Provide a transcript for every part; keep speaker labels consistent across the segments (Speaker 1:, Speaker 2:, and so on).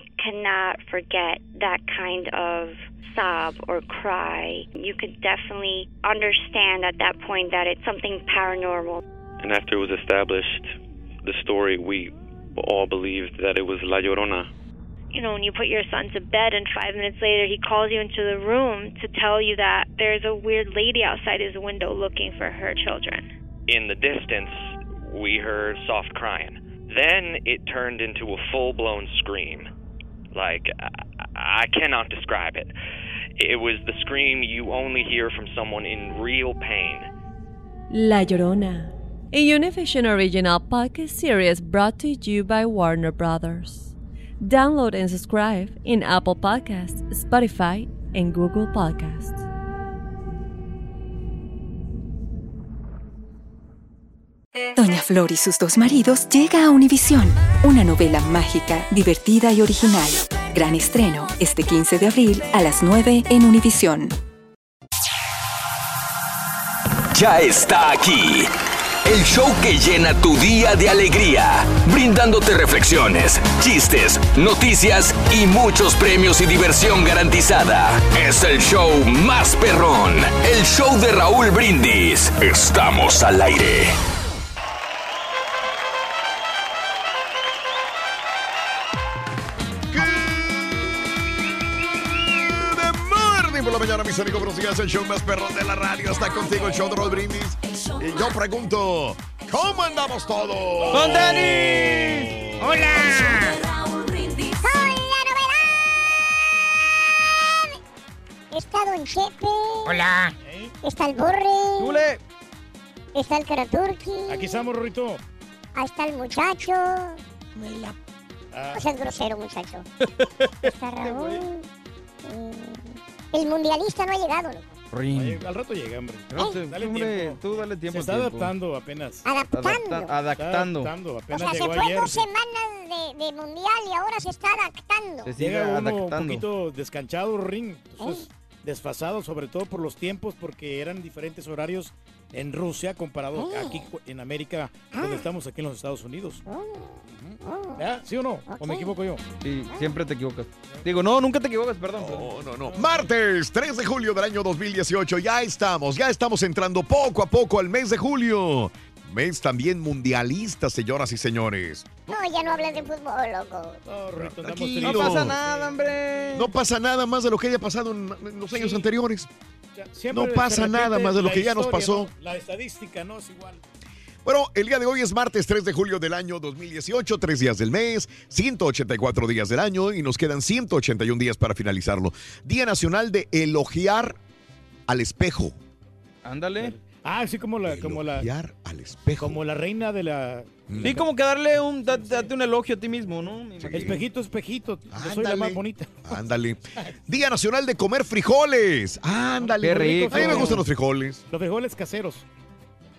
Speaker 1: you cannot forget that kind of sob or cry. You could definitely understand at that point that it's something paranormal.
Speaker 2: And after it was established, the story, we all believed that it was La Llorona.
Speaker 3: You know, when you put your son to bed and five minutes later he calls you into the room to tell you that there's a weird lady outside his window looking for her children.
Speaker 4: In the distance, we heard soft crying. Then it turned into a full blown scream. Like, I-, cannot describe it. It was the scream you only hear from someone in real pain.
Speaker 5: La Llorona, a Univision original podcast series brought to you by Warner Brothers. Download and subscribe in Apple Podcasts, Spotify, and Google Podcasts.
Speaker 6: Doña Flor y sus dos maridos llega a Univisión, una novela mágica, divertida y original. Gran estreno este 15 de abril a las 9 en Univisión.
Speaker 7: Ya está aquí. El show que llena tu día de alegría, brindándote reflexiones, chistes, noticias y muchos premios y diversión garantizada. Es el show más perrón, el show de Raúl Brindis. Estamos al aire.
Speaker 8: Mis amigos. Buenos días, el show más perrón de la radio. Está contigo el show de Raúl Brindis. Y yo pregunto, ¿cómo andamos todos?
Speaker 9: ¡Con Denis! ¡Hola!
Speaker 10: Está Don Chepe.
Speaker 9: Hola.
Speaker 10: Está el Borre.
Speaker 11: ¡Zule!
Speaker 10: Está el Karaturki.
Speaker 11: Aquí estamos, Rorrito.
Speaker 10: Ahí está el muchacho.
Speaker 11: Ah.
Speaker 10: No seas grosero, muchacho. Está Raúl. Eh, El mundialista no ha llegado, loco.
Speaker 11: Oye, al rato llega, hombre.
Speaker 10: Ay.
Speaker 11: Dale
Speaker 12: Hombre,
Speaker 11: tiempo.
Speaker 12: tú dale tiempo
Speaker 11: Se
Speaker 12: al
Speaker 11: está
Speaker 12: tiempo.
Speaker 11: adaptando apenas.
Speaker 10: Adaptando.
Speaker 12: Adapta- adaptando.
Speaker 11: Adaptando.
Speaker 10: O
Speaker 11: Apenas
Speaker 10: sea, se
Speaker 11: llegó
Speaker 10: fue
Speaker 11: ayer.
Speaker 10: dos semanas de, de mundial y ahora se está adaptando.
Speaker 12: Se sigue
Speaker 11: Llega uno un
Speaker 12: adaptando.
Speaker 11: poquito descanchado, Ring. Entonces, desfasado, sobre todo por los tiempos, porque eran diferentes horarios en Rusia comparado
Speaker 10: Oh.
Speaker 11: aquí en América, donde
Speaker 10: Ah.
Speaker 11: estamos aquí en los Estados Unidos.
Speaker 10: Oh.
Speaker 11: ¿Ya? ¿Sí o no? ¿O me
Speaker 10: Ok.
Speaker 11: equivoco yo?
Speaker 12: Sí, siempre te equivocas. Digo, no, nunca te equivocas, perdón.
Speaker 8: No, no, no. Martes 3 de julio del año 2018. Ya estamos, ya estamos entrando poco a poco al mes de julio. Mes también mundialista, señoras y señores.
Speaker 10: No, ya no hables de fútbol, loco.
Speaker 11: No,
Speaker 12: pasa nada, hombre.
Speaker 8: No pasa nada más de lo que haya pasado en, en los años
Speaker 11: Sí.
Speaker 8: anteriores. No pasa nada más de lo que ya nos pasó.
Speaker 11: ¿no? La estadística no es igual.
Speaker 8: Bueno, el día de hoy es martes 3 de julio del año 2018, tres días del mes, 184 días del año y nos quedan 181 días para finalizarlo. Día Nacional de Elogiar al Espejo.
Speaker 12: Ándale.
Speaker 11: Ah, sí, como la, como la,
Speaker 8: al espejo.
Speaker 11: como la reina de la...
Speaker 12: Sí, como que darle un, da- date un elogio a ti mismo, ¿no?
Speaker 11: Espejito, espejito. Yo soy la
Speaker 8: Ándale.
Speaker 11: más bonita.
Speaker 8: Ándale. Día Nacional de Comer Frijoles. Ándale.
Speaker 12: Qué
Speaker 8: rico. A mí me gustan los frijoles.
Speaker 11: Los frijoles caseros.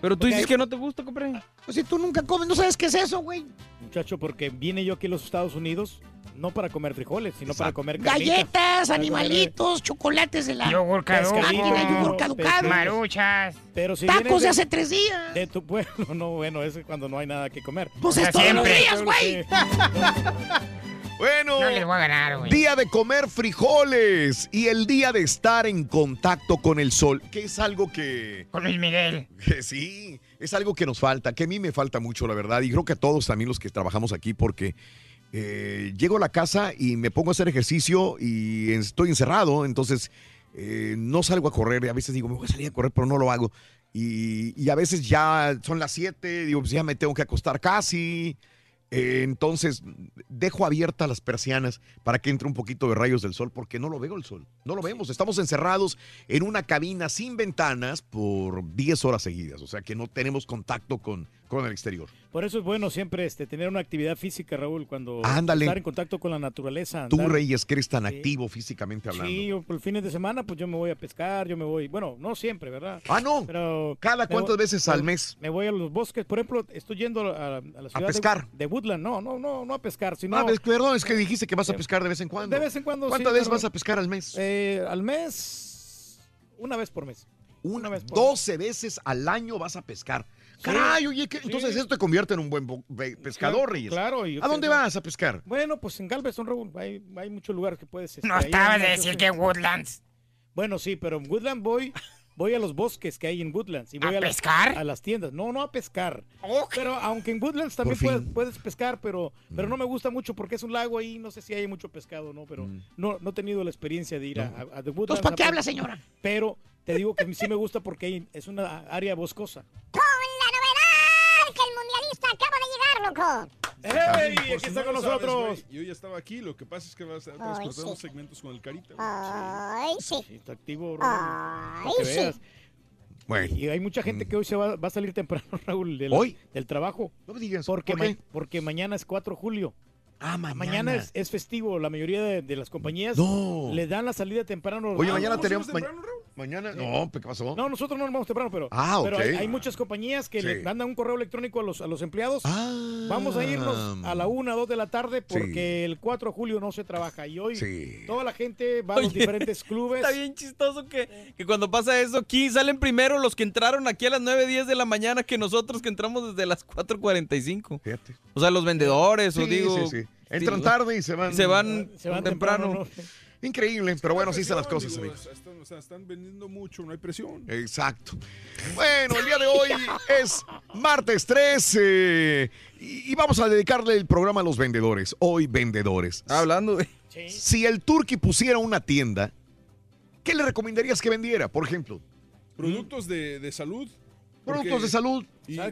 Speaker 12: Pero tú dices que no te gusta, compré.
Speaker 9: Pues si tú nunca comes, no sabes qué es eso, güey.
Speaker 11: Muchacho, porque vine yo aquí a los Estados Unidos no para comer frijoles, sino para comer carnitas.
Speaker 9: Galletas, animalitos, chocolates de la
Speaker 13: Yogur caduco,
Speaker 9: máquina, yogur caducado,
Speaker 13: maruchas.
Speaker 11: Pero si
Speaker 9: tacos de hace tres días.
Speaker 11: de tu pueblo, no, bueno, es cuando no hay nada que comer.
Speaker 9: Pues es todos los
Speaker 13: siempre.
Speaker 9: días, güey.
Speaker 8: Bueno.
Speaker 13: No les voy a ganar, güey.
Speaker 8: Día de comer frijoles y el día de estar en contacto con el sol, que es algo que,
Speaker 13: Con Luis Miguel.
Speaker 8: que sí, es algo que nos falta, que a mí me falta mucho, la verdad, y creo que a todos también los que trabajamos aquí, porque eh, llego a la casa y me pongo a hacer ejercicio y estoy encerrado, entonces eh, no salgo a correr, a veces digo, me voy a salir a correr, pero no lo hago. Y, y a veces ya son las 7, digo, pues ya me tengo que acostar casi. Eh, entonces, dejo abiertas las persianas para que entre un poquito de rayos del sol, porque no lo veo el sol. No lo vemos. Estamos encerrados en una cabina sin ventanas por 10 horas seguidas. O sea que no tenemos contacto con, con el exterior.
Speaker 11: Por eso es bueno siempre este, tener una actividad física, Raúl, cuando
Speaker 8: Ándale.
Speaker 11: estar en contacto con la naturaleza.
Speaker 8: Tú,
Speaker 11: andar-
Speaker 8: Reyes, que eres tan
Speaker 11: Sí.
Speaker 8: activo físicamente hablando.
Speaker 11: Sí, yo por el fines de semana, pues yo me voy a pescar, yo me voy, bueno, no siempre, ¿verdad?
Speaker 8: Ah, no.
Speaker 11: Pero
Speaker 8: ¿Cada cuántas
Speaker 11: voy-
Speaker 8: veces al mes?
Speaker 11: Me voy a los bosques, por ejemplo, estoy yendo a, a la ciudad de-
Speaker 8: pescar?
Speaker 11: De, Woodland, no, no, no, no a pescar, sino
Speaker 8: Ah, ves, perdón, es que dijiste que vas a pescar de vez en cuando.
Speaker 11: de vez en cuando.
Speaker 8: ¿Cuántas
Speaker 11: sí,
Speaker 8: veces
Speaker 11: pero,
Speaker 8: vas a pescar al mes?
Speaker 11: eh, al mes, una vez por mes.
Speaker 8: Una
Speaker 11: vez por
Speaker 8: 12 veces al año vas a pescar. Caray, oye, ¿qué? entonces esto te convierte en un buen pescador, Reyes.
Speaker 11: Claro.
Speaker 8: ¿A dónde vas a pescar?
Speaker 11: Bueno, pues en Galveston, Raúl, hay, hay muchos lugares que puedes... este,
Speaker 13: No estabas de decir que Woodlands.
Speaker 11: Bueno, sí, pero en Woodland voy, voy a los bosques que hay en Woodlands. Y voy
Speaker 13: ¿A
Speaker 11: las-
Speaker 13: pescar?
Speaker 11: a las tiendas. No, no a pescar. Pero aunque en Woodlands también puedes, pescar, pero, pero no me gusta mucho porque es un lago ahí, no sé si hay mucho pescado, ¿no? Pero no, no he tenido la experiencia de ir a, a, a The Woodlands.
Speaker 9: ¿para qué
Speaker 11: a-
Speaker 9: habla, señora?
Speaker 11: Pero te digo que sí me gusta porque es una área boscosa.
Speaker 10: Acaba de llegar, loco.
Speaker 11: ¡Ey!
Speaker 14: Por
Speaker 11: Aquí
Speaker 14: si
Speaker 11: está
Speaker 14: no
Speaker 11: con
Speaker 14: sabes,
Speaker 11: nosotros.
Speaker 14: güey, yo ya estaba aquí, lo que pasa es que vas a
Speaker 10: Ay,
Speaker 14: transportar
Speaker 10: sí.
Speaker 14: segmentos con el carita.
Speaker 10: Ay, sí.
Speaker 11: Sí, está activo, Raúl,
Speaker 10: Ay,
Speaker 11: que
Speaker 10: sí.
Speaker 11: veas.
Speaker 8: Bueno,
Speaker 11: Y hay mucha gente que hoy se va, va a salir temprano, Raúl, del,
Speaker 8: ¿Hoy?
Speaker 11: del trabajo.
Speaker 8: no me digas.
Speaker 11: Porque,
Speaker 8: ¿Por qué?
Speaker 11: ma- porque mañana es 4 de julio.
Speaker 8: Ah, mañana.
Speaker 11: Mañana es, es festivo. La mayoría de, de las compañías
Speaker 8: No.
Speaker 11: le dan la salida temprano.
Speaker 8: Oye,
Speaker 11: Ah,
Speaker 8: mañana tenemos...
Speaker 14: ¿Vamos
Speaker 8: ma-
Speaker 14: temprano, Raúl?
Speaker 8: Mañana... No, ¿qué pasó?
Speaker 11: No, nosotros no nos vamos temprano, pero,
Speaker 8: Ah,
Speaker 11: pero
Speaker 8: ok.
Speaker 11: hay, hay muchas compañías que
Speaker 8: Sí.
Speaker 11: le mandan un correo electrónico a los, a los empleados.
Speaker 8: Ah.
Speaker 11: Vamos a irnos a la 1, 2 de la tarde porque el 4 de julio no se trabaja. Y hoy
Speaker 8: Sí.
Speaker 11: toda la gente va a los
Speaker 12: Oye,
Speaker 11: diferentes clubes.
Speaker 12: Está bien chistoso que, que cuando pasa eso aquí salen primero los que entraron aquí a las 9, 10 de la mañana que nosotros que entramos desde las 4.45.
Speaker 8: Fíjate.
Speaker 12: O sea, los vendedores, o
Speaker 8: Sí,
Speaker 12: digo...
Speaker 8: sí, sí. Entran
Speaker 12: sí,
Speaker 8: tarde y se van...
Speaker 12: Se van,
Speaker 11: Se van
Speaker 12: temprano.
Speaker 11: temprano, ¿no?
Speaker 8: Increíble, pero bueno, así están las cosas,
Speaker 14: digo,
Speaker 8: amigos.
Speaker 14: Están, o sea, están vendiendo mucho, no hay presión.
Speaker 8: Exacto. Bueno, el día de hoy es martes 13 y, y vamos a dedicarle el programa a los vendedores. Hoy, vendedores.
Speaker 12: Hablando de...
Speaker 8: Si el Turqui pusiera una tienda, ¿qué le recomendarías que vendiera? Por ejemplo,
Speaker 14: Productos de, de salud.
Speaker 8: Productos
Speaker 14: porque-
Speaker 8: de salud.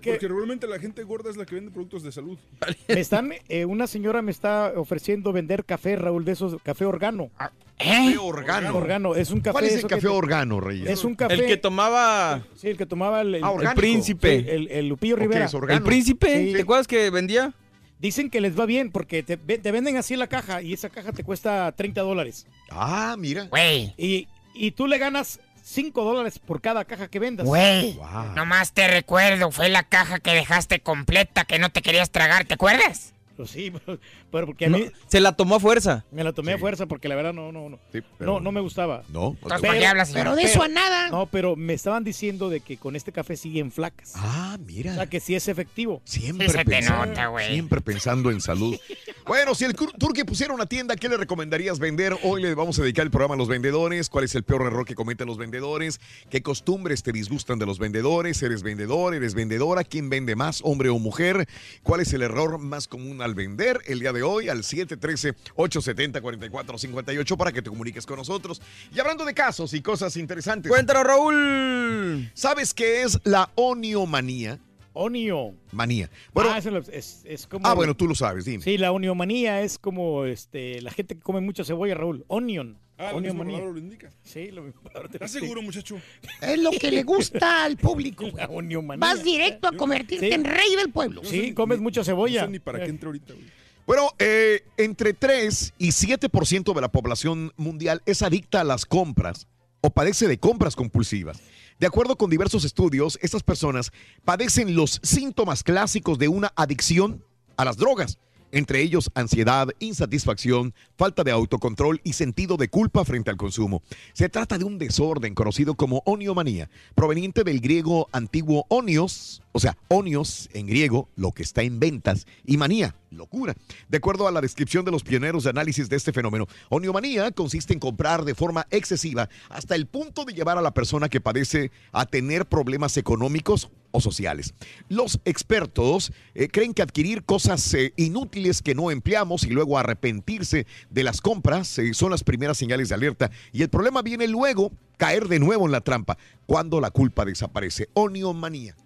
Speaker 14: porque realmente la gente gorda es la que vende productos de salud.
Speaker 11: Me están, eh, una señora me está ofreciendo vender café, Raúl, de esos, café organo.
Speaker 8: Café organo.
Speaker 11: Organo, es un café.
Speaker 8: ¿Cuál es el café
Speaker 11: te-
Speaker 8: organo, Reyes?
Speaker 11: Es un café.
Speaker 12: El que tomaba
Speaker 11: Sí, el que tomaba el, el-
Speaker 8: Ah,
Speaker 12: el príncipe.
Speaker 11: sí, el, el Lupillo Rivera.
Speaker 12: ¿El príncipe?
Speaker 11: Sí.
Speaker 12: ¿Te acuerdas que vendía?
Speaker 11: Dicen que les va bien porque te, te venden así la caja y esa caja te cuesta 30 dólares.
Speaker 8: Ah, mira.
Speaker 13: Güey,
Speaker 11: Y, y tú le ganas 5 dólares por cada caja que vendas.
Speaker 13: güey.
Speaker 8: Wow.
Speaker 13: Nomás te recuerdo, fue la caja que dejaste completa que no te querías tragar, ¿te acuerdas?
Speaker 11: Pues sí, pero, pero porque a
Speaker 12: No,
Speaker 11: mí
Speaker 12: se la tomó a fuerza.
Speaker 11: me la tomé
Speaker 8: Sí.
Speaker 11: a fuerza porque la verdad no, no, no.
Speaker 8: Sí, pero-
Speaker 11: No, no me gustaba.
Speaker 8: No. Ok.
Speaker 13: ¿para qué
Speaker 11: Pero-
Speaker 13: hablas?
Speaker 9: Pero de eso a nada.
Speaker 11: No, pero me estaban diciendo de que con este café siguen flacas.
Speaker 8: Ah,
Speaker 11: O
Speaker 8: mira.
Speaker 11: sea que sí es efectivo.
Speaker 8: Siempre,
Speaker 13: Sí se te nota, güey.
Speaker 8: siempre pensando en salud. Bueno, si el Turqui pusiera una tienda, ¿qué le recomendarías vender? Hoy le vamos a dedicar el programa a los vendedores. ¿Cuál es el peor error que cometen los vendedores? ¿Qué costumbres te disgustan de los vendedores? ¿Eres vendedor? ¿Eres vendedora? ¿Quién vende más, hombre o mujer? ¿Cuál es el error más común al vender? El día de hoy al 713-870-4458 para que te comuniques con nosotros. Y hablando de casos y cosas interesantes.
Speaker 12: Cuéntanos, Raúl.
Speaker 8: ¿Sabes qué es la oniomanía?
Speaker 11: Onio.
Speaker 8: Manía. Bueno,
Speaker 11: ah, es, como.
Speaker 8: ah, bueno, tú lo sabes, dime.
Speaker 11: Sí, la oniomanía es como este la gente que come mucha cebolla, Raúl. Onion.
Speaker 14: Ah,
Speaker 11: Oniomanía.
Speaker 14: palabra lo indica.
Speaker 11: Sí, lo mismo.
Speaker 14: ¿Estás seguro, muchacho?
Speaker 9: Es lo que le gusta al público.
Speaker 11: La oniomanía.
Speaker 9: Vas directo a convertirte
Speaker 11: Sí.
Speaker 9: en rey del pueblo.
Speaker 11: Sí, comes mucha cebolla.
Speaker 14: No sé ni para qué entre ahorita, güey.
Speaker 8: Bueno, eh, entre 3 y 7% de la población mundial es adicta a las compras o padece de compras compulsivas. De acuerdo con diversos estudios, estas personas padecen los síntomas clásicos de una adicción a las drogas, entre ellos ansiedad, insatisfacción, falta de autocontrol y sentido de culpa frente al consumo. Se trata de un desorden conocido como oniomanía, proveniente del griego antiguo onios, o sea, onios en griego, lo que está en ventas, y manía, locura. De acuerdo a la descripción de los pioneros de análisis de este fenómeno, oniomanía consiste en comprar de forma excesiva hasta el punto de llevar a la persona que padece a tener problemas económicos o sociales. Los expertos eh, creen que adquirir cosas eh, inútiles que no empleamos y luego arrepentirse de las compras eh, son las primeras señales de alerta y el problema viene luego caer de nuevo en la trampa cuando la culpa desaparece. Oniomanía.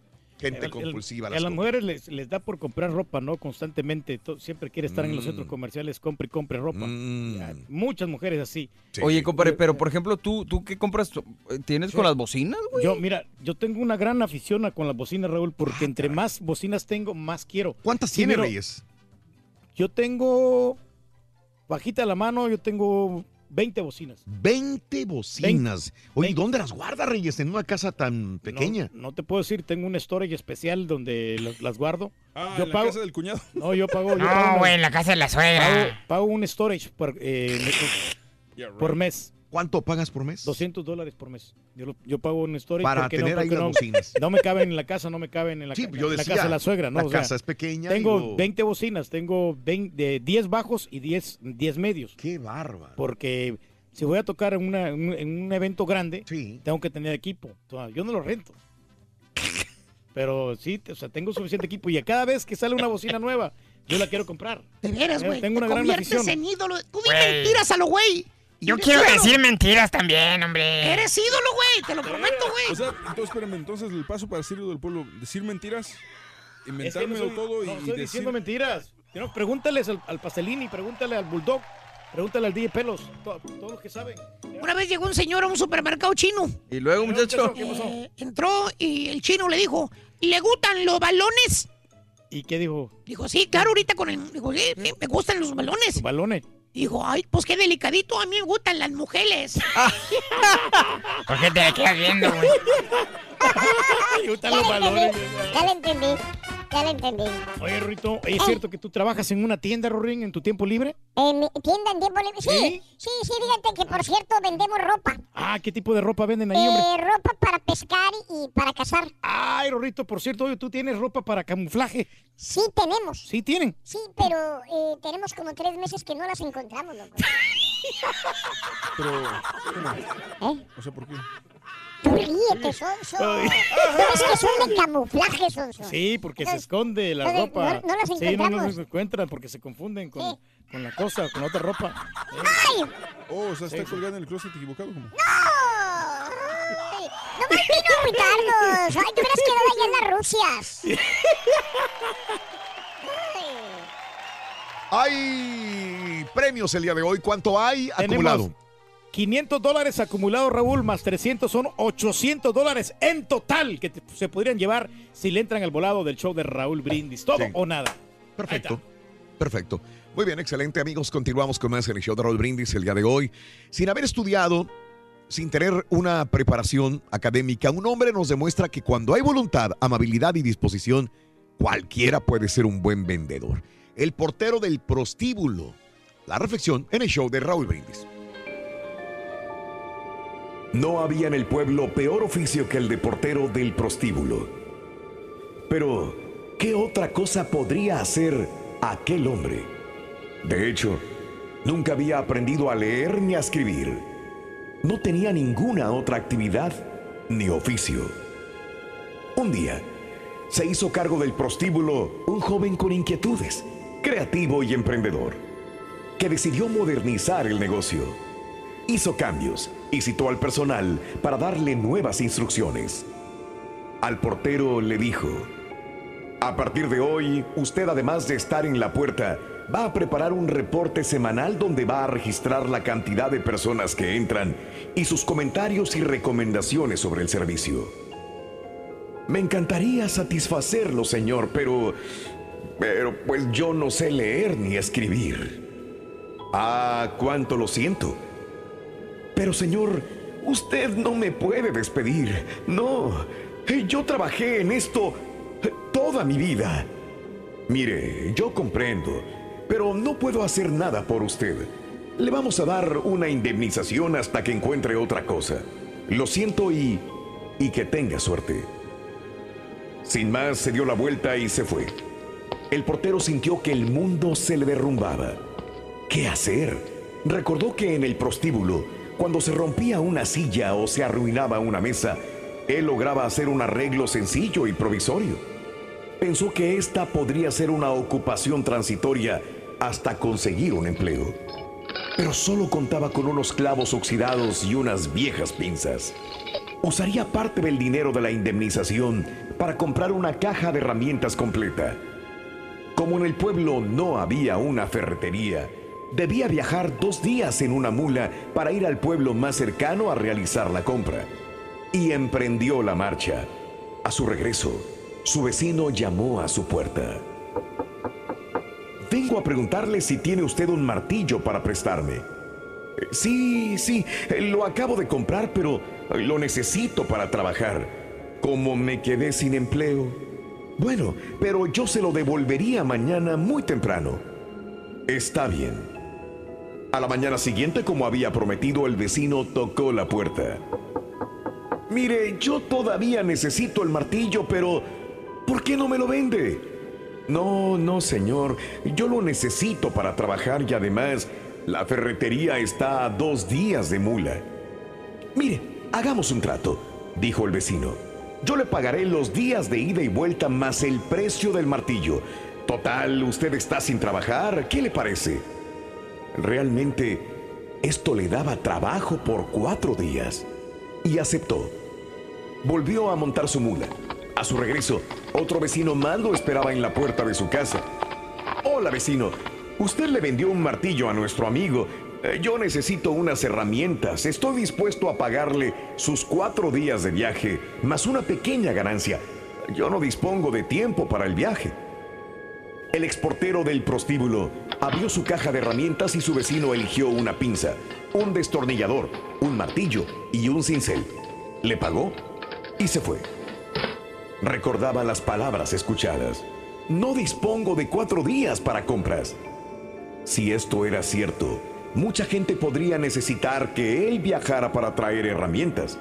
Speaker 8: Gente
Speaker 11: El- el-
Speaker 8: compulsiva.
Speaker 11: a
Speaker 8: las
Speaker 11: las mujeres les, les da por comprar ropa, ¿no? Constantemente. Siempre quiere estar en los
Speaker 8: Mm.
Speaker 11: centros comerciales, compre y compre ropa.
Speaker 8: Mm.
Speaker 11: Ya, Muchas mujeres así.
Speaker 8: Sí.
Speaker 12: Oye, compadre, pero por ejemplo, ¿tú, tú qué compras? ¿Tienes con las bocinas, güey?
Speaker 11: Yo, mira, yo tengo una gran afición a con las bocinas, Raúl, porque
Speaker 8: Ah,
Speaker 11: entre
Speaker 8: caray.
Speaker 11: más bocinas tengo, más quiero.
Speaker 8: ¿Cuántas tiene Reyes?
Speaker 11: Yo tengo, bajita la mano, yo tengo 20 bocinas.
Speaker 8: 20 bocinas. Oye,
Speaker 11: Veinte.
Speaker 8: ¿dónde las guarda Reyes en una casa tan pequeña?
Speaker 11: No, no te puedo decir, tengo un storage especial donde las, las guardo.
Speaker 14: Ah,
Speaker 11: Yo
Speaker 14: en
Speaker 11: pago-
Speaker 14: la casa del cuñado.
Speaker 11: No, yo pago, yo
Speaker 13: No, güey, en la casa de la suegra.
Speaker 11: pago un storage por, eh, me-
Speaker 14: Yeah, right.
Speaker 11: por mes.
Speaker 15: ¿Cuánto pagas por mes?
Speaker 11: 200 dólares por mes. Yo, lo- yo pago un storage
Speaker 15: Para
Speaker 11: porque
Speaker 15: tener
Speaker 11: no,
Speaker 15: ahí las
Speaker 11: no,
Speaker 15: bocinas.
Speaker 11: no me caben en la casa, no me caben en la,
Speaker 15: Sí,
Speaker 11: ca-
Speaker 15: yo
Speaker 11: en la
Speaker 15: decía,
Speaker 11: casa de la suegra. ¿no?
Speaker 15: la
Speaker 11: O sea,
Speaker 15: casa es pequeña,
Speaker 11: Tengo
Speaker 15: digo-
Speaker 11: 20 bocinas, tengo 20 de 10 bajos y 10, 10 medios.
Speaker 15: Qué bárbaro.
Speaker 11: Porque si voy a tocar en, una- en un- en un evento grande, tengo que tener equipo. O sea, yo no lo rento. Pero sí, o sea, tengo suficiente equipo y a cada vez que sale una bocina nueva, yo la quiero comprar.
Speaker 16: De veras,
Speaker 11: Eh,
Speaker 16: güey.
Speaker 11: Tengo
Speaker 16: Te
Speaker 11: una gran
Speaker 16: conviertes
Speaker 11: afición.
Speaker 16: en ídolo. Tú mentiras a lo güey.
Speaker 17: Yo quiero decir mentiras también, hombre.
Speaker 16: Eres ídolo, güey. Te lo prometo, güey.
Speaker 18: O sea, entonces, espérame, entonces el paso para ser ídolo del pueblo, decir mentiras,
Speaker 11: Es que no
Speaker 18: inventármelo todo y,
Speaker 11: no
Speaker 18: y
Speaker 11: estoy
Speaker 18: decir...
Speaker 11: diciendo mentiras. No, pregúntales al, al Pastelini, pregúntale al Bulldog, pregúntale al DJ Pelos, to- todos los que saben.
Speaker 16: Una vez llegó un señor a un supermercado chino.
Speaker 12: Y luego, muchacho.
Speaker 16: Eh, entró y el chino le dijo, ¿le gustan los balones?
Speaker 11: ¿Y qué dijo?
Speaker 16: Dijo, sí, claro, ahorita con el... Dijo, sí, sí, me gustan los balones.
Speaker 11: Balones.
Speaker 16: Dijo, ay, pues qué delicadito, a mí me gustan las mujeres.
Speaker 17: ¿Por qué te le quedas viendo, güey?
Speaker 11: Me gustan
Speaker 10: Ya entendí, ya le entendí, ya le entendí.
Speaker 11: Oye, Rorito, ¿es cierto que tú trabajas en una tienda, Rorín, en tu tiempo libre?
Speaker 10: En mi tienda en tiempo libre. Sí, sí, sí, fíjate que por cierto vendemos ropa.
Speaker 11: Ah, ¿qué tipo de ropa venden ahí, hombre?
Speaker 10: Eh, ropa para pescar y para cazar.
Speaker 11: Ay, Rorrito, por cierto, oye, tú tienes ropa para camuflaje.
Speaker 10: Sí, tenemos.
Speaker 11: Sí, tienen.
Speaker 10: Sí, pero eh, tenemos como tres meses que no las encontramos, loco.
Speaker 18: Pero, ¿cómo?
Speaker 10: ¿Eh?
Speaker 18: O sea, ¿por qué?
Speaker 10: Tú ríete, Sonso.
Speaker 11: Ay.
Speaker 10: ¿No ves que son de camuflaje, Sonso?
Speaker 11: Sí, porque se esconde la ropa.
Speaker 10: no- no las
Speaker 11: Sí, no, no
Speaker 10: encontramos.
Speaker 11: se encuentran porque se confunden con, con la cosa, con otra ropa.
Speaker 10: ¡Ay!
Speaker 18: Oh, o sea, está
Speaker 11: Sí, sí.
Speaker 18: colgada en el closet equivocado. ¿cómo?
Speaker 10: ¡No! ¡Nomás vino a agüitarnos! ¡Ay, te hubieras quedado allá en las Rusias!
Speaker 15: Hay premios el día de hoy. ¿Cuánto hay
Speaker 11: Tenemos
Speaker 15: acumulado?
Speaker 11: 500 dólares acumulados, Raúl, más 300 son 800 dólares en total que te- se podrían llevar si le entran al volado del show de Raúl Brindis. Todo
Speaker 15: Sí.
Speaker 11: o nada.
Speaker 15: Perfecto. Perfecto. Muy bien, excelente amigos. Continuamos con más en el show de Raúl Brindis el día de hoy. Sin haber estudiado, sin tener una preparación académica, un hombre nos demuestra que cuando hay voluntad, amabilidad y disposición, cualquiera puede ser un buen vendedor. El portero del prostíbulo. La reflexión en el show de Raúl Brindis.
Speaker 8: No había en el pueblo peor oficio que el de portero del prostíbulo. Pero, ¿qué otra cosa podría hacer aquel hombre? De hecho, nunca había aprendido a leer ni a escribir. No tenía ninguna otra actividad ni oficio. Un día, se hizo cargo del prostíbulo un joven con inquietudes, creativo y emprendedor, que decidió modernizar el negocio. Hizo cambios y citó al personal para darle nuevas instrucciones. Al portero le dijo, a partir de hoy, usted además de estar en la puerta, va a preparar un reporte semanal donde va a registrar la cantidad de personas que entran y sus comentarios y recomendaciones sobre el servicio. Me encantaría satisfacerlo, señor, pero... Pero pues yo no sé leer ni escribir. Ah, cuánto lo siento. Pero señor, usted no me puede despedir. No, yo trabajé en esto eh, toda mi vida. Mire, yo comprendo, pero no puedo hacer nada por usted. Le vamos a dar una indemnización hasta que encuentre otra cosa. Lo siento y... y que tenga suerte. Sin más, se dio la vuelta y se fue. El portero sintió que el mundo se le derrumbaba. ¿Qué hacer? Recordó que en el prostíbulo, cuando se rompía una silla o se arruinaba una mesa, él lograba hacer un arreglo sencillo y provisorio. Pensó que esta podría ser una ocupación transitoria hasta conseguir un empleo. Pero solo contaba con unos clavos oxidados y unas viejas pinzas. Usaría parte del dinero de la indemnización para comprar una caja de herramientas completa. Como en el pueblo no había una ferretería, debía viajar dos días en una mula para ir al pueblo más cercano a realizar la compra. Y emprendió la marcha. A su regreso, su vecino llamó a su puerta. Vengo a preguntarle si tiene usted un martillo para prestarme. "Eh, Sí, sí, lo acabo de comprar, pero lo necesito para trabajar. Como me quedé sin empleo. Bueno, pero yo se lo devolvería mañana muy temprano. Está bien. A la mañana siguiente, como había prometido, el vecino tocó la puerta. Mire, yo todavía necesito el martillo, pero ¿por qué no me lo vende? No, no, señor, yo lo necesito para trabajar y además la ferretería está a dos días de mula. Mire, hagamos un trato, dijo el vecino. Yo le pagaré los días de ida y vuelta más el precio del martillo. Total, usted está sin trabajar, ¿qué le parece? Realmente, esto le daba trabajo por cuatro días. Y aceptó. Volvió a montar su mula. A su regreso, otro vecino más lo esperaba en la puerta de su casa. Hola vecino, usted le vendió un martillo a nuestro amigo. Eh, Yo necesito unas herramientas. Estoy dispuesto a pagarle sus cuatro días de viaje, más una pequeña ganancia. Yo no dispongo de tiempo para el viaje. El exportero del prostíbulo abrió su caja de herramientas y su vecino eligió una pinza, un destornillador, un martillo y un cincel. Le pagó y se fue. Recordaba las palabras escuchadas. No dispongo de cuatro días para compras. Si esto era cierto, mucha gente podría necesitar que él viajara para traer herramientas.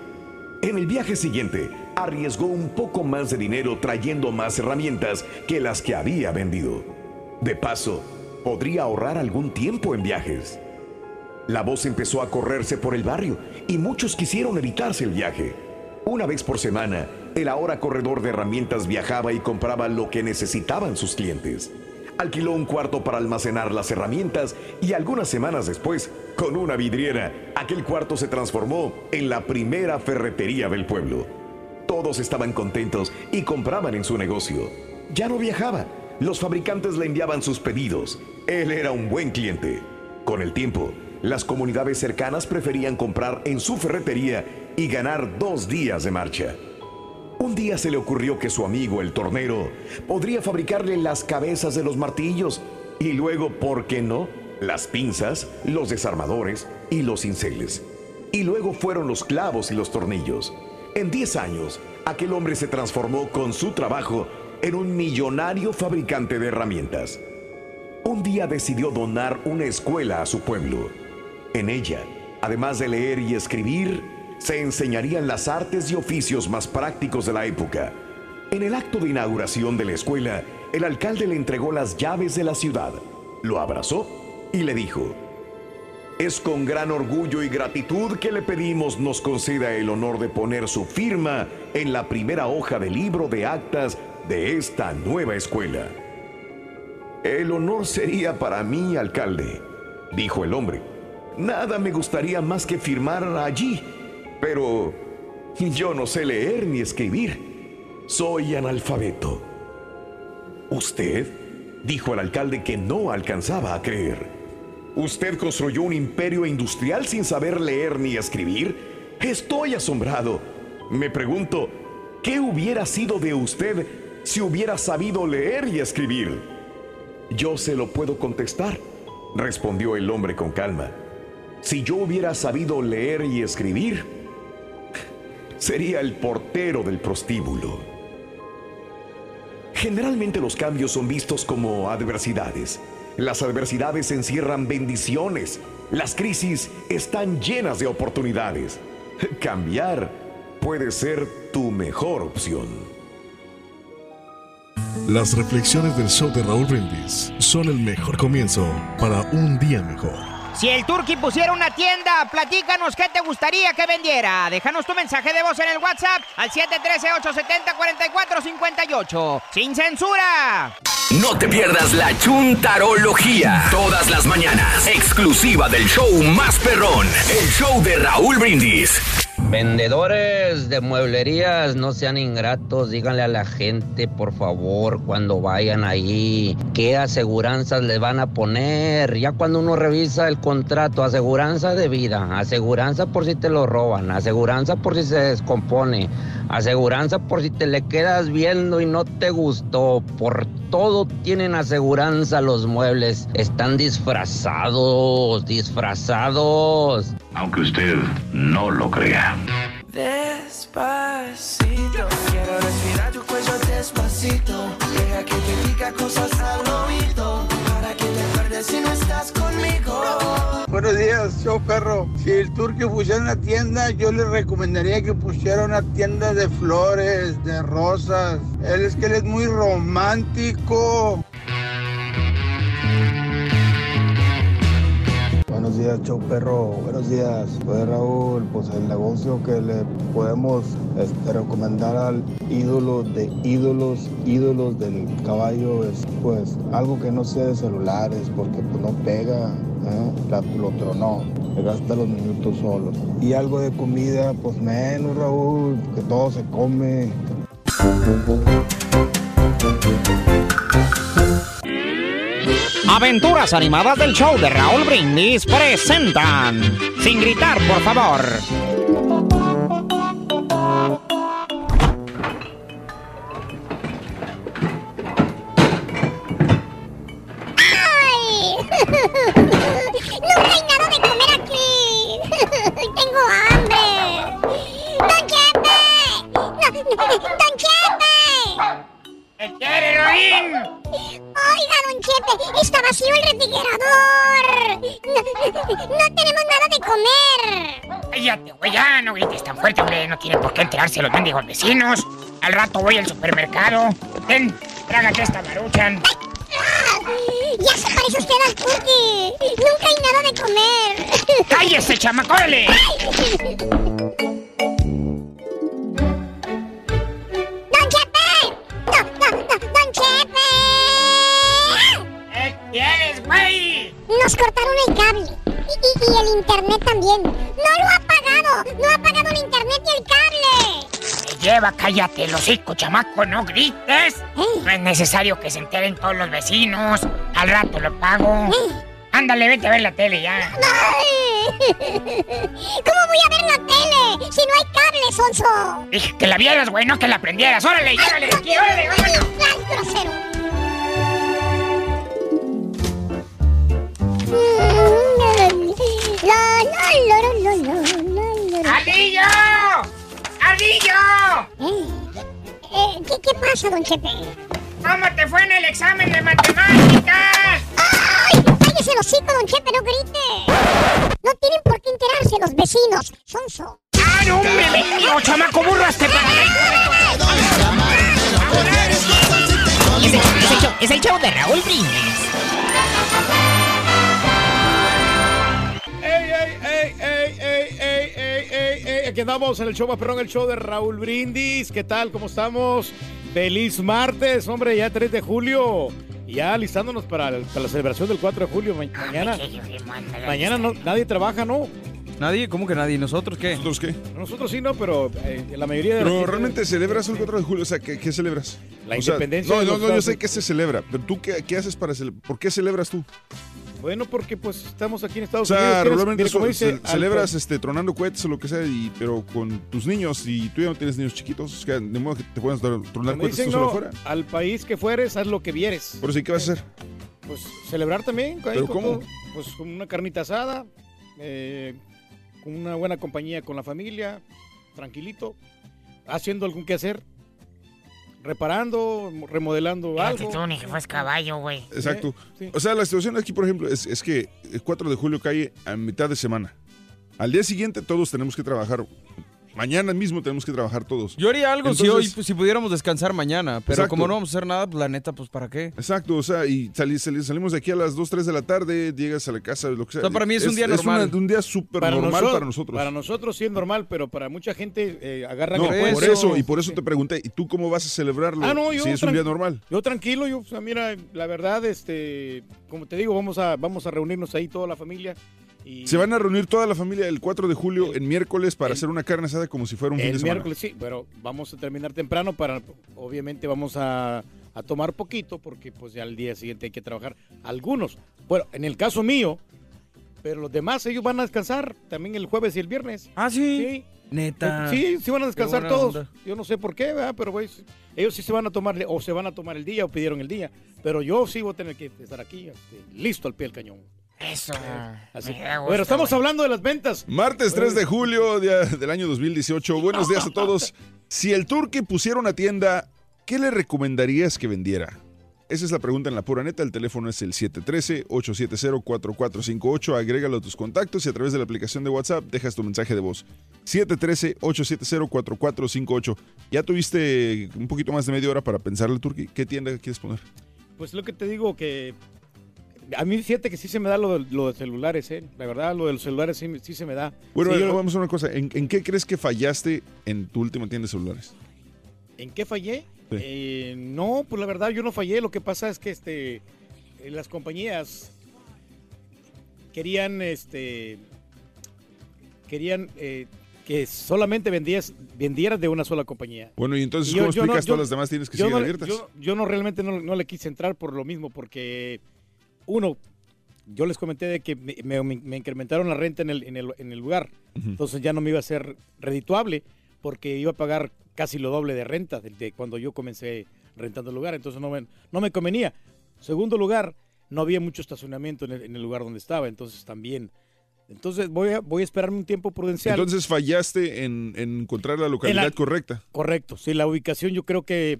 Speaker 8: En el viaje siguiente, arriesgó un poco más de dinero trayendo más herramientas que las que había vendido. De paso, podría ahorrar algún tiempo en viajes. La voz empezó a correrse por el barrio y muchos quisieron evitarse el viaje. Una vez por semana, el ahora corredor de herramientas viajaba y compraba lo que necesitaban sus clientes. Alquiló un cuarto para almacenar las herramientas y algunas semanas después, con una vidriera, aquel cuarto se transformó en la primera ferretería del pueblo. Todos estaban contentos y compraban en su negocio. Ya no viajaba. Los fabricantes le enviaban sus pedidos. Él era un buen cliente. Con el tiempo, las comunidades cercanas preferían comprar en su ferretería y ganar dos días de marcha. Un día se le ocurrió que su amigo, el tornero, podría fabricarle las cabezas de los martillos y luego, ¿por qué no? Las pinzas, los desarmadores y los cinceles. Y luego fueron los clavos y los tornillos. En 10 años, aquel hombre se transformó con su trabajo en un millonario fabricante de herramientas. Un día decidió donar una escuela a su pueblo. En ella, además de leer y escribir, se enseñarían las artes y oficios más prácticos de la época. En el acto de inauguración de la escuela, el alcalde le entregó las llaves de la ciudad, lo abrazó y le dijo, es con gran orgullo y gratitud que le pedimos nos conceda el honor de poner su firma en la primera hoja del libro de actas de esta nueva escuela. El honor sería para mí, alcalde, dijo el hombre. Nada me gustaría más que firmar allí, pero yo no sé leer ni escribir. Soy analfabeto. ¿Usted? dijo el alcalde que no alcanzaba a creer. ¿Usted construyó un imperio industrial sin saber leer ni escribir? Estoy asombrado. Me pregunto, ¿qué hubiera sido de usted si hubiera sabido leer y escribir? Yo se lo puedo contestar, respondió el hombre con calma. Si yo hubiera sabido leer y escribir, sería el portero del prostíbulo. Generalmente los cambios son vistos como adversidades. Las adversidades encierran bendiciones. Las crisis están llenas de oportunidades. Cambiar puede ser tu mejor opción.
Speaker 14: Las reflexiones del show de Raúl Brindis son el mejor comienzo para un día mejor.
Speaker 13: Si el Turqui pusiera una tienda, platícanos qué te gustaría que vendiera. Déjanos tu mensaje de voz en el WhatsApp al 713-870-4458. ¡Sin censura!
Speaker 7: No te pierdas la chuntarología. Todas las mañanas. Exclusiva del show más perrón. El show de Raúl Brindis.
Speaker 19: Vendedores de mueblerías, no sean ingratos, díganle a la gente, por favor, cuando vayan ahí, qué aseguranzas les van a poner. Ya cuando uno revisa el contrato, aseguranza de vida, aseguranza por si te lo roban, aseguranza por si se descompone, aseguranza por si te le quedas viendo y no te gustó. Por todo tienen aseguranza los muebles. Están disfrazados, disfrazados.
Speaker 20: Aunque usted no lo crea.
Speaker 16: Despacito, quiero respirar tu cuello despacito. Deja que te diga cosas al oído. Para que te acuerdes si no estás conmigo.
Speaker 21: Buenos días, show perro. Si el turque pusiera una tienda, yo le recomendaría que pusiera una tienda de flores, de rosas. Él es que él es muy romántico.
Speaker 22: Buenos días, show perro. Buenos días. Pues Raúl, pues el negocio que le podemos este, recomendar al ídolo de ídolos, ídolos del caballo es pues algo que no sea de celulares porque pues no pega, ¿eh? La- lo tronó, le gasta los minutos solos. Y algo de comida, pues menos Raúl, que todo se come.
Speaker 13: Aventuras animadas del show de Raúl Brindis presentan. Sin gritar, por favor.
Speaker 10: ¡Ay! Nunca hay nada de comer aquí. Tengo hambre. ¡Don Chepe! No, ¡Don!
Speaker 13: ¿Qué quiere, Roín?
Speaker 10: Oiga, don Chepe, está vacío el refrigerador. No, no tenemos nada de comer.
Speaker 17: Cállate, güey, ya no grites tan fuerte, hombre. No tiene por qué enterarse los mendigos vecinos. Al rato voy al supermercado. Ten, trágate esta maruchan.
Speaker 10: Ya se parece usted al turqui. Nunca hay nada de comer.
Speaker 17: ¡Cállese, chamaco, quieres, güey?
Speaker 10: Nos cortaron el cable. Y, y- y el internet también. ¡No lo ha pagado! ¡No ha pagado el internet y el cable!
Speaker 17: Me lleva, cállate, el hocico, chamaco, no grites. No es necesario que se enteren todos los vecinos. Al rato lo pago. Ándale, vete a ver la tele ya.
Speaker 10: ¡Ay! ¿Cómo voy a ver la tele si no hay cable, Sonso?
Speaker 17: Dije que la vieras, güey, no que la prendieras. ¡Órale, llégale de aquí, órale, vámonos!
Speaker 10: ¡Ay, grosero!
Speaker 17: ¡Ardillo! ¡Ardillo!
Speaker 10: Eh, ¿qué, ¿Qué pasa, don Chepe?
Speaker 17: ¿Cómo te fue en el examen de matemáticas?
Speaker 10: ¡Ay! ¡Cállese el hocico, don Chepe! ¡No grite! No tienen por qué enterarse los vecinos, Sonso.
Speaker 17: ¡Ah, no, hombre, mendigo chamaco burro, hazte para es el show de Raúl Brindis.
Speaker 11: ey, ey, ey, ey, ey, ey, Aquí andamos en el show más perrón, el show de Raúl Brindis. ¿Qué tal? ¿Cómo estamos? Feliz martes, hombre, ya 3 de julio. Ya listándonos para, la celebración del 4 de julio. Mañana. Mañana nadie trabaja, ¿no?
Speaker 12: ¿Nadie? ¿Cómo que nadie? ¿Nosotros qué?
Speaker 18: ¿Nosotros qué?
Speaker 11: Nosotros sí, no, pero eh, la mayoría de...
Speaker 18: Pero realmente celebras el 4 de julio, o sea, ¿qué, celebras?
Speaker 11: La independencia.
Speaker 18: No, no, no, yo sé qué se celebra, pero tú qué haces para celebrar, ¿por qué celebras tú?
Speaker 11: Bueno, porque pues estamos aquí en
Speaker 18: O
Speaker 11: Estados Unidos.
Speaker 18: sea,
Speaker 11: Tienes-
Speaker 18: regularmente
Speaker 11: mira, como
Speaker 18: so-
Speaker 11: dice
Speaker 18: ce- celebras este, tronando cohetes o lo que sea, y, pero con tus niños, y tú ya no tienes niños chiquitos, que de modo que te puedas tronar cohetes
Speaker 11: dicen,
Speaker 18: tú solo
Speaker 11: no,
Speaker 18: afuera.
Speaker 11: al país que fueres, haz lo que vieres.
Speaker 18: Por eso, ¿y qué vas a hacer?
Speaker 11: Pues celebrar también.
Speaker 18: ¿Pero
Speaker 11: con
Speaker 18: cómo?
Speaker 11: todo. Pues con una carnita asada, eh, con una buena compañía con la familia, tranquilito, haciendo algún quehacer, reparando, remodelando
Speaker 17: Fíjate
Speaker 11: algo.
Speaker 17: tú, ni que fues caballo, güey.
Speaker 18: Exacto.
Speaker 11: sí.
Speaker 18: O sea, la situación aquí, por ejemplo, es, es que el 4 de julio cae a mitad de semana. Al día siguiente todos tenemos que trabajar. Mañana mismo tenemos que trabajar todos.
Speaker 12: Yo haría algo si hoy pues, si pudiéramos descansar mañana, pero
Speaker 18: Exacto.
Speaker 12: como no vamos a hacer nada, pues la neta, pues ¿para qué?
Speaker 18: Exacto, o sea, y sali- sali- salimos de aquí a las 2, 3 de la tarde, llegas a la casa, lo que sea.
Speaker 12: O sea, para mí es un día normal.
Speaker 18: una- un día súper normal
Speaker 11: nosotros-
Speaker 18: para nosotros.
Speaker 11: Para nosotros sí es normal, pero para mucha gente eh, agarra
Speaker 18: no,
Speaker 11: que
Speaker 18: por eso, y por eso te pregunté, ¿y tú cómo vas a celebrarlo
Speaker 11: Ah, no, yo
Speaker 18: si es un día normal?
Speaker 11: Yo tranquilo, yo, o sea, mira, la verdad, este, como te digo, vamos a, vamos a reunirnos ahí toda la familia. Y
Speaker 18: Se van a reunir toda la familia el 4 de julio en miércoles para hacer una carne asada como si fuera un fin de
Speaker 11: el
Speaker 18: semana.
Speaker 11: miércoles sí, pero vamos a terminar temprano para, obviamente vamos a, a tomar poquito porque pues ya al día siguiente hay que trabajar. Algunos, bueno, en el caso mío, pero los demás ellos van a descansar también el jueves y el viernes.
Speaker 12: Ah, sí.
Speaker 11: Sí.
Speaker 12: Neta.
Speaker 11: Sí, sí van a descansar todos.
Speaker 12: onda.
Speaker 11: Yo no sé por qué, ¿verdad? pero pues, ellos sí se van a tomar o se van a tomar el día o pidieron el día, pero yo sí voy a tener que estar aquí, este, listo al pie del cañón.
Speaker 17: Eso.
Speaker 11: Así.
Speaker 17: me da gusto,
Speaker 11: Bueno, estamos hablando de las ventas.
Speaker 18: Martes 3 de julio día del año 2018. Buenos días a todos. Si el turque pusiera una tienda, ¿qué le recomendarías que vendiera? Esa es la pregunta en la pura neta. El teléfono es el 713-870-4458. Agrégalo a tus contactos y a través de la aplicación de WhatsApp dejas tu mensaje de voz. 713-870-4458. Ya tuviste un poquito más de media hora para pensarle, Turki. ¿Qué tienda quieres poner?
Speaker 11: Pues lo que te digo que a mí fíjate que sí se me da lo de, lo de celulares, ¿eh? La verdad, lo de los celulares sí, se me da.
Speaker 18: Bueno,
Speaker 11: Sí, yo-
Speaker 18: vamos a una cosa. ¿En, en qué crees que fallaste en tu última tienda de celulares?
Speaker 11: ¿En qué fallé?
Speaker 18: Sí.
Speaker 11: Eh, no, pues la verdad yo no fallé. Lo que pasa es que este, eh, las compañías querían, este, querían eh, que solamente vendías, vendieras de una sola compañía.
Speaker 18: Bueno, y entonces,
Speaker 11: Y yo-
Speaker 18: ¿cómo
Speaker 11: yo no-
Speaker 18: explicas
Speaker 11: yo-
Speaker 18: todas las demás tienes que siguen
Speaker 11: no
Speaker 18: abiertas?
Speaker 11: Yo, yo no realmente no, no le quise entrar por lo mismo, porque uno, yo les comenté de que me, me- me incrementaron la renta en el, en el, en el lugar, entonces ya no me iba a ser redituable, porque iba a pagar casi lo doble de renta de, de cuando yo comencé rentando el lugar, entonces no me, no me convenía. Segundo lugar, no había mucho estacionamiento en el, en el lugar donde estaba, entonces también. Entonces voy a, voy a esperarme un tiempo prudencial.
Speaker 18: Entonces fallaste en, en encontrar la localidad
Speaker 11: En la-
Speaker 18: correcta.
Speaker 11: Correcto, sí, la ubicación yo creo que...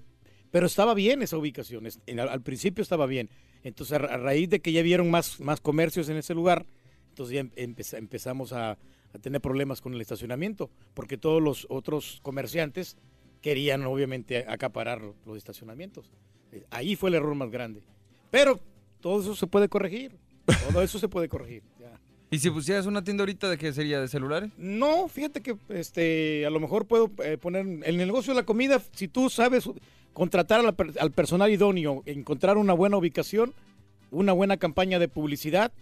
Speaker 11: Pero estaba bien esa ubicación, al principio estaba bien. Entonces a, ra- a raíz de que ya vieron más, más comercios en ese lugar, entonces ya em- empeza- empezamos a, a tener problemas con el estacionamiento, porque todos los otros comerciantes querían obviamente acaparar los estacionamientos. Eh, Ahí fue el error más grande. Pero todo eso se puede corregir, todo eso se puede corregir. ya.
Speaker 12: ¿Y si pusieras una tienda ahorita de qué sería? ¿De celulares?
Speaker 11: No, fíjate que este, a lo mejor puedo eh, poner el negocio de la comida, si tú sabes contratar al personal idóneo, encontrar una buena ubicación, una buena campaña de publicidad,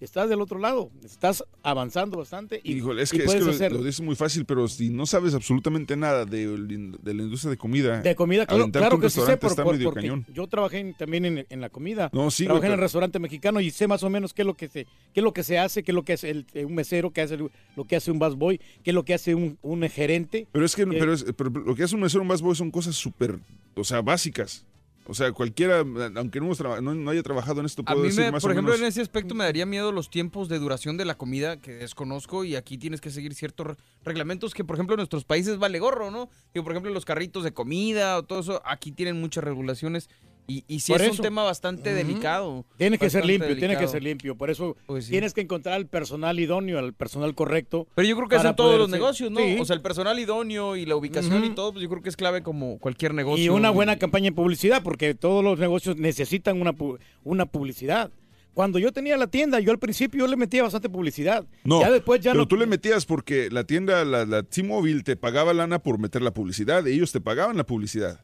Speaker 11: estás del otro lado, estás avanzando bastante y,
Speaker 18: Híjole, es
Speaker 11: y
Speaker 18: que, es
Speaker 11: puedes
Speaker 18: que
Speaker 11: hacer
Speaker 18: lo dices muy fácil, pero si no sabes absolutamente nada de, de la industria de comida,
Speaker 11: de comida, claro,
Speaker 18: un
Speaker 11: que sí sé, por,
Speaker 18: está
Speaker 11: por- porque
Speaker 18: cañón.
Speaker 11: yo trabajé en- también en, en la comida,
Speaker 18: No, sí,
Speaker 11: trabajé en el restaurante mexicano y sé más o menos qué es lo que se, qué es lo que se hace, qué es lo que hace el- un mesero, qué hace el- lo que hace un busboy, qué es lo que hace un, un gerente.
Speaker 18: Pero es que pero es- pero lo que hace un mesero en Bass Boy son cosas súper, o sea, básicas. O sea, cualquiera, aunque no, hemos no, no haya trabajado en esto,
Speaker 12: A
Speaker 18: puedo
Speaker 12: mí,
Speaker 18: decir
Speaker 12: me,
Speaker 18: más
Speaker 12: por
Speaker 18: o
Speaker 12: ejemplo,
Speaker 18: menos.
Speaker 12: en ese aspecto me daría miedo los tiempos de duración de la comida que desconozco y aquí tienes que seguir ciertos re- reglamentos que, por ejemplo, en nuestros países vale gorro, ¿no? Digo, por ejemplo, los carritos de comida o todo eso, aquí tienen muchas regulaciones y, y sí
Speaker 11: Por
Speaker 12: es
Speaker 11: eso.
Speaker 12: un tema bastante delicado.
Speaker 11: Tiene que ser limpio, tiene que ser limpio. Por eso
Speaker 12: Pues sí.
Speaker 11: tienes que encontrar al personal idóneo, al personal correcto.
Speaker 12: Pero yo creo que
Speaker 11: para
Speaker 12: son todos los
Speaker 11: ser-
Speaker 12: negocios, ¿no?
Speaker 11: Sí.
Speaker 12: O sea, el personal idóneo y la ubicación y todo, pues yo creo que es clave como cualquier negocio.
Speaker 11: y una buena campaña de publicidad, porque todos los negocios necesitan una, pu- una publicidad. Cuando yo tenía la tienda, yo al principio yo le metía bastante publicidad.
Speaker 18: No,
Speaker 11: ya después ya
Speaker 18: pero
Speaker 11: no.
Speaker 18: tú le metías porque la tienda, la, la T-Mobile, te pagaba lana por meter la publicidad. Ellos te pagaban la publicidad.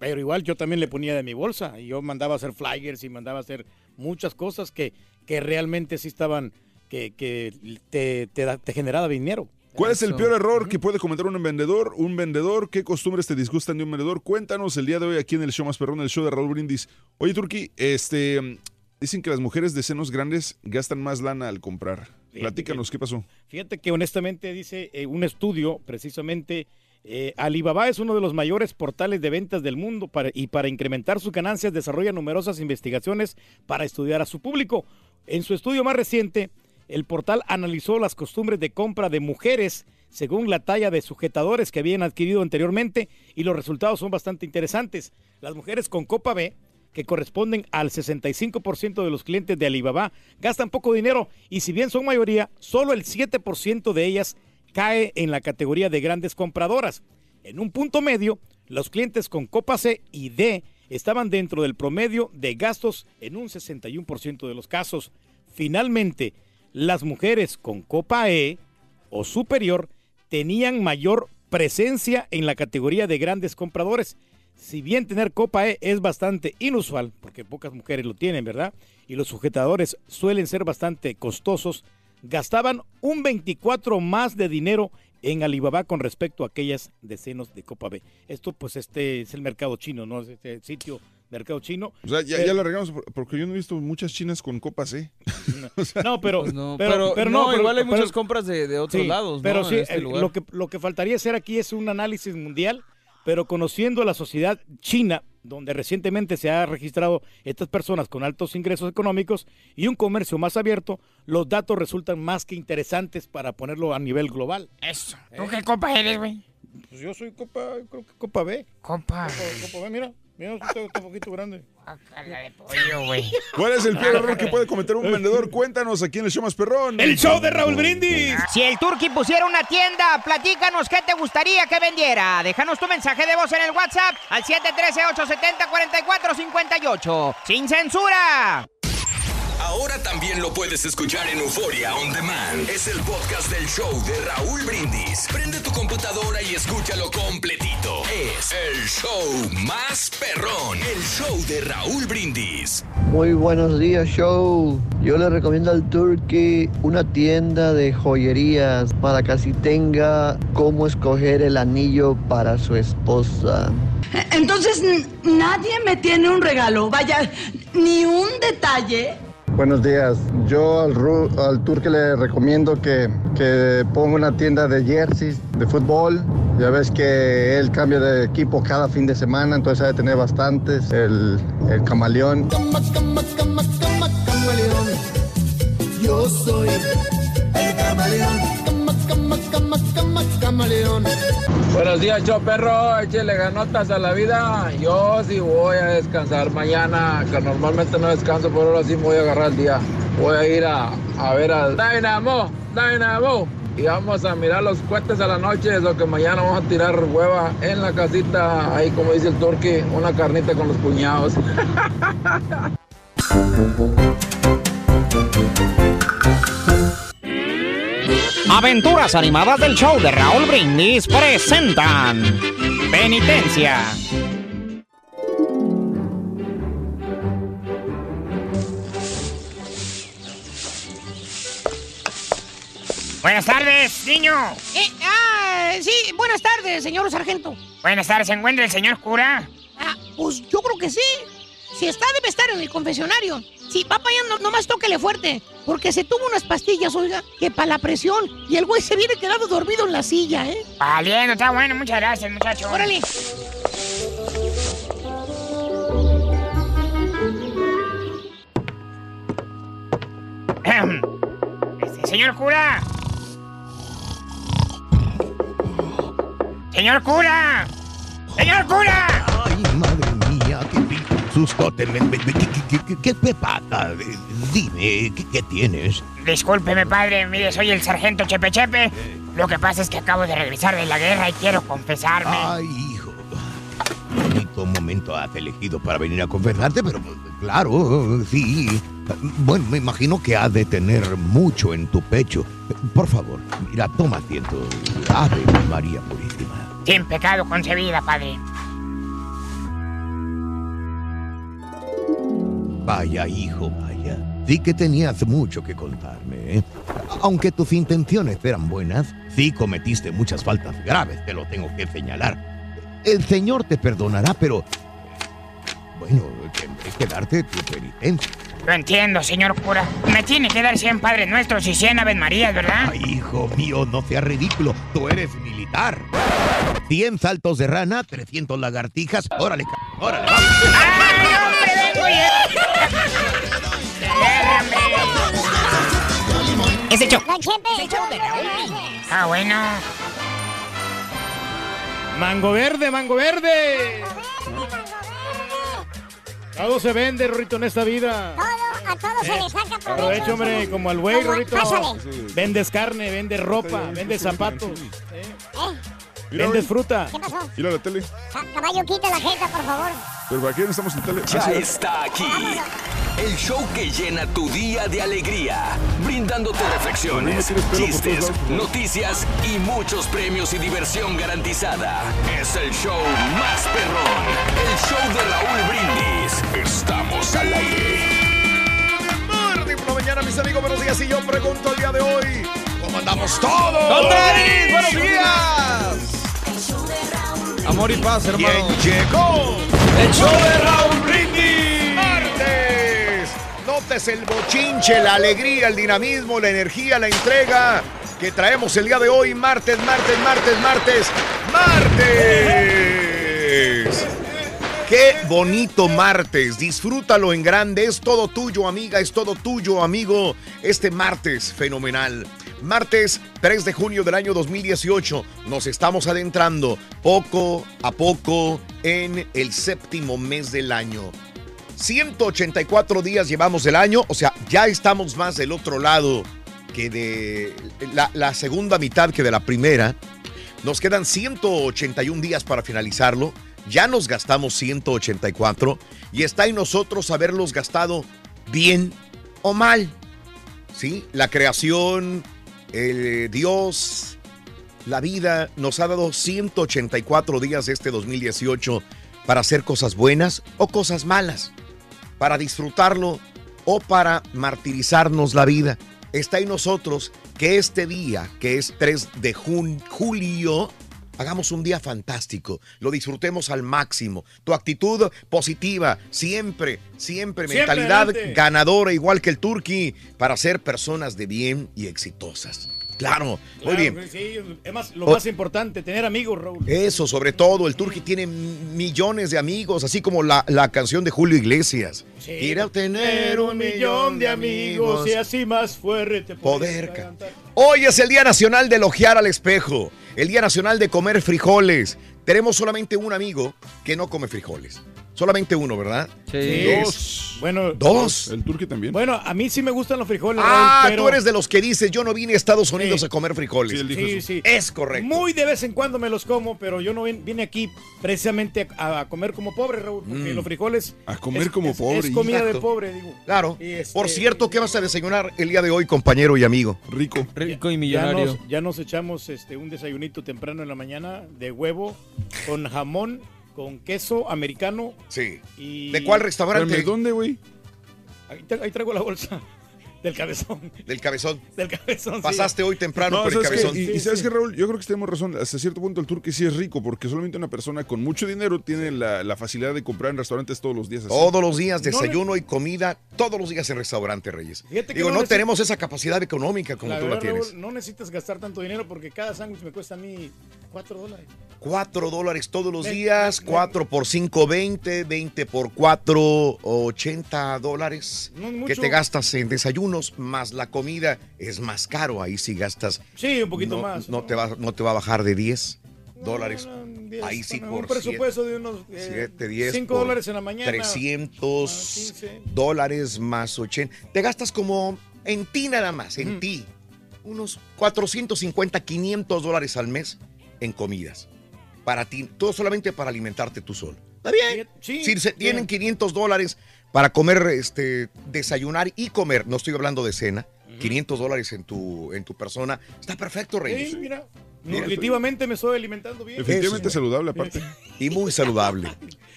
Speaker 11: Pero igual yo también le ponía de mi bolsa y yo mandaba a hacer flyers y mandaba a hacer muchas cosas que, que realmente sí estaban, que, que te, te, te generaba dinero.
Speaker 18: ¿Cuál es el peor error que puede cometer un vendedor? Un vendedor, ¿qué costumbres te disgustan de un vendedor? Cuéntanos el día de hoy aquí en el show más perrón, el show de Raúl Brindis. Oye, Turki, este, dicen que las mujeres de senos grandes gastan más lana al comprar. Platícanos, ¿qué pasó?
Speaker 11: Fíjate que honestamente dice eh, un estudio, precisamente, eh, Alibaba es uno de los mayores portales de ventas del mundo y para incrementar sus ganancias desarrolla numerosas investigaciones para estudiar a su público. En su estudio más reciente, el portal analizó las costumbres de compra de mujeres según la talla de sujetadores que habían adquirido anteriormente y los resultados son bastante interesantes. Las mujeres con copa B que corresponden al 65% de los clientes de Alibaba, gastan poco dinero y si bien son mayoría, solo el 7% de ellas cae en la categoría de grandes compradoras. En un punto medio, los clientes con copa C y D estaban dentro del promedio de gastos en un 61% de los casos. Finalmente, las mujeres con copa E o superior tenían mayor presencia en la categoría de grandes compradores. Si bien tener copa E es bastante inusual, porque pocas mujeres lo tienen, ¿verdad? Y los sujetadores suelen ser bastante costosos, gastaban un 24 más de dinero en Alibaba con respecto a aquellas de senos de copa B. Esto pues este es el mercado chino, ¿no? Es Este sitio mercado chino.
Speaker 18: O sea, ya,
Speaker 11: Pero-
Speaker 18: ya lo arreglamos por- porque yo no he visto muchas chinas con copas, ¿eh?
Speaker 11: No, pero,
Speaker 12: Pues no,
Speaker 11: pero,
Speaker 12: pero-
Speaker 11: pero
Speaker 12: no,
Speaker 11: pero-
Speaker 12: igual hay
Speaker 11: pero-
Speaker 12: muchas compras de, de otros
Speaker 11: Sí,
Speaker 12: lados, ¿no?
Speaker 11: Pero sí,
Speaker 12: este lugar.
Speaker 11: lo, que, lo que faltaría hacer aquí es un análisis mundial, pero conociendo a la sociedad china, donde recientemente se ha registrado estas personas con altos ingresos económicos y un comercio más abierto, los datos resultan más que interesantes para ponerlo a nivel global.
Speaker 17: Eso. ¿Tú qué copa eres, güey?
Speaker 11: Pues yo soy copa, creo que copa B.
Speaker 17: Copa.
Speaker 11: Copa, copa B, mira. Mira, está, está un poquito grande.
Speaker 17: Pollo, güey.
Speaker 18: ¿Cuál es el peor error que puede cometer un vendedor? Cuéntanos aquí en el show más perrón.
Speaker 11: El show de Raúl Brindis.
Speaker 13: Si el Turqui pusiera una tienda, platícanos qué te gustaría que vendiera. Déjanos tu mensaje de voz en el WhatsApp al 713-870-4458. ¡Sin censura!
Speaker 7: Ahora también lo puedes escuchar en Euforia On Demand. Es el podcast del show de Raúl Brindis. Prende tu computadora y escúchalo completito. Es el show más perrón. El show de Raúl Brindis.
Speaker 23: Muy buenos días, show. Yo le recomiendo al Turkey una tienda de joyerías para que así tenga cómo escoger el anillo para su esposa.
Speaker 24: Entonces, nadie me tiene un regalo, vaya, ni un detalle.
Speaker 25: Buenos días. Yo al, al Turque le recomiendo que, que ponga una tienda de jerseys de fútbol. Ya ves que él cambia de equipo cada fin de semana, entonces ha de tener bastantes. El, el
Speaker 26: camaleón. Yo soy el camaleón. Cama, cama, cama, cama, camaleón.
Speaker 27: Buenos días, show perro. Échele ganotas a la vida. Yo sí voy a descansar mañana, que normalmente no descanso, pero ahora sí me voy a agarrar el día. Voy a ir a, a ver al Dynamo, Dynamo. Y vamos a mirar los cohetes a la noche, eso que mañana vamos a tirar hueva en la casita, ahí como dice el turqui, una carnita con los cuñados.
Speaker 13: Aventuras animadas del show de Raúl Brindis presentan Penitencia.
Speaker 17: Buenas tardes, niño.
Speaker 16: Eh, ah, sí, buenas tardes, señor sargento.
Speaker 17: Buenas tardes, ¿se encuentra el señor cura?
Speaker 16: Ah, pues yo creo que sí. Si está, debe estar en el confesionario. Si va para allá, no, nomás tóquele fuerte. Porque se tuvo unas pastillas, oiga, que para la presión. Y el güey se viene quedado dormido en la silla, ¿eh?
Speaker 17: Valiendo, está bueno, muchas gracias, muchacho.
Speaker 16: Órale.
Speaker 17: Este, señor cura. Señor cura. Señor cura.
Speaker 8: Ay, madre mía, qué me- ¿Qué, qué, qué- qué te pasa? Dime, ¿qué, qué tienes?
Speaker 17: Discúlpeme, padre. Mire, soy el sargento Chepe Chepe. Lo que pasa es que acabo de regresar de la guerra y quiero confesarme.
Speaker 8: Ay, hijo. Bonito momento has elegido para venir a confesarte, pero claro, sí. Bueno, me imagino que has de tener mucho en tu pecho. Por favor, mira, toma asiento. Ave María Purísima.
Speaker 17: Sin pecado concebida, padre.
Speaker 8: Vaya, hijo, vaya. Sí que tenías mucho que contarme, ¿eh? Aunque tus intenciones eran buenas, sí cometiste muchas faltas graves, te lo tengo que señalar. El Señor te perdonará, pero... Bueno, tendré que darte tu penitencia.
Speaker 17: Lo entiendo, señor cura. Me tiene que dar 100 Padres Nuestros y 100 Aves Marías, ¿verdad?
Speaker 8: Ay, hijo mío, no seas ridículo. Tú eres militar. 100 saltos de rana, 300 lagartijas. Órale, órale.
Speaker 17: Ese show.
Speaker 10: Ese
Speaker 17: show de Ah, bueno.
Speaker 11: Mango verde, mango verde. Todo se vende, Rorito, en esta vida.
Speaker 10: A todos se les saca provecho.
Speaker 11: Aprovecho, hombre, como al güey, Rorito.
Speaker 10: pásale.
Speaker 11: Vendes carne, vendes ropa, vendes zapatos,
Speaker 10: ¿Eh?
Speaker 11: Vendes fruta.
Speaker 10: ¿Qué pasó?
Speaker 18: A la tele.
Speaker 10: Ca- Caballo, quita la jeta, por favor.
Speaker 18: Pero aquí no estamos en tele.
Speaker 7: Ya
Speaker 18: Ah,
Speaker 7: está aquí. El show que llena tu día de alegría, brindándote reflexiones, chistes, noticias y muchos premios y diversión garantizada. Es el show más perrón, el show de Raúl Brindis. Estamos al aire.
Speaker 28: Morning por la mañana, mis amigos, buenos días. Y yo pregunto el día de hoy, ¿cómo andamos todos?
Speaker 12: ¡Buenos días! Amor y paz, hermano.
Speaker 28: ¿Quién llegó?
Speaker 12: ¡El show de Raúl Brindis!
Speaker 28: ¡Martes! Notes el bochinche, la alegría, el dinamismo, la energía, la entrega que traemos el día de hoy. Martes, martes, martes, martes, martes.
Speaker 8: Qué bonito martes, disfrútalo en grande, es todo tuyo amiga, es todo tuyo amigo, este martes fenomenal. Martes 3 de junio del año 2018, nos estamos adentrando poco a poco en el séptimo mes del año. 184 días llevamos del año, o sea, ya estamos más del otro lado que de la, la segunda mitad que de la primera. Nos quedan 181 días para finalizarlo. Ya nos gastamos 184 y está en nosotros haberlos gastado bien o mal. ¿Sí? La creación, el Dios, la vida nos ha dado 184 días este 2018 para hacer cosas buenas o cosas malas, para disfrutarlo o para martirizarnos la vida. Está en nosotros que este día, que es 3 de julio, hagamos un día fantástico, lo disfrutemos al máximo. Tu actitud positiva, siempre, siempre,
Speaker 11: Siempre
Speaker 8: mentalidad
Speaker 11: adelante.
Speaker 8: ganadora, igual que el Turqui, para ser personas de bien y exitosas. Claro, muy bien.
Speaker 11: sí, es más, lo más importante, tener amigos, Raúl.
Speaker 8: Eso, sobre todo, el Turqui tiene millones de amigos, así como la, la canción de Julio Iglesias.
Speaker 11: Sí.
Speaker 8: Quiero tener
Speaker 11: un millón de amigos y así más fuerte
Speaker 8: Poder. Hoy es el Día Nacional de elogiar al espejo, el Día Nacional de comer frijoles. Tenemos solamente un amigo que no come frijoles. Solamente uno, ¿verdad? Es-
Speaker 11: Bueno,
Speaker 8: Dos.
Speaker 18: El turque también.
Speaker 11: Bueno, a mí sí me gustan los frijoles.
Speaker 8: Ah,
Speaker 11: Raúl, pero-
Speaker 8: tú eres de los que dices, yo no vine a Estados Unidos
Speaker 11: Sí.
Speaker 8: a comer frijoles.
Speaker 11: Sí, sí.
Speaker 8: Es correcto.
Speaker 11: Muy de vez en cuando me los como, pero yo no vin- vine aquí precisamente a, a comer como pobre, Raúl, porque
Speaker 8: Mm.
Speaker 11: los frijoles.
Speaker 18: A comer
Speaker 11: es-
Speaker 18: como
Speaker 11: es-
Speaker 18: pobre,
Speaker 11: Es comida de pobre, digo.
Speaker 8: Claro.
Speaker 11: Este-
Speaker 8: Por cierto, ¿qué vas a desayunar el día de hoy, compañero y amigo?
Speaker 18: Rico.
Speaker 12: Rico y
Speaker 11: Ya
Speaker 12: millonario.
Speaker 11: nos, ya nos echamos este, un desayunito temprano en la mañana de huevo con jamón, con queso americano.
Speaker 8: Sí.
Speaker 11: Y...
Speaker 8: ¿De cuál restaurante?
Speaker 18: Espérame, ¿Dónde, güey?
Speaker 11: Ahí, ahí traigo la bolsa del cabezón.
Speaker 8: Del cabezón.
Speaker 11: Del cabezón. sí.
Speaker 8: Pasaste hoy temprano
Speaker 18: No,
Speaker 8: por el cabezón.
Speaker 18: Y, y
Speaker 11: Sí,
Speaker 18: sabes
Speaker 11: sí.
Speaker 18: qué, Raúl, yo creo que tenemos razón. Hasta cierto punto el turque sí es rico, porque solamente una persona con mucho dinero tiene la, la facilidad de comprar en restaurantes todos los días. así.
Speaker 8: Todos los días,
Speaker 11: No
Speaker 8: desayuno y comida, todos los días en restaurante, Reyes.
Speaker 11: Que
Speaker 8: Digo,
Speaker 11: no
Speaker 8: no tenemos esa capacidad económica como
Speaker 11: La
Speaker 8: tú la tienes.
Speaker 11: Raúl, no necesitas gastar tanto dinero porque cada sándwich me cuesta a mí 4 dólares.
Speaker 8: 4 dólares todos los días,
Speaker 11: ven.
Speaker 8: 4 por 5, 20, 20 por 4, 80 dólares
Speaker 11: No es mucho.
Speaker 8: que te gastas en desayunos, más la comida es más caro, ahí sí gastas.
Speaker 11: Sí, un poquito
Speaker 8: no,
Speaker 11: más.
Speaker 8: No, te va, no te va a bajar de 10 dólares.
Speaker 11: Diez,
Speaker 8: ahí sí por
Speaker 11: Un presupuesto de unos
Speaker 8: 7, 10.
Speaker 11: 5
Speaker 8: por
Speaker 11: dólares en la mañana.
Speaker 8: 300
Speaker 11: Ah, 15.
Speaker 8: dólares más 80. Te gastas como en ti nada más, en ti. Unos 450, 500 dólares al mes en comidas. Para ti, todo solamente para alimentarte tú solo. ¿Está bien?
Speaker 11: Sí,
Speaker 8: si se
Speaker 11: bien.
Speaker 8: tienen 500 dólares para comer, este, desayunar y comer, no estoy hablando de cena, 500 dólares en tu, en tu persona, está perfecto, Reyes.
Speaker 11: Sí, mira.
Speaker 8: Mira.
Speaker 11: Nutritivamente me estoy alimentando bien.
Speaker 18: Definitivamente
Speaker 8: Eso.
Speaker 18: saludable, aparte.
Speaker 8: Y muy saludable.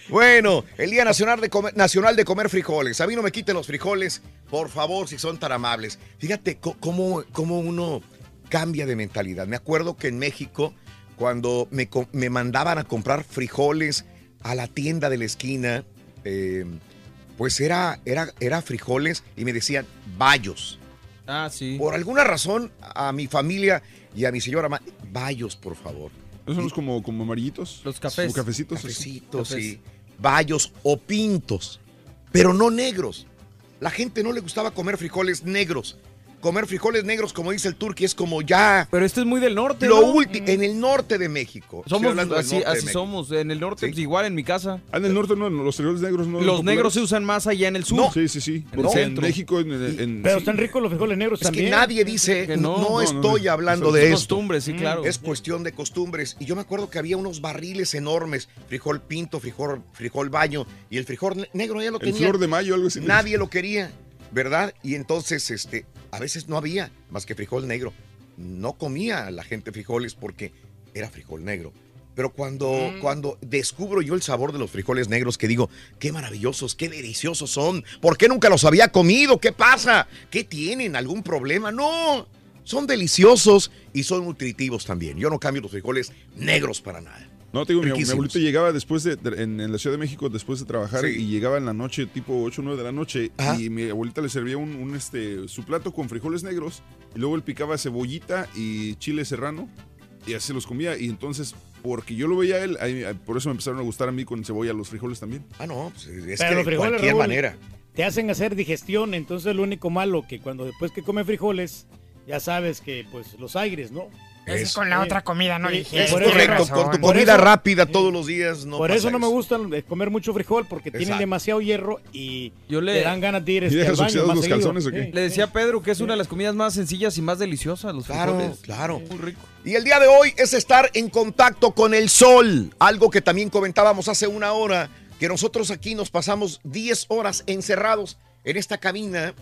Speaker 8: Bueno, el Día Nacional de, Comer, Nacional de Comer Frijoles. A mí no me quiten los frijoles, por favor, si son tan amables. Fíjate cómo, cómo uno cambia de mentalidad. Me acuerdo que en México, cuando me, me mandaban a comprar frijoles a la tienda de la esquina, eh, pues era, era, era frijoles y me decían bayos.
Speaker 12: Ah, sí.
Speaker 8: Por alguna razón, a mi familia y a mi señora, ma- bayos, por favor.
Speaker 18: ¿No son los como, como amarillitos?
Speaker 12: Los cafés.
Speaker 18: Como cafecitos.
Speaker 8: Cafecitos,
Speaker 12: Cafés.
Speaker 8: sí. Bayos o pintos, pero no negros. La gente no le gustaba comer frijoles negros. Comer frijoles negros, como dice el turqui, es como ya
Speaker 12: Pero este es muy del norte,
Speaker 8: lo
Speaker 12: ¿no?
Speaker 8: último en el norte de México. Estoy
Speaker 12: Somos
Speaker 8: hablando del
Speaker 12: así, así
Speaker 8: México.
Speaker 12: somos. En el norte,
Speaker 8: Sí.
Speaker 12: pues, igual en mi casa.
Speaker 18: Ah, en el norte no, los frijoles negros no.
Speaker 12: Los negros se usan más allá en el sur.
Speaker 8: No.
Speaker 18: Sí, sí, sí.
Speaker 12: En el.
Speaker 18: México, en, en- en-
Speaker 11: Pero
Speaker 18: sí.
Speaker 11: están ricos los frijoles negros
Speaker 8: Es que
Speaker 11: también.
Speaker 8: nadie dice,
Speaker 12: Que
Speaker 8: no,
Speaker 12: no.
Speaker 8: no
Speaker 18: No, no,
Speaker 8: estoy
Speaker 18: no.
Speaker 8: hablando
Speaker 18: Es
Speaker 8: de esto.
Speaker 12: costumbres, sí, claro.
Speaker 8: Es cuestión de costumbres. Y yo me acuerdo que había unos barriles enormes, frijol pinto, frijol, frijol baño, y el frijol ne- negro ya lo
Speaker 18: El
Speaker 8: tenía.
Speaker 18: flor de mayo, algo así.
Speaker 8: Nadie lo quería, ¿verdad? Y entonces, este, a veces no había más que frijol negro. No comía la gente frijoles porque era frijol negro. Pero cuando,
Speaker 18: Mm.
Speaker 8: cuando descubro yo el sabor de los frijoles negros, que digo, qué maravillosos, qué deliciosos son. ¿Por qué nunca los había comido? ¿Qué pasa? ¿Qué tienen? ¿Algún problema? No, son deliciosos y son nutritivos también. Yo no cambio los frijoles negros para nada.
Speaker 18: No, te digo, mi, mi abuelito llegaba después de, de- en, en la Ciudad de México, después de trabajar,
Speaker 8: Sí.
Speaker 18: y llegaba en la noche, tipo 8 o 9 de la noche,
Speaker 8: Ajá.
Speaker 18: y mi abuelita le servía un, un, este, su plato con frijoles negros, y luego él picaba cebollita y chile serrano, y así los comía, y entonces Porque yo lo veía a él, ahí- por eso me empezaron a gustar a mí con cebolla los frijoles también.
Speaker 8: Ah, no, pues es
Speaker 11: Pero
Speaker 8: que
Speaker 11: los
Speaker 8: de
Speaker 11: frijoles,
Speaker 8: cualquier
Speaker 11: Raúl,
Speaker 8: manera.
Speaker 11: Te hacen hacer digestión, entonces lo único malo que cuando después que come frijoles, ya sabes que pues los aires, ¿no?
Speaker 17: Es con la otra comida, no dije.
Speaker 11: es
Speaker 8: correcto, con tu
Speaker 11: Por
Speaker 8: comida
Speaker 11: eso-
Speaker 8: rápida todos los días no
Speaker 11: Por
Speaker 8: pasa
Speaker 11: eso no me gusta eh, comer mucho frijol porque tienen demasiado hierro y
Speaker 12: Yo le-
Speaker 11: te dan ganas de ir
Speaker 12: ¿Y
Speaker 11: este, al baño más
Speaker 12: los calzones o qué?
Speaker 11: Sí.
Speaker 12: Le decía a Pedro que es una de las comidas más sencillas y más deliciosas, los
Speaker 8: Claro,
Speaker 12: frijoles.
Speaker 8: claro.
Speaker 12: Muy rico.
Speaker 8: Y el día de hoy es estar en contacto con el sol, algo que también comentábamos hace una hora, que nosotros aquí nos pasamos 10 horas encerrados en esta cabina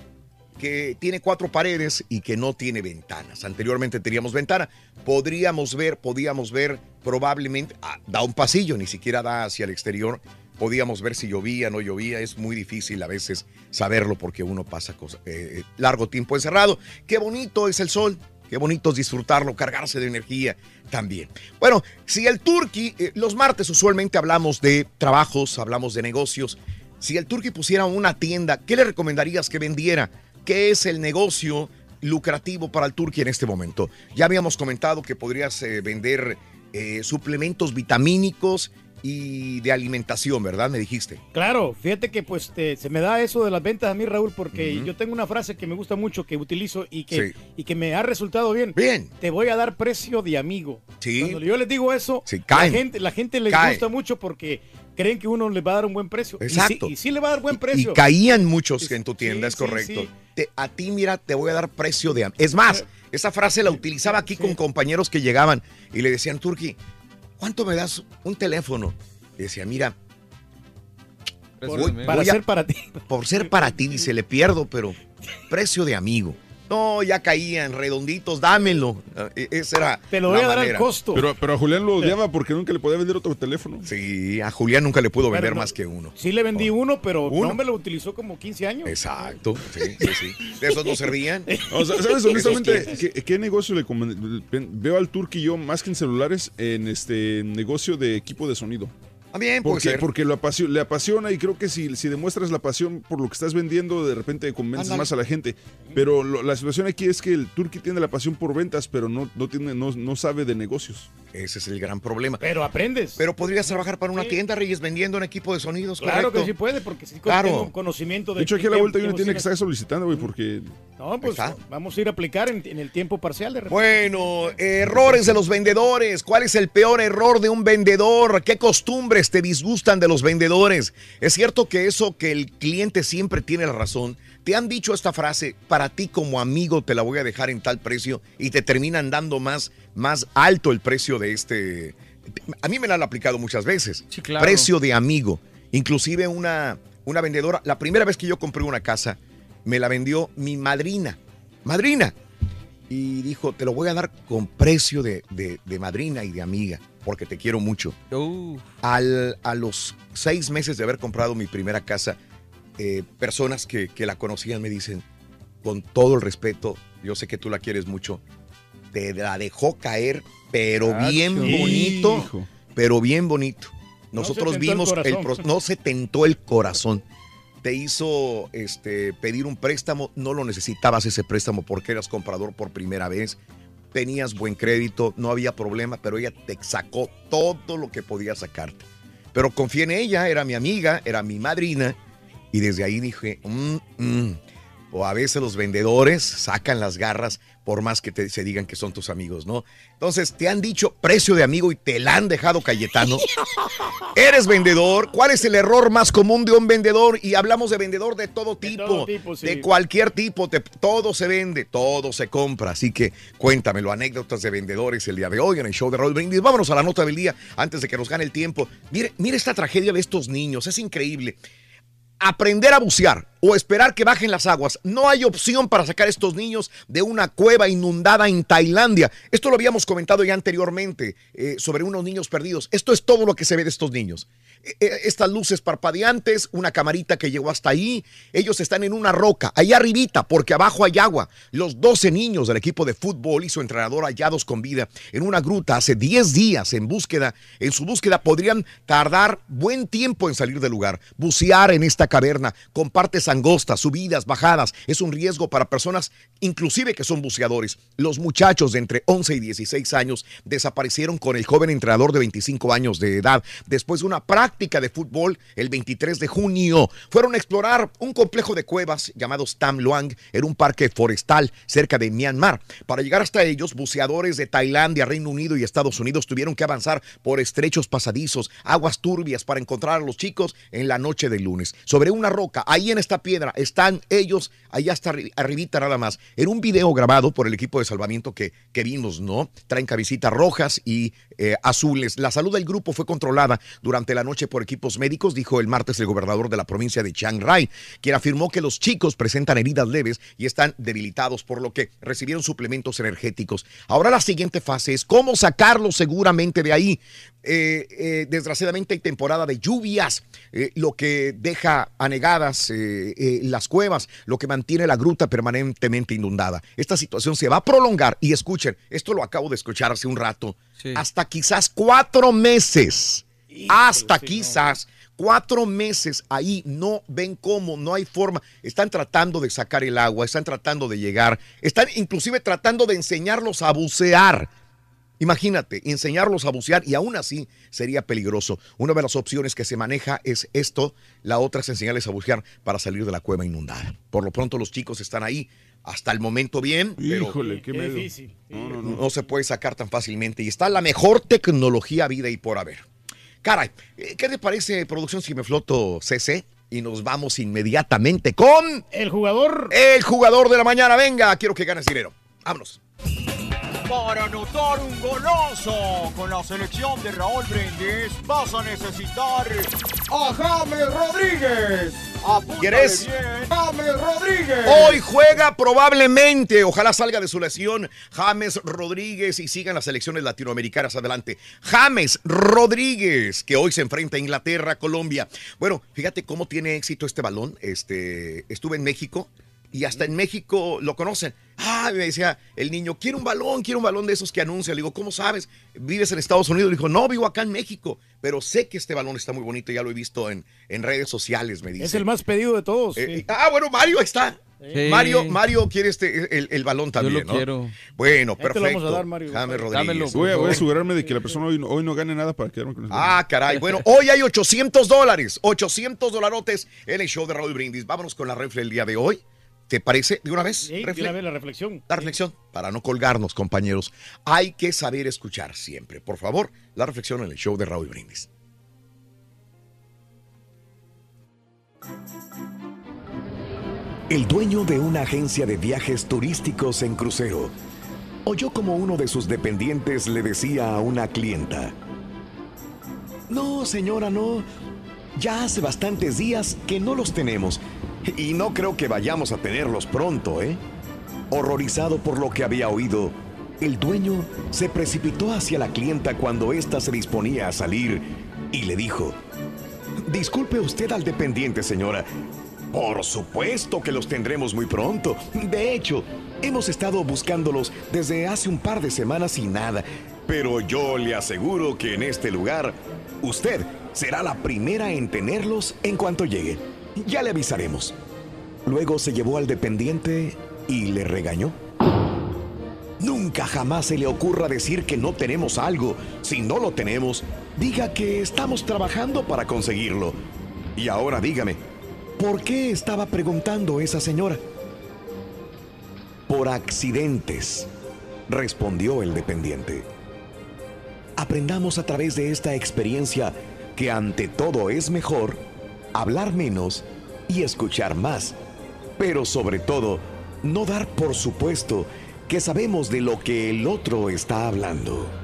Speaker 8: que tiene cuatro paredes y que no tiene ventanas. Anteriormente teníamos ventana, podríamos ver, podíamos ver probablemente, ah, da un pasillo, ni siquiera da hacia el exterior, podíamos ver si llovía, no llovía, es muy difícil a veces saberlo porque uno pasa cosa- eh, largo tiempo encerrado. Qué bonito es el sol, qué bonito es disfrutarlo, cargarse de energía también. Bueno, si el Turqui, eh, los martes usualmente hablamos de trabajos, hablamos de negocios. Si el Turqui pusiera una tienda, ¿qué le recomendarías que vendiera? ¿Qué es el negocio lucrativo para el Turqui en este momento? Ya habíamos comentado que podrías eh, vender eh, suplementos vitamínicos y de alimentación, ¿verdad? Me dijiste.
Speaker 11: Claro, fíjate que pues te- se me da eso de las ventas a mí, Raúl, porque yo tengo una frase que me gusta mucho, que utilizo y que,
Speaker 8: Sí.
Speaker 11: y que me ha resultado bien.
Speaker 8: Bien.
Speaker 11: Te voy a dar precio de amigo.
Speaker 8: Sí.
Speaker 11: Cuando yo les digo eso,
Speaker 8: Sí,
Speaker 11: la gente, la gente les gusta mucho porque creen que uno les va a dar un buen precio. Y sí-
Speaker 8: Exacto.
Speaker 11: Y sí, le va a dar buen
Speaker 8: Y
Speaker 11: precio.
Speaker 8: caían muchos en tu tienda,
Speaker 11: sí,
Speaker 8: es correcto.
Speaker 11: sí.
Speaker 8: Te- a ti, mira, te voy a dar precio de... am- Es más, esa frase la utilizaba aquí con compañeros que llegaban y le decían, Turki, ¿cuánto me das un teléfono? Y decía, mira, voy-
Speaker 11: para
Speaker 8: voy a-
Speaker 11: ser para ti.
Speaker 8: por ser para ti, dice, le pierdo, pero precio de amigo. No, ya caían redonditos, dámelo. Esa era
Speaker 11: Te lo
Speaker 8: la
Speaker 11: voy a dar al costo.
Speaker 18: Pero, pero a Julián lo odiaba porque nunca le podía vender otro teléfono.
Speaker 8: Sí, a Julián nunca le pudo
Speaker 11: Pero
Speaker 8: vender
Speaker 11: no-
Speaker 8: más que uno.
Speaker 11: Sí le vendí uno, pero
Speaker 8: ¿Uno?
Speaker 11: no me lo utilizó como 15 años.
Speaker 8: Exacto, sí, sí, sí. De esos no servían.
Speaker 18: O sea, ¿Sabes honestamente. ¿qué, qué negocio le conven- Veo al Turqui yo, más que en celulares, en este negocio de equipo de sonido.
Speaker 8: También puede
Speaker 18: Porque,
Speaker 8: ser.
Speaker 18: porque lo apasio- le apasiona y creo que si, si demuestras la pasión por lo que estás vendiendo, de repente convences más a la gente. Pero lo- la situación aquí es que el Turqui tiene la pasión por ventas, pero no, no, tiene, no, no sabe de negocios.
Speaker 8: Ese es el gran problema.
Speaker 11: Pero aprendes.
Speaker 8: Pero podrías trabajar para una tienda, Reyes, vendiendo un equipo de sonidos,
Speaker 11: Claro
Speaker 8: correcto.
Speaker 11: que sí puede, porque sí
Speaker 8: Claro.
Speaker 11: tengo conocimiento de
Speaker 18: De hecho, aquí a la vuelta una tienda que está solicitando, güey, porque...
Speaker 11: No, pues vamos a ir a aplicar en, en el tiempo parcial de repente.
Speaker 8: Bueno, errores de los vendedores. ¿Cuál es el peor error de un vendedor? ¿Qué costumbres te disgustan de los vendedores? Es cierto que eso que el cliente siempre tiene la razón. Te han dicho esta frase, para ti como amigo te la voy a dejar en tal precio y te terminan dando más, más alto el precio de este. A mí me la han aplicado muchas veces.
Speaker 12: claro.
Speaker 8: Precio de amigo. Inclusive una, una vendedora, la primera vez que yo compré una casa, me la vendió mi madrina. Madrina y dijo, te lo voy a dar con precio de, de- de madrina y de amiga, porque te quiero mucho. Al- a los seis meses de haber comprado mi primera casa, eh, personas que, que la conocían me dicen, con todo el respeto, yo sé que tú la quieres mucho, te la dejó caer, pero bien bonito,
Speaker 18: Hijo.
Speaker 8: pero bien bonito. Nosotros
Speaker 11: el
Speaker 8: vimos, el pro- no se tentó el corazón. Te hizo este, pedir un préstamo, no lo necesitabas ese préstamo porque eras comprador por primera vez, tenías buen crédito, no había problema, pero ella te sacó todo lo que podía sacarte. Pero confié en ella, era mi amiga, era mi madrina, y desde ahí dije, "Mm, mm". o a veces los vendedores sacan las garras por más que te, se digan que son tus amigos, ¿no? Entonces, te han dicho precio de amigo y te la han dejado Cayetano. ¿Eres vendedor? ¿Cuál es el error más común de un vendedor? Y hablamos de vendedor de todo tipo, de,
Speaker 11: todo tipo, sí.
Speaker 8: cualquier tipo, te- todo se vende, todo se compra. Así que cuéntamelo, anécdotas de vendedores el día de hoy en el show de Roll Brindis. Vámonos a la nota del día antes de que nos gane el tiempo. Mire, mire esta tragedia de estos niños, es increíble aprender a bucear o esperar que bajen las aguas. No hay opción para sacar a estos niños de una cueva inundada en Tailandia. Esto lo habíamos comentado ya anteriormente eh, sobre unos niños perdidos. Esto es todo lo que se ve de estos niños. Eh, eh, estas luces parpadeantes, una camarita que llegó hasta ahí. Ellos están en una roca, ahí arribita, porque abajo hay agua. Los 12 niños del equipo de fútbol y su entrenador hallados con vida en una gruta hace 10 días en búsqueda. En su búsqueda podrían tardar buen tiempo en salir del lugar. Bucear en esta caverna con partes angostas, subidas, bajadas, es un riesgo para personas inclusive que son buceadores. Los muchachos de entre 11 y 16 años desaparecieron con el joven entrenador de 25 años de edad después de una práctica de fútbol el 23 de junio. Fueron a explorar un complejo de cuevas llamado Tam Luang en un parque forestal cerca de Myanmar. Para llegar hasta ellos, buceadores de Tailandia, Reino Unido y Estados Unidos tuvieron que avanzar por estrechos pasadizos, aguas turbias para encontrar a los chicos en la noche del lunes. Sobre una roca, ahí en esta piedra, están ellos, allá hasta arribita nada más, en un video grabado por el equipo de salvamiento que, que vimos, ¿no? Traen cabecitas rojas y eh, azules. La salud del grupo fue controlada durante la noche por equipos médicos, dijo el martes el gobernador de la provincia de Chiang Rai, quien afirmó que los chicos presentan heridas leves y están debilitados, por lo que recibieron suplementos energéticos. Ahora la siguiente fase es cómo sacarlos seguramente de ahí. Eh, eh, desgraciadamente hay temporada de lluvias, eh, lo que deja anegadas las cuevas, lo que mantiene la gruta permanentemente inundada. Esta situación se va a prolongar y escuchen, esto lo acabo de escuchar hace un rato, hasta quizás cuatro meses, hasta quizás cuatro meses ahí, no ven cómo, no hay forma. Están tratando de sacar el agua, están tratando de llegar, están inclusive tratando de enseñarlos a bucear. Imagínate, enseñarlos a bucear y aún así sería peligroso. Una de las opciones que se maneja es esto, la otra es enseñarles a bucear para salir de la cueva inundada. Por lo pronto los chicos están ahí, hasta el momento bien, pero
Speaker 18: Híjole, qué miedo.
Speaker 11: difícil.
Speaker 18: No, no, no.
Speaker 8: no se puede sacar tan fácilmente y está la mejor tecnología vida y por haber. Caray, eh, ¿qué te parece producción si me floto CC? Y nos vamos inmediatamente con...
Speaker 11: El jugador.
Speaker 8: El jugador de la mañana. Venga, quiero que ganes dinero. Vámonos.
Speaker 29: Para anotar un golazo con la selección de Raúl Brindis vas a necesitar a James Rodríguez.
Speaker 8: ¿Quieres?
Speaker 29: bien, James Rodríguez.
Speaker 8: Hoy juega probablemente, ojalá salga de su lesión, James Rodríguez y sigan las selecciones latinoamericanas adelante. James Rodríguez, que hoy se enfrenta a Inglaterra, Colombia. Bueno, fíjate cómo tiene éxito este balón. Este, estuve en México y hasta en México lo conocen. Ah, me decía el niño, quiero un balón, quiero un balón de esos que anuncia. Le digo, ¿cómo sabes? ¿Vives en Estados Unidos? Le dijo, no, vivo acá en México, pero sé que este balón está muy bonito, ya lo he visto en, en redes sociales, me dice.
Speaker 11: Es el más pedido de todos.
Speaker 8: Eh,
Speaker 11: sí.
Speaker 8: Ah, bueno, Mario está.
Speaker 11: Sí.
Speaker 8: Mario, Mario quiere este, el, el balón también,
Speaker 12: lo
Speaker 8: ¿no?
Speaker 12: quiero.
Speaker 8: Bueno,
Speaker 11: Ahí te lo
Speaker 8: perfecto.
Speaker 11: vamos a dar, Mario.
Speaker 8: James
Speaker 11: Dámelo,
Speaker 8: Rodríguez.
Speaker 18: Voy a, voy a asegurarme de que la persona hoy no, hoy no gane nada para quedarme con eso.
Speaker 8: Ah, caray. Bueno, hoy hay 800 dólares, 800 dolarotes en el show de Raúl Brindis. Vámonos con la refle el día de hoy. ¿Te parece? ¿De una vez?
Speaker 11: Sí,
Speaker 8: Refle.
Speaker 11: de una vez la reflexión.
Speaker 8: La reflexión, para no colgarnos, compañeros. Hay que saber escuchar siempre. Por favor, la reflexión en el show de Raúl Brindis.
Speaker 30: El dueño de una agencia de viajes turísticos en crucero oyó como uno de sus dependientes le decía a una clienta, No, señora, no. Ya hace bastantes días que no los tenemos y no creo que vayamos a tenerlos pronto, ¿eh? Horrorizado por lo que había oído, el dueño se precipitó hacia la clienta cuando ésta se disponía a salir y le dijo, Disculpe usted al dependiente, señora. Por supuesto que los tendremos muy pronto. De hecho, hemos estado buscándolos desde hace un par de semanas y nada. Pero yo le aseguro que en este lugar, usted será la primera en tenerlos en cuanto llegue. Ya le avisaremos. Luego se llevó al dependiente y le regañó. Nunca jamás se le ocurra decir que no tenemos algo. Si no lo tenemos, diga que estamos trabajando para conseguirlo. Y ahora dígame, ¿por qué estaba preguntando esa señora? Por accidentes, respondió el dependiente. Aprendamos a través de esta experiencia que ante todo es mejor hablar menos y escuchar más, pero sobre todo no dar por supuesto que sabemos de lo que el otro está hablando.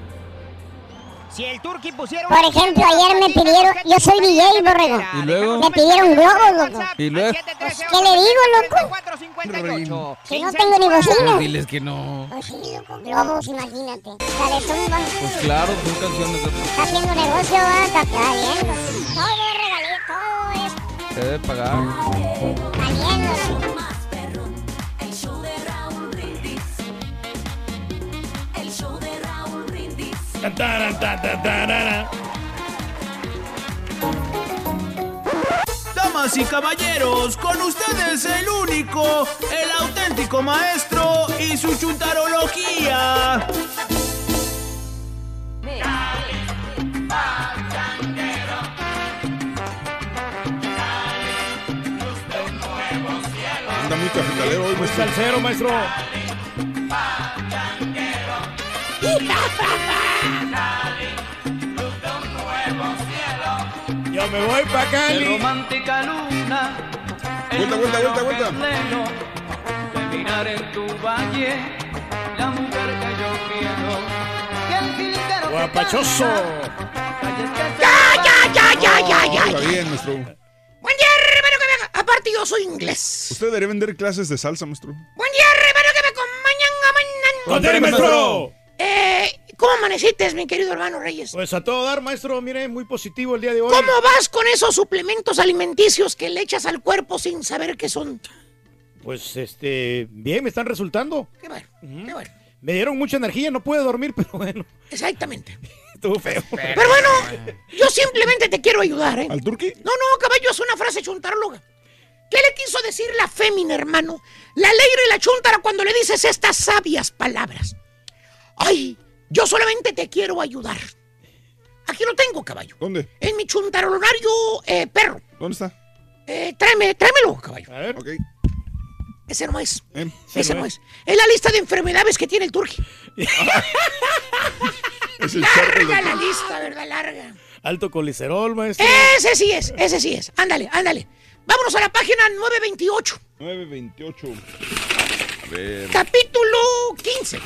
Speaker 13: Si el turqui pusiera
Speaker 10: Por ejemplo, ayer me pidieron, yo soy DJ, borrego.
Speaker 12: ¿Y luego?
Speaker 10: Me pidieron globos, loco.
Speaker 12: ¿Y luego?
Speaker 10: ¿Qué le digo, loco? Si no tengo ni bocina.
Speaker 12: Diles que no.
Speaker 10: Pues sí, loco, globos, imagínate. La de tumba.
Speaker 12: Pues claro, son canciones de
Speaker 10: Está haciendo negocio, va, está bien. Todo es regalito, todo es
Speaker 12: Se debe pagar.
Speaker 10: valiendo.
Speaker 31: Damas y caballeros, con ustedes el único, el auténtico maestro y su chuntarología.
Speaker 18: Anda muy cafetalero hoy, maestro.
Speaker 11: Salsero, maestro. Yo me voy pa' Cali.
Speaker 31: romántica luna.
Speaker 18: Vuelta, vuelta, vuelta, vuelta.
Speaker 31: De mirar en tu valle, la mujer que yo quiero.
Speaker 11: Guapachoso.
Speaker 16: ¡Ya, ya, ya, ya, ya, ya!
Speaker 18: Está bien, maestro.
Speaker 16: Buen día, hermano, que me. Aparte, yo soy inglés.
Speaker 18: Usted debería vender clases de salsa, maestro.
Speaker 16: Buen día, hermano, que me acompañan a mañana.
Speaker 11: ¡Contare, maestro!
Speaker 16: Eh, ¿cómo amaneciste, mi querido hermano Reyes?
Speaker 11: Pues a todo dar, maestro, mire, muy positivo el día de hoy.
Speaker 16: ¿Cómo vas con esos suplementos alimenticios que le echas al cuerpo sin saber qué son?
Speaker 11: Pues este, bien, me están resultando.
Speaker 16: Qué bueno, qué bueno.
Speaker 11: Me dieron mucha energía, no pude dormir, pero bueno,
Speaker 16: Exactamente.
Speaker 11: estuvo feo.
Speaker 16: Pero bueno, yo simplemente te quiero ayudar, ¿eh?
Speaker 18: ¿Al turqui?
Speaker 16: No, no, caballo, es una frase chuntaróloga. ¿Qué le quiso decir la fémina, hermano? La alegre y la chuntara cuando le dices estas sabias palabras. Ay, yo solamente te quiero ayudar. Aquí lo tengo, caballo.
Speaker 18: ¿Dónde?
Speaker 16: En mi chuntarolonario eh, perro.
Speaker 18: ¿Dónde está?
Speaker 16: Eh, tráeme, tráemelo, caballo.
Speaker 11: A ver.
Speaker 18: Ok.
Speaker 16: Ese no es.
Speaker 18: Em.
Speaker 16: Ese no es. Es la lista de enfermedades que tiene el turqui.
Speaker 18: Es el
Speaker 16: Larga la lista, ¿verdad? Larga.
Speaker 11: Alto colesterol, maestro.
Speaker 16: Ese sí es, ese sí es. Ándale, ándale. Vámonos a la página 928,
Speaker 18: 928. Ver.
Speaker 16: capítulo 15,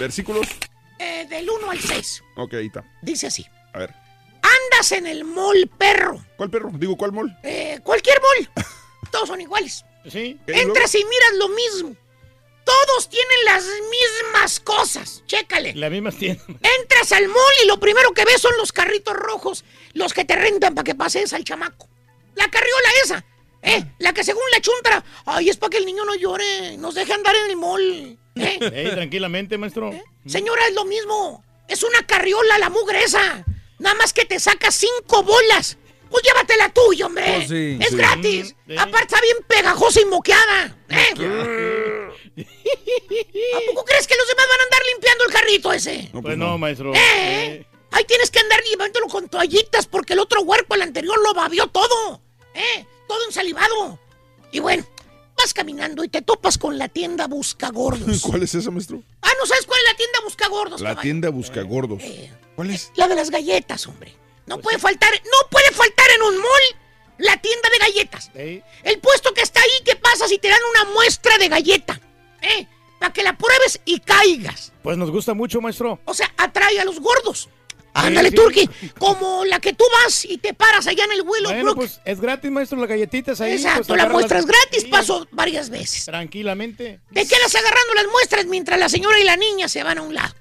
Speaker 18: Versículos.
Speaker 16: eh, del 1 al 6.
Speaker 18: Ok, ahí está.
Speaker 16: Dice así.
Speaker 18: A ver.
Speaker 16: Andas en el mall, perro.
Speaker 18: ¿Cuál perro? Digo, ¿cuál mall?
Speaker 16: Eh, cualquier mall. Todos son iguales.
Speaker 11: Sí.
Speaker 16: Entras y miras lo mismo. Todos tienen las mismas cosas. Chécale.
Speaker 11: La misma tienda.
Speaker 16: Entras al mall y lo primero que ves son los carritos rojos, los que te rentan para que pases al chamaco. La carriola esa, ¿eh? La que según la chuntara, ay, es para que el niño no llore, nos deje andar en el mall. ¿eh?
Speaker 11: Ey, tranquilamente, maestro.
Speaker 16: Señora, es lo mismo. Es una carriola la mugre esa. Nada más que te saca cinco bolas. Pues llévatela tuya, hombre.
Speaker 12: Pues sí.
Speaker 16: es
Speaker 12: Sí.
Speaker 16: gratis.
Speaker 11: Sí.
Speaker 16: Aparte está bien pegajosa y moqueada. ¿eh? ¿A poco crees que los demás van a andar limpiando el carrito ese?
Speaker 18: No,
Speaker 11: Pues no, maestro.
Speaker 16: ¿Eh?
Speaker 11: Eh,
Speaker 16: Ahí tienes que andar llevándolo con toallitas porque el otro huerco, el anterior, lo babió todo. ¿Eh? Todo ensalivado. Y bueno, vas caminando y te topas con la tienda Buscagordos.
Speaker 18: ¿Cuál es esa, maestro?
Speaker 16: Ah, ¿no sabes cuál es la tienda Buscagordos,
Speaker 18: La
Speaker 16: caballo?
Speaker 18: tienda busca gordos.
Speaker 16: Eh.
Speaker 18: ¿Cuál es?
Speaker 16: La de las galletas, hombre. No puede faltar, no puede faltar en un mall la tienda de galletas. El puesto que está ahí, ¿qué pasa si te dan una muestra de galleta? ¿Eh? Para que la pruebes y caigas.
Speaker 11: Pues nos gusta mucho, maestro.
Speaker 16: O sea, atrae a los gordos. Ándale,
Speaker 11: sí.
Speaker 16: Turki. Como la que tú vas y te paras allá en el Willowbrook.
Speaker 11: Bueno, pues es gratis, maestro, las galletitas ahí.
Speaker 16: Exacto,
Speaker 11: pues,
Speaker 16: la muestra es
Speaker 11: las-
Speaker 16: gratis,
Speaker 11: Sí,
Speaker 16: paso varias veces.
Speaker 11: Tranquilamente.
Speaker 16: Te quedas agarrando las muestras mientras la señora y la niña se van a un lado.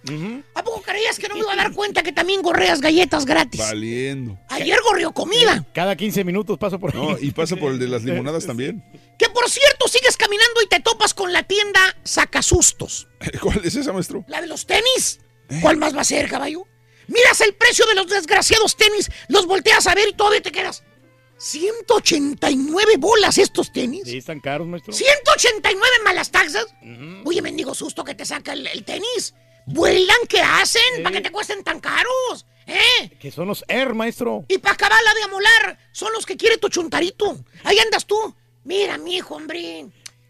Speaker 16: ¿A poco creías que no me iba a dar cuenta que también gorreas galletas gratis?
Speaker 18: Valiendo.
Speaker 16: Ayer gorrió comida.
Speaker 11: Cada 15 minutos paso por ahí.
Speaker 18: No, y pasa por el de las limonadas también.
Speaker 16: Que por cierto, sigues caminando y te topas con la tienda Sacasustos.
Speaker 18: ¿Cuál es esa, maestro?
Speaker 16: La de los tenis. ¿Cuál más va a ser, caballo? Miras el precio de los desgraciados tenis, los volteas a ver y todavía te quedas. 189 bolas estos tenis.
Speaker 11: Sí, están caros, maestro.
Speaker 16: 189 malas taxas. Oye, mendigo susto que te saca el, el tenis. ¿Vuelan? ¿Qué hacen? ¿Para que te cuesten tan caros? ¿Eh?
Speaker 11: Que son los Air, maestro.
Speaker 16: Y para acabarla de amolar, son los que quiere tu chuntarito. Ahí andas tú. Mira, mi hijo, hombre.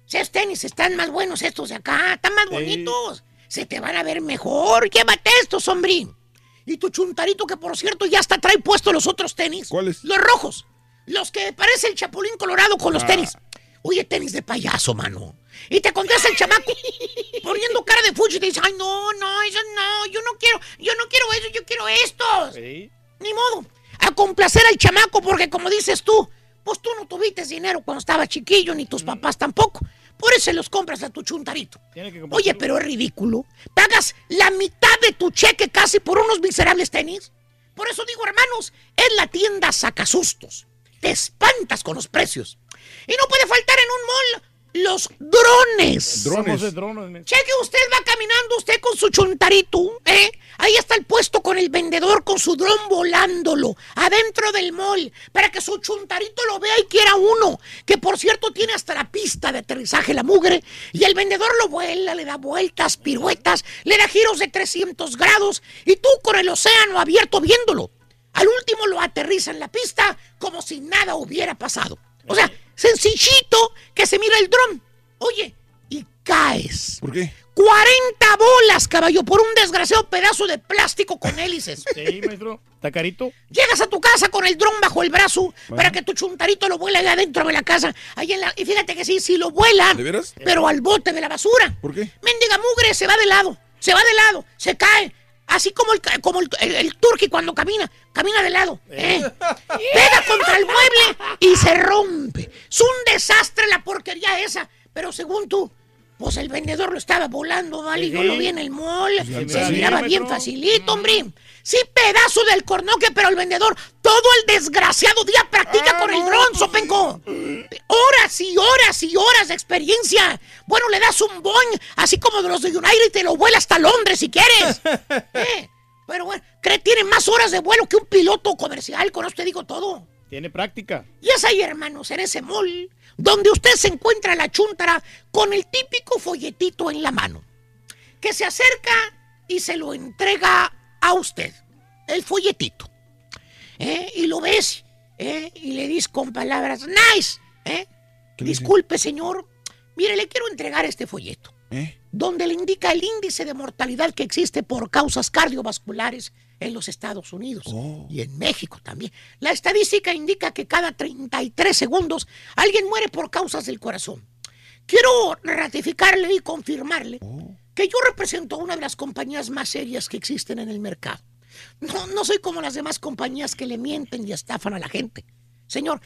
Speaker 16: Esos tenis están más buenos estos de acá. Están más bonitos. Se te van a ver mejor. Llévate estos, hombre. Y tu chuntarito, que por cierto ya hasta trae puestos los otros tenis.
Speaker 18: ¿Cuáles?
Speaker 16: Los rojos. Los que parece el chapulín colorado con los
Speaker 18: Ah.
Speaker 16: tenis. Oye, tenis de payaso, mano. Y te contesta el chamaco poniendo cara de fuchi y te dice, ay, no, no, eso no, yo no quiero, yo no quiero eso, yo quiero estos. Ni modo. A complacer al chamaco porque como dices tú, pues tú no tuviste dinero cuando estaba chiquillo, ni tus papás tampoco. Por eso los compras a tu chuntarito. Oye, pero es ridículo. Pagas la mitad de tu cheque casi por unos miserables tenis. Por eso digo, hermanos, es la tienda Sacasustos. Te espantas con los precios. Y no puede faltar en un mall los drones.
Speaker 11: Somos de drones, men.
Speaker 16: Cheque, usted va caminando, usted con su chuntarito, ¿eh? Ahí está el puesto con el vendedor con su dron volándolo adentro del mall para que su chuntarito lo vea y quiera uno. Que por cierto tiene hasta la pista de aterrizaje la mugre. Y el vendedor lo vuela, le da vueltas, piruetas, le da giros de 300 grados. Y tú con el océano abierto viéndolo. Al último lo aterriza en la pista como si nada hubiera pasado. O sea, sencillito que se mira el dron. Oye, y caes.
Speaker 18: ¿Por qué?
Speaker 16: 40 bolas, caballo, por un desgraciado pedazo de plástico con hélices.
Speaker 11: Sí, maestro. ¿Está carito?
Speaker 16: Llegas a tu casa con el dron bajo el brazo para que tu chuntarito lo vuele allá adentro de la casa. Ahí en la- y fíjate que sí, sí lo vuela.
Speaker 18: ¿De veras?
Speaker 16: Pero al bote de la basura.
Speaker 18: ¿Por qué?
Speaker 16: Mendiga mugre se va de lado, se va de lado, se cae. Así como el, como el, el, el turqui cuando camina, camina de lado. ¿eh? Pega contra el mueble y se rompe. Es un desastre la porquería esa. Pero según tú, pues el vendedor lo estaba volando, ¿vale? Yo
Speaker 32: Sí.
Speaker 16: lo vi en el mall.
Speaker 32: Sí,
Speaker 16: Se miraba bien facilito, hombre. Sí, pedazo del cornoque, pero el vendedor todo el desgraciado día practica con el dron, Sopenco. Horas y horas y horas de experiencia. Bueno, le das un boing, así como de los de United, y te lo vuela hasta Londres si quieres. Eh, Pero bueno, cree tiene más horas de vuelo que un piloto comercial, con eso te digo todo.
Speaker 11: Tiene práctica.
Speaker 16: Y es ahí, hermanos, en ese mall, donde usted se encuentra la chuntara con el típico folletito en la mano, que se acerca y se lo entrega a usted, el folletito. ¿Eh? Y lo ves, ¿eh? y le dices con palabras, nice, ¿eh? Disculpe, señor, mire, le quiero entregar este folleto, donde le indica el índice de mortalidad que existe por causas cardiovasculares en los Estados Unidos y en México también. La estadística indica que cada 33 segundos alguien muere por causas del corazón. Quiero ratificarle y confirmarle que yo represento a una de las compañías más serias que existen en el mercado. No, no soy como las demás compañías que le mienten y estafan a la gente. Señor,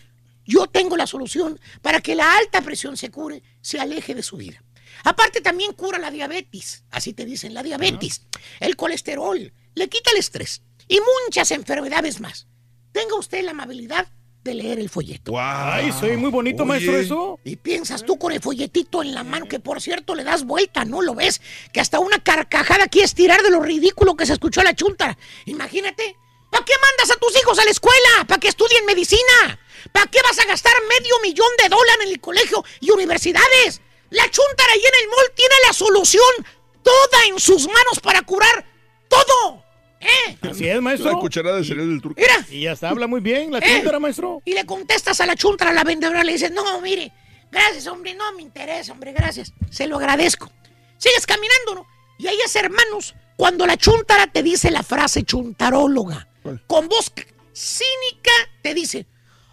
Speaker 16: yo tengo la solución para que la alta presión se cure, se aleje de su vida. Aparte también cura la diabetes, así te dicen, la diabetes, el colesterol, le quita el estrés y muchas enfermedades más. Tenga usted la amabilidad de leer el folleto.
Speaker 11: Ay, soy muy bonito, maestro, eso.
Speaker 16: Y piensas tú con el folletito en la mano, que por cierto le das vuelta, ¿no lo ves? Que hasta una carcajada quieres tirar de lo ridículo que se escuchó a la chunta. Imagínate. ¿Para qué mandas a tus hijos a la escuela? ¿Para que estudien medicina? ¿Para qué vas a gastar medio millón de dólares en el colegio y universidades? La chuntara ahí en el mall tiene la solución toda en sus manos para curar todo. ¿Eh?
Speaker 11: Así es, maestro.
Speaker 18: La cucharada de cereal del turco.
Speaker 16: Mira.
Speaker 11: Y hasta habla muy bien la
Speaker 16: Eh,
Speaker 11: chuntara, maestro.
Speaker 16: Y le contestas a la chuntara, a la vendedora, le dices, no, mire, gracias, hombre, no me interesa, hombre, gracias. Se lo agradezco. Sigues caminando, ¿no? Y ahí es, hermanos, cuando la chuntara te dice la frase chuntaróloga, con voz cínica, te dice,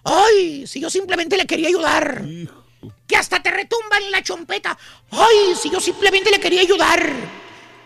Speaker 16: ay, si yo simplemente le quería ayudar. Que hasta te retumba en la chompeta. Ay, si yo simplemente le quería ayudar.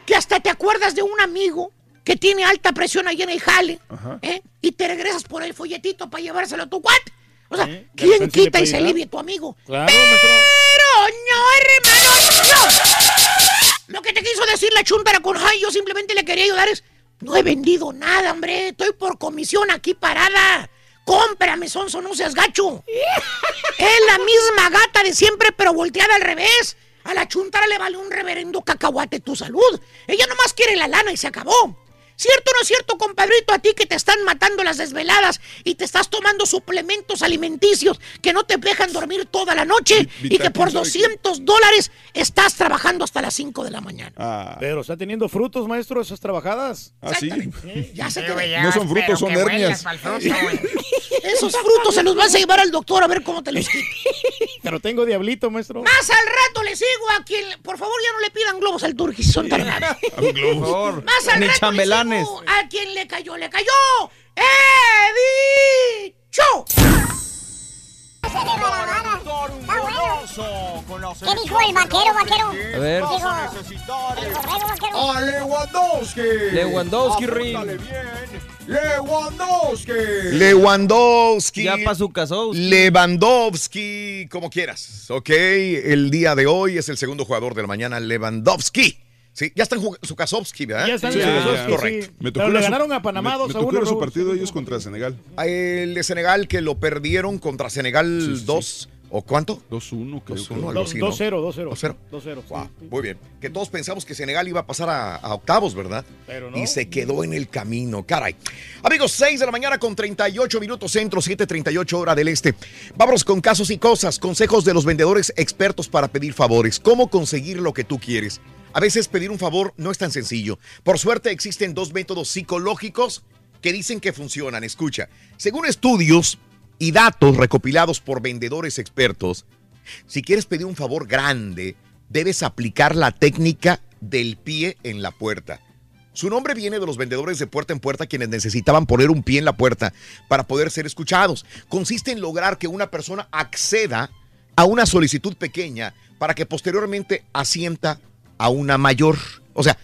Speaker 16: Que hasta te acuerdas de un amigo que tiene alta presión ahí en el jale. ¿eh? Y te regresas por el folletito para llevárselo a tu cuate. O sea, ¿quién quita y se alivia tu amigo?
Speaker 11: Claro,
Speaker 16: Pero no, hermano, no. Lo que te quiso decir la chuntara con ay, yo simplemente le quería ayudar es, no he vendido nada, hombre, estoy por comisión aquí parada. Cómprame, sonso, no seas gacho. es la misma gata de siempre, pero volteada al revés. A la chuntara le vale un reverendo cacahuate tu salud. Ella nomás quiere la lana y se acabó. ¿Cierto o no es cierto, compadrito, a ti que te están matando las desveladas y te estás tomando suplementos alimenticios que no te dejan dormir toda la noche y que por
Speaker 11: Vitakin, ¿sabe
Speaker 16: 200 dólares estás trabajando hasta las 5 de la mañana?
Speaker 18: Ah.
Speaker 11: Pero está teniendo frutos, maestro, esas trabajadas.
Speaker 18: Ah, sí.
Speaker 16: Ya se te
Speaker 11: ya, No son frutos, son hernias.
Speaker 16: fruto. Esos frutos se los vas a llevar al doctor a ver cómo te los quita.
Speaker 11: Pero tengo diablito, maestro.
Speaker 16: Más al rato le sigo a quien... Por favor, ya no le pidan globos al turquís, son tan raros.
Speaker 12: Por favor.
Speaker 16: Más al
Speaker 12: Ni
Speaker 16: rato le sigo a quien le cayó, le cayó. ¡He dicho!
Speaker 10: ¿Qué dijo el vaquero, vaquero?
Speaker 12: A ver.
Speaker 10: Dijo, el vaquero.
Speaker 29: a Lewandowski.
Speaker 12: Lewandowski, Rin.
Speaker 29: Bien. Lewandowski.
Speaker 8: Lewandowski.
Speaker 12: Ya pa' su casó.
Speaker 8: Lewandowski, como quieras. Ok, el día de hoy es el segundo jugador de la mañana, Lewandowski. Sí, ya está en su Kasowski, ¿verdad?
Speaker 11: Ya está en
Speaker 8: Sí,
Speaker 11: Lewandowski,
Speaker 8: correcto.
Speaker 11: sí. Me tocó Pero le ganaron a Panamá
Speaker 18: me,
Speaker 11: 2
Speaker 18: me
Speaker 11: a
Speaker 18: tocó
Speaker 11: 1,
Speaker 18: ir a su
Speaker 11: Raúl.
Speaker 18: partido ellos contra Senegal.
Speaker 8: El de Senegal que lo perdieron contra Senegal 2. ¿O cuánto?
Speaker 18: 2-1, creo.
Speaker 8: 2-1, algo así, ¿no?
Speaker 11: 2-0, 2-0.
Speaker 8: 2-0.
Speaker 11: 2-0.
Speaker 8: Wow, muy bien. Que todos pensamos que Senegal iba a pasar a, a octavos, ¿verdad?
Speaker 11: Pero no.
Speaker 8: Y se quedó en el camino, caray. Amigos, 6 de la mañana con 38 minutos centro, 7:38 hora del este. Vámonos con casos y cosas, consejos de los vendedores expertos para pedir favores. ¿Cómo conseguir lo que tú quieres? A veces pedir un favor no es tan sencillo. Por suerte existen dos métodos psicológicos que dicen que funcionan. Escucha, según estudios y datos recopilados por vendedores expertos, si quieres pedir un favor grande, debes aplicar la técnica del pie en la puerta. Su nombre viene de los vendedores de puerta en puerta quienes necesitaban poner un pie en la puerta para poder ser escuchados. Consiste en lograr que una persona acceda a una solicitud pequeña para que posteriormente asienta a una mayor. O sea,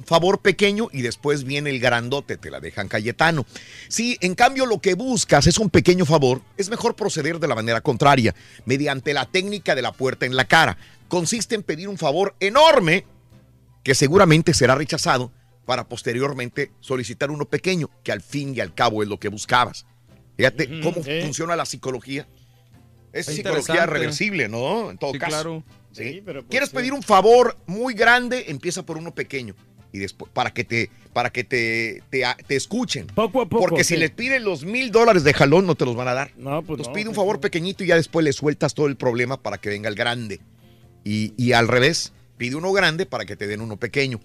Speaker 8: un favor pequeño y después viene el grandote, te la dejan Cayetano. Si en cambio lo que buscas es un pequeño favor, es mejor proceder de la manera contraria, mediante la técnica de la puerta en la cara. Consiste en pedir un favor enorme que seguramente será rechazado para posteriormente solicitar uno pequeño, que al fin y al cabo es lo que buscabas. Fíjate cómo
Speaker 12: sí.
Speaker 8: funciona la psicología. Es psicología reversible, ¿no? En todo
Speaker 12: Sí,
Speaker 8: caso.
Speaker 12: claro.
Speaker 8: ¿Sí?
Speaker 11: pero pues,
Speaker 8: Quieres pedir un favor muy grande, empieza por uno pequeño y después para que te para que te, te, te escuchen.
Speaker 11: Poco a poco.
Speaker 8: Porque si les piden los mil dólares de jalón, no te los van a dar.
Speaker 11: No, pues
Speaker 8: Entonces
Speaker 11: no,
Speaker 8: pide un
Speaker 11: pues
Speaker 8: favor pequeñito y ya después le sueltas todo el problema para que venga el grande. Y, y al revés, pide uno grande para que te den uno pequeño.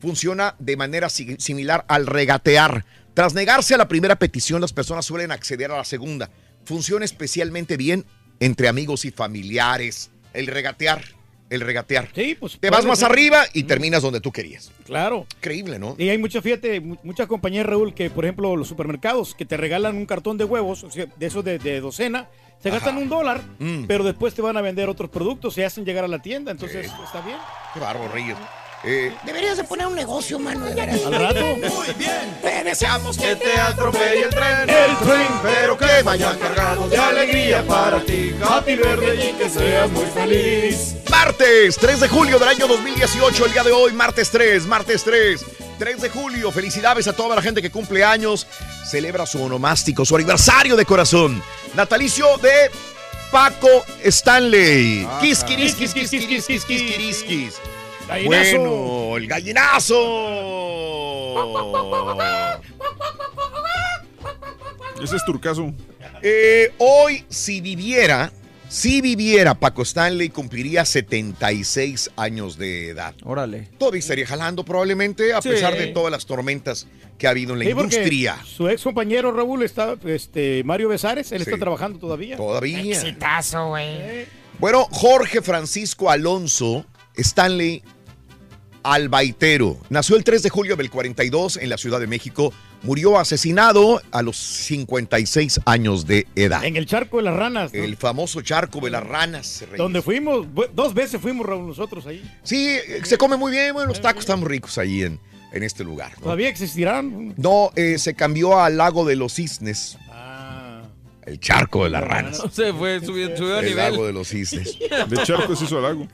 Speaker 8: Funciona de manera si- similar al regatear. Tras negarse a la primera petición, las personas suelen acceder a la segunda. Funciona especialmente bien entre amigos y familiares. El regatear, el regatear.
Speaker 11: Sí, pues.
Speaker 8: Te vas más
Speaker 11: ser.
Speaker 8: arriba y terminas donde tú querías.
Speaker 11: Claro.
Speaker 8: Increíble, ¿no?
Speaker 11: Y hay muchas, fíjate, mu- muchas compañías, Raúl, que por ejemplo los supermercados que te regalan un cartón de huevos, o sea, de esos de, de docena, se gastan un dólar,
Speaker 8: Mm.
Speaker 11: pero después te van a vender otros productos, se hacen llegar a la tienda, entonces está bien.
Speaker 8: Qué bárbaro, Reyes. Eh,
Speaker 9: Deberías de poner un negocio, mano. de veras.
Speaker 11: Al rato.
Speaker 29: Muy bien.
Speaker 9: Te deseamos
Speaker 29: Que te atropelle el tren.
Speaker 11: El tren.
Speaker 29: Pero que vaya cargado de alegría para ti. Happy Verde y que seas muy feliz.
Speaker 8: Martes 3 de julio del año 2018, el día de hoy, martes 3, martes 3, 3 de julio. Felicidades a toda la gente que cumple años, celebra su onomástico, su aniversario de corazón. Natalicio de Paco Stanley.
Speaker 11: Ah,
Speaker 8: Quis,
Speaker 11: caray. Gallinazo.
Speaker 8: Bueno, el gallinazo.
Speaker 18: Ese es turcaso.
Speaker 8: Eh, hoy, si viviera, si viviera Paco Stanley, cumpliría 76 años de edad.
Speaker 12: Órale.
Speaker 8: Todavía estaría jalando probablemente, a
Speaker 12: Sí.
Speaker 8: pesar de todas las tormentas que ha habido en la
Speaker 11: Sí,
Speaker 8: industria.
Speaker 11: Su ex compañero Raúl está, este, Mario Besares, él
Speaker 8: Sí.
Speaker 11: está trabajando todavía.
Speaker 8: Todavía.
Speaker 17: Exitazo, güey.
Speaker 8: Bueno, Jorge Francisco Alonso Stanley Albaitero nació el 3 de julio del 42 en la Ciudad de México. Murió asesinado a los 56 años de edad.
Speaker 11: En el charco de las ranas. ¿no?
Speaker 8: El famoso charco de las ranas. Reyes.
Speaker 11: Donde fuimos, dos veces fuimos Raúl, nosotros ahí.
Speaker 8: Sí, se come muy bien, bueno, los tacos están ricos ahí en, en este lugar. ¿no?
Speaker 11: Todavía existirán.
Speaker 8: No, eh, se cambió al lago de los cisnes. El charco de las ranas.
Speaker 12: Se fue, subió, subió a
Speaker 8: El
Speaker 12: nivel.
Speaker 8: lago de los cisnes.
Speaker 18: De charco se hizo al lago.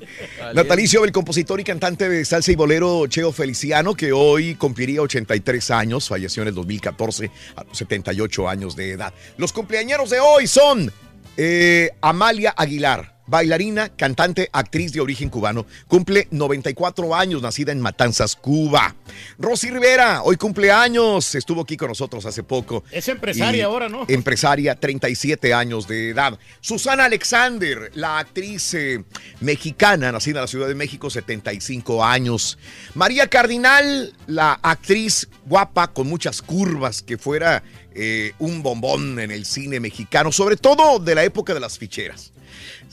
Speaker 8: Natalicio del compositor y cantante de salsa y bolero Cheo Feliciano, que hoy cumpliría 83 años, falleció en el 2014 a los 78 años de edad. Los cumpleañeros de hoy son eh, Amalia Aguilar, bailarina, cantante, actriz de origen cubano, cumple 94 años, nacida en Matanzas, Cuba. Rosy Rivera, hoy cumple años, estuvo aquí con nosotros hace poco.
Speaker 11: Es empresaria
Speaker 8: Y
Speaker 11: ahora, ¿no?
Speaker 8: Empresaria, 37 años de edad. Susana Alexander, la actriz eh, mexicana, nacida en la Ciudad de México, 75 años. María Cardinal, la actriz guapa con muchas curvas, que fuera eh, un bombón en el cine mexicano, sobre todo de la época de las ficheras.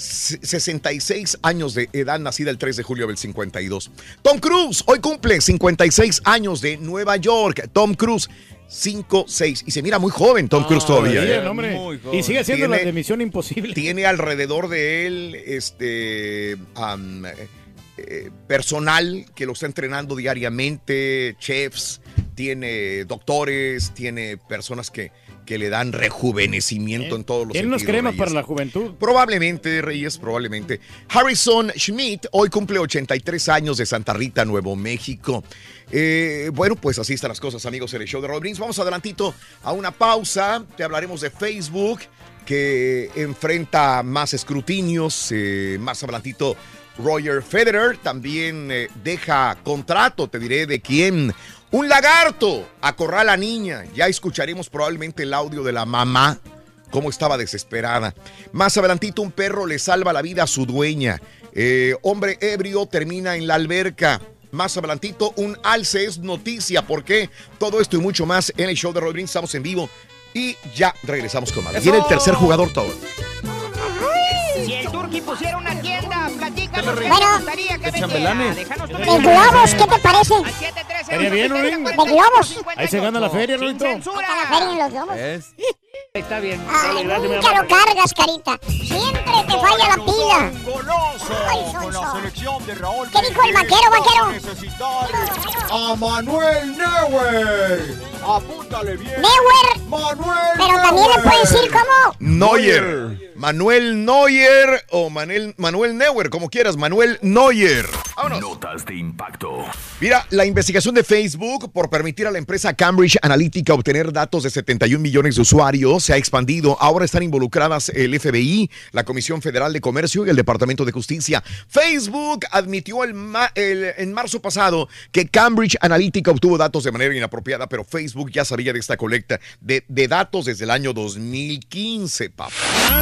Speaker 8: S- 66 años de edad, nacida el 3 de julio del 52. Tom Cruise, hoy cumple 56 años de Nueva York. Tom Cruise, 5, 6. Y se mira muy joven Tom Cruise todavía.
Speaker 11: Bien,
Speaker 8: ¿eh?
Speaker 11: hombre. Y sigue siendo la
Speaker 8: Tiene-
Speaker 11: de Misión Imposible.
Speaker 8: Tiene alrededor de él este eh, personal que lo está entrenando diariamente, chefs, tiene doctores, tiene personas que, que le dan rejuvenecimiento en todos los
Speaker 11: Tiene
Speaker 8: sentidos,
Speaker 11: cremas para la juventud.
Speaker 8: Probablemente, Reyes, probablemente. Harrison Schmidt hoy cumple 83 años de Santa Rita, Nuevo México. Eh, bueno, pues así están las cosas, amigos, en el show de Roll Brindis. Vamos adelantito a una pausa. Te hablaremos de Facebook, que enfrenta más escrutinios. eh, más adelantito, Roger Federer también eh, deja contrato, te diré de quién. Un lagarto acorrala a la niña. Ya escucharemos probablemente el audio de la mamá cómo estaba desesperada. Más adelantito un perro le salva la vida a su dueña. Eh, hombre ebrio termina en la alberca. Más adelantito un alce es noticia. ¿Por qué? Todo esto y mucho más en el show de Rodríguez. Estamos en vivo y ya regresamos con más. Viene el tercer jugador todo.
Speaker 13: Si el Turqui pusiera una
Speaker 10: Bueno.
Speaker 12: De
Speaker 10: globos, ¿qué te parece?
Speaker 13: Al 713
Speaker 11: Estaría bien, Ruin.
Speaker 10: De globos.
Speaker 11: Ahí se gana la feria,
Speaker 10: la en los globos.
Speaker 13: Está bien.
Speaker 10: Ay, nunca lo cargas, carita. Siempre te falla la pila.
Speaker 29: Goloso
Speaker 10: Ay,
Speaker 29: con la selección de Raúl.
Speaker 10: ¿Qué dijo el vaquero, vaquero?
Speaker 29: a necesitar a Manuel Neuer. Apúntale bien.
Speaker 10: Neuer.
Speaker 29: Manuel
Speaker 10: Pero también le puedes decir cómo.
Speaker 8: Neuer. Manuel Neuer o Manuel, Manuel Neuer, como quieras. Manuel Neuer.
Speaker 7: Notas de impacto.
Speaker 8: Mira, la investigación de Facebook por permitir a la empresa Cambridge Analytica obtener datos de 71 millones de usuarios se ha expandido. Ahora están involucradas el FBI, la Comisión Federal de Comercio y el Departamento de Justicia. Facebook admitió el ma- el- en marzo pasado que Cambridge Analytica obtuvo datos de manera inapropiada, pero Facebook ya sabía de esta colecta de, de datos desde el año 2015, papá.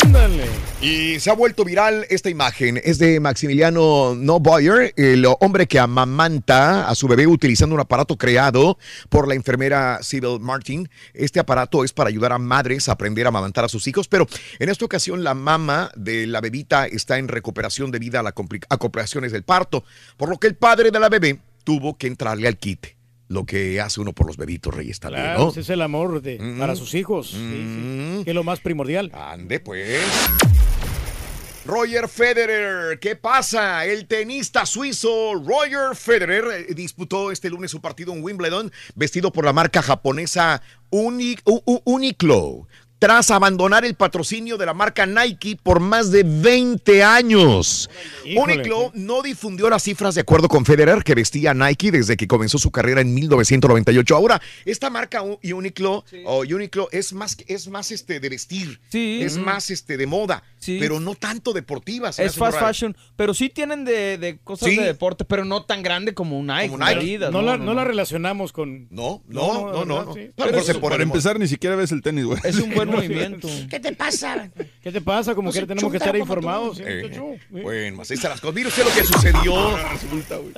Speaker 11: Ándale.
Speaker 8: Y se ha vuelto viral esta imagen. Es de Maximiliano Noboyer, el hombre que amamanta a su bebé utilizando un aparato creado por la enfermera Sybil Martin. Este aparato es para ayudar a madres aprender a amamantar a sus hijos, pero en esta ocasión la mama de la bebita está en recuperación debido a las compli- a complicaciones del parto, por lo que el padre de la bebé tuvo que entrarle al quite. Lo que hace uno por los bebitos, Reyes, también,
Speaker 11: Claro,
Speaker 8: ¿no?
Speaker 11: ese es el amor de,
Speaker 8: Mm.
Speaker 11: para sus hijos. Sí, sí, que es lo más primordial.
Speaker 8: Ande, pues. Roger Federer, ¿qué pasa? El tenista suizo Roger Federer eh, disputó este lunes su partido en Wimbledon vestido por la marca japonesa Uni- Uniqlo. Tras abandonar el patrocinio de la marca Nike por más de 20 años.
Speaker 11: Híjole.
Speaker 8: Uniqlo no difundió las cifras de acuerdo con Federer, que vestía Nike desde que comenzó su carrera en 1998. Ahora, esta marca Uniqlo, o Uniqlo es más, es más este, de vestir,
Speaker 12: Sí.
Speaker 8: es
Speaker 12: Mm.
Speaker 8: más este, de moda,
Speaker 12: Sí.
Speaker 8: pero no tanto deportiva. se me
Speaker 12: Es fast fashion, pero sí tienen de, de cosas
Speaker 8: Sí.
Speaker 12: de deporte, pero no tan grande como un Nike.
Speaker 8: Como Nike.
Speaker 12: Adidas,
Speaker 11: No, la, no la relacionamos con.
Speaker 8: No, no, no, no. no.
Speaker 11: sí.
Speaker 18: Para empezar, ni siquiera ves el tenis, güey.
Speaker 12: Es un buen movimiento.
Speaker 9: ¿Qué te pasa?
Speaker 11: ¿Qué te pasa? Como
Speaker 9: No
Speaker 11: que tenemos que estar informados. ¿sí,
Speaker 8: Eh. Bueno, así están las cosas. Mire usted lo que sucedió.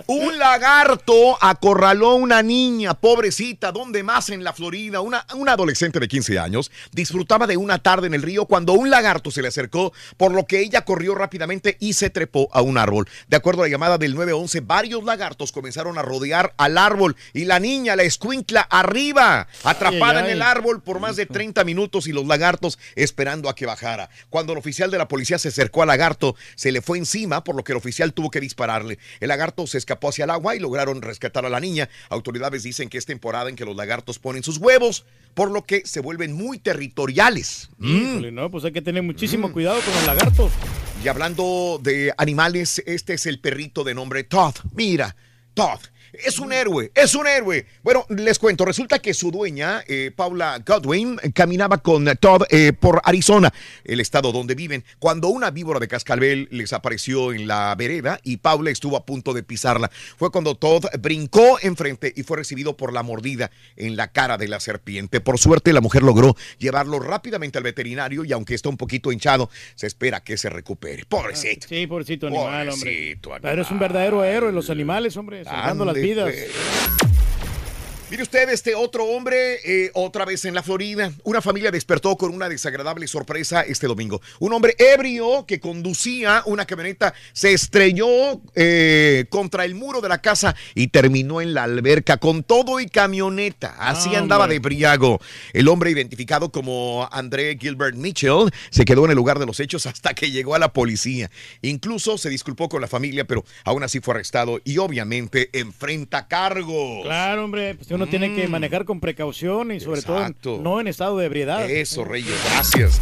Speaker 8: Un lagarto acorraló a una niña, pobrecita, ¿dónde más? En la Florida. Una, una adolescente de 15 años disfrutaba de una tarde en el río cuando un lagarto se le acercó, por lo que ella corrió rápidamente y se trepó a un árbol. De acuerdo a la llamada del 911, varios lagartos comenzaron a rodear al árbol y la niña, la escuincla, arriba, atrapada
Speaker 11: Ay, ay,
Speaker 8: en el árbol por más de 30 minutos y los lagartos esperando a que bajara. Cuando el oficial de la policía se acercó al lagarto, se le fue encima, por lo que el oficial tuvo que dispararle. El lagarto se escapó hacia el agua y lograron rescatar a la niña. Autoridades dicen que es temporada en que los lagartos ponen sus huevos, por lo que se vuelven muy territoriales. Mm.
Speaker 11: No, pues hay que tener muchísimo cuidado con los lagartos.
Speaker 8: Y hablando de animales, este es el perrito de nombre Todd. Mira, Todd. Es un héroe, es un héroe. Bueno, les cuento, resulta que su dueña, eh, Paula Godwin, caminaba con Todd eh, por Arizona, el estado donde viven, cuando una víbora de cascabel les apareció en la vereda y Paula estuvo a punto de pisarla. Fue cuando Todd brincó enfrente y fue recibido por la mordida en la cara de la serpiente. Por suerte, la mujer logró llevarlo rápidamente al veterinario y aunque está un poquito hinchado, se espera que se recupere. Pobrecito.
Speaker 11: Sí, pobrecito animal, hombre.
Speaker 8: Pobrecito
Speaker 11: Pero es un verdadero héroe, los animales, hombre, salvando las
Speaker 8: Ande,
Speaker 11: vidas.
Speaker 8: Mire usted, este otro hombre, eh, otra vez en la Florida. Una familia despertó con una desagradable sorpresa este domingo. Un hombre ebrio que conducía una camioneta se estrelló eh, contra el muro de la casa y terminó en la alberca con todo y camioneta. Así
Speaker 33: Ah,
Speaker 8: andaba de briago. El hombre identificado como André Gilbert Mitchell se quedó en el lugar de los hechos hasta que llegó a la policía. Incluso se disculpó con la familia, pero aún así fue arrestado y obviamente enfrenta cargos.
Speaker 11: Claro, hombre, pues uno tiene que manejar con precaución y sobre
Speaker 8: Mm. Exacto.
Speaker 11: todo no en estado de ebriedad.
Speaker 8: Eso, Reyes, gracias.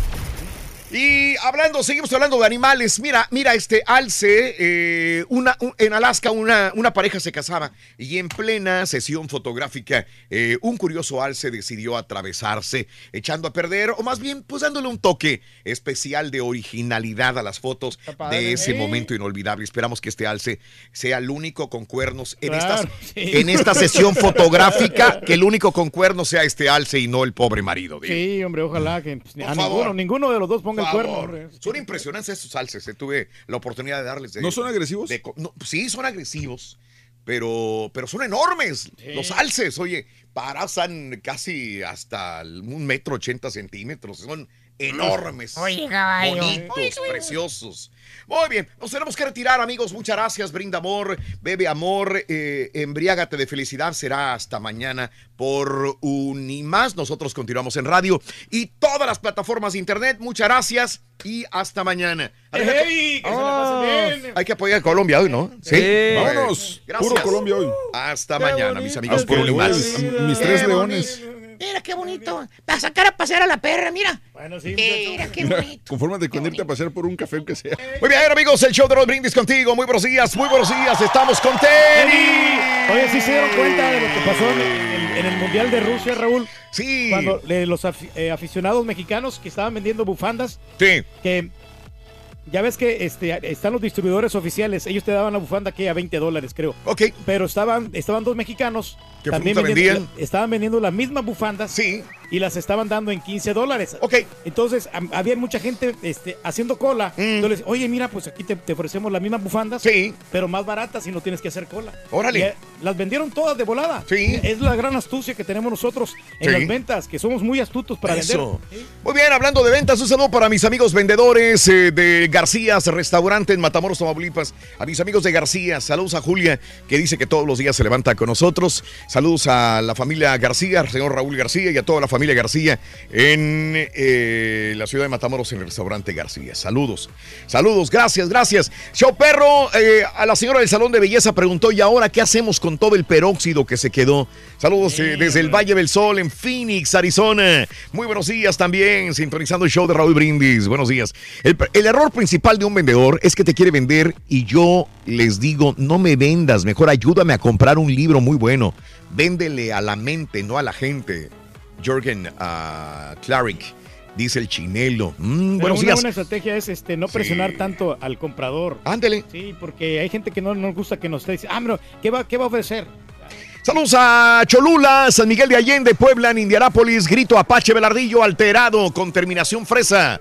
Speaker 8: Y hablando, seguimos hablando de animales. Mira, mira este alce. eh, una, un- en Alaska una, una pareja se casaba y en plena sesión fotográfica eh, un curioso alce decidió atravesarse, echando a perder, o más bien pues dándole un toque especial de originalidad a las fotos de ese momento inolvidable. Esperamos que este alce sea el único con cuernos en,
Speaker 11: Claro,
Speaker 8: estas-
Speaker 11: sí.
Speaker 8: en esta sesión fotográfica, que el único con cuernos sea este alce y no el pobre marido. digo.
Speaker 11: Sí, hombre, ojalá que pues, a
Speaker 8: Por
Speaker 11: ninguno,
Speaker 8: favor.
Speaker 11: ninguno de los dos ponga el cuerno.
Speaker 8: Son impresionantes esos alces. eh, Tuve la oportunidad de darles. de-
Speaker 18: ¿No son agresivos?
Speaker 8: de co- no, sí, son agresivos. Pero, pero son enormes los alces. Oye, pasan casi hasta un metro ochenta centímetros. Son enormes.
Speaker 17: Oye, caballo.
Speaker 8: Bonitos, preciosos. Muy bien, nos tenemos que retirar, amigos. Muchas gracias. Brinda amor, bebe amor, eh, embriágate de felicidad. Será hasta mañana por un y más. Nosotros continuamos en radio y todas las plataformas de internet. Muchas gracias y hasta mañana. Adelante.
Speaker 11: ¡Ey! ¡Que pasen bien!
Speaker 8: Hay que apoyar a Colombia hoy, ¿no?
Speaker 18: Sí. Vámonos.
Speaker 8: Gracias.
Speaker 18: Puro Colombia hoy.
Speaker 8: Hasta
Speaker 18: Qué
Speaker 8: mañana,
Speaker 18: bonito
Speaker 8: mis amigos. Por un y más.
Speaker 18: Mis tres
Speaker 9: Qué
Speaker 18: leones.
Speaker 9: Mira qué bonito. Para sacar a pasear a la perra, mira.
Speaker 11: Bueno, sí,
Speaker 9: Mira qué bonito.
Speaker 18: confórmate con irte a pasear por un café aunque sea.
Speaker 8: Muy bien, amigos, el show de los brindis contigo. Muy buenos días, muy buenos días. Estamos con Terry.
Speaker 11: Oye, ¿sí se dieron cuenta de lo que pasó en el, en el Mundial de Rusia, Raúl?
Speaker 8: Sí.
Speaker 11: Cuando eh, los eh, aficionados mexicanos que estaban vendiendo bufandas,
Speaker 8: Sí.
Speaker 11: que ya ves que este, están los distribuidores oficiales, ellos te daban la bufanda que a 20 dólares, creo.
Speaker 8: Ok.
Speaker 11: Pero estaban, estaban dos mexicanos.
Speaker 8: ¿Qué
Speaker 11: también
Speaker 8: fruta
Speaker 11: vendiendo-
Speaker 8: vendían?
Speaker 11: estaban vendiendo las mismas bufandas.
Speaker 8: Sí.
Speaker 11: Y las estaban dando en 15 dólares.
Speaker 8: Ok.
Speaker 11: Entonces, había mucha gente este, haciendo cola. Entonces, oye, mira, pues aquí te, te ofrecemos las mismas bufandas.
Speaker 8: Mm. Sí.
Speaker 11: Pero más baratas y no tienes que hacer cola.
Speaker 8: Órale.
Speaker 11: Y, eh, las vendieron todas de volada.
Speaker 8: Sí.
Speaker 11: Es la gran astucia que tenemos nosotros en
Speaker 8: Sí.
Speaker 11: las ventas, que somos muy astutos para
Speaker 8: Eso.
Speaker 11: vender.
Speaker 8: Muy bien, hablando de ventas, un saludo para mis amigos vendedores eh, de Garcías Restaurante en Matamoros, Tamaulipas. A mis amigos de García, saludos a Julia, que dice que todos los días se levanta con nosotros. Saludos a la familia García, al señor Raúl García y a toda la familia García en eh, la ciudad de Matamoros, en el restaurante García. Saludos, saludos, gracias, gracias. Show Perro, eh, a la señora del Salón de Belleza preguntó, ¿y ahora qué hacemos con todo el peróxido que se quedó? Saludos eh, desde el Valle del Sol en Phoenix, Arizona. Muy buenos días también, sintonizando el show de Raúl Brindis. Buenos días. El, el error principal de un vendedor es que te quiere vender y yo les digo, no me vendas, mejor ayúdame a comprar un libro muy bueno. Véndele a la mente, no a la gente. Jorgen uh, Clarick, dice el chinelo. Mm,
Speaker 11: Pero
Speaker 8: buenos
Speaker 11: una
Speaker 8: días.
Speaker 11: buena estrategia es este, no presionar tanto al comprador.
Speaker 8: Ándele.
Speaker 11: Sí, porque hay gente que no nos gusta que nos esté diciendo, ah, pero, ¿qué va, ¿qué va a ofrecer?
Speaker 8: Saludos a Cholula, San Miguel de Allende, Puebla, en Indianápolis. Grito Apache Velardillo alterado con terminación fresa.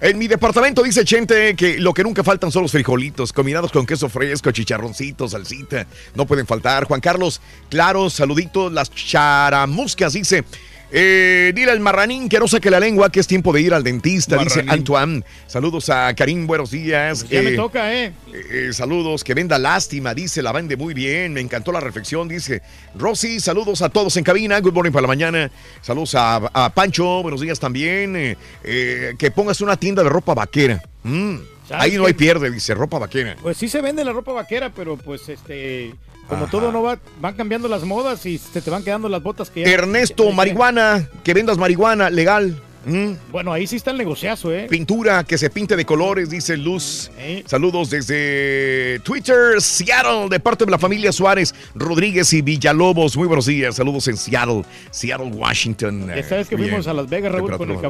Speaker 8: En mi departamento dice Chente que lo que nunca faltan son los frijolitos, combinados con queso fresco, chicharroncitos, salsita. No pueden faltar. Juan Carlos, claro, saluditos. Las charamuscas dice. Eh, dile al marranín que no saque la lengua, que es tiempo de ir al dentista, dice. Antoine. Saludos a Karim, buenos días.
Speaker 11: Ya me
Speaker 8: Eh,
Speaker 11: toca, ¿eh?
Speaker 8: eh, saludos, que venda lástima, dice, la vende muy bien, me encantó la reflexión, dice Rosy, saludos a todos en cabina, good morning para la mañana, saludos a, a Pancho, buenos días también, eh, eh, que pongas una tienda de ropa vaquera, Mm,
Speaker 11: ¿Sabes
Speaker 8: ahí no hay pierde, dice, ropa vaquera.
Speaker 11: Pues sí se vende la ropa vaquera, pero pues este, como
Speaker 8: Ajá.
Speaker 11: todo no va, van cambiando las modas y se te van quedando las botas que ya-
Speaker 8: Ernesto,
Speaker 11: ya- ya-
Speaker 8: marihuana, que vendas marihuana, legal. Mm.
Speaker 11: Bueno, ahí sí está el negociazo, ¿eh?
Speaker 8: Pintura que se pinte de colores, dice Luz. Saludos desde Twitter, Seattle, de parte de la familia Suárez, Rodríguez y Villalobos. Muy buenos días. Saludos en Seattle, Seattle, Washington.
Speaker 11: Ya sabes que
Speaker 8: Bien.
Speaker 11: fuimos a Las Vegas, Raúl, con el
Speaker 8: Temperatura.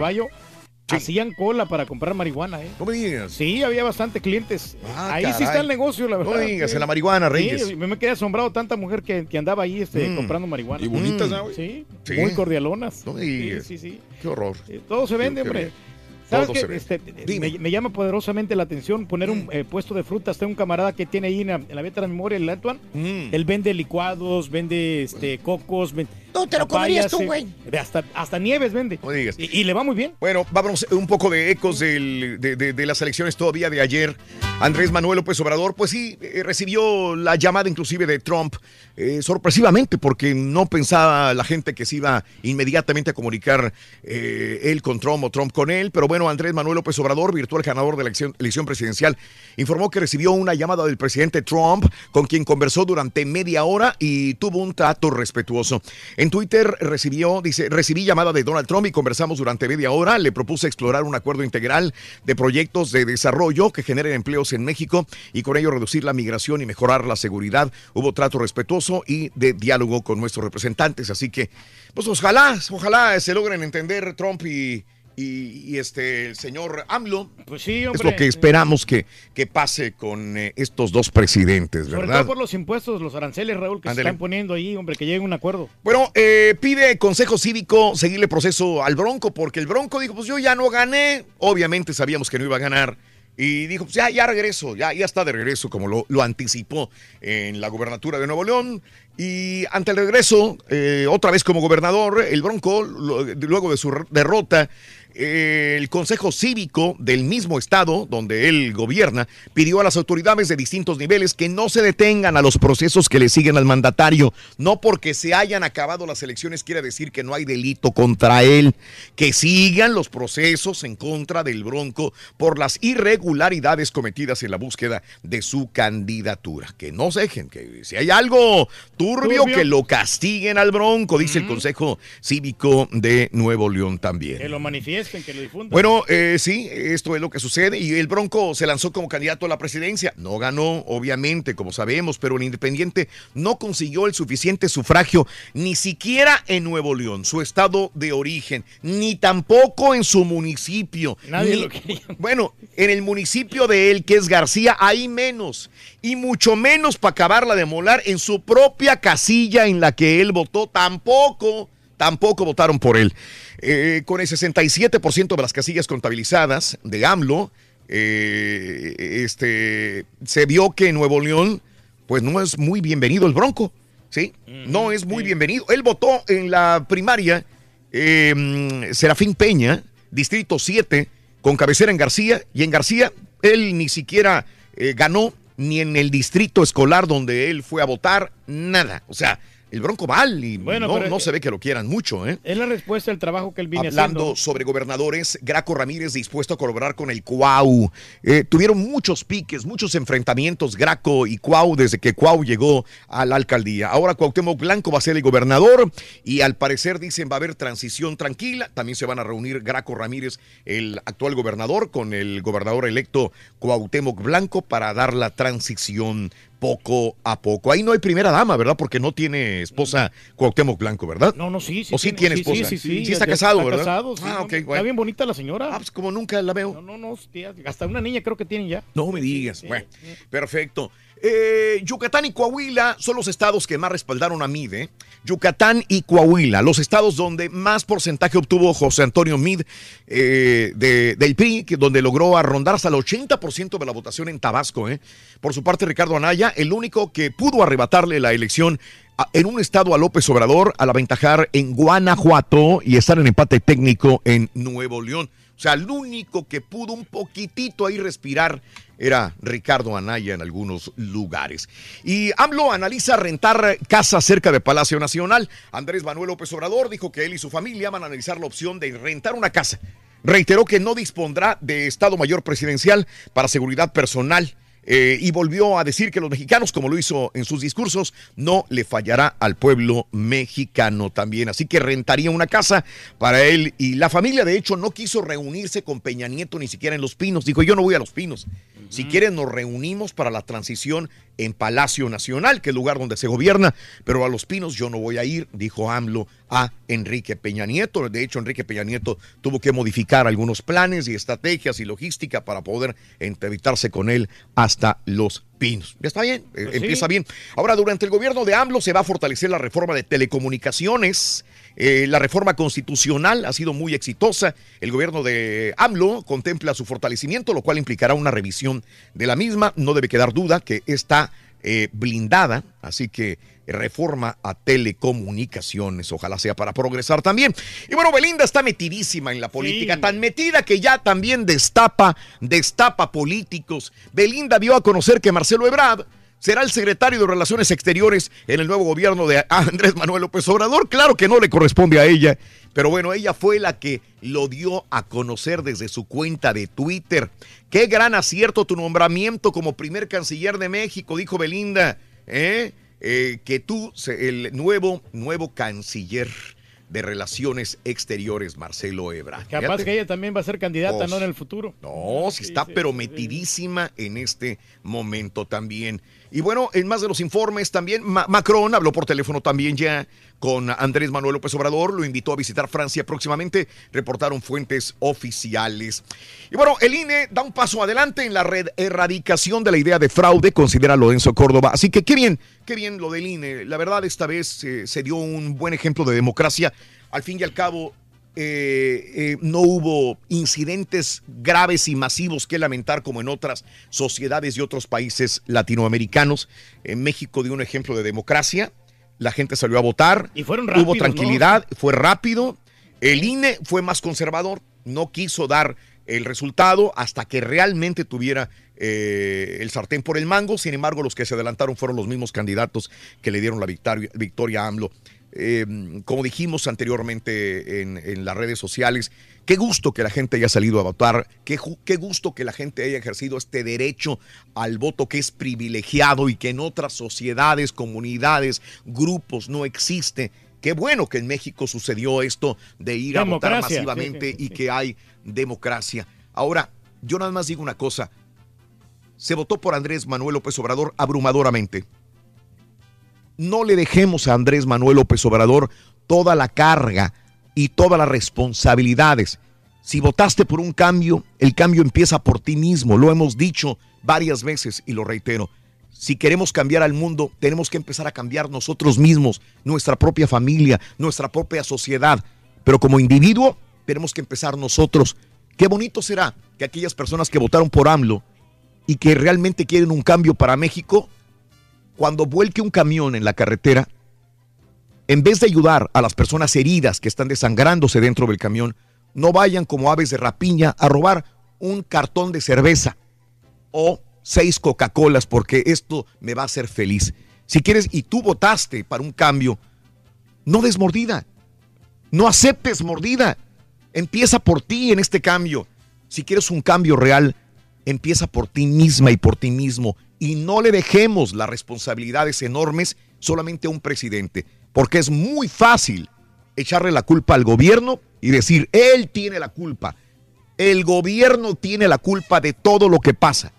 Speaker 11: Hacían cola para comprar marihuana, ¿eh?
Speaker 8: No me digas.
Speaker 11: Sí, había bastante clientes.
Speaker 8: Ah,
Speaker 11: ahí sí está el negocio, la verdad.
Speaker 8: No digas,
Speaker 11: sí.
Speaker 8: en la marihuana, Reyes.
Speaker 11: Sí, me quedé asombrado tanta mujer que, que andaba ahí este,
Speaker 8: Mm.
Speaker 11: comprando marihuana.
Speaker 18: Y bonitas,
Speaker 11: Mm.
Speaker 18: ¿no, güey?
Speaker 11: Sí,
Speaker 8: Sí.
Speaker 11: muy cordialonas.
Speaker 8: No me
Speaker 11: Sí,
Speaker 8: digas.
Speaker 11: sí, sí.
Speaker 8: Qué horror.
Speaker 11: Sí, Todo se vende,
Speaker 8: Qué
Speaker 11: hombre.
Speaker 8: bien.
Speaker 11: ¿Sabes qué? Este, me, me llama poderosamente la atención poner
Speaker 8: Mm.
Speaker 11: un eh, puesto de frutas. Tengo un camarada que tiene ahí en la, en la de la memoria, el Antoine.
Speaker 8: Mm.
Speaker 11: Él vende licuados, vende este, cocos. ven-
Speaker 9: Tú te lo comerías tú, güey.
Speaker 11: Hasta, hasta nieves vende.
Speaker 8: No digas.
Speaker 11: Y, y le va muy bien.
Speaker 8: Bueno, vámonos un poco de ecos del- de, de- de las elecciones todavía de ayer. Andrés Manuel López Obrador, pues sí, eh, recibió la llamada inclusive de Trump, eh, sorpresivamente, porque no pensaba la gente que se iba inmediatamente a comunicar eh, él con Trump o Trump con él. Pero bueno, Andrés Manuel López Obrador, virtual ganador de la elección, elección presidencial, informó que recibió una llamada del presidente Trump, con quien conversó durante media hora y tuvo un trato respetuoso. En Twitter recibió, dice, recibí llamada de Donald Trump y conversamos durante media hora. Le propuse explorar un acuerdo integral de proyectos de desarrollo que generen empleos en México y con ello reducir la migración y mejorar la seguridad. Hubo trato respetuoso y de diálogo con nuestros representantes. Así que, pues ojalá, ojalá se logren entender Trump y, y- y este el señor AMLO.
Speaker 11: Pues sí,
Speaker 8: Es
Speaker 11: hombre.
Speaker 8: lo que esperamos que, que pase con eh, estos dos presidentes,
Speaker 11: Sobre
Speaker 8: ¿verdad?
Speaker 11: todo por los impuestos, los aranceles, Raúl, que se están poniendo ahí, hombre, que llegue a un acuerdo.
Speaker 8: Bueno, eh, pide Consejo Cívico seguirle proceso al Bronco, porque el Bronco dijo, pues yo ya no gané. Obviamente sabíamos que no iba a ganar. Y dijo, pues ya, ya regreso, ya, ya está de regreso, como lo, lo anticipó en la gubernatura de Nuevo León. Y ante el regreso, eh, otra vez como gobernador, el Bronco, lo- luego de su derrota, el Consejo Cívico del mismo estado donde él gobierna pidió a las autoridades de distintos niveles que no se detengan a los procesos que le siguen al mandatario. No porque se hayan acabado las elecciones quiere decir que no hay delito contra él. Que sigan los procesos en contra del Bronco por las irregularidades cometidas en la búsqueda de su candidatura. Que no se dejen, que si hay algo turbio,
Speaker 11: Turbio.
Speaker 8: que lo castiguen al Bronco, dice el Consejo Cívico de Nuevo León también.
Speaker 11: Que lo manifiesten, que lo difundan.
Speaker 8: Bueno, eh, sí, esto es lo que sucede. Y el Bronco se lanzó como candidato a la presidencia. No ganó, obviamente, como sabemos, pero el Independiente no consiguió el suficiente sufragio, ni siquiera en Nuevo León, su estado de origen, ni tampoco en su municipio.
Speaker 11: Nadie
Speaker 8: Ni-
Speaker 11: lo quería.
Speaker 8: Bueno, en el municipio de él, que es García, hay menos. Y mucho menos para acabarla de molar en su propia casilla en la que él votó, tampoco, tampoco votaron por él. Eh, con el 67% de las casillas contabilizadas de AMLO, eh, este, se vio que en Nuevo León, pues no es muy bienvenido el Bronco, ¿sí? No es muy bienvenido. Él votó en la primaria eh, Serafín Peña, Distrito 7, con cabecera en García, y en García él ni siquiera eh, ganó ni en el distrito escolar donde él fue a votar, nada. O sea, el Bronco mal y
Speaker 11: Bueno,
Speaker 8: no, no se ve que lo quieran mucho, ¿eh?
Speaker 11: Es la respuesta al trabajo que él viene
Speaker 8: Hablando
Speaker 11: haciendo.
Speaker 8: sobre gobernadores, Graco Ramírez dispuesto a colaborar con el Cuau. Eh, tuvieron muchos piques, muchos enfrentamientos Graco y Cuau desde que Cuau llegó a la alcaldía. Ahora Cuauhtémoc Blanco va a ser el gobernador y al parecer dicen va a haber transición tranquila. También se van a reunir Graco Ramírez, el actual gobernador, con el gobernador electo Cuauhtémoc Blanco para dar la transición poco a poco. Ahí no hay primera dama, ¿verdad? Porque no tiene esposa Cuauhtémoc Blanco, ¿verdad?
Speaker 11: No, no, sí, sí.
Speaker 8: ¿O sí tiene esposa?
Speaker 11: Sí, sí, sí.
Speaker 8: está
Speaker 11: ya
Speaker 8: casado,
Speaker 11: está
Speaker 8: ¿verdad?
Speaker 11: casado, sí,
Speaker 8: ah, bueno.
Speaker 11: Está bien bonita la señora.
Speaker 8: Ah, pues como nunca la veo.
Speaker 11: No, no, no, hostia, hasta una niña creo que tienen ya.
Speaker 8: No me digas. Bueno, perfecto. Eh, Yucatán y Coahuila son los estados que más respaldaron a Mide. Yucatán y Coahuila, los estados donde más porcentaje obtuvo José Antonio Mid eh, de- del PRI, donde logró arrondar hasta el 80% de la votación en Tabasco. eh. Por su parte, Ricardo Anaya, el único que pudo arrebatarle la elección en un estado a López Obrador al aventajar en Guanajuato y estar en empate técnico en Nuevo León. O sea, el único que pudo un poquitito ahí respirar era Ricardo Anaya en algunos lugares. Y AMLO analiza rentar casa cerca de Palacio Nacional. Andrés Manuel López Obrador dijo que él y su familia van a analizar la opción de rentar una casa. Reiteró que no dispondrá de Estado Mayor Presidencial para seguridad personal. Eh, y volvió a decir que los mexicanos, como lo hizo en sus discursos, no le fallará al pueblo mexicano también. Así que rentaría una casa para él y la familia. De hecho, no quiso reunirse con Peña Nieto ni siquiera en Los Pinos. Dijo, yo no voy a Los Pinos. Si quieren, nos reunimos para la transición en Palacio Nacional, que es el lugar donde se gobierna, pero a Los Pinos yo no voy a ir, dijo AMLO a Enrique Peña Nieto. De hecho, Enrique Peña Nieto tuvo que modificar algunos planes y estrategias y logística para poder entrevistarse con él hasta Los Pinos. Ya está bien, eh,
Speaker 11: Pues
Speaker 8: empieza
Speaker 11: sí.
Speaker 8: bien. Ahora, durante el gobierno de AMLO se va a fortalecer la reforma de telecomunicaciones. Eh, la reforma constitucional ha sido muy exitosa. El gobierno de AMLO contempla su fortalecimiento, lo cual implicará una revisión de la misma. No debe quedar duda que está eh, blindada, así que reforma a telecomunicaciones. Ojalá sea para progresar también. Y bueno, Belinda está metidísima en la política, tan metida que ya también destapa, destapa políticos. Belinda dio a conocer que Marcelo Ebrard será el secretario de Relaciones Exteriores en el nuevo gobierno de Andrés Manuel López Obrador. Claro que no le corresponde a ella, pero bueno, ella fue la que lo dio a conocer desde su cuenta de Twitter. Qué gran acierto tu nombramiento como primer canciller de México, dijo Belinda. ¿eh? Eh, que tú, el nuevo, nuevo canciller de Relaciones Exteriores, Marcelo Ebrard.
Speaker 11: Capaz
Speaker 8: Fíjate.
Speaker 11: que ella también va a ser candidata,
Speaker 8: Pues,
Speaker 11: ¿no? En el futuro.
Speaker 8: No, sí está pero metidísima en este momento también. Y bueno, en más de los informes también, Ma- Macron habló por teléfono también ya con Andrés Manuel López Obrador, lo invitó a visitar Francia próximamente, reportaron fuentes oficiales. Y bueno, el INE da un paso adelante en la red erradicación de la idea de fraude, considera Lorenzo Córdoba. Así que qué bien, qué bien lo del INE. La verdad, esta vez eh, se dio un buen ejemplo de democracia. Al fin y al cabo, eh, eh, no hubo incidentes graves y masivos que lamentar como en otras sociedades y otros países latinoamericanos. En México dio un ejemplo de democracia, la gente salió a votar,
Speaker 11: Y fueron
Speaker 8: hubo tranquilidad, fue rápido, el INE fue más conservador, no quiso dar el resultado hasta que realmente tuviera eh, el sartén por el mango. Sin embargo, los que se adelantaron fueron los mismos candidatos que le dieron la victoria, victoria a AMLO. Eh, como dijimos anteriormente en, en las redes sociales, qué gusto que la gente haya salido a votar, qué, gusto que la gente haya ejercido este derecho al voto que es privilegiado y que en otras sociedades, comunidades, grupos no existe. Qué bueno que en México sucedió esto de ir a votar masivamente
Speaker 11: sí, sí,
Speaker 8: y que hay democracia. Ahora, yo nada más digo una cosa. Se votó por Andrés Manuel López Obrador abrumadoramente. No le dejemos a Andrés Manuel López Obrador toda la carga y todas las responsabilidades. Si votaste por un cambio, el cambio empieza por ti mismo. Lo hemos dicho varias veces y lo reitero. Si queremos cambiar al mundo, tenemos que empezar a cambiar nosotros mismos, nuestra propia familia, nuestra propia sociedad. Pero como individuo, tenemos que empezar nosotros. Qué bonito será que aquellas personas que votaron por AMLO y que realmente quieren un cambio para México, cuando vuelque un camión en la carretera, en vez de ayudar a las personas heridas que están desangrándose dentro del camión, no vayan como aves de rapiña a robar un cartón de cerveza o seis Coca-Colas porque esto me va a hacer feliz. Si quieres y tú votaste para un cambio, no des mordida. No aceptes mordida. Empieza por ti en este cambio. Si quieres un cambio real, empieza por ti misma y por ti mismo. Y no le dejemos las responsabilidades enormes solamente a un presidente. Porque es muy fácil echarle la culpa al gobierno y decir, él tiene la culpa. El gobierno tiene la culpa de todo lo que pasa.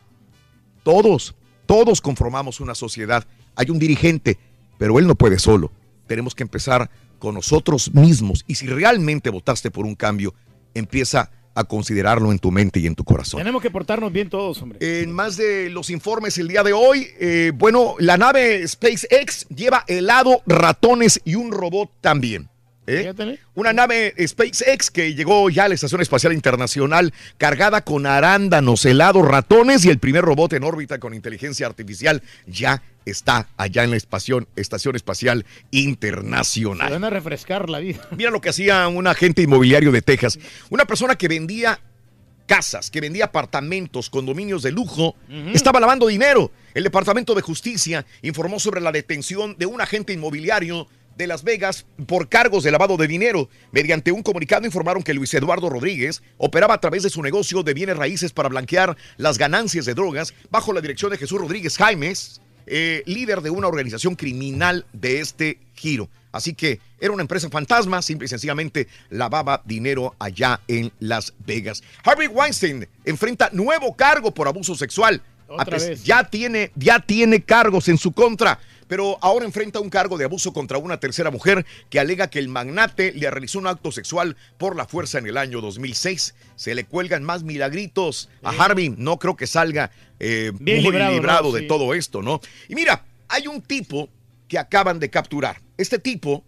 Speaker 8: Todos, todos conformamos una sociedad. Hay un dirigente, pero él no puede solo. Tenemos que empezar con nosotros mismos. Y si realmente votaste por un cambio, empieza a considerarlo en tu mente y en tu corazón.
Speaker 11: Tenemos que portarnos bien todos, hombre.
Speaker 8: En más de los informes el día de hoy, eh, bueno, la nave SpaceX lleva helado, ratones y un robot también. ¿Eh? Una nave SpaceX que llegó ya a la Estación Espacial Internacional cargada con arándanos, helados, ratones y el primer robot en órbita con inteligencia artificial ya está allá en la espación- Estación Espacial Internacional.
Speaker 11: Se van a refrescar la vida.
Speaker 8: Mira lo que hacía un agente inmobiliario de Texas. Una persona que vendía casas, que vendía apartamentos, condominios de lujo, estaba lavando dinero. El Departamento de Justicia informó sobre la detención de un agente inmobiliario de Las Vegas por cargos de lavado de dinero. Mediante un comunicado informaron que Luis Eduardo Rodríguez operaba a través de su negocio de bienes raíces para blanquear las ganancias de drogas bajo la dirección de Jesús Rodríguez Jaimes, eh, líder de una organización criminal de este giro. Así que era una empresa fantasma, simple y sencillamente lavaba dinero allá en Las Vegas. Harvey Weinstein enfrenta nuevo cargo por abuso sexual.
Speaker 11: Otra vez.
Speaker 8: Ya tiene, ya tiene cargos en su contra, pero ahora enfrenta un cargo de abuso contra una tercera mujer que alega que el magnate le realizó un acto sexual por la fuerza en el año 2006. Se le cuelgan más milagritos a Harvey. No creo que salga eh,
Speaker 11: Bien
Speaker 8: muy
Speaker 11: librado,
Speaker 8: librado,
Speaker 11: ¿no?
Speaker 8: de
Speaker 11: Sí.
Speaker 8: todo esto, ¿no? Y mira, hay un tipo que acaban de capturar. Este tipo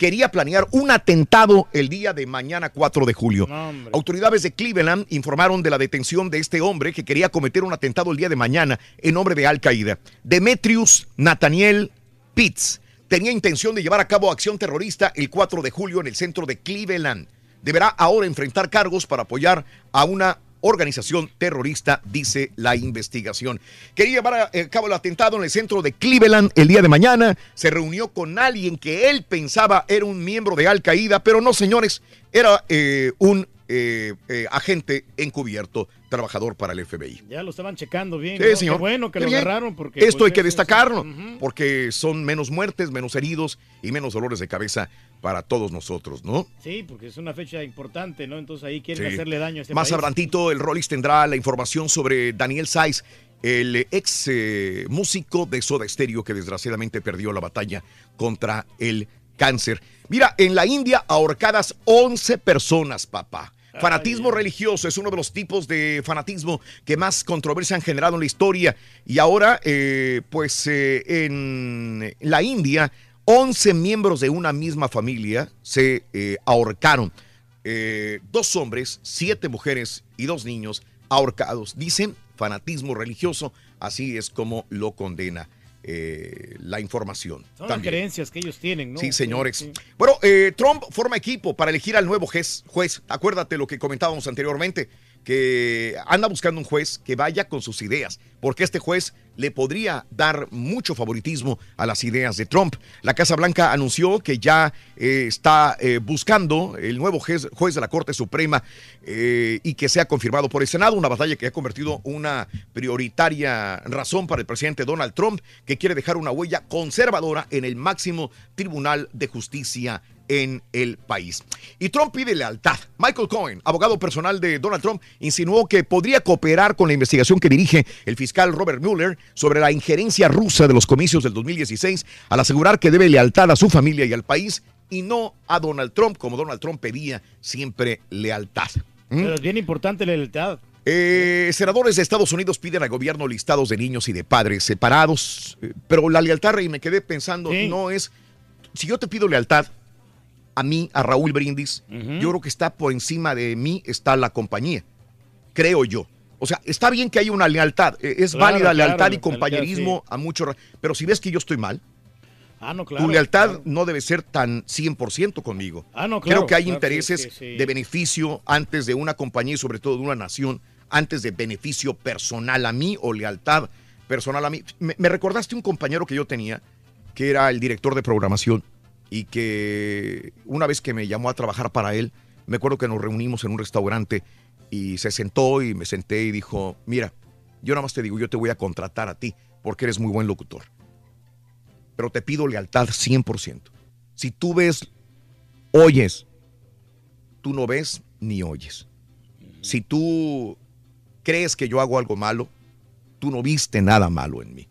Speaker 8: quería planear un atentado el día de mañana 4 de julio.
Speaker 11: No.
Speaker 8: Autoridades de Cleveland informaron de la detención de este hombre que quería cometer un atentado el día de mañana en nombre de Al Qaeda. Demetrius Nathaniel Pitts tenía intención de llevar a cabo acción terrorista el 4 de julio en el centro de Cleveland. Deberá ahora enfrentar cargos para apoyar a una organización terrorista, dice la investigación. Quería llevar a eh, cabo el atentado en el centro de Cleveland el día de mañana. Se reunió con alguien que él pensaba era un miembro de Al Qaeda, pero no, señores, era eh, un eh, agente encubierto, trabajador para el FBI.
Speaker 11: Ya lo estaban checando bien.
Speaker 8: Sí,
Speaker 11: ¿no?
Speaker 8: señor.
Speaker 11: Qué bueno que
Speaker 8: Qué
Speaker 11: lo
Speaker 8: bien.
Speaker 11: agarraron porque
Speaker 8: Esto
Speaker 11: pues,
Speaker 8: hay que
Speaker 11: es-
Speaker 8: destacarlo, porque son menos muertes, menos heridos y menos dolores de cabeza para todos nosotros, ¿no?
Speaker 11: Sí, porque es una fecha importante, ¿no? Entonces ahí quieren
Speaker 8: Sí.
Speaker 11: hacerle daño a este
Speaker 8: Más abrantito, el Rollis tendrá la información sobre Daniel Saiz, el ex eh, músico de Soda Stereo que desgraciadamente perdió la batalla contra el cáncer. Mira, en la India ahorcadas 11 personas, papá. Fanatismo religioso es uno de los tipos de fanatismo que más controversia han generado en la historia. Y ahora, eh, pues eh, en la India, 11 miembros de una misma familia se eh, ahorcaron. Dos hombres, siete mujeres y dos niños ahorcados. Dicen fanatismo religioso, así es como lo condena eh, la información.
Speaker 11: Son las creencias que ellos tienen, ¿no?
Speaker 8: Sí, señores.
Speaker 11: Sí.
Speaker 8: Bueno, eh, Trump forma equipo para elegir al nuevo juez, juez. Acuérdate lo que comentábamos anteriormente, que anda buscando un juez que vaya con sus ideas, porque este juez le podría dar mucho favoritismo a las ideas de Trump. La Casa Blanca anunció que ya eh, está eh, buscando el nuevo juez, juez de la Corte Suprema eh, y que sea confirmado por el Senado, una batalla que ha convertido una prioritaria razón para el presidente Donald Trump, que quiere dejar una huella conservadora en el máximo tribunal de justicia en el país. Y Trump pide lealtad. Michael Cohen, abogado personal de Donald Trump, insinuó que podría cooperar con la investigación que dirige el fiscal Robert Mueller sobre la injerencia rusa de los comicios del 2016 al asegurar que debe lealtad a su familia y al país y no a Donald Trump, como Donald Trump pedía siempre lealtad. ¿Mm?
Speaker 11: Pero es bien importante la lealtad.
Speaker 8: Eh, senadores de Estados Unidos piden al gobierno listados de niños y de padres separados, eh, pero la lealtad, Rey, me quedé pensando, no es, si yo te pido lealtad a mí, a Raúl Brindis, yo creo que está por encima de mí, está la compañía, creo yo. O sea, está bien que haya una lealtad, eh, es
Speaker 11: Claro,
Speaker 8: válida
Speaker 11: claro,
Speaker 8: lealtad y
Speaker 11: lealtad,
Speaker 8: compañerismo a mucho, ra- pero si ves que yo estoy mal,
Speaker 11: Ah, no, claro.
Speaker 8: tu lealtad no debe ser tan 100% conmigo.
Speaker 11: Ah, no,
Speaker 8: Creo que hay intereses
Speaker 11: sí, sí, sí.
Speaker 8: de beneficio antes de una compañía y sobre todo de una nación, antes de beneficio personal a mí o lealtad personal a mí. Me, me recordaste un compañero que yo tenía, que era el director de programación y que una vez que me llamó a trabajar para él, me acuerdo que nos reunimos en un restaurante y se sentó y me senté y dijo, mira, yo nada más te digo, yo te voy a contratar a ti porque eres muy buen locutor pero te pido lealtad 100%. Si tú ves, oyes, tú no ves ni oyes. Si tú crees que yo hago algo malo, tú no viste nada malo en mí.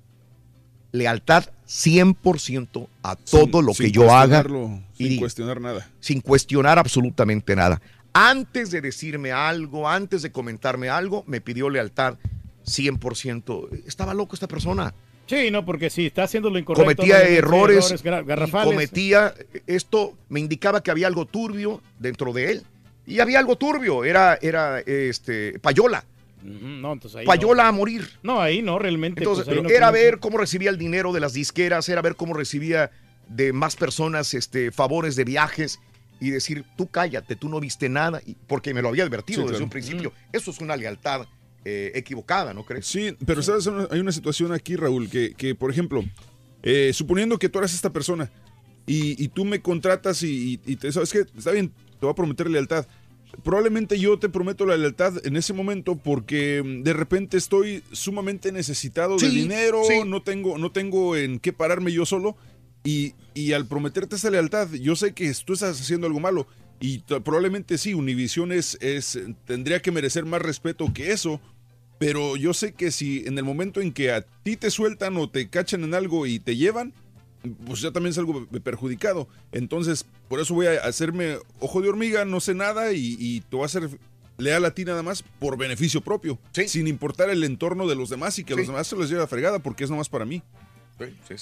Speaker 8: Lealtad 100% a todo
Speaker 18: Sin-
Speaker 8: lo que yo haga
Speaker 18: cuestionarlo,
Speaker 8: y
Speaker 18: Sin
Speaker 8: diga
Speaker 18: cuestionar nada.
Speaker 8: sin cuestionar absolutamente nada. Antes de decirme algo, antes de comentarme algo, me pidió lealtad 100%. Estaba loco esta persona.
Speaker 11: Sí, no, porque si está haciendo lo incorrecto.
Speaker 8: Cometía errores, y
Speaker 11: garrafales.
Speaker 8: cometía esto, me indicaba que había algo turbio dentro de él. Y había algo turbio, era, era este, payola.
Speaker 11: No, entonces ahí
Speaker 8: Payola a morir.
Speaker 11: No. ahí no, realmente.
Speaker 8: Entonces,
Speaker 11: pues, ahí no
Speaker 8: era
Speaker 11: tiene-
Speaker 8: ver cómo recibía el dinero de las disqueras, era ver cómo recibía de más personas este, favores de viajes y decir, tú cállate, tú no viste nada, y- porque me lo había advertido
Speaker 18: Sí,
Speaker 8: desde
Speaker 18: claro.
Speaker 8: un principio. Eso es una lealtad eh, equivocada, ¿no crees?
Speaker 18: Sí, pero ¿sabes? hay una situación aquí, Raúl, que, que, por ejemplo, eh, suponiendo que tú eres esta persona y, y tú me contratas y, y- y te sabes que está bien, te voy a prometer lealtad. Probablemente yo te prometo la lealtad en ese momento porque mm, de repente estoy sumamente necesitado de dinero,
Speaker 8: sí.
Speaker 18: no tengo, no tengo en qué pararme yo solo y, y al prometerte esa lealtad, yo sé que tú estás haciendo algo malo y probablemente sí, Univision es, es, tendría que merecer más respeto que eso, pero yo sé que si en el momento en que a ti te sueltan o te cachan en algo y te llevan, pues ya también es algo perjudicado. Entonces, por eso voy a hacerme ojo de hormiga, no sé nada y, y te voy a hacer leal a ti nada más por beneficio propio, sin importar el entorno de los demás y que a los
Speaker 8: Sí.
Speaker 18: demás se les lleve la fregada porque es nomás para mí.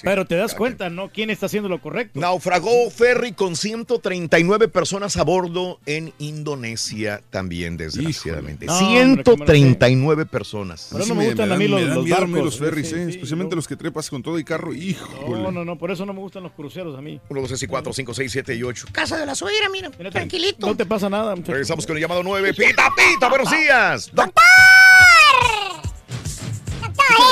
Speaker 11: Pero te das cuenta, ¿no? ¿Quién está haciendo lo correcto?
Speaker 8: Naufragó ferry con 139 personas a bordo en Indonesia también, desgraciadamente.
Speaker 11: No, hombre, qué mala
Speaker 8: 139 personas.
Speaker 11: Por eso no me gustan a mí los,
Speaker 18: me dan
Speaker 11: los
Speaker 18: miedo a mí
Speaker 11: barcos.
Speaker 18: los ferries,
Speaker 11: Sí,
Speaker 18: ¿eh?
Speaker 11: sí,
Speaker 18: especialmente
Speaker 11: yo-
Speaker 18: los que trepas con todo y carro. Híjole.
Speaker 11: No, no, no, por eso no me gustan los cruceros a mí.
Speaker 8: 1, 2, 3, 4, 5, 6, 7 y 8.
Speaker 9: Casa de la suegra, mira, tranquilito.
Speaker 11: No te pasa nada. muchacho.
Speaker 8: Regresamos con el llamado 9. Pita, pita, buenos días.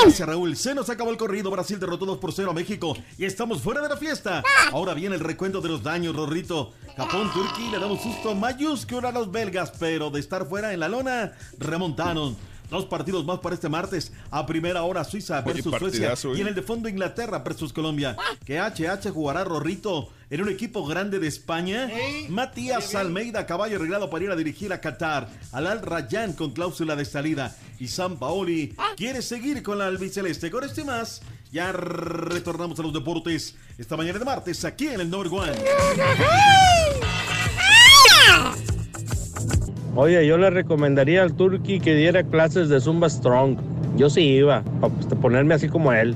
Speaker 33: Gracias, Raúl. Se nos acabó el corrido. Brasil derrotó 2 por 0 a México y estamos fuera de la fiesta. Ahora viene el recuento de los daños, Rorrito. Japón, Turquía, le damos susto mayúsculo a los belgas, pero de estar fuera en la lona, remontaron. Dos partidos más para este martes. A primera hora Suiza
Speaker 18: Oye,
Speaker 33: versus Suecia.
Speaker 18: ¿eh?
Speaker 33: Y en el de fondo Inglaterra versus Colombia. Que HH jugará Rorrito en un equipo grande de España. Matías Almeida, caballo arreglado para ir a dirigir a Qatar. Al Al Rayyan con cláusula de salida. Y San Paoli quiere seguir con la albiceleste. Con este más, ya retornamos a los deportes esta mañana de martes aquí en el Number One.
Speaker 34: Oye, yo le recomendaría al Turki que diera clases de Zumba Strong. Yo sí iba, para pues, ponerme así como él.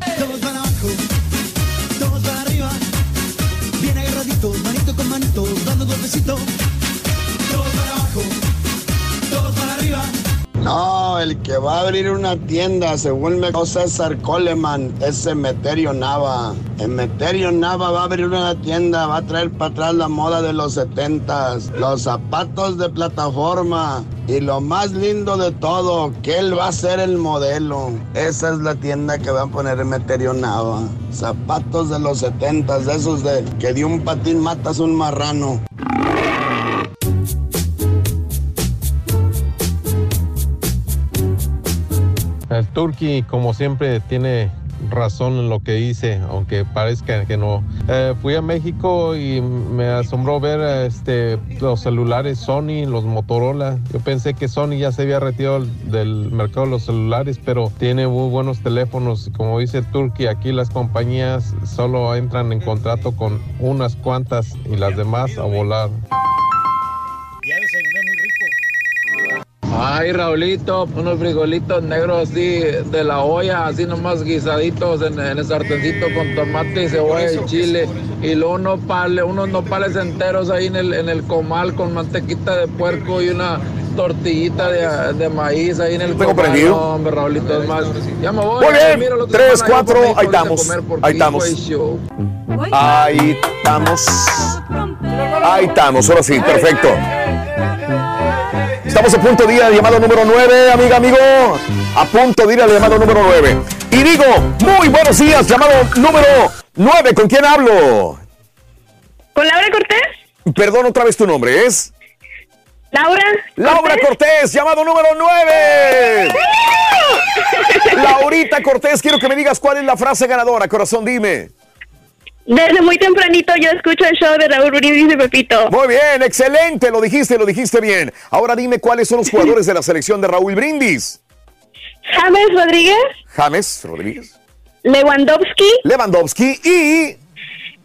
Speaker 22: El que va a abrir una tienda, según me dijo César Coleman, es Emeterio Nava. Emeterio Nava va a abrir una tienda, va a traer para atrás la moda de los setentas, los zapatos de plataforma y lo más lindo de todo, que él va a ser el modelo. Esa es la tienda que va a poner Emeterio Nava. Zapatos de los setentas, de esos de que de un patín matas un marrano.
Speaker 35: El Turki, como siempre, tiene razón en lo que dice, aunque parezca que no. Eh, fui a México y me asombró ver este, los celulares Sony, los Motorola. Yo pensé que Sony ya se había retirado del mercado de los celulares, pero tiene muy buenos teléfonos. Como dice el Turki, aquí las compañías solo entran en contrato con unas cuantas y las demás a volar.
Speaker 11: Ya.
Speaker 27: Ay, Raulito, unos frijolitos negros así de la olla, así nomás guisaditos en, en el sartencito con tomate y cebolla y chile. Y luego unos, pale- unos nopales enteros ahí en el, en el comal con mantequita de puerco y una tortillita de, de maíz ahí en el
Speaker 8: Tengo
Speaker 27: comal.
Speaker 8: prendido.
Speaker 27: No, hombre, Raulito, es más. Ya me voy.
Speaker 8: Muy bien. Tres, cuatro, ahí estamos. Ahí estamos. Ahí estamos. Ahí estamos, ahora sí, perfecto. Estamos a punto de ir al llamado número 9, amiga, amigo. A punto de ir al llamado número 9. Y digo, muy buenos días, llamado número 9. ¿Con quién hablo?
Speaker 36: ¿Con Laura Cortés?
Speaker 8: Perdón, otra vez tu nombre, ¿es?
Speaker 36: Laura.
Speaker 8: Laura Cortés, llamado número 9. Laurita Cortés, quiero que me digas cuál es la frase ganadora, corazón, dime.
Speaker 36: Desde muy tempranito yo escucho el show de Raúl Brindis y Pepito.
Speaker 8: Muy bien, excelente, lo dijiste, lo dijiste bien. Ahora dime cuáles son los jugadores de la selección de Raúl Brindis.
Speaker 36: James Rodríguez,
Speaker 8: James Rodríguez,
Speaker 36: Lewandowski,
Speaker 8: Lewandowski y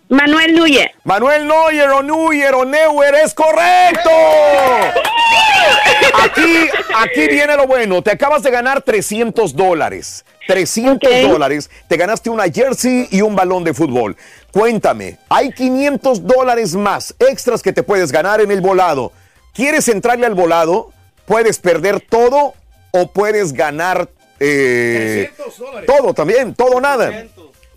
Speaker 36: Manuel Núñez.
Speaker 8: Manuel Neuer o Neuer o Neuer es correcto. Aquí, aquí viene lo bueno. Te acabas de ganar 300 dólares. 300 dólares. Te ganaste una jersey y un balón de fútbol. Cuéntame, hay 500 dólares más extras que te puedes ganar en el volado. ¿Quieres entrarle al volado? Puedes perder todo o puedes ganar eh, todo también, todo o nada.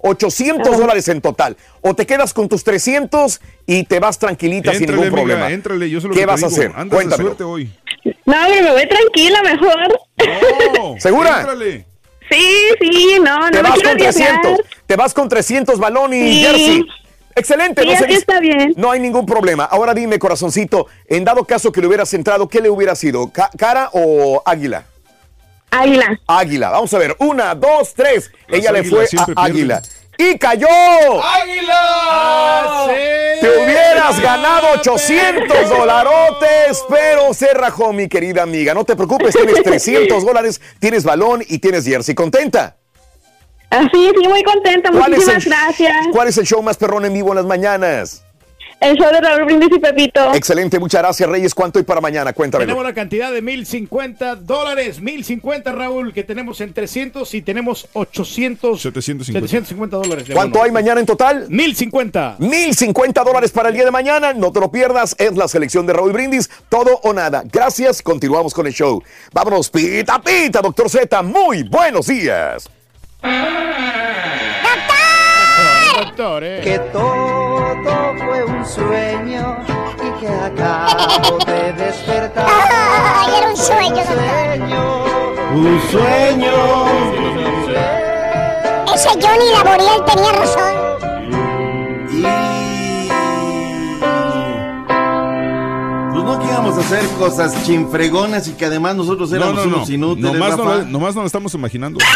Speaker 8: 800 dólares en total. O te quedas con tus 300 y te vas tranquilita sin ningún
Speaker 18: amiga,
Speaker 8: problema.
Speaker 18: éntrale, yo sé lo
Speaker 8: ¿Qué
Speaker 18: que te
Speaker 8: vas a hacer? Cuéntame.
Speaker 18: suerte hoy.
Speaker 36: No, hombre, me voy tranquila mejor.
Speaker 8: ¿Segura?
Speaker 18: Éntrale.
Speaker 36: Sí, sí, no,
Speaker 8: Te
Speaker 36: no me
Speaker 8: vas
Speaker 36: quiero
Speaker 8: con
Speaker 36: arriesgar.
Speaker 8: 300. Te vas con 300 balón y
Speaker 36: Sí.
Speaker 8: jersey. Excelente,
Speaker 36: Sí,
Speaker 8: no, se
Speaker 36: está bien.
Speaker 8: no hay ningún problema. Ahora dime, corazoncito, en dado caso que le hubieras entrado, ¿qué le hubiera sido? Ca- ¿Cara o águila?
Speaker 36: Águila.
Speaker 8: Águila. Vamos a ver. Una, dos, tres.
Speaker 18: Las
Speaker 8: Ella le fue a
Speaker 18: pierden.
Speaker 8: águila. ¡Y cayó!
Speaker 18: ¡Águila!
Speaker 8: Te hubieras ganado 800 dolarotes, pero se rajó, mi querida amiga. No te preocupes, tienes 300 dólares, tienes balón y tienes jersey. ¿Contenta?
Speaker 36: Así, sí, muy contenta.
Speaker 8: ¿Cuál es
Speaker 36: Muchísimas
Speaker 8: el-
Speaker 36: gracias.
Speaker 8: ¿Cuál es el show más perrón en vivo en las mañanas?
Speaker 36: El show de Raúl Brindis y Pepito.
Speaker 8: Excelente, muchas gracias, Reyes. ¿Cuánto hay para mañana? Cuéntame.
Speaker 11: Tenemos la cantidad de 1050 dólares. 1050, Raúl, que tenemos en 300 y tenemos 800.
Speaker 18: 750.
Speaker 11: 750 dólares. de
Speaker 8: ¿Cuánto
Speaker 11: bono.
Speaker 8: hay mañana en total?
Speaker 11: 1050.
Speaker 8: 1050 dólares para el día de mañana. No te lo pierdas. Es la selección de Raúl Brindis. Todo o nada. Gracias. Continuamos con el show. Vámonos, pita, pita, doctor Z. Muy buenos días.
Speaker 11: Doctor, eh.
Speaker 25: Que todo fue sueño y que acabo de despertar.
Speaker 10: Ay, era un sueño, doctor.
Speaker 33: Un sueño.
Speaker 10: Ese Johnny Laboriel tenía razón.
Speaker 33: No que íbamos a hacer cosas chinfregonas y que además nosotros
Speaker 18: No,
Speaker 33: éramos
Speaker 18: no, no.
Speaker 33: unos inútiles.
Speaker 18: Nomás no,
Speaker 33: Rafa.
Speaker 18: nomás no lo estamos imaginando.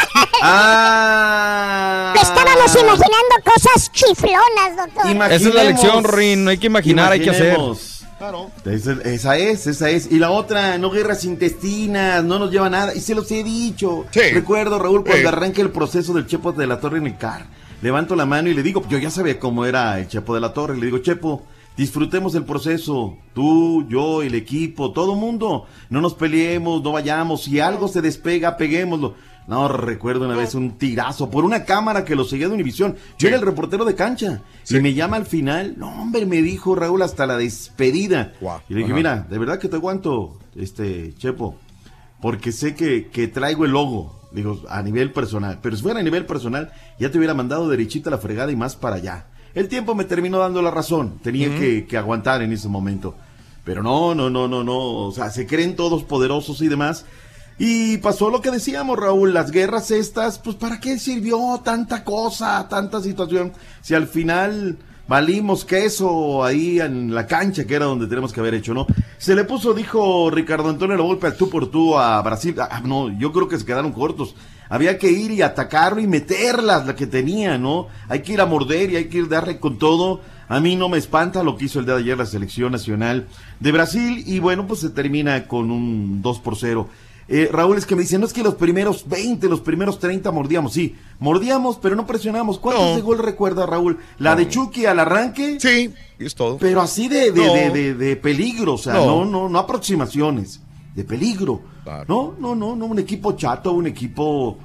Speaker 33: Ah.
Speaker 10: Estábamos imaginando cosas chiflonas, doctor.
Speaker 12: Esa es la lección, Rin. No hay que imaginar, hay que hacer.
Speaker 33: Imaginemos. Esa, esa es, esa es. Y la otra, no guerras intestinas, no nos lleva a nada. Y se los he dicho. Recuerdo, Raúl, cuando
Speaker 8: Sí.
Speaker 33: arranca el proceso del Chepo de la Torre en el CAR. Levanto la mano y le digo, yo ya sabía cómo era el Chepo de la Torre. Le digo, Chepo, disfrutemos el proceso. Tú, yo, el equipo, todo mundo. No nos peleemos, no vayamos. Si algo se despega, peguémoslo. No, recuerdo una vez un tirazo por una cámara que lo seguía de Univisión. Yo era el reportero de cancha. Y me llama al final. No, hombre, me dijo Raúl hasta la despedida. Y le dije,
Speaker 8: Ajá.
Speaker 33: mira, de verdad que te aguanto, este, Chepo. Porque sé que, que traigo el logo. Digo, a nivel personal. Pero si fuera a nivel personal, ya te hubiera mandado derechita la fregada y más para allá. El tiempo me terminó dando la razón. Tenía que, que aguantar en ese momento. Pero no, no, no, no, no. O sea, se creen todos poderosos y demás. Y pasó lo que decíamos, Raúl, las guerras estas, pues ¿para qué sirvió tanta cosa, tanta situación? Si al final valimos queso ahí en la cancha, que era donde tenemos que haber hecho, ¿no? Se le puso, dijo Ricardo Antonio al tú por tú a Brasil. Ah, no, yo creo que se quedaron cortos. Había que ir y atacarlo y meterlas, la que tenía, ¿no? Hay que ir a morder y hay que ir a darle con todo. A mí no me espanta lo que hizo el día de ayer la selección nacional de Brasil y bueno, pues se termina con un 2 por 0. Eh, Raúl es que me dice, no es que los primeros 20, los primeros 30 mordíamos. Sí, mordíamos, pero no presionamos. ¿Cuántos
Speaker 8: No.
Speaker 33: de gol recuerda Raúl? La de Chucky al arranque.
Speaker 8: Sí, es todo.
Speaker 33: Pero así de, de,
Speaker 8: No.
Speaker 33: de, de- de peligro, o sea,
Speaker 8: no,
Speaker 33: no, no, aproximaciones, de peligro. No, no, no, no, un equipo chato, un equipo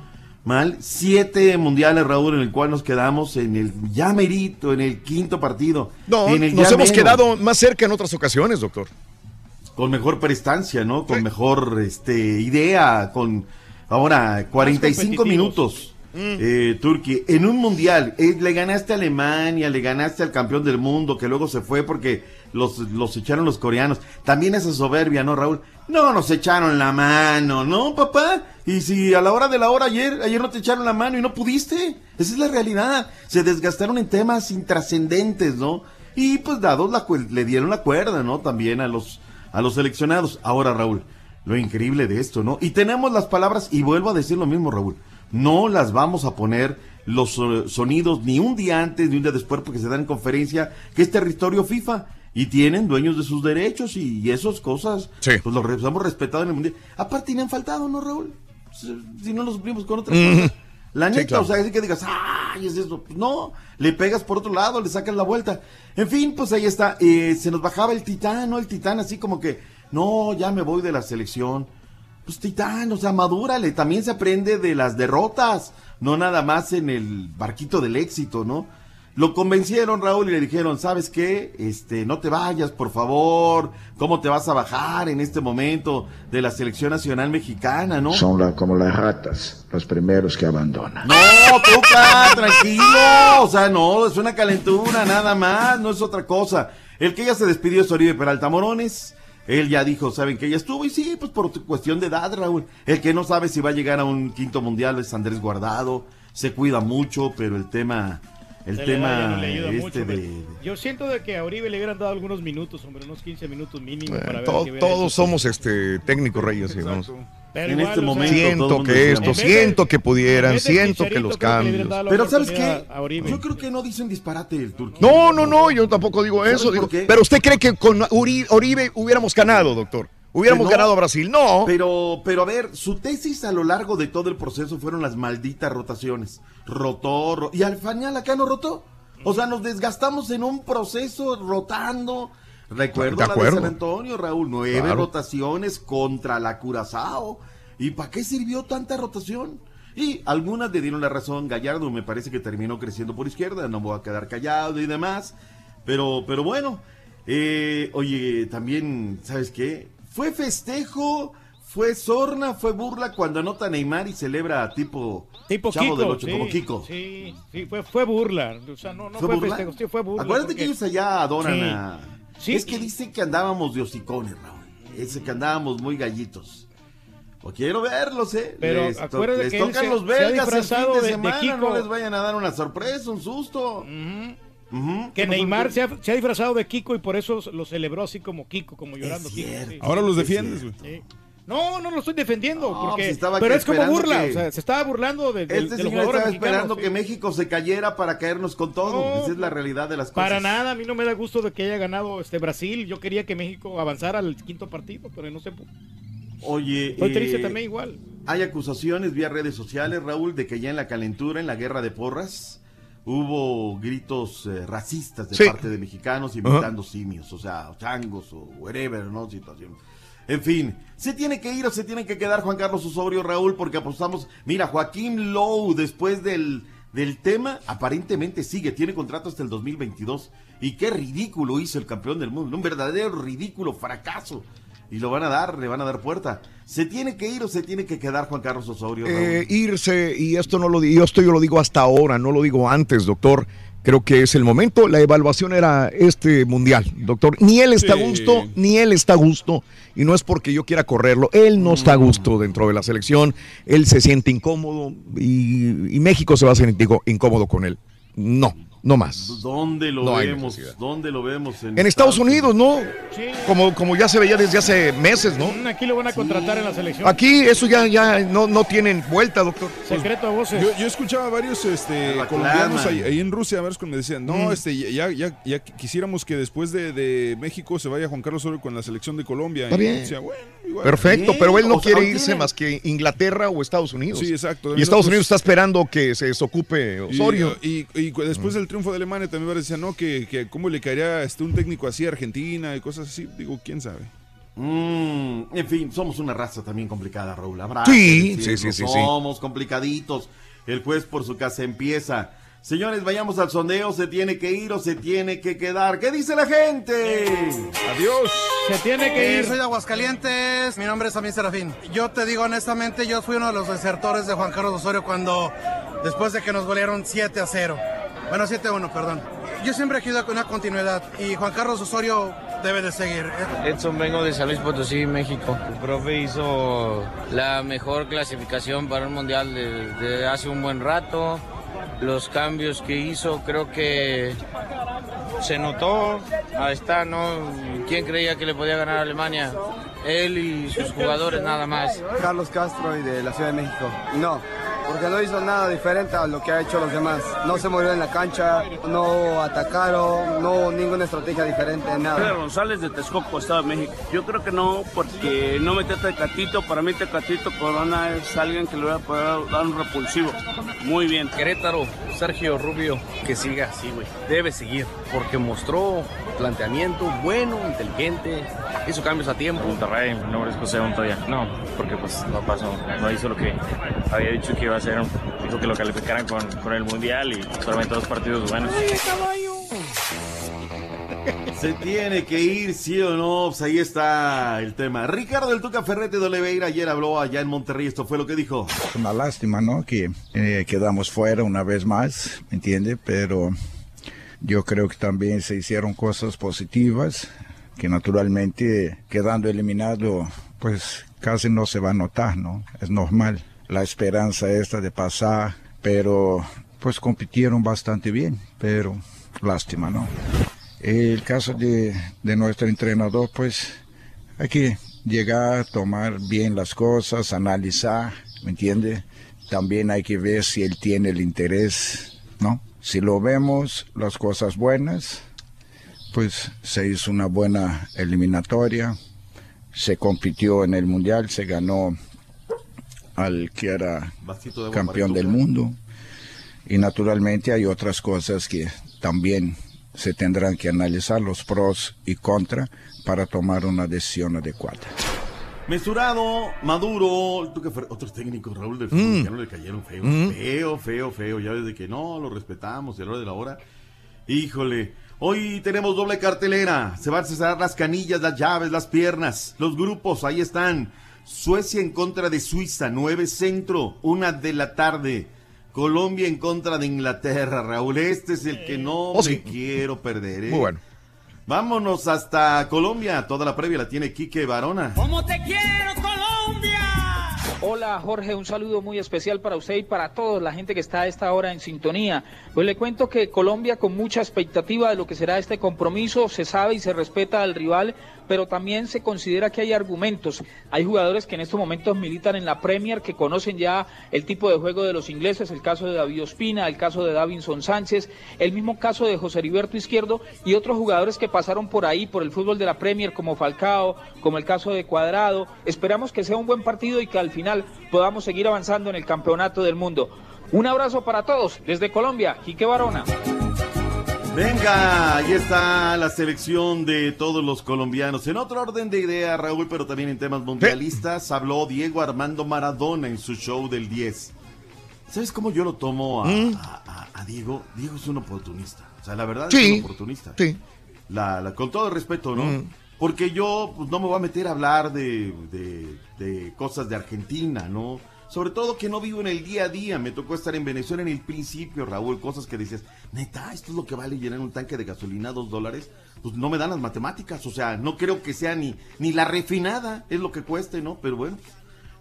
Speaker 33: mal. Siete mundiales, Raúl, en el cual nos quedamos en el ya merito, en el quinto partido.
Speaker 8: No,
Speaker 33: en el
Speaker 8: nos hemos quedado más cerca en otras ocasiones, doctor.
Speaker 33: con mejor prestancia, ¿no? Con mejor este idea, con ahora 45
Speaker 11: competitivos.
Speaker 33: minutos. Eh, Turquía, en un mundial, eh, le ganaste a Alemania, le ganaste al campeón del mundo, que luego se fue porque los, los echaron los coreanos. También esa soberbia, ¿no, Raúl? No, nos echaron la mano, ¿no, papá? Y si a la hora de la hora ayer, ayer no te echaron la mano y no pudiste, esa es la realidad. Se desgastaron en temas intrascendentes, ¿no? Y pues dados la, le dieron la cuerda, ¿no? También a los, a los seleccionados. Ahora, Raúl, lo increíble de esto, ¿no? Y tenemos las palabras, y vuelvo a decir lo mismo, Raúl, no las vamos a poner los eh, sonidos ni un día antes ni un día después porque se dan en conferencia que es territorio FIFA y tienen dueños de sus derechos y, y esas cosas pues los hemos respetado en el mundial. Aparte ni han faltado, ¿no, Raúl? Si, no los suplimos con otra cosa. La
Speaker 8: Sí,
Speaker 33: neta,
Speaker 8: claro.
Speaker 33: o sea, así que digas, ay, es eso. Pues no, le pegas por otro lado, le sacas la vuelta. En fin, pues ahí está. Eh, se nos bajaba el titán, ¿no? El titán así como que, no, ya me voy de la selección. Pues titán, o sea, madúrale. También se aprende de las derrotas, no nada más en el barquito del éxito, ¿no? Lo convencieron, Raúl, y le dijeron, ¿sabes qué? Este, no te vayas, por favor. ¿Cómo te vas a bajar en este momento de la selección nacional mexicana, no?
Speaker 37: Son la- como las ratas, los primeros que abandonan.
Speaker 33: No, Tuca, tranquilo. O sea, no, es una calentura, nada más, no es otra cosa. El que ya se despidió es Oribe Peralta Morones. Él ya dijo, ¿saben que ya estuvo? Y sí, pues por cuestión de edad, Raúl. El que no sabe si va a llegar a un quinto mundial es Andrés Guardado. Se cuida mucho, pero el tema, el
Speaker 11: Se le da, ya
Speaker 33: tema
Speaker 11: no le ayuda
Speaker 33: este
Speaker 11: mucho,
Speaker 33: de...
Speaker 11: pero Yo siento de que a Uribe le hubieran dado algunos minutos, hombre, unos 15 minutos mínimo
Speaker 8: Eh,
Speaker 11: para ver
Speaker 8: todos somos este técnicos reyes, digamos.
Speaker 11: Pero
Speaker 33: En
Speaker 11: igual,
Speaker 33: este momento
Speaker 8: Siento que esto, siento que pudieran, siento que los cambios.
Speaker 33: Pero ¿sabes qué?
Speaker 11: Uribe.
Speaker 33: Yo creo que no dicen disparate el turco.
Speaker 8: No, no, no, yo tampoco digo
Speaker 33: ¿Sabes
Speaker 8: eso. digo, pero usted cree que con Uri- Oribe hubiéramos ganado, doctor. Hubiéramos
Speaker 33: no.
Speaker 8: ganado a Brasil. No.
Speaker 33: Pero, pero a ver, su tesis a lo largo de todo el proceso fueron las malditas rotaciones. Rotó, ro- y al final acá no rotó. O sea, nos desgastamos en un proceso rotando. Recuerdo
Speaker 8: De
Speaker 33: la de. San Antonio, Raúl, nueve
Speaker 8: Claro.
Speaker 33: rotaciones contra la Curazao. ¿Y para qué sirvió tanta rotación? Y algunas le dieron la razón. Gallardo me parece que terminó creciendo por izquierda, no voy a quedar callado y demás. Pero, pero bueno, eh, oye, también, ¿sabes qué? Fue festejo, fue sorna, fue burla cuando anota Neymar y celebra tipo,
Speaker 11: Tipo
Speaker 33: Chavo
Speaker 11: Kiko.
Speaker 33: del Ocho,
Speaker 11: sí,
Speaker 33: como Kiko.
Speaker 11: Sí, sí, fue, fue burla. O sea, no, no
Speaker 33: ¿Fue
Speaker 11: festejo, sí, fue burla.
Speaker 33: Acuérdate
Speaker 11: porque-
Speaker 33: que ellos allá adoran
Speaker 11: Sí.
Speaker 33: a...
Speaker 11: Sí.
Speaker 33: Es que dicen que andábamos de hocicones, Raúl. Ese que andábamos muy gallitos. O quiero verlos, ¿eh?
Speaker 11: Pero
Speaker 33: les, to- les
Speaker 11: que
Speaker 33: tocan
Speaker 11: se-
Speaker 33: los belgas el fin
Speaker 11: disfrazado
Speaker 33: de,
Speaker 11: de- de
Speaker 33: semana,
Speaker 11: Kiko.
Speaker 33: no les vayan a dar una sorpresa, un susto.
Speaker 11: Que. Neymar se ha, se ha disfrazado de Kiko y por eso lo celebró así como Kiko, como llorando. Kiko, sí.
Speaker 18: Ahora los defiendes, güey.
Speaker 11: Sí. No, no lo estoy defendiendo,
Speaker 33: No,
Speaker 11: porque,
Speaker 33: pues estaba
Speaker 11: pero es como burla,
Speaker 33: que-
Speaker 11: o sea, se estaba burlando de, de-
Speaker 33: Este
Speaker 11: de
Speaker 33: señor estaba esperando
Speaker 11: sí.
Speaker 33: que México se cayera para caernos con todo.
Speaker 11: No,
Speaker 33: Esa es la realidad de las cosas.
Speaker 11: Para nada, a mí no me da gusto de que haya ganado este Brasil. Yo quería que México avanzara al quinto partido, pero no se pudo.
Speaker 33: Oye,
Speaker 11: Estoy triste
Speaker 33: eh,
Speaker 11: también igual.
Speaker 33: Hay acusaciones vía redes sociales, Raúl, de que ya en la calentura, en la guerra de porras, hubo gritos eh, racistas de
Speaker 8: Sí.
Speaker 33: parte de mexicanos imitando simios, o sea, changos o whatever, ¿no? Situación. En fin, se tiene que ir o se tiene que quedar Juan Carlos Osorio, Raúl, porque apostamos. Mira, Joaquín Lowe, después del, del tema, aparentemente sigue, tiene contrato hasta el 2022. Y qué ridículo hizo el campeón del mundo, un verdadero ridículo fracaso. Y lo van a dar, le van a dar puerta. ¿Se tiene que ir o se tiene que quedar Juan Carlos Osorio? Raúl?
Speaker 8: Eh, irse, y esto no lo digo, esto yo lo digo hasta ahora, no lo digo antes, doctor. Creo que es el momento. La evaluación era este mundial, doctor. Ni él está a
Speaker 18: Sí.
Speaker 8: gusto, ni él está a gusto. Y no es porque yo quiera correrlo. Él no está a gusto dentro de la selección. Él se siente incómodo y, y México se va a sentir incómodo con él. No, no más.
Speaker 33: ¿Dónde lo
Speaker 8: No
Speaker 33: vemos? ¿Dónde lo vemos?
Speaker 8: En Estados Unidos, ¿no?
Speaker 11: Sí.
Speaker 8: Como, como ya se veía desde hace meses, ¿no?
Speaker 11: Mm, Aquí lo van a contratar en la selección.
Speaker 8: Aquí eso ya, ya no, no tienen vuelta, doctor.
Speaker 11: Secreto a voces.
Speaker 18: Yo, yo escuchaba a varios este, colombianos ahí, ahí en Rusia, varios que me decían, no,
Speaker 8: Mm.
Speaker 18: este, ya, ya, ya quisiéramos que después de, de México se vaya Juan Carlos Osorio con la selección de Colombia.
Speaker 8: Está
Speaker 18: Y
Speaker 8: bien.
Speaker 18: decía, bueno, igual.
Speaker 8: Perfecto,
Speaker 33: Bien,
Speaker 8: pero él no
Speaker 33: o sea,
Speaker 8: quiere irse más que Inglaterra o Estados Unidos.
Speaker 18: Sí, exacto.
Speaker 8: Y Estados
Speaker 18: Nosotros-
Speaker 8: Unidos está esperando que se desocupe
Speaker 18: Y,
Speaker 8: Osorio.
Speaker 18: y- después del triunfo de Alemania también varios decían, no, que, que cómo le caería este, un técnico así a Argentina y cosas así. Digo, quién sabe.
Speaker 33: Mm, en fin, somos una raza también complicada, Raúl. Habrá
Speaker 8: Sí, sí, sí, sí.
Speaker 33: Somos complicaditos. El juez por su casa empieza. Señores, vayamos al sondeo. ¿Se tiene que ir o se tiene que quedar? ¿Qué dice la gente?
Speaker 18: Adiós.
Speaker 11: Se tiene que
Speaker 38: Eh,
Speaker 11: ir.
Speaker 38: soy de Aguascalientes, mi nombre es Samir Serafín. Yo te digo honestamente, yo fui uno de los desertores de Juan Carlos Osorio cuando, después de que nos golearon 7 a 0. Bueno, 7 a 1, perdón. Yo siempre he querido con una continuidad y Juan Carlos Osorio debe de seguir.
Speaker 39: Edson, vengo de San Luis Potosí, México. El profe hizo la mejor clasificación para un mundial desde hace un buen rato. Los cambios que hizo, creo que se notó. Ahí está, ¿no? ¿Quién creía que le podía ganar a Alemania? Él y sus jugadores nada más.
Speaker 40: Carlos Castro y de la Ciudad de México. No, porque no hizo nada diferente a lo que ha hecho los demás. No se movió en la cancha, no atacaron, no hubo ninguna estrategia diferente,
Speaker 41: Pedro
Speaker 40: nada.
Speaker 41: González de Texcoco, Estado de México. Yo creo que no, porque no metió a Tecatito. Para mí Tecatito Corona es alguien que le va a poder dar un repulsivo. Muy bien.
Speaker 39: Querétaro, Sergio Rubio, que siga así, güey. Debe seguir, porque mostró planteamiento bueno, inteligente, hizo cambios a tiempo.
Speaker 42: Monterrey, mi nombre es José Montoya. No, porque pues no pasó, no hizo lo que había dicho que iba a hacer. Dijo que lo calificaran con, con el Mundial y solamente dos partidos buenos.
Speaker 33: Se tiene que ir, sí o no. Pues ahí está el tema. Ricardo del Tuca Ferrete de Oliveira ayer habló allá en Monterrey. Esto fue lo que dijo.
Speaker 37: Es una lástima, ¿no? Que eh, quedamos fuera una vez más, ¿me entiende? Pero yo creo que también se hicieron cosas positivas, que naturalmente quedando eliminado, pues casi no se va a notar, ¿no? Es normal. La esperanza esta de pasar, pero pues compitieron bastante bien, pero lástima, ¿no? El caso de, de nuestro entrenador, pues hay que llegar, tomar bien las cosas, analizar, ¿me entiende? También hay que ver si él tiene el interés, ¿no? Si lo vemos, las cosas buenas, pues se hizo una buena eliminatoria, se compitió en el Mundial, se ganó al que era
Speaker 33: de
Speaker 37: campeón del mundo. Y naturalmente hay otras cosas que también se tendrán que analizar, los pros y contra, para tomar una decisión adecuada.
Speaker 33: Mesurado, Maduro, tú que otros técnicos, Raúl del
Speaker 37: Mm.
Speaker 33: mexicano le cayeron feo,
Speaker 37: Mm.
Speaker 33: feo, feo, feo, ya desde que no, lo respetamos, y a la hora de la hora, híjole, hoy tenemos doble cartelera, se van a cerrar las canillas, las llaves, las piernas, los grupos, ahí están, Suecia en contra de Suiza, 9 centro, una de la tarde, Colombia en contra de Inglaterra, Raúl, este es el que no
Speaker 8: Oh,
Speaker 33: me
Speaker 8: sí.
Speaker 33: quiero perder, ¿eh?
Speaker 8: Muy bueno.
Speaker 33: Vámonos hasta Colombia, toda la previa la tiene Quique Barona.
Speaker 43: ¿Cómo te quiero?
Speaker 44: Hola Jorge, un saludo muy especial para usted y para toda la gente que está a esta hora en sintonía. Pues le cuento que Colombia con mucha expectativa de lo que será este compromiso, se sabe y se respeta al rival, pero también se considera que hay argumentos. Hay jugadores que en estos momentos militan en la Premier, que conocen ya el tipo de juego de los ingleses, el caso de David Ospina, el caso de Davinson Sánchez, el mismo caso de José Heriberto Izquierdo y otros jugadores que pasaron por ahí, por el fútbol de la Premier, como Falcao, como el caso de Cuadrado. Esperamos que sea un buen partido y que al final podamos seguir avanzando en el campeonato del mundo. Un abrazo para todos desde Colombia, Quique Barona.
Speaker 33: Venga, ahí está la selección de todos los colombianos. En otro orden de ideas, Raúl, pero también en temas mundialistas, habló Diego Armando Maradona en su show del 10. ¿Sabes cómo yo lo tomo a,
Speaker 8: Mm.
Speaker 33: a- a- a Diego? Diego es un oportunista. O sea, la verdad
Speaker 8: Sí,
Speaker 33: es un oportunista.
Speaker 8: sí.
Speaker 33: La, la- con todo el respeto, ¿no?
Speaker 8: Mm.
Speaker 33: Porque yo pues, no me voy a meter a hablar de, de- de cosas de Argentina, ¿no? Sobre todo que no vivo en el día a día. Me tocó estar en Venezuela en el principio, Raúl. Cosas que dices, neta, esto es lo que vale llenar un tanque de gasolina, dos dólares. Pues no me dan las matemáticas. O sea, no creo que sea ni, ni la refinada, es lo que cueste, ¿no? Pero bueno,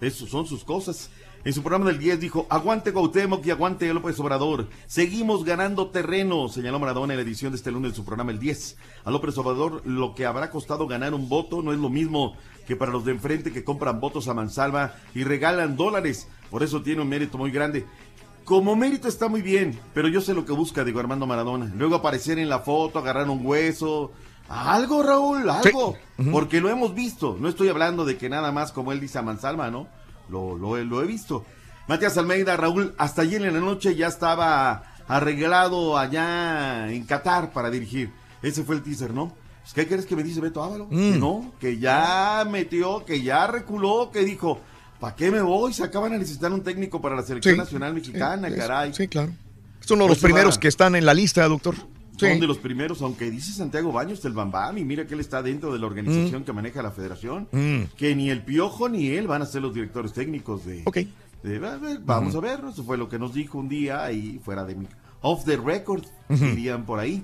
Speaker 33: eso son sus cosas. En su programa del 10 dijo, aguante Cuauhtémoc y aguante López Obrador. Seguimos ganando terreno, señaló Maradona en la edición de este lunes de su programa el 10. A López Obrador lo que habrá costado ganar un voto no es lo mismo que para los de enfrente que compran votos a mansalva y regalan dólares. Por eso tiene un mérito muy grande. Como mérito está muy bien, pero yo sé lo que busca, digo Armando Maradona. Luego aparecer en la foto, agarrar un hueso. Algo, Raúl, algo. Porque lo hemos visto. No estoy hablando de que nada más como él dice a mansalva, ¿no? Lo, lo, he- lo he visto. Matías Almeida, Raúl, hasta ayer en la noche ya estaba arreglado allá en Qatar para dirigir. Ese fue el teaser, ¿no? Pues, ¿Qué crees que me dice Beto Ávalo?
Speaker 8: Mm.
Speaker 33: Que no, que ya metió, que ya reculó, que dijo, ¿para qué me voy? Se acaban de necesitar un técnico para la selección
Speaker 8: Sí,
Speaker 33: nacional mexicana,
Speaker 8: sí,
Speaker 33: caray.
Speaker 8: sí, claro. Son los
Speaker 33: Pues
Speaker 8: primeros
Speaker 33: va.
Speaker 8: que están en la lista, doctor.
Speaker 33: Son
Speaker 8: Sí.
Speaker 33: de los primeros, aunque dice Santiago Baños del Bambam, y mira que él está dentro de la organización que maneja la federación,
Speaker 8: Mm.
Speaker 33: que ni el Piojo ni él van a ser los directores técnicos de... de- a ver, vamos
Speaker 8: Ujú.
Speaker 33: a ver, eso fue lo que nos dijo un día ahí fuera de mi... Off the record,
Speaker 8: Ujú.
Speaker 33: dirían por ahí.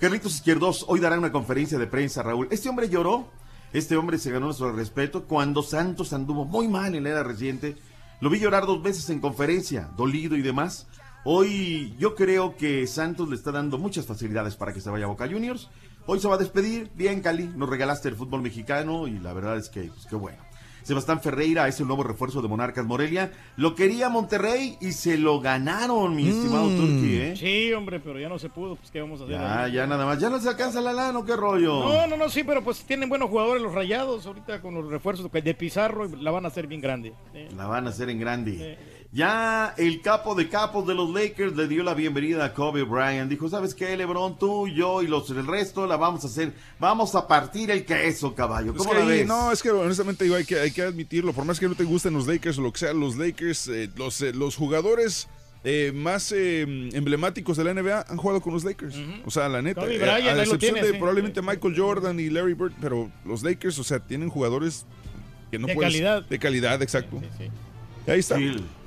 Speaker 33: Carlitos Izquierdos hoy dará una conferencia de prensa, Raúl. Este hombre lloró, este hombre se ganó nuestro respeto cuando Santos anduvo muy mal en la era reciente. Lo vi llorar dos veces en conferencia, dolido y demás. Hoy yo creo que Santos le está dando muchas facilidades para que se vaya a Boca Juniors. Hoy se va a despedir. Bien, Cali, nos regalaste el fútbol mexicano y la verdad es que, pues, qué bueno. Sebastián Ferreira es el nuevo refuerzo de Monarcas Morelia. Lo quería Monterrey y se lo ganaron, mi estimado Turki, ¿eh?
Speaker 11: Sí, hombre, pero ya no se pudo, pues qué vamos a hacer.
Speaker 33: Ya,
Speaker 11: ahí?
Speaker 33: ya nada más. Ya no se alcanza la lana, ¿o ¿qué rollo?
Speaker 11: No, no, no, sí, pero pues tienen buenos jugadores los rayados ahorita con los refuerzos de Pizarro y la van a hacer bien grande. Eh,
Speaker 33: La van a hacer en grande. Ya el capo de capos de los Lakers le dio la bienvenida a Kobe Bryant. Dijo, ¿sabes qué, Lebron? Tú, yo y los el resto la vamos a hacer. Vamos a partir el queso, caballo.
Speaker 18: Es
Speaker 33: ¿Cómo
Speaker 18: que
Speaker 33: la
Speaker 18: ahí-
Speaker 33: ves?
Speaker 18: no, es que honestamente digo, hay que, hay que admitirlo, por más que no te gusten los Lakers o lo que sea, los Lakers, eh, los, eh, los jugadores eh, más eh, emblemáticos de la NBA han jugado con los Lakers. O sea, la neta,
Speaker 11: Kobe
Speaker 18: eh,
Speaker 11: Bryant,
Speaker 18: a excepción de
Speaker 11: sí.
Speaker 18: probablemente Michael Jordan y Larry Bird, pero los Lakers, o sea, tienen jugadores que no
Speaker 11: De
Speaker 18: puedes-
Speaker 11: calidad.
Speaker 18: De calidad, exacto. Ahí está.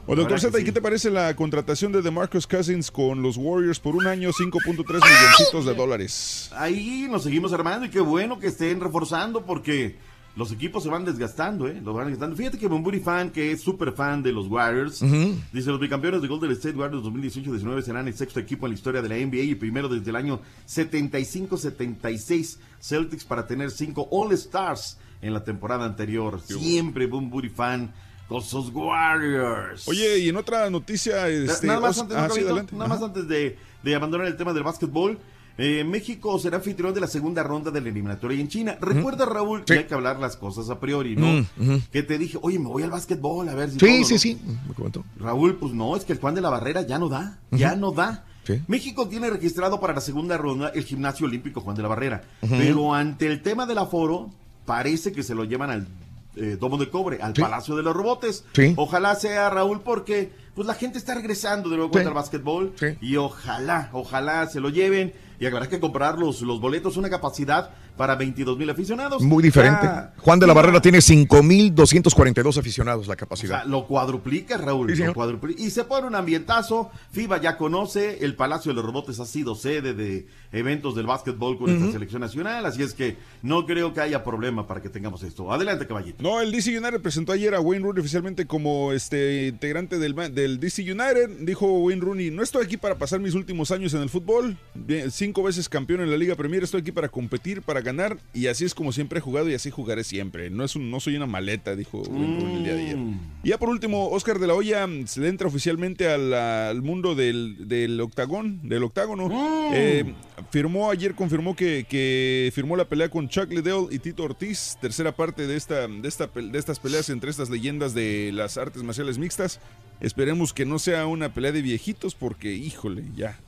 Speaker 18: Bueno, doctor Z, ¿y qué te parece la contratación de DeMarcus Cousins con los Warriors por un año, 5.3 milloncitos de dólares?
Speaker 33: Ahí nos seguimos armando y qué bueno que estén reforzando porque los equipos se van desgastando, ¿eh? Lo van desgastando. Fíjate que Bumburi Fan, que es súper fan de los Warriors, dice los bicampeones de Golden State Warriors 2018-19 serán el sexto equipo en la historia de la NBA y primero desde el año 75-76 Celtics para tener cinco All Stars en la temporada anterior. Siempre Bumburi Fan con sus Warriors.
Speaker 18: Oye, y en otra noticia, este,
Speaker 33: nada más antes,
Speaker 18: ah, sí,
Speaker 33: nada más antes de, de abandonar el tema del básquetbol. eh, México será anfitrión de la segunda ronda de la eliminatoria en China. Recuerda, Raúl, que hay que hablar las cosas a priori, ¿no?
Speaker 8: Mm.
Speaker 33: Que te dije, oye, me voy al básquetbol a ver si.
Speaker 8: Sí,
Speaker 33: todo,
Speaker 8: sí,
Speaker 33: ¿no?
Speaker 8: sí. Me comentó.
Speaker 33: Raúl, pues no, es que el Juan de la Barrera ya no da, ya no da. México tiene registrado para la segunda ronda el gimnasio olímpico Juan de la Barrera, pero ante el tema del aforo, parece que se lo llevan al eh, Domo de Cobre, al Palacio de los Robotes.
Speaker 8: Sí.
Speaker 33: Ojalá sea Raúl porque pues la gente está regresando de nuevo
Speaker 8: Sí.
Speaker 33: contra el básquetbol y ojalá, ojalá se lo lleven y habrá que comprar los, los boletos, una capacidad para 22 mil aficionados.
Speaker 8: Muy diferente.
Speaker 33: Ya,
Speaker 8: Juan de la
Speaker 33: ya,
Speaker 8: Barrera tiene 5.242 aficionados la
Speaker 33: o
Speaker 8: capacidad.
Speaker 33: sea, lo cuadruplica, Raúl.
Speaker 8: Sí,
Speaker 33: lo
Speaker 8: señor.
Speaker 33: cuadruplica. Y se pone un ambientazo. FIBA ya conoce. El Palacio de los Robotes ha sido sede de eventos del básquetbol con esta selección nacional. Así es que no creo que haya problema para que tengamos esto. Adelante, caballito.
Speaker 18: No, el DC United presentó ayer a Wayne Rooney oficialmente como este integrante del, del DC United. Dijo Wayne Rooney, no estoy aquí para pasar mis últimos años en el fútbol. Bien, cinco veces campeón en la Liga Premier, estoy aquí para competir, para ganar. Y así es como siempre he jugado y así jugaré siempre. No, es un, no soy una maleta, dijo Rooney el día de ayer. Y ya por último, Oscar de la Hoya mm, se le entra oficialmente al, al mundo del, del octagón, del octágono. Eh, firmó ayer, confirmó que, que firmó la pelea con Chuck Liddell y Tito Ortiz, tercera parte de, esta, de, esta, de estas peleas entre estas leyendas de las artes marciales mixtas. Esperemos que no sea una pelea de viejitos porque, híjole, ya.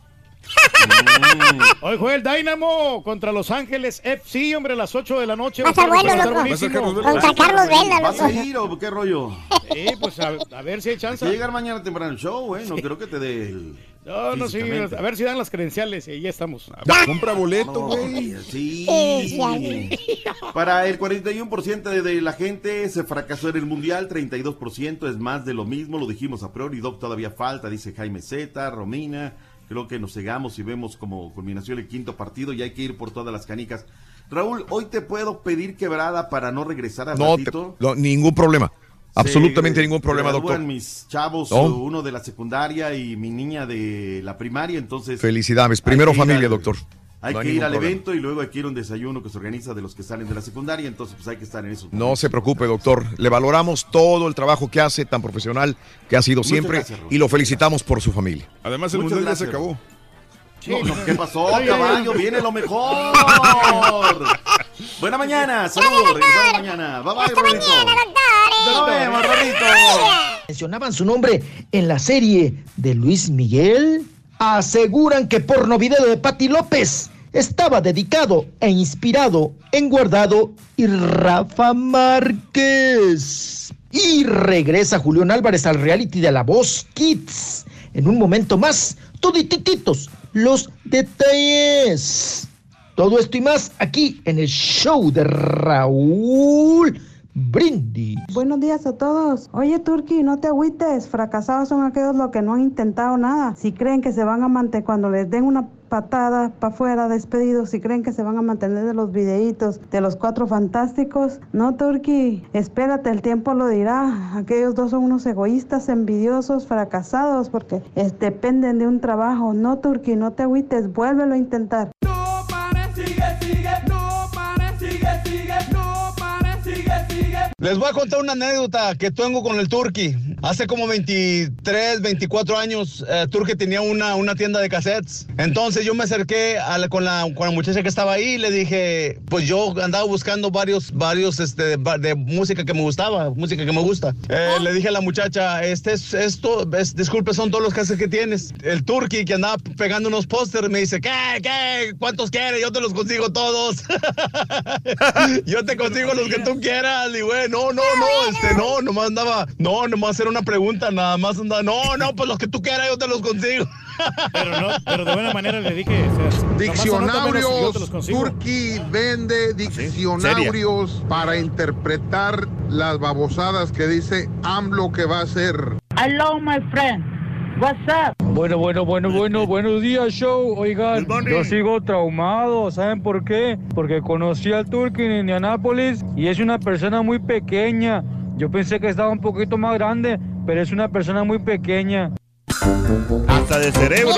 Speaker 11: Hoy juega el Dynamo contra Los Ángeles FC, hombre, a las 8 de la noche.
Speaker 10: Va a estar bueno,
Speaker 11: estar
Speaker 10: loco. Contra Carlos Vela,
Speaker 33: ¿Vas
Speaker 10: loco.
Speaker 33: a ir o qué rollo?
Speaker 11: Sí, pues a, a ver si hay chance.
Speaker 33: Hay que llegar mañana temprano al show, ¿eh? No creo que te dé el...
Speaker 11: No, no, sí, a ver si dan las credenciales y ya estamos.
Speaker 18: Compra boleto,
Speaker 33: No,
Speaker 18: güey.
Speaker 33: Sí.
Speaker 11: Sí,
Speaker 33: Para el 41% de, de la gente se fracasó en el Mundial, 32% es más de lo mismo, lo dijimos a priori, Doc todavía falta, dice Jaime Zeta, Romina, creo que nos cegamos y vemos como culminación el quinto partido y hay que ir por todas las canicas. Raúl, hoy te puedo pedir quebrada para no regresar a
Speaker 8: No, te- no, ningún problema. Absolutamente ningún problema, doctor.
Speaker 33: mis chavos,
Speaker 8: No.
Speaker 33: uno de la secundaria y mi niña de la primaria, entonces...
Speaker 8: Felicidades. Primero familia, doctor.
Speaker 33: Hay
Speaker 8: No hay
Speaker 33: que ir al
Speaker 8: problema.
Speaker 33: evento y luego hay que ir a un desayuno que se organiza de los que salen de la secundaria, entonces pues hay que estar en eso.
Speaker 8: No se preocupe, doctor. Le valoramos todo el trabajo que hace, tan profesional que ha sido
Speaker 33: Muchas
Speaker 8: siempre,
Speaker 33: gracias,
Speaker 8: y lo felicitamos por su familia.
Speaker 18: Además, el mundial ya se acabó.
Speaker 33: No, ¿Qué pasó, caballo? Viene lo mejor. Buena mañana, saludos, regresamos mañana. Bye bye, Rolito. Nos vemos, Rolito.
Speaker 45: mencionaban su nombre en la serie de Luis Miguel, aseguran que porno video de Patti López estaba dedicado e inspirado en Guardado y Rafa Márquez. Y regresa Julián Álvarez al reality de La Voz Kids. En un momento más, toditititos los detalles. Todo esto y más aquí en el show de Raúl Brindis.
Speaker 46: Buenos días a todos. Oye, Turki, no te agüites. Fracasados son aquellos los que no han intentado nada. Si creen que se van a mantener, cuando les den una patada para afuera, despedidos, si creen que se van a mantener de los videitos de los cuatro fantásticos. No, Turki, espérate, el tiempo lo dirá. Aquellos dos son unos egoístas, envidiosos, fracasados, porque es- dependen de un trabajo. No, Turki, no te agüites, vuélvelo a intentar.
Speaker 47: Les voy a contar una anécdota que tengo con el Turqui. Hace como 23, 24 años, eh, Turqui tenía una, una tienda de cassettes. Entonces yo me acerqué a la- con, la, con la muchacha que estaba ahí y le dije, pues yo andaba buscando varios, varios este, de, de música que me gustaba, música que me gusta. Eh, le dije a la muchacha, este es esto, es- disculpe, son todos los cassettes que tienes. El Turqui que andaba pegando unos pósters me dice, ¿qué? ¿Qué? ¿Cuántos quieres? Yo te los consigo todos. Yo te consigo los que tú quieras. Y güey, no, no, no, este, no, nomás andaba, no, nomás hacer una pregunta, nada más andaba, no, no, pues los que tú quieras, yo te los consigo.
Speaker 11: Pero, no, pero de buena manera le dije. o sea,
Speaker 48: Diccionarios. Turki vende diccionarios para interpretar las babosadas que dice AMLO que va a hacer.
Speaker 49: Hello, my friend. What's up?
Speaker 50: Bueno, bueno, bueno, bueno, buenos días, show. Oigan, yo sigo traumado, ¿saben por qué? Porque conocí al Turki en Indianápolis y es una persona muy pequeña. Yo pensé que estaba un poquito más grande, pero es una persona muy pequeña.
Speaker 51: Hasta de cerebro.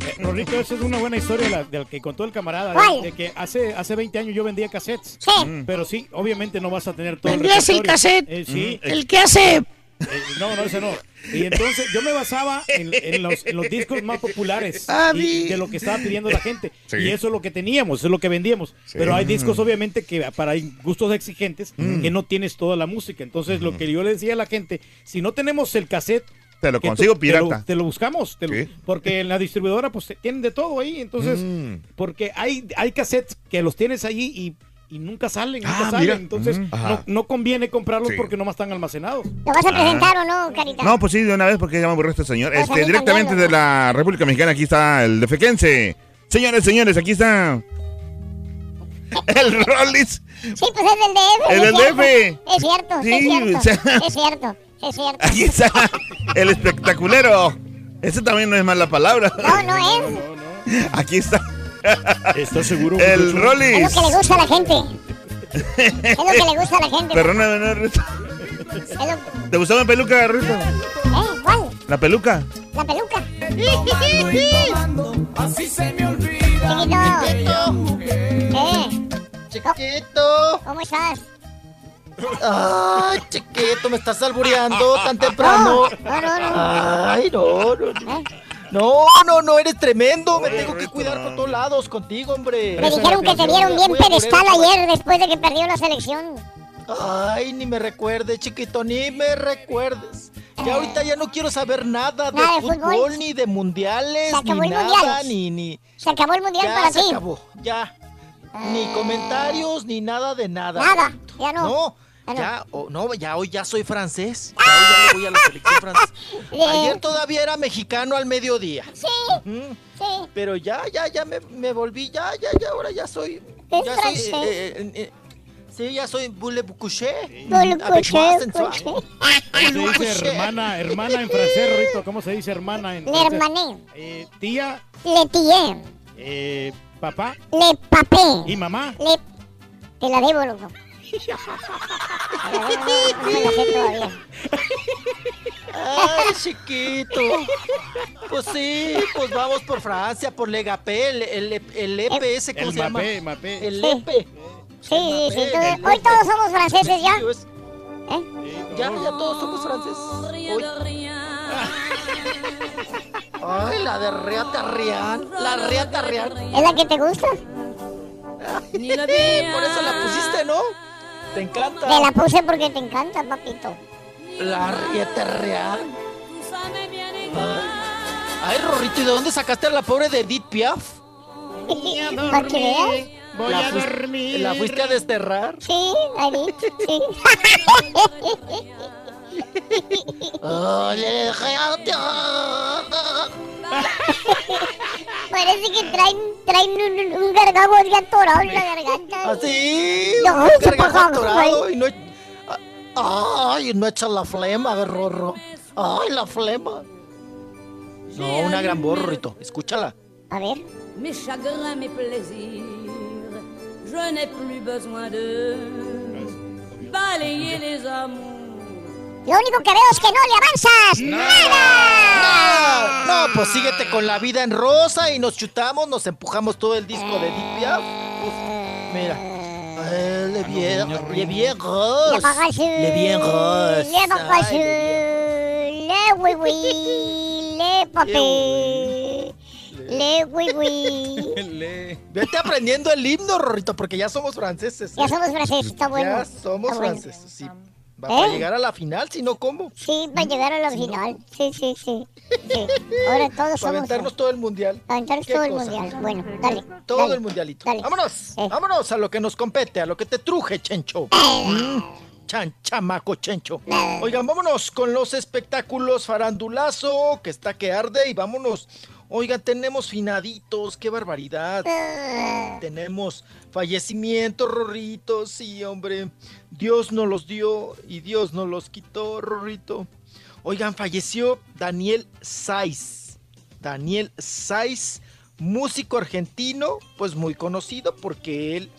Speaker 11: Eh, Rorrito, esa es una buena historia la, del que contó el camarada.
Speaker 10: ¿Cuál?
Speaker 11: De, de que hace, hace 20 años yo vendía cassettes.
Speaker 10: Sí.
Speaker 11: Pero sí, obviamente no vas a tener todo
Speaker 10: ¿Vendías el cassette?
Speaker 11: Eh, sí.
Speaker 10: El que hace
Speaker 11: Eh, no, no, ese no. Y entonces yo me basaba en, en los, en los discos más populares y de lo que estaba pidiendo la gente.
Speaker 8: Sí.
Speaker 11: Y eso es lo que teníamos, eso es lo que vendíamos. Pero hay discos, obviamente, que para gustos exigentes,
Speaker 51: Mm.
Speaker 11: que no tienes toda la música. Entonces, lo que yo le decía a la gente, si no tenemos el cassette.
Speaker 51: Te lo
Speaker 11: tú-
Speaker 51: consigo
Speaker 11: te lo-
Speaker 51: pirata.
Speaker 11: Te lo, buscamos. te lo-
Speaker 51: Sí.
Speaker 11: porque en la distribuidora, pues tienen de todo ahí. Entonces,
Speaker 51: Mm.
Speaker 11: porque hay, hay cassettes que los tienes allí y. y nunca salen, nunca
Speaker 51: Ah,
Speaker 11: salen.
Speaker 51: mira.
Speaker 11: Entonces,
Speaker 51: Mm.
Speaker 11: no, no conviene comprarlos
Speaker 51: Sí.
Speaker 11: porque nomás están almacenados.
Speaker 10: ¿Lo vas a presentar o no, Carita?
Speaker 51: No, pues sí, de una vez, porque ya me aburrió este señor.
Speaker 10: Pues
Speaker 51: Este, directamente de la República Mexicana, aquí está el defequense. Señores, señores, aquí está. El Rollis.
Speaker 10: Sí, pues es del DF.
Speaker 51: El del. DF.
Speaker 10: Es cierto,
Speaker 51: Sí,
Speaker 10: es cierto.
Speaker 51: o sea-
Speaker 10: Es cierto, es cierto.
Speaker 51: Aquí está el espectaculero. Ese también no es mala palabra.
Speaker 10: No, no es.
Speaker 51: Aquí está.
Speaker 11: ¿Estás seguro?
Speaker 51: El
Speaker 10: Es lo
Speaker 51: Rollis.
Speaker 10: que le gusta a la gente. Es lo que le gusta a la gente.
Speaker 51: Perdóname, no, Rito.
Speaker 10: Lo-
Speaker 51: ¿Te gustaba la peluca, Rito?
Speaker 10: ¿Eh? ¿Cuál?
Speaker 51: La peluca.
Speaker 10: La peluca.
Speaker 43: Así se me olvida.
Speaker 10: Chiquito.
Speaker 52: Chiquito.
Speaker 10: ¿Cómo estás?
Speaker 52: Ay, chiquito, me estás albureando tan temprano.
Speaker 10: No, no, no.
Speaker 52: Ay, no, no. no. No, no, no, eres tremendo. Me tengo que cuidar por todos lados contigo, hombre.
Speaker 10: Me dijeron que te vieron bien pedestal ayer después de que perdió la selección.
Speaker 52: Ay, ni me recuerdes, chiquito, ni me recuerdes. Ya ahorita ya no quiero saber nada de
Speaker 10: Nada de
Speaker 52: fútbol,
Speaker 10: fútbol.
Speaker 52: ni de mundiales,
Speaker 10: Se acabó
Speaker 52: ni
Speaker 10: el
Speaker 52: nada,
Speaker 10: mundial.
Speaker 52: ni, ni...
Speaker 10: Se acabó el mundial
Speaker 52: ya
Speaker 10: para
Speaker 52: se
Speaker 10: ti.
Speaker 52: acabó, ya. Ni comentarios, ni nada de nada.
Speaker 10: Nada, ya no.
Speaker 52: No,
Speaker 10: Ya no.
Speaker 52: ya, oh, no, ya hoy ya soy francés. Ya hoy ya le voy a la selección francesa. Ayer todavía era mexicano al mediodía.
Speaker 10: Sí,
Speaker 52: Mm,
Speaker 10: sí.
Speaker 52: Pero ya, ya, ya me, me volví, ya, ya, ya, ahora ya soy.
Speaker 10: Es
Speaker 52: Ya soy.
Speaker 10: francés.
Speaker 52: eh, eh, eh, sí, ya soy boule couché.
Speaker 10: Boule.
Speaker 11: ¿Cómo se dice hermana, hermana en francés, Rito? ¿Cómo se dice hermana en
Speaker 10: Le
Speaker 11: francés?
Speaker 10: hermané.
Speaker 11: Eh, tía,
Speaker 10: Le tillé.
Speaker 11: eh, papá
Speaker 10: Le papé.
Speaker 11: y mamá.
Speaker 10: Le... Te la debo, loco. La.
Speaker 52: Ay, chiquito. Pues sí, pues vamos por Francia, por Legapé, el, el, el EPS, ¿cómo
Speaker 11: El
Speaker 52: se llama?
Speaker 11: mapé.
Speaker 52: El
Speaker 10: Sí.
Speaker 52: EPE.
Speaker 10: Sí, sí, sí.
Speaker 52: Mapé,
Speaker 10: hoy todos somos franceses ya.
Speaker 52: Sí,
Speaker 10: ¿Eh?
Speaker 52: Ya, ya todos somos franceses. Hoy. Ay, la de Reata Rian. La Reata Rian.
Speaker 10: ¿Es la que te gusta?
Speaker 52: Por eso la pusiste, ¿no? Te encanta.
Speaker 10: Me la puse porque te encanta, papito.
Speaker 52: La Rieta Rian. Ay, Rorrito, ¿y de dónde sacaste a la pobre de Edith Piaf?
Speaker 10: ¿Para que veas?
Speaker 11: Voy
Speaker 52: ¿La
Speaker 11: a dormir.
Speaker 52: ¿La fuiste a desterrar?
Speaker 10: Sí, David, sí. Parece que traen, traen un, un gargabo así atorado en la garganta.
Speaker 52: Así,
Speaker 10: No,
Speaker 52: un
Speaker 10: paga,
Speaker 52: atorado y no... Ay, no echa la flema, Rorro. Ay, la flema. No, una gran voz, Rorrito. Escúchala.
Speaker 10: A ver.
Speaker 53: Mes chagrins, mes plaisirs, je n'ai plus besoin de balayer les amours.
Speaker 10: Lo único que veo es que no le avanzas. ¡Nada!
Speaker 52: No, pues síguete con la vida en rosa y nos chutamos, nos empujamos todo el disco de Edith Piaf. Pues, mira. Eh, le bien, le bien
Speaker 10: Le
Speaker 52: rose. Le bien rose.
Speaker 10: Le
Speaker 52: Ay,
Speaker 10: Le oui oui. Le papé. Le oui oui.
Speaker 52: Vete aprendiendo el himno, Rorrito, porque ya somos franceses.
Speaker 10: Ya somos franceses, está bueno.
Speaker 52: Ya somos
Speaker 10: Está bueno.
Speaker 52: franceses, sí. Vamos a
Speaker 10: ¿Eh?
Speaker 52: llegar a la final, si no, ¿cómo?
Speaker 10: Sí, va a llegar a la final. Sí, sí, sí. sí. Ahora todos
Speaker 52: Para
Speaker 10: somos.
Speaker 52: aventarnos todo el mundial.
Speaker 10: Aventarnos
Speaker 52: ¿Qué
Speaker 10: todo el mundial. Bueno, dale.
Speaker 52: Todo
Speaker 10: dale.
Speaker 52: el mundialito.
Speaker 10: Dale.
Speaker 52: Vámonos, vámonos a lo que nos compete, a lo que te truje, Chencho. Mm, Chan, chamaco, Chencho. Oigan, vámonos con los espectáculos farandulazo, que está que arde, y vámonos. Oigan, tenemos finaditos, qué barbaridad. Tenemos fallecimientos, rorritos, sí, hombre. Dios nos los dio y Dios nos los quitó, rorrito. Oigan, falleció Daniel Saiz. Daniel Saiz, músico argentino, pues muy conocido porque él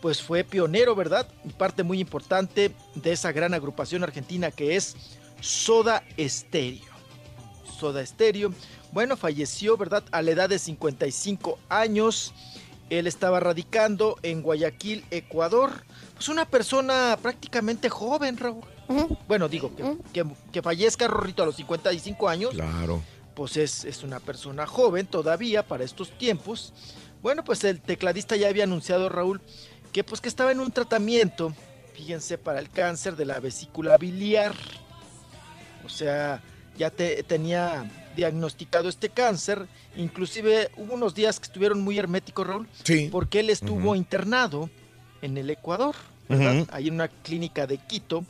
Speaker 52: pues fue pionero, ¿verdad? Y parte muy importante de esa gran agrupación argentina que es Soda Stereo. Soda Stereo. Bueno, falleció, ¿verdad? A la edad de 55 años. Él estaba radicando en Guayaquil, Ecuador. pues una persona prácticamente joven, Raúl. Bueno, digo, que, que, que fallezca Rorrito a los 55 años,
Speaker 8: Claro.
Speaker 52: pues es, es una persona joven todavía para estos tiempos. Bueno, pues el tecladista ya había anunciado, Raúl, que pues que estaba en un tratamiento, fíjense, para el cáncer de la vesícula biliar. O sea, ya te- tenía diagnosticado este cáncer. Inclusive hubo unos días que estuvieron muy herméticos, Raúl,
Speaker 8: Sí.
Speaker 52: porque él estuvo internado en el Ecuador, ¿verdad?
Speaker 8: Ujú.
Speaker 52: Ahí en una clínica de Quito,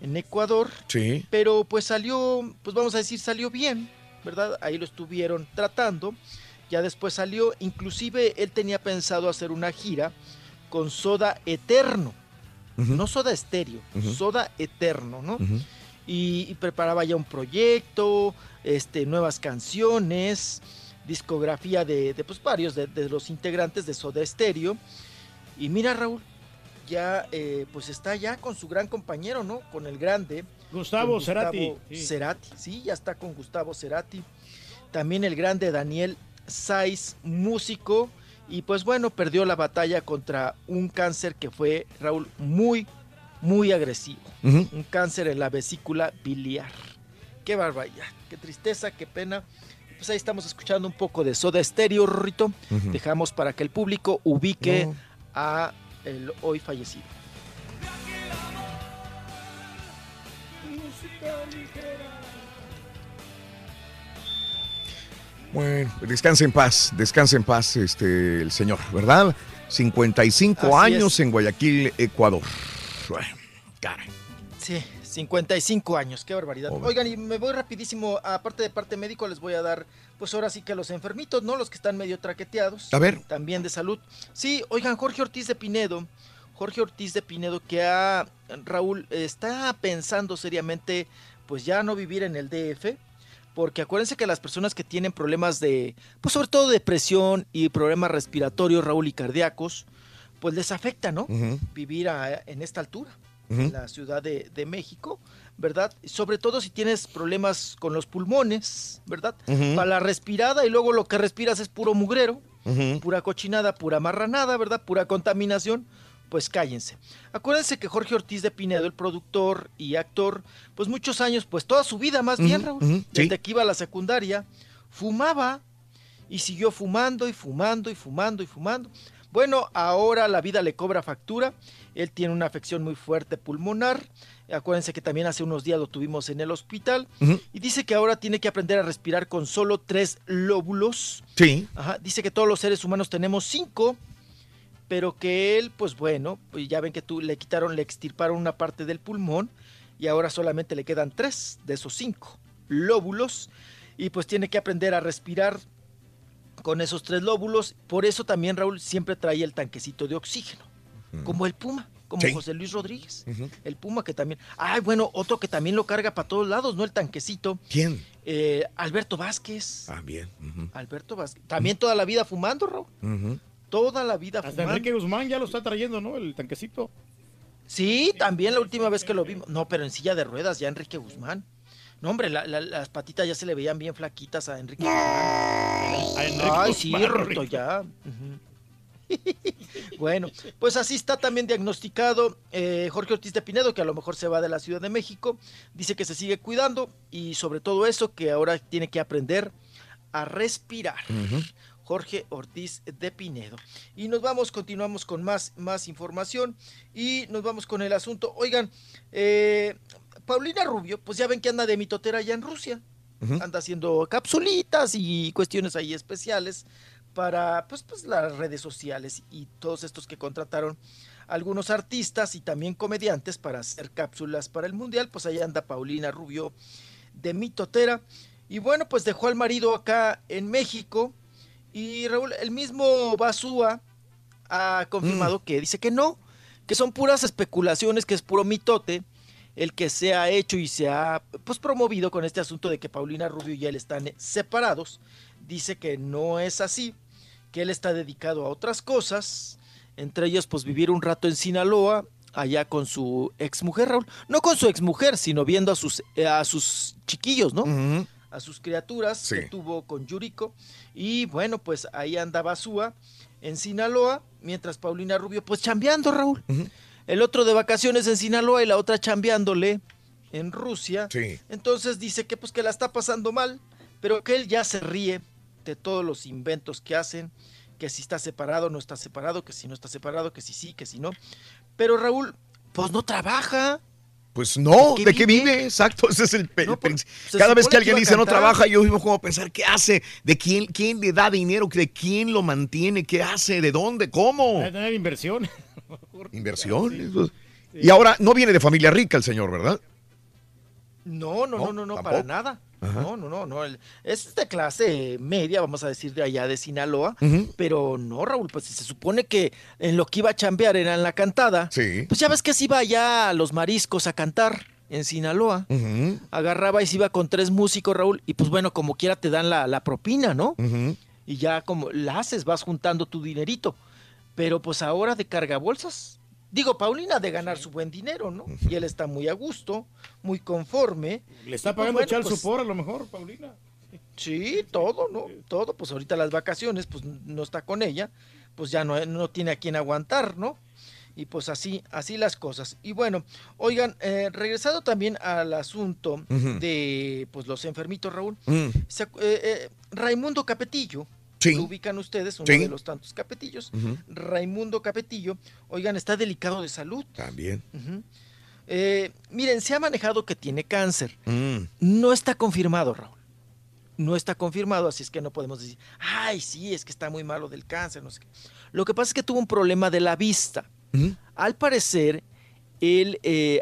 Speaker 52: en Ecuador.
Speaker 8: Sí.
Speaker 52: Pero pues salió, pues vamos a decir, salió bien, ¿verdad? Ahí lo estuvieron tratando. Ya después salió, inclusive él tenía pensado hacer una gira con Soda Eterno. No Soda Estéreo. Soda Eterno, ¿no? y, y preparaba ya un proyecto, este, nuevas canciones, discografía de, de, pues, varios de, de los integrantes de Soda Stereo. Y mira, Raúl, ya eh, pues está ya con su gran compañero, ¿no? Con el grande.
Speaker 11: Gustavo Cerati, sí.
Speaker 52: Cerati, sí, ya está con Gustavo Cerati. También el grande Daniel Saiz, músico. Y pues bueno, perdió la batalla contra un cáncer que fue, Raúl, muy, muy agresivo. Un cáncer en la vesícula biliar. Qué barbaridad, qué tristeza, qué pena. Pues ahí estamos escuchando un poco de Soda Stereo, Rito. Dejamos para que el público ubique
Speaker 8: No.
Speaker 52: a el hoy fallecido.
Speaker 8: Bueno, descanse en paz, descanse en paz este el señor, ¿verdad? 55
Speaker 52: Así
Speaker 8: años
Speaker 52: es.
Speaker 8: en Guayaquil, Ecuador. Bueno, caray.
Speaker 52: Sí, 55 años, qué barbaridad. Oigan, y me voy rapidísimo, aparte de parte médico, les voy a dar, pues ahora sí que a los enfermitos, ¿no? Los que están medio traqueteados.
Speaker 8: A ver.
Speaker 52: También de salud. Sí, oigan, Jorge Ortiz de Pinedo, Jorge Ortiz de Pinedo, que ha, Raúl, está pensando seriamente, pues ya no vivir en el DF, porque acuérdense que las personas que tienen problemas de, pues sobre todo depresión y problemas respiratorios, Raúl, y cardíacos, pues les afecta, ¿no? Vivir a- en esta altura En la Ciudad de, de México, ¿verdad? Sobre todo si tienes problemas con los pulmones, ¿verdad? Para la respirada y luego lo que respiras es puro mugrero, pura cochinada, pura marranada, ¿verdad? Pura contaminación, pues cállense. Acuérdense que Jorge Ortiz de Pinedo, el productor y actor, pues muchos años, pues toda su vida más bien, Raúl, desde que iba a la secundaria, fumaba y siguió fumando y fumando y fumando y fumando. Bueno, ahora la vida le cobra factura. Él tiene una afección muy fuerte pulmonar. Acuérdense que también hace unos días lo tuvimos en el hospital. Y dice que ahora tiene que aprender a respirar con solo tres lóbulos.
Speaker 8: Sí.
Speaker 52: Ajá, dice que todos los seres humanos tenemos cinco, pero que él, pues bueno, pues ya ven que tú le quitaron, le extirparon una parte del pulmón y ahora solamente le quedan tres de esos cinco lóbulos y pues tiene que aprender a respirar con esos tres lóbulos. Por eso también Raúl siempre trae el tanquecito de oxígeno, como el Puma, como
Speaker 8: Sí.
Speaker 52: José Luis Rodríguez. El Puma que también... Ay, bueno, otro que también lo carga para todos lados, ¿no? El tanquecito.
Speaker 8: ¿Quién?
Speaker 52: Eh, Alberto Vázquez.
Speaker 8: Ah, bien.
Speaker 52: Alberto Vázquez. También toda la vida fumando, Raúl. Toda la vida
Speaker 11: Hasta
Speaker 52: fumando.
Speaker 11: Enrique Guzmán ya lo está trayendo, ¿no? El tanquecito.
Speaker 52: Sí, también la última vez que lo vimos. No, pero en silla de ruedas, ya Enrique Guzmán. No, hombre, la- la- las patitas ya se le veían bien flaquitas a Enrique.
Speaker 11: A Enrique
Speaker 52: Ay, ya. Bueno, pues así está también diagnosticado eh, Jorge Ortiz de Pinedo, que a lo mejor se va de la Ciudad de México. Dice que se sigue cuidando y sobre todo eso, que ahora tiene que aprender a respirar. Jorge Ortiz de Pinedo. Y nos vamos, continuamos con más, más información y nos vamos con el asunto. Oigan, eh, Paulina Rubio, pues ya ven que anda de mitotera allá en Rusia. Anda haciendo capsulitas y cuestiones ahí especiales para pues, pues las redes sociales y todos estos que contrataron algunos artistas y también comediantes para hacer cápsulas para el mundial, pues ahí anda Paulina Rubio de mitotera. Y bueno, pues dejó al marido acá en México y Raúl, el mismo Basúa ha confirmado que dice que no, que son puras especulaciones, que es puro mitote el que se ha hecho y se ha pues promovido con este asunto de que Paulina Rubio y él están separados. Dice que no es así, que él está dedicado a otras cosas, entre ellas pues vivir un rato en Sinaloa, allá con su exmujer Raúl, no con su exmujer, sino viendo a sus eh, a sus chiquillos, ¿no? A sus criaturas
Speaker 8: Sí.
Speaker 52: que tuvo con Yuriko y bueno, pues ahí anda Basúa en Sinaloa, mientras Paulina Rubio pues chambeando, Raúl. El otro de vacaciones en Sinaloa y la otra chambeándole en Rusia.
Speaker 8: Sí.
Speaker 52: Entonces dice que pues que la está pasando mal, pero que él ya se ríe de todos los inventos que hacen, que si está separado, no está separado, que si no está separado, que si sí, que si no. Pero Raúl, pues no trabaja.
Speaker 8: Pues no,
Speaker 52: ¿De
Speaker 8: ¿de
Speaker 52: qué vive?
Speaker 8: vive? Exacto, ese es el,
Speaker 52: No, pues,
Speaker 8: Cada vez que alguien
Speaker 52: que
Speaker 8: dice no trabaja, yo mismo como pensar, ¿qué hace? ¿De quién, quién le da dinero? ¿De quién lo mantiene? ¿Qué hace? ¿De dónde? ¿Cómo?
Speaker 11: Que tener inversión.
Speaker 8: Inversión. Y ahora no viene de familia rica el señor, ¿verdad?
Speaker 52: No, no, no, no, no, para nada.
Speaker 8: Ajá.
Speaker 52: No, no, no, no. Es de clase media, vamos a decir, de allá de Sinaloa. Pero no, Raúl, pues si se supone que en lo que iba a chambear era en la cantada.
Speaker 8: Sí.
Speaker 52: Pues ya ves que se iba allá a los mariscos a cantar en Sinaloa. Agarraba y se iba con tres músicos, Raúl. Y pues bueno, como quiera te dan la, la propina, ¿no? Y ya como la haces, vas juntando tu dinerito. Pero pues ahora de cargabolsas. Digo, Paulina de ganar su buen dinero, ¿no? Y él está muy a gusto, muy conforme.
Speaker 11: Le está
Speaker 52: pues,
Speaker 11: pagando
Speaker 52: bueno,
Speaker 11: Charles
Speaker 52: pues,
Speaker 11: Supor a lo mejor, Paulina.
Speaker 52: Sí, todo, ¿no? Todo, pues ahorita las vacaciones, pues no está con ella, pues ya no, no tiene a quien aguantar, ¿no? Y pues así, así las cosas. Y bueno, oigan, eh, regresando también al asunto de pues los enfermitos, Raúl.
Speaker 8: Mm.
Speaker 52: se eh, eh, Raimundo Capetillo,
Speaker 8: Sí.
Speaker 52: lo ubican ustedes, uno
Speaker 8: Sí.
Speaker 52: de los tantos Capetillos.
Speaker 8: Ujú.
Speaker 52: Raimundo Capetillo, oigan, está delicado de salud.
Speaker 8: También.
Speaker 52: Eh, miren, se ha manejado que tiene cáncer.
Speaker 8: Mm.
Speaker 52: No está confirmado, Raúl. No está confirmado, así es que no podemos decir, ay, sí, es que está muy malo del cáncer, no sé qué. Lo que pasa es que tuvo un problema de la vista. Al parecer, él eh,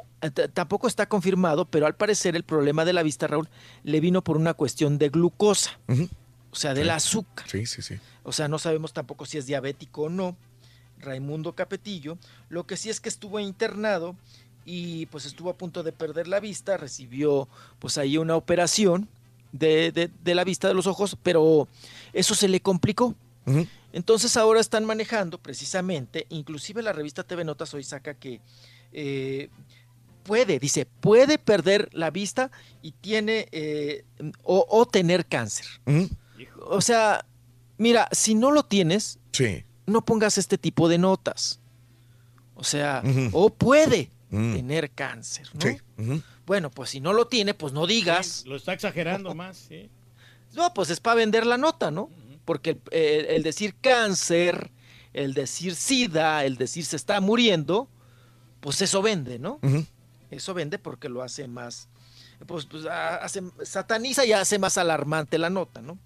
Speaker 52: tampoco está confirmado, pero al parecer el problema de la vista, Raúl, le vino por una cuestión de glucosa,
Speaker 8: Ujú.
Speaker 52: O sea, del
Speaker 8: Sí.
Speaker 52: azúcar.
Speaker 8: Sí, sí, sí.
Speaker 52: O sea, no sabemos tampoco si es diabético o no. Raimundo Capetillo. Lo que sí es que estuvo internado y pues estuvo a punto de perder la vista. Recibió pues ahí una operación de, de- de la vista de los ojos, pero eso se le complicó. Entonces ahora están manejando precisamente, inclusive la revista TV Notas hoy saca que eh, puede, dice, puede perder la vista y tiene eh, o, o tener cáncer.
Speaker 8: Ujú.
Speaker 52: O sea, mira, si no lo tienes,
Speaker 8: Sí.
Speaker 52: no pongas este tipo de notas. O sea, o puede tener cáncer, ¿no?
Speaker 8: Sí.
Speaker 52: Bueno, pues si no lo tiene, pues no digas.
Speaker 11: Lo está exagerando más, sí.
Speaker 52: No, pues es para vender la nota, ¿no? Porque el, el- el decir cáncer, el decir sida, el decir se está muriendo, pues eso vende, ¿no? Eso vende porque lo hace más, pues, pues, hace, sataniza y hace más alarmante la nota, ¿no?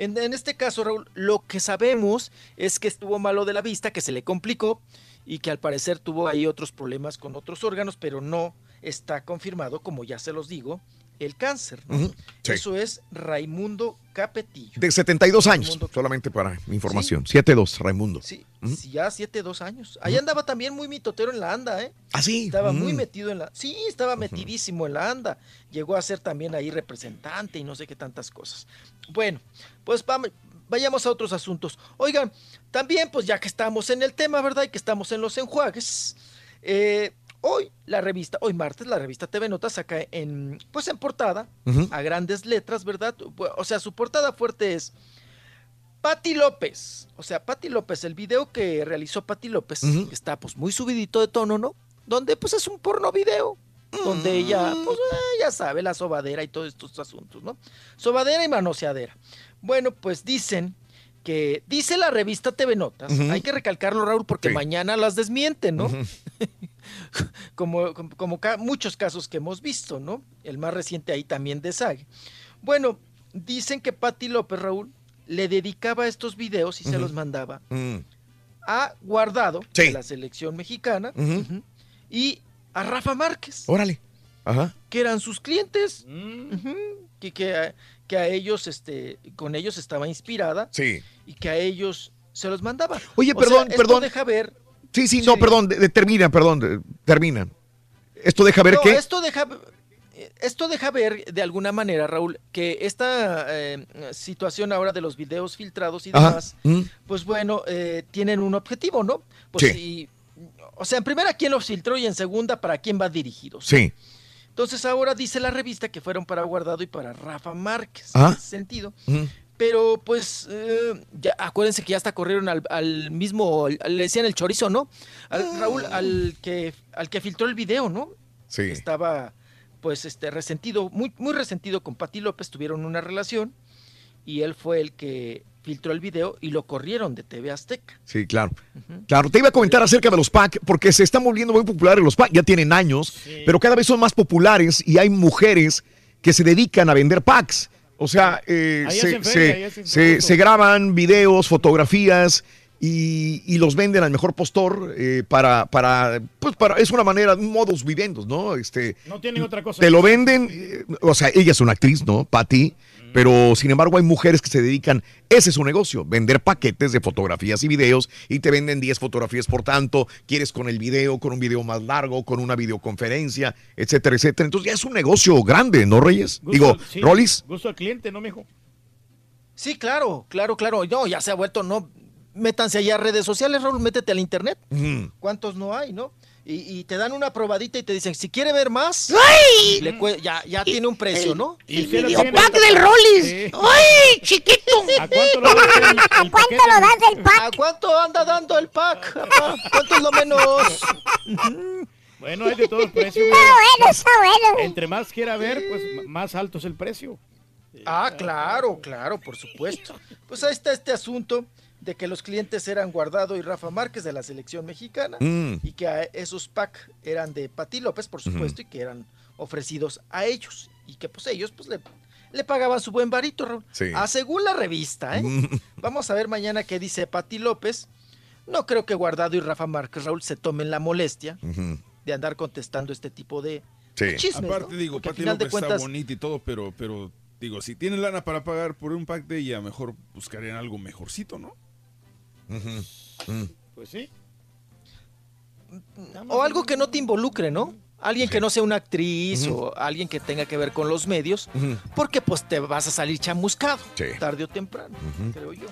Speaker 52: En, este caso, Raúl, lo que sabemos es que estuvo malo de la vista, que se le complicó y que al parecer tuvo ahí otros problemas con otros órganos, pero no está confirmado, como ya se los digo, el cáncer. ¿no?
Speaker 8: Sí.
Speaker 52: Eso es Raimundo Capetillo.
Speaker 8: De 72 años,
Speaker 52: Raimundo
Speaker 8: solamente para mi información. 7-2, Raimundo.
Speaker 52: Sí, sí, ya siete, dos años. Ahí andaba también muy mitotero en la anda, ¿eh?
Speaker 8: Ah, sí.
Speaker 52: Estaba muy
Speaker 8: Mm.
Speaker 52: metido en la... Sí, estaba metidísimo en la anda. Llegó a ser también ahí representante y no sé qué tantas cosas. Bueno, pues vamos, vayamos a otros asuntos. Oigan, también pues ya que estamos en el tema, ¿verdad? Y que estamos en los enjuagues. eh, hoy la revista, hoy martes, la revista TV Notas saca en, pues en portada, a grandes letras, ¿verdad? O sea, su portada fuerte es Patti López. O sea, Patti López, el video que realizó Patti López, está pues muy subidito de tono, ¿no? Donde pues es un porno video. Donde ella, pues eh, ya sabe, la sobadera y todos estos asuntos, ¿no? Sobadera y manoseadera. Bueno, pues dicen que, dice la revista TV Notas, hay que recalcarlo, Raúl, porque
Speaker 8: Sí.
Speaker 52: mañana las desmienten, ¿no? Como, como, como ca- muchos casos que hemos visto, ¿no? El más reciente ahí también de Sage. Bueno, dicen que Patti López, Raúl, le dedicaba estos videos y se los mandaba
Speaker 8: Mm.
Speaker 52: a Guardado,
Speaker 8: Sí.
Speaker 52: de la selección mexicana, y a Rafa Márquez,
Speaker 8: Órale. Ajá.
Speaker 52: que eran sus clientes,
Speaker 11: Mm.
Speaker 52: que, que, a, que a ellos, este, con ellos estaba inspirada
Speaker 8: Sí.
Speaker 52: y que a ellos se los mandaba.
Speaker 8: Oye,
Speaker 52: O
Speaker 8: perdón,
Speaker 52: sea, esto
Speaker 8: perdón.
Speaker 52: deja ver
Speaker 8: Sí, sí, no, perdón, de- de- termina, perdón, de- termina. Esto deja ver
Speaker 52: No,
Speaker 8: que...
Speaker 52: esto deja, esto deja ver de alguna manera, Raúl, que esta eh, situación ahora de los videos filtrados y demás,
Speaker 8: Mm.
Speaker 52: pues bueno, eh, tienen un objetivo, ¿no? Pues
Speaker 8: Sí.
Speaker 52: si- o sea, en primera, ¿quién los filtró? Y en segunda, ¿para quién va dirigido?
Speaker 8: Sí.
Speaker 52: Entonces ahora dice la revista que fueron para Guardado y para Rafa Márquez,
Speaker 8: Ah.
Speaker 52: en ese sentido. Pero pues, eh, ya, acuérdense que ya hasta corrieron al, al mismo, al- le decían el chorizo, ¿no? Al, Raúl, al que, al que filtró el video, ¿no?
Speaker 8: Sí.
Speaker 52: Estaba, pues, este, resentido, muy, muy resentido con Pati López, tuvieron una relación y él fue el que filtró el video y lo corrieron de TV Azteca.
Speaker 8: Sí, claro. Claro, te iba a comentar acerca de los PAC, porque se están volviendo muy populares los PAC, ya tienen años, pero cada vez son más populares y hay mujeres que se dedican a vender packs. O sea, eh, se, se- graban videos, fotografías y, y los venden al mejor postor eh, para, para, pues para, es una manera, un modus vivendos, ¿no? Este,
Speaker 11: No tienen otra cosa.
Speaker 8: te lo venden, eh, o sea, ella es una actriz, ¿no? Patty. Pero sin embargo hay mujeres que se dedican, ese es su negocio, vender paquetes de fotografías y videos y te venden 10 fotografías por tanto, quieres con el video, con un video más largo, con una videoconferencia, etcétera, etcétera. Entonces ya es un negocio grande, ¿no, Reyes?
Speaker 11: Gusto-
Speaker 8: Digo,
Speaker 11: sí,
Speaker 8: Rollis.
Speaker 11: Gusto al cliente, ¿no, mijo?
Speaker 52: Sí, claro, claro, claro. No, ya se ha vuelto, no. Métanse allá a redes sociales, Raúl, métete al internet. ¿Cuántos no hay, no? Y, y te dan una probadita y te dicen, si quiere ver más,
Speaker 10: ¡Ay!
Speaker 52: le ya, ya tiene un precio, ¿no?
Speaker 10: Video
Speaker 11: tiene-
Speaker 10: pack del Rollis. ¡Ay, chiquito!
Speaker 11: ¿A cuánto lo das el, el
Speaker 10: ¿A cuánto
Speaker 11: paquete?
Speaker 10: lo das del pack?
Speaker 52: ¿A cuánto anda dando el pack? papá? ¿Cuánto es lo menos?
Speaker 11: Bueno, hay de todos precios.
Speaker 10: Está bueno, está bueno.
Speaker 11: Entre más quiera ver, pues más alto es el precio.
Speaker 52: Ah, claro, claro, por supuesto. Pues ahí está este asunto de que los clientes eran Guardado y Rafa Márquez de la selección mexicana
Speaker 8: Mm.
Speaker 52: y que a esos pack eran de Pati López, por supuesto, y que eran ofrecidos a ellos y que pues ellos pues le, le pagaban su buen varito, Raúl.
Speaker 8: Sí.
Speaker 52: Ah, según la revista, ¿eh?
Speaker 8: Mm.
Speaker 52: Vamos a ver mañana qué dice Pati López. No creo que Guardado y Rafa Márquez, Raúl, se tomen la molestia de andar contestando este tipo de
Speaker 8: Sí.
Speaker 52: chismes,
Speaker 18: Aparte,
Speaker 52: ¿no?
Speaker 18: digo,
Speaker 52: Porque al
Speaker 18: Pati
Speaker 52: final
Speaker 18: López
Speaker 52: de cuentas,
Speaker 18: está bonita y todo, pero, pero digo, si tienen lana para pagar por un pack de ella, mejor buscarían algo mejorcito, ¿no?
Speaker 8: Mm.
Speaker 11: Pues sí.
Speaker 52: O algo que no te involucre, ¿no? Alguien que no sea una actriz o alguien que tenga que ver con los medios, porque pues te vas a salir chamuscado,
Speaker 8: Sí.
Speaker 52: tarde o temprano, creo yo.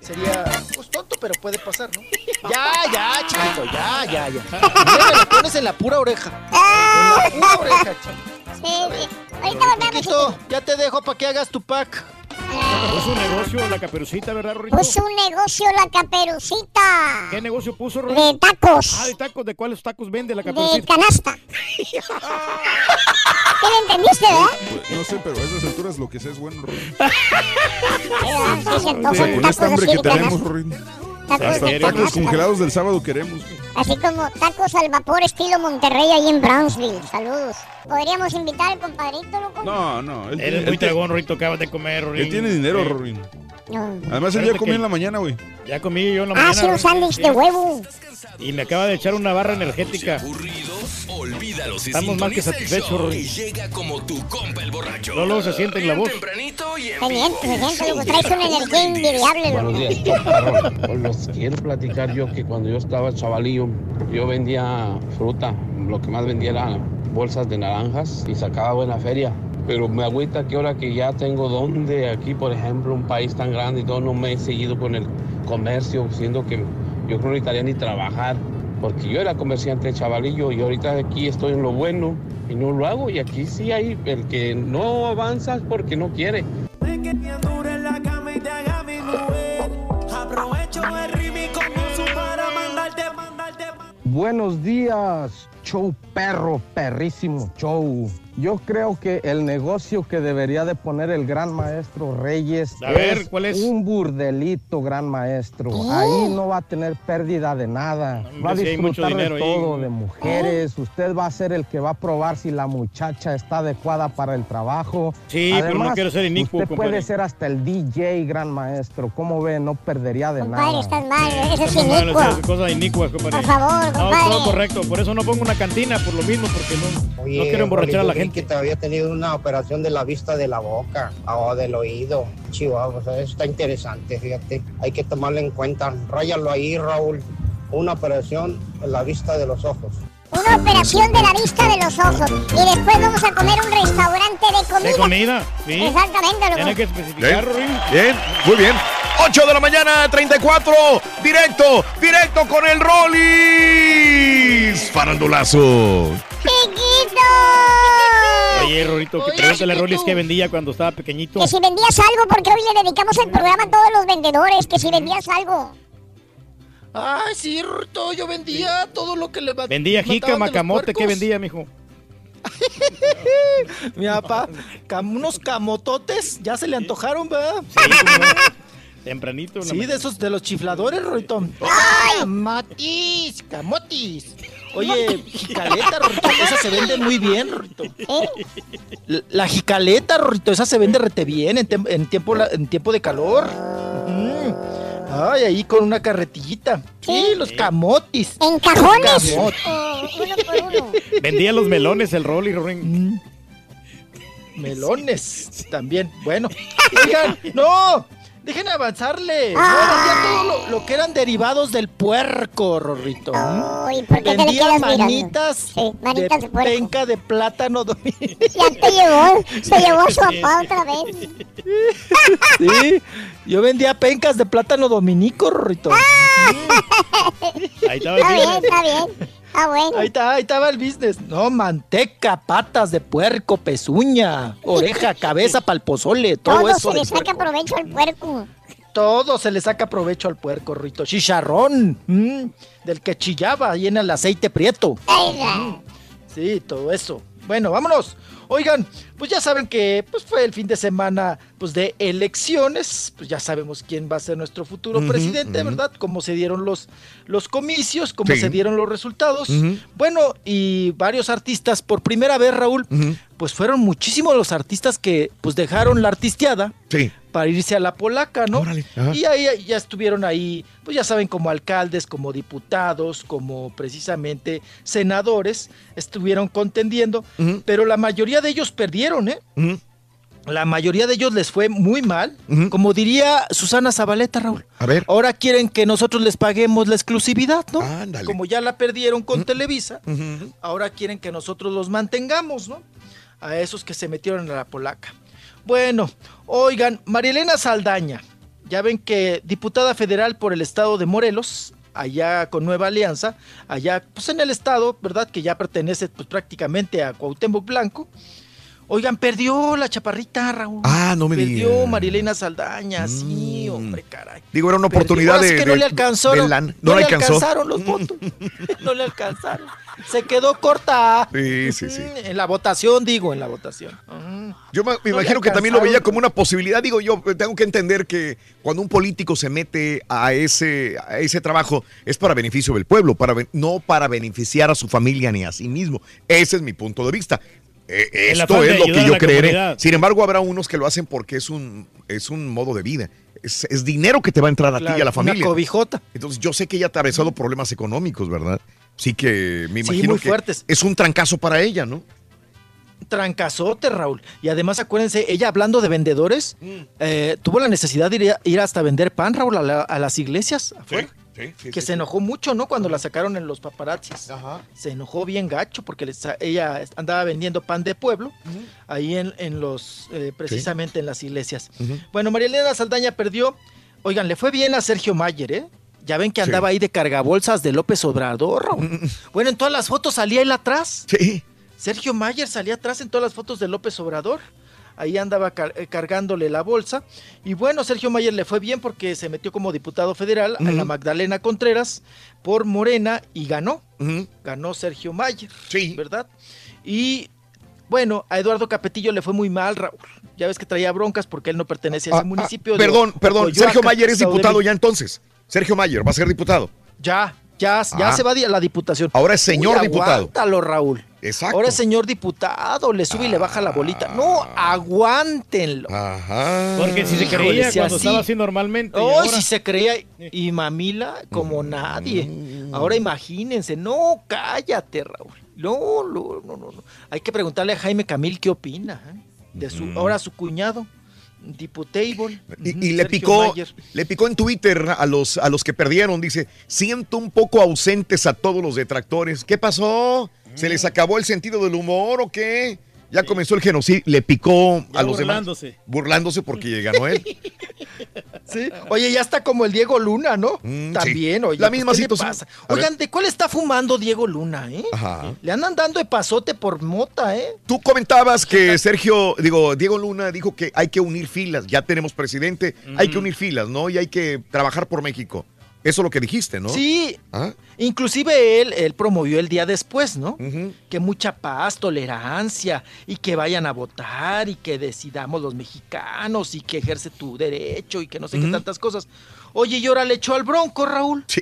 Speaker 52: Sería, pues tonto, pero puede pasar, ¿no? Ya, ya, chiquito, ya, ya, ya. Mira, me lo pones en la pura oreja. En la pura oreja, chiquito.
Speaker 10: Ahorita volvemos,
Speaker 52: Chiquito, ya te dejo para que hagas tu pack.
Speaker 11: Puso un negocio la caperucita, ¿verdad, Rorito?
Speaker 10: Puso un negocio la caperucita.
Speaker 11: ¿Qué negocio puso, Rorito?
Speaker 10: De tacos.
Speaker 11: Ah, de tacos. ¿De cuáles tacos vende la
Speaker 10: De
Speaker 11: caperucita?
Speaker 10: canasta. ¿Qué le entendiste, verdad?
Speaker 18: Pues, no sé, pero a esas alturas lo que sea es bueno.
Speaker 10: Sí, antojan
Speaker 18: Con esta
Speaker 10: tacos
Speaker 18: hambre que
Speaker 10: de
Speaker 18: tenemos, Hasta
Speaker 10: de
Speaker 18: tacos congelados del sábado queremos.
Speaker 10: Así como tacos al vapor estilo Monterrey ahí en Brownsville. Saludos. ¿Podríamos invitar al compadrito, loco?
Speaker 18: No, no. Él,
Speaker 11: Eres
Speaker 18: él
Speaker 11: muy
Speaker 18: te-
Speaker 11: dragón, Rorito. Acabas de comer, Rorín.
Speaker 18: él tiene dinero,
Speaker 11: Sí.
Speaker 18: Rorín. Además, él ya
Speaker 11: Fíjate
Speaker 18: comió
Speaker 11: que-
Speaker 18: en la mañana, güey.
Speaker 11: Ya comí yo en la
Speaker 10: Ah,
Speaker 11: mañana.
Speaker 10: sí, un sándwich de huevo.
Speaker 11: Y me acaba de echar una barra energética.
Speaker 54: Aburridos, olvídalos y
Speaker 11: Estamos más que
Speaker 54: el
Speaker 11: satisfechos,
Speaker 54: y llega como tu compa el borracho.
Speaker 11: No, luego se siente en la voz.
Speaker 54: tempranito y en vivo.
Speaker 10: Traes una energía invidiable,
Speaker 55: Buenos días. Pues los quiero platicar yo que cuando yo estaba chavalillo, yo vendía fruta. Lo que más vendía eran bolsas de naranjas y sacaba buena feria. Pero me agüita que ahora que ya tengo donde aquí, por ejemplo, un país tan grande y todo, no me he seguido con el comercio, siendo que yo creo que no necesitaría ni trabajar. Porque yo era comerciante de chavalillo y ahorita aquí estoy en lo bueno y no lo hago. Y aquí sí hay el que no avanza es porque no quiere.
Speaker 56: Buenos días, show perro, perrísimo show. Yo creo que el negocio que debería de poner el gran maestro Reyes
Speaker 11: A ver, ¿cuál es?
Speaker 56: un burdelito, gran maestro. Ahí no va a tener pérdida de nada. Va a disfrutar de
Speaker 11: ahí.
Speaker 56: todo, de mujeres. Usted va a ser el que va a probar si la muchacha está adecuada para el trabajo.
Speaker 11: Sí, pero no quiero ser inicuo,
Speaker 56: Usted
Speaker 11: compadre.
Speaker 56: puede ser hasta el DJ, gran maestro. ¿Cómo ve? No perdería de
Speaker 10: Compadre,
Speaker 56: nada.
Speaker 10: estás mal. Eso es inicuo.
Speaker 11: cosas inicuas, compadre.
Speaker 10: Por favor,
Speaker 11: No,
Speaker 10: compadre.
Speaker 11: todo correcto. Por eso no pongo una cantina, por lo mismo, porque no,
Speaker 56: Oye,
Speaker 11: no quiero emborrachar a la gente.
Speaker 56: que te había tenido una operación de la vista de la boca o del oído. Chihuahua, o sea, eso está interesante, fíjate. Hay que tomarlo en cuenta. Ráyalo ahí, Raúl. Una operación en la vista de los ojos.
Speaker 10: Una operación de la vista de los ojos. Y después vamos a comer a un restaurante de comida.
Speaker 11: De comida, sí.
Speaker 10: Exactamente.
Speaker 11: Tiene que
Speaker 8: Bien,
Speaker 11: especificar, Rorín.
Speaker 8: bien, muy bien. 8 de la mañana, 34. Directo, directo con el Rollis. Farandulazo.
Speaker 10: ¡Chiquito!
Speaker 11: Oye, Rorito, que pregúntale a Rolis qué vendía cuando estaba pequeñito.
Speaker 10: Que si vendías algo, porque hoy le dedicamos el programa a todos los vendedores, que si vendías algo.
Speaker 52: Ay, sí, Rorito, yo vendía todo lo que le
Speaker 11: Vendía jica, macamote, ¿qué vendía, mijo?
Speaker 52: Mi papá, cam- unos camototes, ya se le antojaron, ¿verdad?
Speaker 11: Tempranito.
Speaker 52: Sí, de esos de los chifladores, Rorito. ¡Ay! ¡Matis! ¡Camotis! Oye, jicaleta, Rorito, esa se vende muy bien, Rorito. La, la jicaleta, Rorito, esa se vende rete bien en, en tiempo, en tiempo de calor. Mm. Ay, ahí con una carretillita. Sí, los camotis.
Speaker 10: ¿En cajones?
Speaker 52: Camot-
Speaker 10: O uno por uno.
Speaker 11: Vendía los melones, el Rolly, Rorín.
Speaker 52: Melones también. Bueno, oigan, no, dejen avanzarle. No, vendía todo lo, lo que eran derivados del puerco, Rorrito.
Speaker 10: Uy, ¿por qué te le
Speaker 52: vendía manitas, de,
Speaker 10: de puerco.
Speaker 52: penca de plátano.
Speaker 10: Ya te llevó, se llevó su papá otra vez.
Speaker 52: Sí, yo vendía pencas de plátano dominico, Rorrito.
Speaker 11: Ahí estaba
Speaker 10: Está bien, está bien. Ah, bueno.
Speaker 52: Ahí, está, ahí estaba el business. No, manteca, patas de puerco, pezuña, oreja, cabeza para el pozole, todo,
Speaker 10: Todo
Speaker 52: eso.
Speaker 10: se le saca provecho al puerco.
Speaker 52: Todo se le saca provecho al puerco, Rito. Chicharrón, mm, del que chillaba ahí en el aceite prieto. Mm, Sí, todo eso. Bueno, vámonos. Oigan, pues ya saben que pues fue el fin de semana pues de elecciones, pues ya sabemos quién va a ser nuestro futuro presidente. ¿verdad? Cómo se dieron los, los comicios, cómo
Speaker 8: Sí.
Speaker 52: se dieron los resultados. Bueno, y varios artistas, por primera vez, Raúl, pues fueron muchísimos los artistas que pues dejaron la artisteada
Speaker 8: Sí.
Speaker 52: para irse a la polaca, ¿no? Y ahí ya estuvieron ahí, pues ya saben, como alcaldes, como diputados, como precisamente senadores, estuvieron contendiendo, pero la mayoría de ellos perdieron, ¿eh? La mayoría de ellos les fue muy mal, como diría Susana Zabaleta, Raúl.
Speaker 8: A ver.
Speaker 52: Ahora quieren que nosotros les paguemos la exclusividad, ¿no?
Speaker 8: Ándale.
Speaker 52: Como ya la perdieron con Televisa, ahora quieren que nosotros los mantengamos, ¿no? A esos que se metieron a la polaca. Bueno, oigan, Marielena Saldaña, ya ven que diputada federal por el estado de Morelos, allá con Nueva Alianza, allá pues en el estado, ¿verdad? Que ya pertenece pues prácticamente a Cuauhtémoc Blanco. Oigan, perdió la chaparrita, Raúl.
Speaker 8: Ah, no me
Speaker 52: Perdió
Speaker 8: digas.
Speaker 52: Marilena Saldaña, sí, hombre, caray.
Speaker 8: Digo, era una
Speaker 52: Perdió.
Speaker 8: oportunidad
Speaker 52: Ahora sí
Speaker 8: de,
Speaker 52: que no
Speaker 8: de-
Speaker 52: le alcanzó,
Speaker 8: de
Speaker 52: no,
Speaker 8: lan-
Speaker 52: no
Speaker 8: No le alcanzó.
Speaker 52: alcanzaron los votos. no le alcanzaron. Se quedó corta.
Speaker 8: Sí, sí, sí.
Speaker 52: En la votación, digo, en la votación. Mm.
Speaker 8: Yo me, me
Speaker 52: No le
Speaker 8: imagino que también lo
Speaker 52: alcanzaron.
Speaker 8: veía como una posibilidad. Digo, yo tengo que entender que cuando un político se mete a ese, a ese trabajo es para beneficio del pueblo, para, no para beneficiar a su familia ni a sí mismo. Ese es mi punto de vista. Eh, esto es lo que yo creeré.
Speaker 11: comunidad.
Speaker 8: Sin embargo, habrá unos que lo hacen porque es un, es un modo de vida. Es, es dinero que te va a entrar a ti y a la
Speaker 52: una
Speaker 8: familia.
Speaker 52: cobijota.
Speaker 8: Entonces, yo sé que ella ha atravesado problemas económicos, ¿verdad? Sí que me
Speaker 52: Sí,
Speaker 8: imagino
Speaker 52: muy
Speaker 8: que
Speaker 52: fuertes.
Speaker 8: es un trancazo para ella, ¿no?
Speaker 52: Trancazote, Raúl. Y además, acuérdense, ella hablando de vendedores, eh, tuvo la necesidad de ir, a- ir hasta vender pan, Raúl, a, la- a las iglesias afuera. Que se enojó mucho, ¿no? Cuando la sacaron en los paparazzis. Se enojó bien gacho porque les- ella andaba vendiendo pan de pueblo ahí en, en los, eh, precisamente en las iglesias. Bueno, María Elena Saldaña perdió. Oigan, le fue bien a Sergio Mayer, ¿eh? Ya ven que andaba ahí de cargabolsas de López Obrador. Raúl. Bueno, en todas las fotos salía él atrás.
Speaker 8: Sí.
Speaker 52: Sergio Mayer salía atrás en todas las fotos de López Obrador. Ahí andaba car- eh, cargándole la bolsa. Y bueno, Sergio Mayer le fue bien porque se metió como diputado federal a la. Magdalena Contreras por Morena y ganó. Ganó Sergio Mayer.
Speaker 8: Sí.
Speaker 52: ¿Verdad? Y bueno, a Eduardo Capetillo le fue muy mal, Raúl. Ya ves que traía broncas porque él no pertenece a ese
Speaker 8: Ah,
Speaker 52: municipio.
Speaker 8: ah,
Speaker 52: de
Speaker 8: perdón, perdón. Sergio Mayer es diputado ya entonces. Sergio Mayer va a ser diputado.
Speaker 52: Ya, ya, ya
Speaker 8: Ah.
Speaker 52: se va a la diputación.
Speaker 8: Ahora es señor
Speaker 52: Uy,
Speaker 8: diputado.
Speaker 52: Aguántalo, Raúl.
Speaker 8: Exacto.
Speaker 52: Ahora señor diputado, le sube y le baja la bolita. No, aguántenlo.
Speaker 8: Ajá.
Speaker 11: Porque si se creía
Speaker 52: si
Speaker 11: cuando
Speaker 52: así-
Speaker 11: estaba así normalmente. ahora-
Speaker 52: si se creía y mamila como nadie. Ahora imagínense, no, cállate, Raúl. No, no, no, no. no. Hay que preguntarle a Jaime Camil qué opina. ¿eh? De su, ahora su cuñado, diputable.
Speaker 8: Y, le picó,
Speaker 52: Mayer.
Speaker 8: le picó en Twitter a los, a los que perdieron. Dice, siento un poco ausentes a todos los detractores. ¿Qué pasó? ¿Se les acabó el sentido del humor o qué? Ya comenzó el genocidio, le picó
Speaker 11: Ya
Speaker 8: a los
Speaker 11: burlándose.
Speaker 8: demás. Burlándose porque ganó él.
Speaker 52: Sí. Oye, ya está como el Diego Luna, ¿no?
Speaker 8: Mm,
Speaker 52: También,
Speaker 8: sí.
Speaker 52: oye.
Speaker 8: La
Speaker 52: pues,
Speaker 8: misma
Speaker 52: ¿qué le
Speaker 8: situación.
Speaker 52: pasa? Oigan, ¿de cuál está fumando Diego Luna, eh?
Speaker 8: Ajá.
Speaker 52: Le andan dando de pasote por mota, ¿eh?
Speaker 8: Tú comentabas que Sergio, digo, Diego Luna dijo que hay que unir filas. Ya tenemos presidente, hay que unir filas, ¿no? Y hay que trabajar por México. Eso es lo que dijiste, ¿no?
Speaker 52: Sí,
Speaker 8: ¿Ah?
Speaker 52: Inclusive él, él promovió el día después, ¿no? Que mucha paz, tolerancia y que vayan a votar y que decidamos los mexicanos y que ejerce tu derecho y que no sé qué tantas cosas. Oye, y ahora le echó al bronco, Raúl.
Speaker 8: Sí.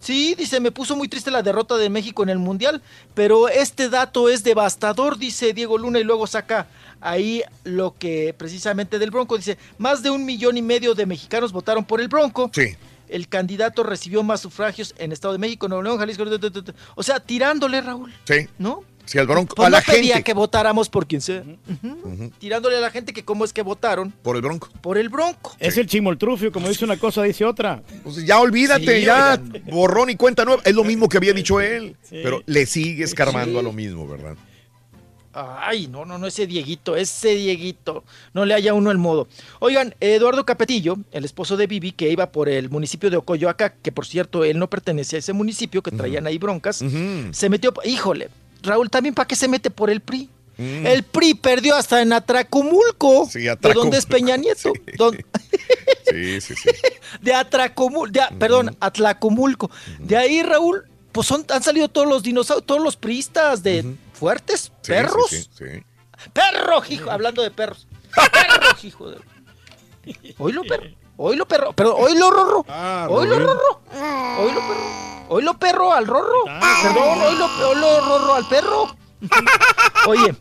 Speaker 52: Sí, dice, me puso muy triste la derrota de México en el Mundial, pero este dato es devastador, dice Diego Luna, y luego saca ahí lo que precisamente del Bronco, dice, más de un millón y medio de mexicanos votaron por el Bronco.
Speaker 8: Sí.
Speaker 52: El candidato recibió más sufragios en Estado de México, Nuevo León, Jalisco, o sea, tirándole, Raúl,
Speaker 8: Sí.
Speaker 52: ¿no?
Speaker 8: Sí, al bronco.
Speaker 52: Pues
Speaker 8: a la
Speaker 52: no pedía
Speaker 8: gente.
Speaker 52: que votáramos por quien sea. Tirándole a la gente que cómo es que votaron
Speaker 8: Por el bronco.
Speaker 52: por el Bronco.
Speaker 11: Es el chimoltrufio, como dice una cosa, dice otra.
Speaker 8: Pues ya olvídate,
Speaker 11: Sí,
Speaker 8: ya.
Speaker 11: oigan.
Speaker 8: Borrón y cuenta nueva. Es lo mismo que había dicho él.
Speaker 11: Sí.
Speaker 8: Pero le sigue escarbando
Speaker 52: Sí.
Speaker 8: a lo mismo, ¿verdad?
Speaker 52: Ay, no, no, no, ese Dieguito, ese Dieguito. No le haya uno el modo. Oigan, Eduardo Capetillo, el esposo de Vivi, que iba por el municipio de Ocoyoaca, que por cierto, él no pertenece a ese municipio, que traían ahí broncas, se metió, híjole, Raúl, también para qué se mete por el PRI.
Speaker 8: Mm.
Speaker 52: El PRI perdió hasta en Atracomulco, de
Speaker 8: Atracomulco,
Speaker 52: donde es Peña Nieto,
Speaker 8: Sí, sí, sí.
Speaker 52: de Atracomulco, de, perdón, Atlacomulco. De ahí, Raúl, pues son, han salido todos los dinosaurios, todos los priistas de fuertes,
Speaker 8: Sí,
Speaker 52: perros.
Speaker 8: sí, sí, sí.
Speaker 52: Perro, hijo, hablando de perros. Perro, hijo de. Oílo, perro. Oílo, perro. Perdón, oílo, rorro. Oílo,
Speaker 11: Rubén.
Speaker 52: rorro. Oílo, perro. Oílo, perro al rorro. Perdón, oílo, oílo, rorro al perro. Oye,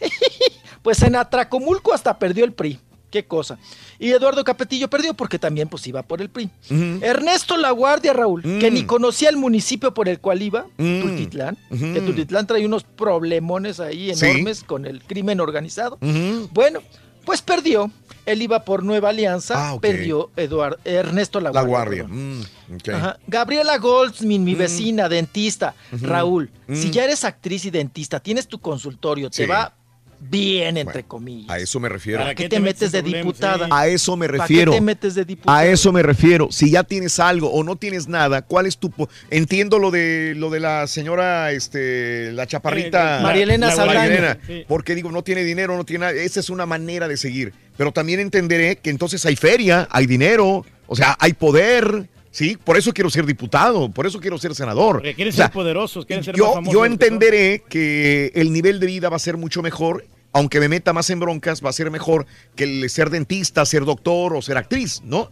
Speaker 52: pues en Atracomulco hasta perdió el PRI. Qué cosa. Y Eduardo Capetillo perdió porque también pues iba por el PRI. Ernesto Laguardia, Raúl, que ni conocía el municipio por el cual iba,
Speaker 8: Mm.
Speaker 52: Tultitlán, que Tultitlán trae unos problemones ahí
Speaker 8: Sí.
Speaker 52: enormes con el crimen organizado. Bueno, pues perdió. Él iba por Nueva Alianza,
Speaker 8: Ah,
Speaker 52: perdió Eduardo, Ernesto
Speaker 8: La
Speaker 52: Laguardia.
Speaker 8: guardia.
Speaker 52: perdón.
Speaker 8: Mm.
Speaker 52: Gabriela Goldsmin, mi vecina, dentista. Raúl, si
Speaker 8: Mm.
Speaker 52: ya eres actriz y dentista, tienes tu consultorio, te va bien, entre comillas.
Speaker 8: A eso me refiero.
Speaker 52: ¿Para qué te metes de diputada?
Speaker 8: A eso me
Speaker 52: ¿Para
Speaker 8: refiero.
Speaker 52: qué te metes de diputada?
Speaker 8: A eso me refiero. Si ya tienes algo o no tienes nada, ¿cuál es tu po- entiendo lo de lo de la señora este la chaparrita
Speaker 52: Eh, María Elena.
Speaker 8: María
Speaker 52: Sí.
Speaker 8: porque digo, no tiene dinero, no tiene nada, esa es una manera de seguir, pero también entenderé que entonces hay feria, hay dinero, o sea, hay poder, ¿sí? Por eso quiero ser diputado, por eso quiero ser senador.
Speaker 11: Porque quieren
Speaker 8: O sea,
Speaker 11: ser poderosos, quieren ser más
Speaker 8: yo,
Speaker 11: famosos.
Speaker 8: yo entenderé que el nivel de vida va a ser mucho mejor, aunque me meta más en broncas, va a ser mejor que el ser dentista, ser doctor o ser actriz, ¿no?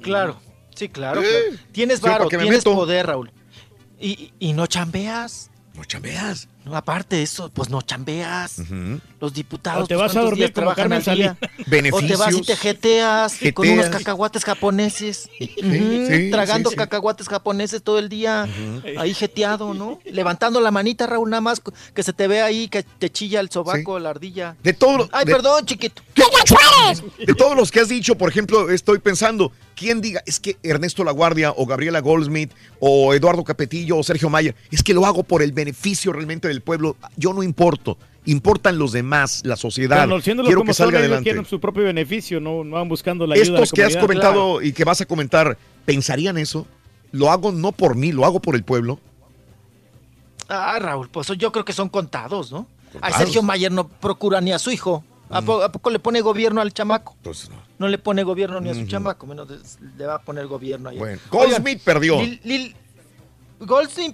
Speaker 52: Claro, sí, claro.
Speaker 8: Eh,
Speaker 52: claro. Tienes
Speaker 8: sí, ¿para
Speaker 52: varo,
Speaker 8: me
Speaker 52: tienes
Speaker 8: meto?
Speaker 52: poder, Raúl. Y, y no chambeas.
Speaker 8: No chambeas.
Speaker 52: No, aparte de eso, pues no chambeas. Los diputados.
Speaker 11: O te
Speaker 52: pues,
Speaker 11: vas a
Speaker 52: ¿cuántos
Speaker 11: dormir
Speaker 52: días
Speaker 11: como
Speaker 52: trabajan
Speaker 11: Carmen
Speaker 52: al día?
Speaker 11: Salinas.
Speaker 52: O te vas y te jeteas con unos cacahuates japoneses. Ujú,
Speaker 8: sí,
Speaker 52: tragando
Speaker 8: sí, sí.
Speaker 52: cacahuates japoneses todo el día. Ahí jeteado, ¿no? Levantando la manita, Raúl, nada más que se te ve ahí que te chilla el sobaco, la ardilla.
Speaker 8: De todo lo-
Speaker 52: Ay,
Speaker 8: de-
Speaker 52: perdón, chiquito.
Speaker 8: De todos los que has dicho, por ejemplo, estoy pensando, ¿quién diga, es que Ernesto Laguardia o Gabriela Goldsmith o Eduardo Capetillo o Sergio Mayer, es que lo hago por el beneficio realmente del pueblo? Yo no importo, importan los demás, la sociedad.
Speaker 11: Conociéndolos
Speaker 8: Quiero
Speaker 11: como
Speaker 8: que salga
Speaker 11: ellos
Speaker 8: adelante.
Speaker 11: quieren su propio beneficio, no, no van buscando la ayuda
Speaker 8: Estos que has comentado y que vas a comentar, ¿pensarían eso? Lo hago no por mí, lo hago por el pueblo.
Speaker 52: Ah, Raúl, pues yo creo que son contados, ¿no? A. Sergio Mayer no procura ni a su hijo. ¿A, po- a poco le pone gobierno al chamaco?
Speaker 8: Pues no.
Speaker 52: No le pone gobierno ni a su chamaco, menos le va a poner gobierno ahí.
Speaker 8: Bueno, Goldsmith perdió.
Speaker 52: Lil- Lil-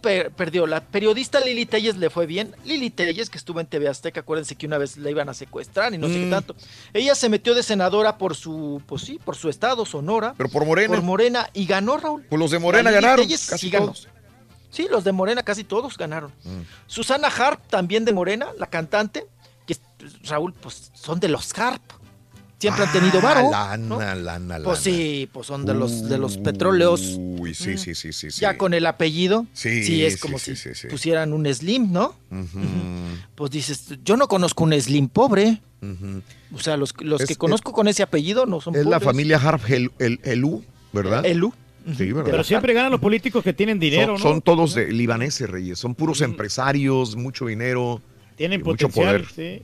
Speaker 52: per- perdió. La periodista Lili Telles le fue bien. Lili Telles, que estuvo en TV Azteca, acuérdense que una vez la iban a secuestrar y no sé qué
Speaker 8: Mm.
Speaker 52: tanto. Ella se metió de senadora por su, pues sí, por su estado, Sonora.
Speaker 8: Pero por Morena.
Speaker 52: Por Morena y ganó, Raúl.
Speaker 8: Pues los de Morena ganaron, casi
Speaker 52: ganó.
Speaker 8: todos.
Speaker 52: Sí, los de Morena casi todos ganaron.
Speaker 8: Mm.
Speaker 52: Susana Harp, también de Morena, la cantante, Raúl, pues son de los Harp. Siempre han tenido varo.
Speaker 8: Ah,
Speaker 52: ¿no?
Speaker 8: Lana, lana, lana.
Speaker 52: Pues sí, pues son de los de los petróleos.
Speaker 8: Uy, sí, sí, sí, sí. sí.
Speaker 52: Ya con el apellido,
Speaker 8: Sí,
Speaker 52: sí, es como
Speaker 8: sí,
Speaker 52: si
Speaker 8: sí, sí.
Speaker 52: pusieran un Slim, ¿no? Pues dices, yo no conozco un Slim pobre. O sea, los, los
Speaker 8: Es-
Speaker 52: que conozco con ese apellido no son
Speaker 8: Es la
Speaker 52: pobres.
Speaker 8: familia Harp el, el, Elú, ¿verdad?
Speaker 52: Elú.
Speaker 8: Sí, ¿verdad?
Speaker 11: Pero siempre ganan los políticos que tienen dinero,
Speaker 8: son,
Speaker 11: ¿no?
Speaker 8: son todos de libaneses, Reyes. Son puros empresarios, mucho dinero.
Speaker 11: Tienen
Speaker 8: y mucho
Speaker 11: potencial,
Speaker 8: poder.
Speaker 11: sí.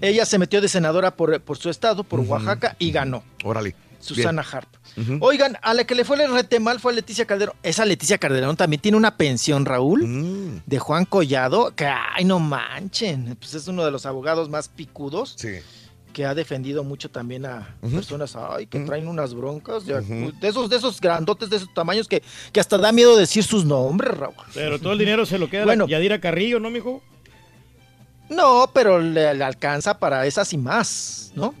Speaker 52: Ella se metió de senadora por, por su estado, por Oaxaca, y ganó.
Speaker 8: Órale.
Speaker 52: Susana
Speaker 8: Bien.
Speaker 52: Harp. Oigan, a la que le fue el rete mal fue a Leticia Calderón. Esa Leticia Calderón también tiene una pensión, Raúl,
Speaker 8: Mm.
Speaker 52: de Juan Collado, que ay, no manchen. Pues es uno de los abogados más picudos. Que ha defendido mucho también a personas ay, que traen unas broncas de,
Speaker 8: Ujú.
Speaker 52: de esos, de esos grandotes, de esos tamaños que, que hasta da miedo decir sus nombres, Raúl.
Speaker 11: Pero todo el dinero se lo queda
Speaker 52: Bueno.
Speaker 11: la Yadira Carrillo, ¿no, mijo?
Speaker 52: No, pero le, le alcanza para esas y más, ¿no?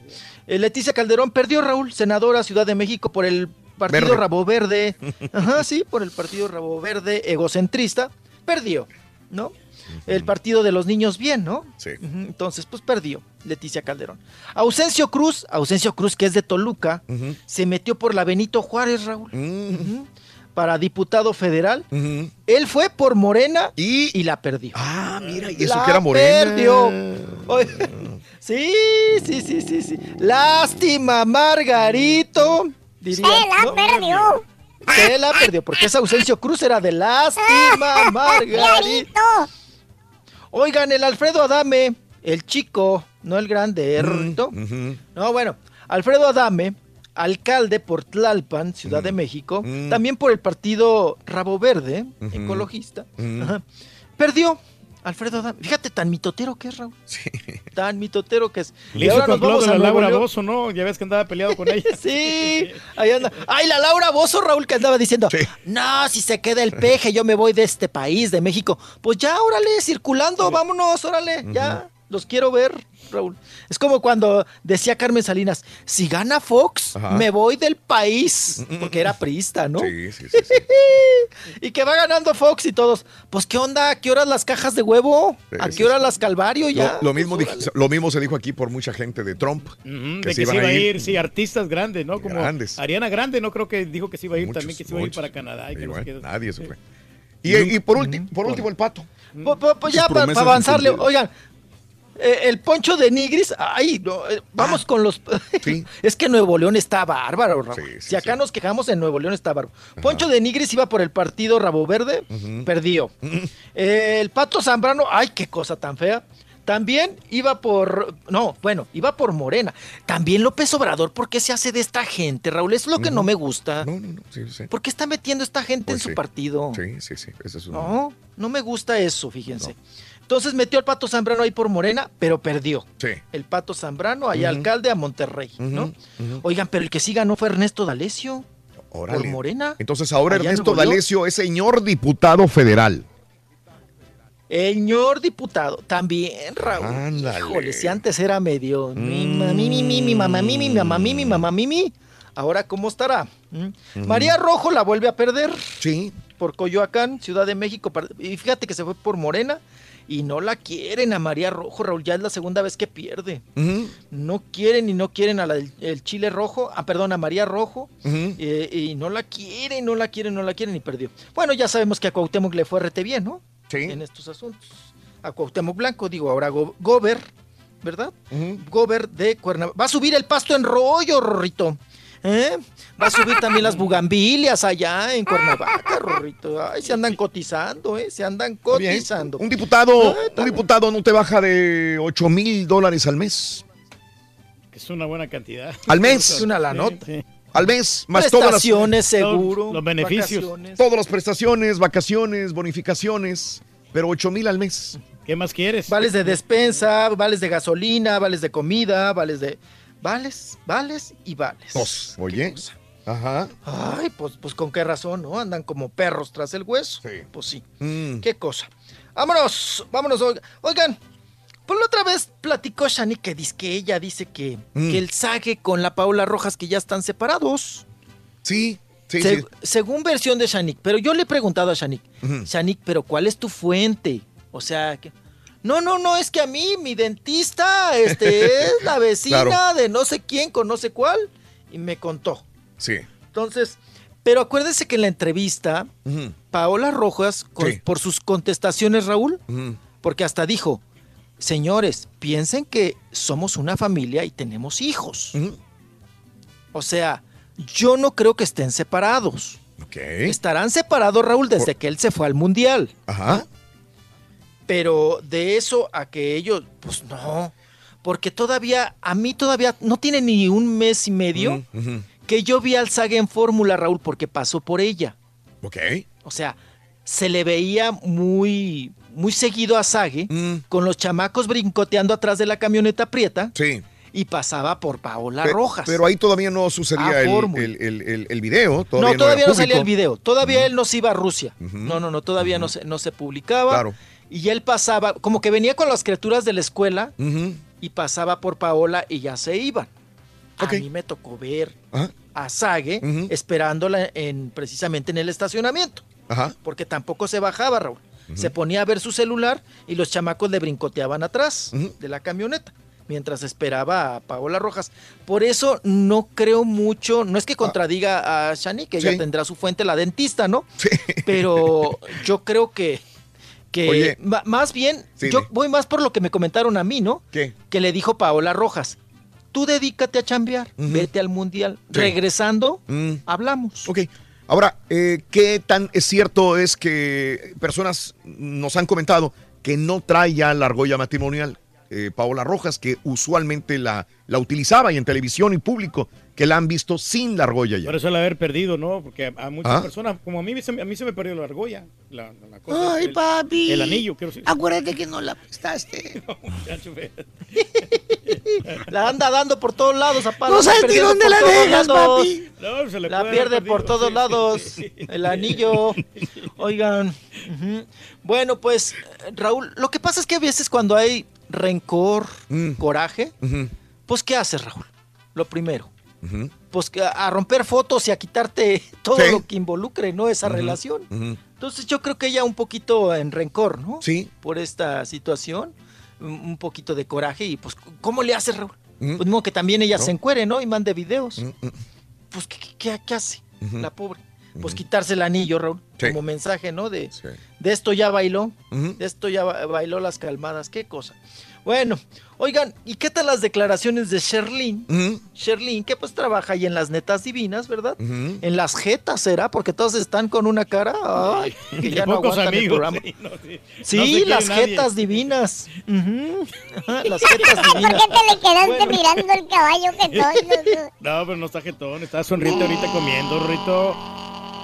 Speaker 52: Eh, Leticia Calderón perdió, Raúl, senadora Ciudad de México por el partido
Speaker 8: Verde.
Speaker 52: Rabo Verde. Ajá, sí, por el partido Rabo Verde egocentrista. Perdió, ¿no? El partido de los niños bien, ¿no?
Speaker 8: Sí.
Speaker 52: Entonces, pues perdió Leticia Calderón. Ausencio Cruz, Ausencio Cruz, que es de Toluca, se metió por la Benito Juárez, Raúl. Ujú, Para diputado federal. Él fue por Morena y, la perdió.
Speaker 8: Ah, mira, y eso
Speaker 52: La
Speaker 8: que era Morena.
Speaker 52: perdió. Sí, sí, sí, sí, sí. Lástima, Margarito. Diría,
Speaker 10: Se la
Speaker 52: ¿no?
Speaker 10: perdió.
Speaker 52: Se la perdió, porque esa Ausencio Cruz era de lástima, Margarito. Oigan, el Alfredo Adame, el chico, no el grande, ¿eh, Rorrito? No, bueno, Alfredo Adame, alcalde por Tlalpan, Ciudad de México, también por el partido Rabo Verde, ecologista, ajá, perdió. Alfredo Adame, fíjate tan mitotero que es, Raúl. Tan mitotero que es.
Speaker 11: Le hizo complot
Speaker 52: vamos
Speaker 11: a la Laura. Bozo, ¿no? Ya ves que andaba peleado con ella.
Speaker 52: Sí, ahí anda. Ay, la Laura Bozo, Raúl, que andaba diciendo, no, si se queda el peje, yo me voy de este país, de México. Pues ya, órale, circulando, vámonos, órale, ya, los quiero ver, Raúl. Es como cuando decía Carmen Salinas, si gana Fox,
Speaker 8: Ajá.
Speaker 52: me voy del país, porque era priista, ¿no?
Speaker 8: Sí, sí, sí. sí.
Speaker 52: y que va ganando Fox y todos, pues qué onda, ¿a qué horas las cajas de huevo? ¿A qué horas las Calvario ya?
Speaker 8: Lo, lo mismo dij- lo mismo se dijo aquí por mucha gente de Trump.
Speaker 11: Ujú, de que se iba a ir, sí, artistas grandes, ¿no? Como
Speaker 8: Grandes.
Speaker 11: Ariana Grande, no creo que dijo que se iba a ir
Speaker 8: Muchos,
Speaker 11: también, que se iba a ir para Canadá. Y que
Speaker 8: bueno, nadie se fue. Y, y por, ulti- por último, el pato.
Speaker 52: Pues, pues, pues ya para avanzarle, oigan, el poncho de Nigris, ay, no, eh,
Speaker 8: Ah.
Speaker 52: vamos con los... es que Nuevo León está bárbaro, Raúl. si acá nos quejamos, en Nuevo León está bárbaro. Poncho de Nigris iba por el partido Rabo Verde, perdió. Eh, el Pato Zambrano, ay, qué cosa tan fea. También iba por, no, bueno, iba por Morena. También López Obrador, ¿por qué se hace de esta gente, Raúl? Es lo que no me gusta.
Speaker 8: No, no, no, sí, sí.
Speaker 52: ¿Por qué está metiendo esta gente
Speaker 8: Pues
Speaker 52: en su
Speaker 8: sí.
Speaker 52: partido?
Speaker 8: Sí, sí, sí. Ese es un...
Speaker 52: No, no me gusta eso, fíjense. Entonces metió al Pato Zambrano ahí por Morena, pero perdió.
Speaker 8: Sí.
Speaker 52: El Pato Zambrano, ahí alcalde a Monterrey, ¿no? Oigan, pero el que sí ganó fue Ernesto D'Alessio. Por Morena.
Speaker 8: Entonces ahora
Speaker 52: Allá
Speaker 8: Ernesto. D'Alessio es señor diputado federal.
Speaker 52: Señor diputado, también, Raúl.
Speaker 8: Ándale.
Speaker 52: Híjole, si antes era medio. Mi mami, mi, mi, mi, mamá, mi, mi, mamá, mi, mi, mamá, mi, mi. Ahora, ¿cómo estará? ¿Mm? María Rojo la vuelve a perder.
Speaker 8: Sí.
Speaker 52: Por Coyoacán, Ciudad de México. Y fíjate que se fue por Morena y no la quieren a María Rojo, Raúl. Ya es la segunda vez que pierde. No quieren y no quieren a la del el Chile Rojo, ah, perdón, a María Rojo. eh, y no la quieren, no la quieren, no la quieren y perdió. Bueno, ya sabemos que a Cuauhtémoc le fue rete bien, ¿no?
Speaker 8: Sí.
Speaker 52: En estos asuntos. A Cuauhtémoc Blanco, digo, ahora Go- Gober, ¿verdad? Gober de Cuernavaca. Va a subir el pasto en rollo, Rorrito. ¿Eh? Va a subir también las bugambilias allá en Cuernavaca, Rorrito. Ay, se andan cotizando, ¿eh? Se andan
Speaker 8: Bien.
Speaker 52: cotizando.
Speaker 8: Un diputado, un diputado no te baja de 8 mil dólares al mes.
Speaker 11: Que es una buena cantidad.
Speaker 8: Al mes. Es una la
Speaker 11: sí,
Speaker 8: nota.
Speaker 11: sí.
Speaker 8: Al mes, más todas las
Speaker 52: Prestaciones, seguro.
Speaker 11: Los beneficios.
Speaker 52: vacaciones.
Speaker 8: Todas las prestaciones, vacaciones, bonificaciones, pero 8 mil al mes.
Speaker 11: ¿Qué más quieres?
Speaker 52: Vales de despensa, vales de gasolina, vales de comida, vales de... Vales, vales y vales.
Speaker 8: Dos. Oye. Ajá.
Speaker 52: Ay, pues, pues con qué razón, ¿no? Andan como perros tras el hueso. Pues sí.
Speaker 8: Mm.
Speaker 52: Qué cosa. Vámonos, vámonos. oiga- Oigan, por la otra vez platicó Shani que dice que ella dice que,
Speaker 8: Mm.
Speaker 52: que el Sage con la Paula Rojas que ya están separados.
Speaker 8: Sí, sí,
Speaker 52: Se-
Speaker 8: sí.
Speaker 52: Según versión de Shanik, pero yo le he preguntado a Shanik. Shanik, pero ¿cuál es tu fuente? O sea, que... No, no, no, es que a mí, mi dentista, este, es la vecina
Speaker 8: Claro.
Speaker 52: de no sé quién con no sé cuál, y me contó.
Speaker 8: Sí.
Speaker 52: Entonces, pero acuérdese que en la entrevista, Paola Rojas, con-
Speaker 8: Sí.
Speaker 52: por sus contestaciones, Raúl, porque hasta dijo, señores, piensen que somos una familia y tenemos hijos. O sea, yo no creo que estén separados.
Speaker 8: Ok.
Speaker 52: Estarán separados, Raúl, desde que él se fue al Mundial.
Speaker 8: Ajá.
Speaker 52: Pero de eso a que ellos, pues no. Porque todavía, a mí todavía no tiene ni un mes y medio que yo vi al Saga en Fórmula, Raúl, porque pasó por ella.
Speaker 8: Ok.
Speaker 52: O sea, se le veía muy, muy seguido a Sague con los chamacos brincoteando atrás de la camioneta prieta.
Speaker 8: Sí.
Speaker 52: Y pasaba por Paola Rojas.
Speaker 8: Pero ahí todavía no sucedía el, el- el- el- video. Todavía
Speaker 52: no, todavía no salía el video. Todavía él no se iba a Rusia. No, no, no, todavía no, se, no se publicaba.
Speaker 8: Claro.
Speaker 52: Y él pasaba, como que venía con las criaturas de la escuela y pasaba por Paola y ya se iban. A mí me tocó ver
Speaker 8: Ajá.
Speaker 52: a Sague esperándola en, precisamente en el estacionamiento.
Speaker 8: Ajá.
Speaker 52: Porque tampoco se bajaba, Raúl. Se ponía a ver su celular y los chamacos le brincoteaban atrás de la camioneta mientras esperaba a Paola Rojas. Por eso no creo mucho, no es que contradiga a Shani, que ella tendrá su fuente, la dentista, ¿no? Pero yo creo que, que
Speaker 8: Oye.
Speaker 52: más bien,
Speaker 8: Sí,
Speaker 52: yo voy más por lo que me comentaron a mí, ¿no?
Speaker 8: ¿Qué?
Speaker 52: Que le dijo Paola Rojas, tú dedícate a chambear, vete al mundial.
Speaker 8: Sí.
Speaker 52: Regresando,
Speaker 8: Mm.
Speaker 52: hablamos.
Speaker 8: Ok. Ahora, eh, ¿qué tan es cierto es que personas nos han comentado que no trae ya la argolla matrimonial? Eh, Paola Rojas, que usualmente la, la utilizaba y en televisión y público, que la han visto sin la argolla ya.
Speaker 11: Por eso el haber perdido, ¿no? Porque a, a muchas
Speaker 8: Ah.
Speaker 11: personas, como a mí, se me- a mí se me perdió la argolla. La, la cosa,
Speaker 10: Ay,
Speaker 11: el-
Speaker 10: papi.
Speaker 11: El anillo, quiero decir.
Speaker 10: Acuérdate que no la prestaste.
Speaker 11: Muchacho, ve.
Speaker 52: La anda dando por todos lados, a Paola,
Speaker 10: No sabes ni dónde la dejas,
Speaker 52: lados.
Speaker 10: papi.
Speaker 11: No, se le
Speaker 52: La pierde por todos
Speaker 11: sí.
Speaker 52: lados. El anillo. Oigan. Bueno, pues, Raúl, lo que pasa es que a veces cuando hay rencor,
Speaker 8: Mm.
Speaker 52: coraje, pues, ¿qué haces, Raúl? Lo primero. Pues a, a romper fotos y a quitarte todo
Speaker 8: Sí.
Speaker 52: lo que involucre, ¿no? Esa relación. Entonces yo creo que ella un poquito en rencor, ¿no?
Speaker 8: Sí.
Speaker 52: Por esta situación, un poquito de coraje y pues, ¿cómo le hace, Raúl? Pues mismo que también ella
Speaker 8: No.
Speaker 52: se encuere, ¿no? Y mande videos. Pues, ¿qué, qué- qué- qué hace la pobre? Pues quitarse el anillo, Raúl,
Speaker 8: Sí.
Speaker 52: como mensaje, ¿no? De, de esto ya bailó, de esto ya ba- bailó las calmadas, qué cosa. Bueno, oigan, ¿y qué tal las declaraciones de Sherlyn? Sherlyn, que pues trabaja ahí en las netas divinas, ¿verdad? En las jetas, ¿será? Porque todos están con una cara, ay, que ya no
Speaker 11: Pocos
Speaker 52: aguantan el
Speaker 11: amigos,
Speaker 52: programa.
Speaker 11: sí, no, sí.
Speaker 52: Sí,
Speaker 11: No se quiere
Speaker 52: las jetas divinas. Las jetas
Speaker 10: ¿Por
Speaker 52: divinas.
Speaker 10: qué te le quedaste
Speaker 52: Bueno.
Speaker 10: mirando el caballo que todo?
Speaker 11: No, pero no está jetón, está sonriente ahorita comiendo, Rito.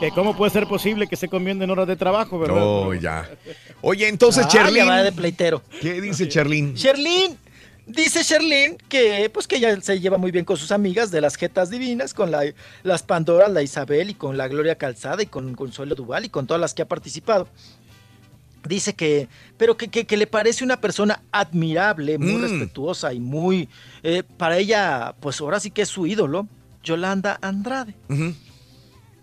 Speaker 11: Que ¿Cómo puede ser posible que esté comiendo en horas de trabajo, verdad?
Speaker 8: No, ya. Oye, entonces,
Speaker 52: Ah, de pleitero.
Speaker 8: ¿Qué dice Cherlin?
Speaker 52: Sherlyn, dice Sherlyn que pues que ella se lleva muy bien con sus amigas de las jetas divinas, con la, las Pandoras, la Isabel y con la Gloria Calzada y con Consuelo Duval y con todas las que ha participado. Dice que, pero que, que- que le parece una persona admirable, muy
Speaker 8: Mm.
Speaker 52: respetuosa y muy, eh, para ella, pues ahora sí que es su ídolo, Yolanda Andrade.
Speaker 8: Ujú.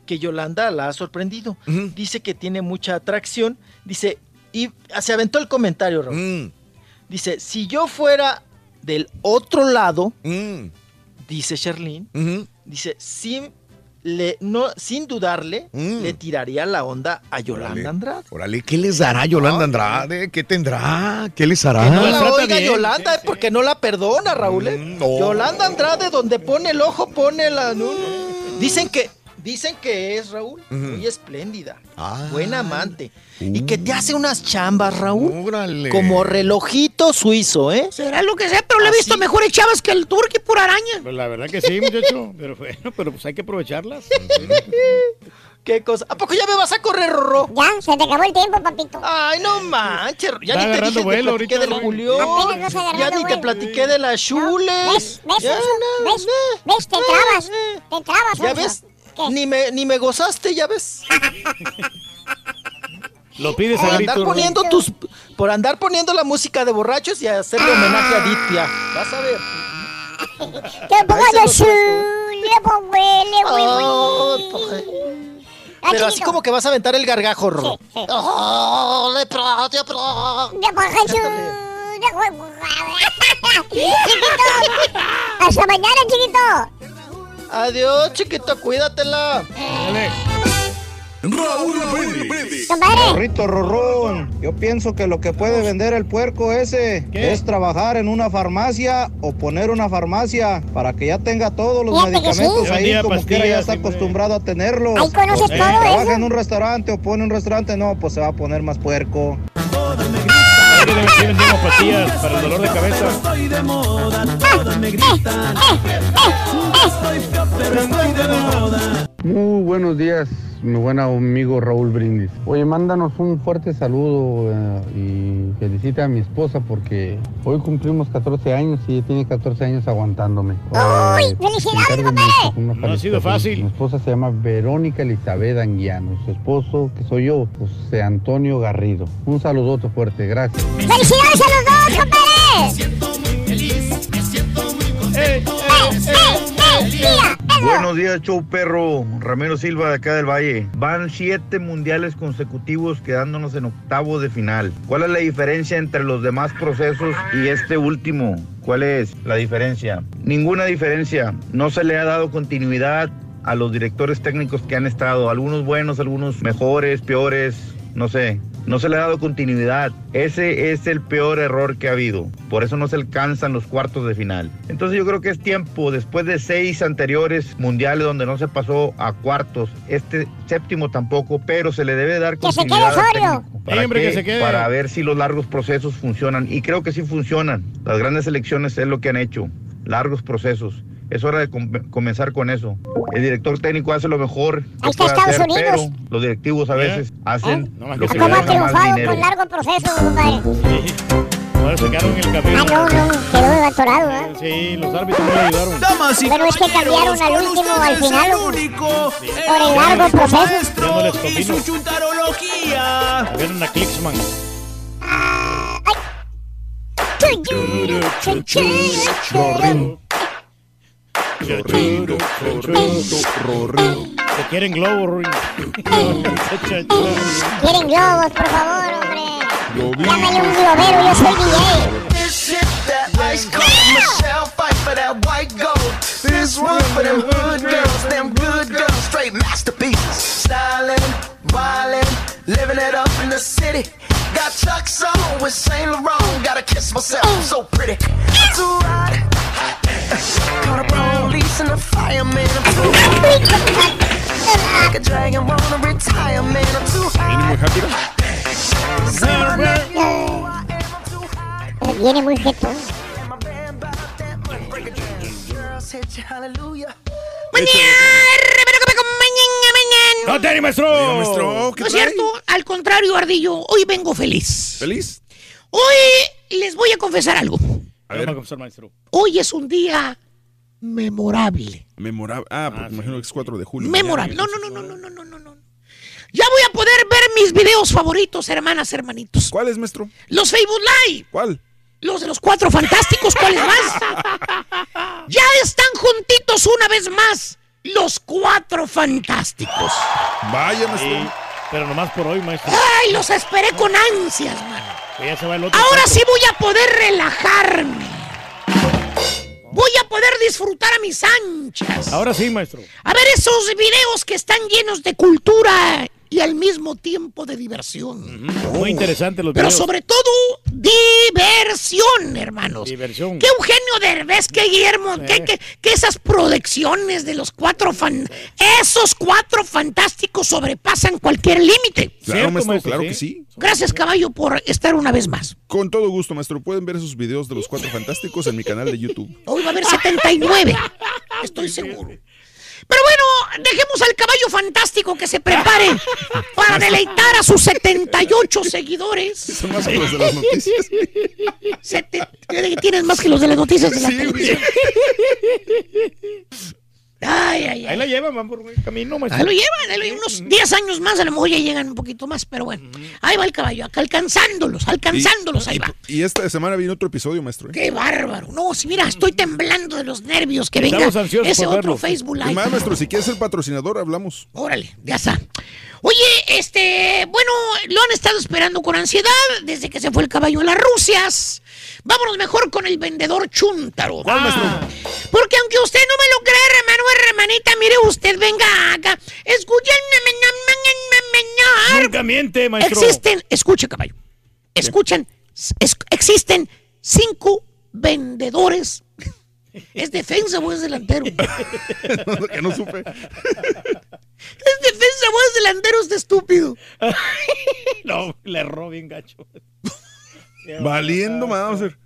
Speaker 52: Que Yolanda la ha sorprendido. Dice que tiene mucha atracción. Dice, y se aventó el comentario, Raúl.
Speaker 8: Mm,
Speaker 52: Dice, si yo fuera del otro lado,
Speaker 8: mm,
Speaker 52: dice Sherlyn, dice, sin, le, no, sin dudarle,
Speaker 8: Mm.
Speaker 52: le tiraría la onda a Yolanda
Speaker 8: Órale.
Speaker 52: Andrade.
Speaker 8: Órale, ¿qué les dará Yolanda Andrade? ¿Qué tendrá? ¿Qué les hará?
Speaker 52: Que no la oiga
Speaker 11: bien,
Speaker 52: Yolanda, eh, porque no la perdona, Raúl. eh.
Speaker 8: No.
Speaker 52: Yolanda Andrade, donde pone el ojo, pone la... Dicen que... Dicen que es, Raúl, muy espléndida,
Speaker 8: Ah.
Speaker 52: buena amante, y que te hace unas chambas, Raúl,
Speaker 8: Órale.
Speaker 52: como relojito suizo, ¿eh?
Speaker 10: Será lo que sea, pero le he visto
Speaker 52: Así.
Speaker 10: mejores chavas que el turqui por araña.
Speaker 11: Pues la verdad que sí, muchacho. Pero bueno, pero pues hay que aprovecharlas.
Speaker 52: ¿Qué cosa? ¿A poco ya me vas a correr, Rorro?
Speaker 10: Ya, se te acabó el tiempo, papito.
Speaker 52: Ay, no manches. Ya ni te dije,
Speaker 11: vuelo
Speaker 52: te platiqué del. Julián. Ya ni te platiqué de las chules.
Speaker 10: ¿Ves? ¿Ves,
Speaker 52: Ya,
Speaker 10: Sonso?
Speaker 52: no,
Speaker 10: ¿Ves? ¿Ves? Te trabas. Te trabas,
Speaker 52: ¿Ya
Speaker 10: Sonso.
Speaker 52: ves?
Speaker 10: ¿Qué?
Speaker 52: Ni me, ni me gozaste, ya ves.
Speaker 11: Lo pides
Speaker 52: Por
Speaker 11: a
Speaker 52: andar poniendo tus. Por andar poniendo la música de borrachos y hacerle homenaje a Ditya. Vas a ver.
Speaker 10: Que ponga su...
Speaker 52: Oh. Pero así como que vas a aventar el gargajo.
Speaker 10: Sí, sí.
Speaker 52: Oh, le pro, le pro.
Speaker 10: Chiquito. Hasta mañana, chiquito.
Speaker 52: Adiós, chiquito, cuídatela.
Speaker 54: Raúl Brindis.
Speaker 10: Compadre.
Speaker 57: Rito Rorrón, yo pienso que lo que puede vender el puerco ese
Speaker 11: ¿Qué?
Speaker 57: es trabajar en una farmacia o poner una farmacia para que ya tenga todos los medicamentos
Speaker 10: sí.
Speaker 57: Ahí, como quiera ya está acostumbrado a tenerlos.
Speaker 10: Ahí conoces
Speaker 57: Si
Speaker 10: todo
Speaker 57: trabaja
Speaker 10: eso.
Speaker 57: en un restaurante o pone un restaurante, no, pues se va a poner más puerco.
Speaker 11: Sí vendemos pastillas para el dolor de cabeza.
Speaker 43: Pero estoy de moda.
Speaker 55: Muy buenos días, mi buen amigo Raúl Brindis. Oye, mándanos un fuerte saludo eh, y felicita a mi esposa porque hoy cumplimos 14 años y ella tiene 14 años aguantándome.
Speaker 10: ¡Uy! ¡Felicidades, compadre!
Speaker 55: No
Speaker 11: ha sido fácil.
Speaker 55: Mi esposa se llama Verónica Elizabeth Anguiano. Su esposo, que soy yo, José Antonio Garrido. Un saludote fuerte, gracias.
Speaker 10: ¡Felicidades a los dos, compadre! ¡Eh, eh, eh!
Speaker 58: Buenos días, show perro. Ramiro Silva de acá del Valle. Van siete mundiales consecutivos quedándonos en octavos de final. ¿Cuál es la diferencia entre los demás procesos y este último? ¿Cuál es la diferencia? Ninguna diferencia. No se le ha dado continuidad a los directores técnicos que han estado. Algunos buenos, algunos mejores, peores, no sé. No se le ha dado continuidad. Ese es el peor error que ha habido. Por eso no se alcanzan los cuartos de final. Entonces yo creo que es tiempo, después de seis anteriores mundiales donde no se pasó a cuartos, este séptimo tampoco, pero se le debe dar
Speaker 10: ¡Que se quede
Speaker 58: continuidad al. ¿Para qué?
Speaker 11: que se quede.
Speaker 58: Para ver si los largos procesos funcionan. Y creo que sí funcionan. Las grandes elecciones es lo que han hecho. Largos procesos. Es hora de com- comenzar con eso. El director técnico hace lo mejor que
Speaker 10: Ahí está
Speaker 58: puede
Speaker 10: Estados
Speaker 58: hacer,
Speaker 10: Unidos.
Speaker 58: pero los directivos a veces hacen
Speaker 11: No más
Speaker 58: lo
Speaker 11: que
Speaker 10: ¿Cómo ha triunfado con largo proceso, compadre?
Speaker 11: Ahora se quedaron en el camino.
Speaker 10: Ah, no, no, quedó atorado, ¿eh?
Speaker 11: Sí, los árbitros no le ayudaron.
Speaker 43: Damas y
Speaker 10: Pero es que cambiaron al último, al final,
Speaker 43: el único,
Speaker 10: por el largo proceso.
Speaker 43: maestro
Speaker 11: Ya no les
Speaker 43: y su chuntarología.
Speaker 11: Habían una Clicksman. Se quieren globos, Ruin.
Speaker 10: Quieren globos, por favor, hombre. Llámale un globero, yo soy DJ.
Speaker 43: This shit, that ice cold Michelle fight for that white gold. This one for them hood girls, them good girls, straight masterpieces. Styling, wildin', living it up in the city. Got Chuck's on with Saint Laurent. Gotta kiss myself, I'm so pretty. Too hot. Call the police and the fireman. I'm too hot. Like a dragon, wanna retire, man. I'm too hot.
Speaker 10: Viene muy jeto.
Speaker 11: ¡No te maestro!
Speaker 51: Maestro ¿qué
Speaker 16: no es cierto, al contrario, Ardillo, hoy vengo feliz.
Speaker 51: ¿Feliz?
Speaker 16: Hoy les voy a confesar algo.
Speaker 51: A ver.
Speaker 11: maestro.
Speaker 16: Hoy es un día memorable.
Speaker 51: Memorable. Ah, ah porque imagino que es 4 de julio.
Speaker 16: Memorable. No, no, no, no, no, no, no, no. Ya voy a poder ver mis videos favoritos, hermanas, hermanitos.
Speaker 51: ¿Cuáles, maestro?
Speaker 16: Los Facebook Live.
Speaker 51: ¿Cuál?
Speaker 16: Los de los cuatro fantásticos, ¿cuáles más? Ya están juntitos una vez más. Los cuatro fantásticos.
Speaker 51: Vaya, maestro.
Speaker 11: Sí, pero nomás por hoy, maestro.
Speaker 16: Ay, los esperé con ansias, mano.
Speaker 11: Que ya se va el otro.
Speaker 16: Ahora
Speaker 11: cuarto.
Speaker 16: sí voy a poder relajarme. Voy a poder disfrutar a mis anchas.
Speaker 11: Ahora sí, maestro.
Speaker 16: A ver esos videos que están llenos de cultura y al mismo tiempo de diversión.
Speaker 11: Muy interesante los
Speaker 16: Pero
Speaker 11: videos.
Speaker 16: sobre todo, diversión, hermanos.
Speaker 11: Diversión.
Speaker 16: Que Eugenio Derbez, que Guillermo,
Speaker 11: Eh.
Speaker 16: que, que- que esas producciones de los cuatro fan... Esos cuatro fantásticos sobrepasan cualquier límite.
Speaker 51: Claro, maestro,
Speaker 11: maestro,
Speaker 51: claro
Speaker 11: sí.
Speaker 51: que sí.
Speaker 16: Gracias, caballo, por estar una vez más.
Speaker 51: Con todo gusto, maestro. Pueden ver esos videos de los cuatro fantásticos en mi canal de YouTube.
Speaker 16: Hoy va a haber 79. Estoy seguro. Pero bueno, dejemos al caballo fantástico que se prepare para deleitar a sus 78 seguidores.
Speaker 51: Son más que los de las noticias.
Speaker 16: Tienes más que los de las noticias de la
Speaker 51: Sí,
Speaker 16: televisión. Ay, ay,
Speaker 11: Ahí la llevan, van por buen camino, maestro.
Speaker 16: Ahí lo llevan, ahí lo llevan. unos 10 años más, a lo mejor ya llegan un poquito más, pero bueno. Ahí va el caballo, acá alcanzándolos, alcanzándolos, ahí va.
Speaker 51: Y esta semana viene otro episodio, maestro. ¿eh?
Speaker 16: ¡Qué bárbaro! No, si mira, estoy temblando de los nervios que venga ese otro
Speaker 51: verlo.
Speaker 16: Facebook Live.
Speaker 51: más, maestro, si quieres ser patrocinador, hablamos.
Speaker 16: Órale, ya está. Oye, este, bueno, lo han estado esperando con ansiedad desde que se fue el caballo a las Rusias. Vámonos mejor con el vendedor.
Speaker 51: ¿Cuál, maestro?
Speaker 16: Porque aunque usted no me lo cree, hermano o hermanita, mire usted, venga acá. Escuchen.
Speaker 11: Nunca miente, maestro.
Speaker 16: Existen, escuche, caballo. Escuchan, es- existen cinco vendedores. ¿Es defensa o es delantero?
Speaker 51: que no supe.
Speaker 16: ¿Es defensa o es delantero este estúpido?
Speaker 11: No, le erró bien gacho.
Speaker 18: Valiendo Mauser.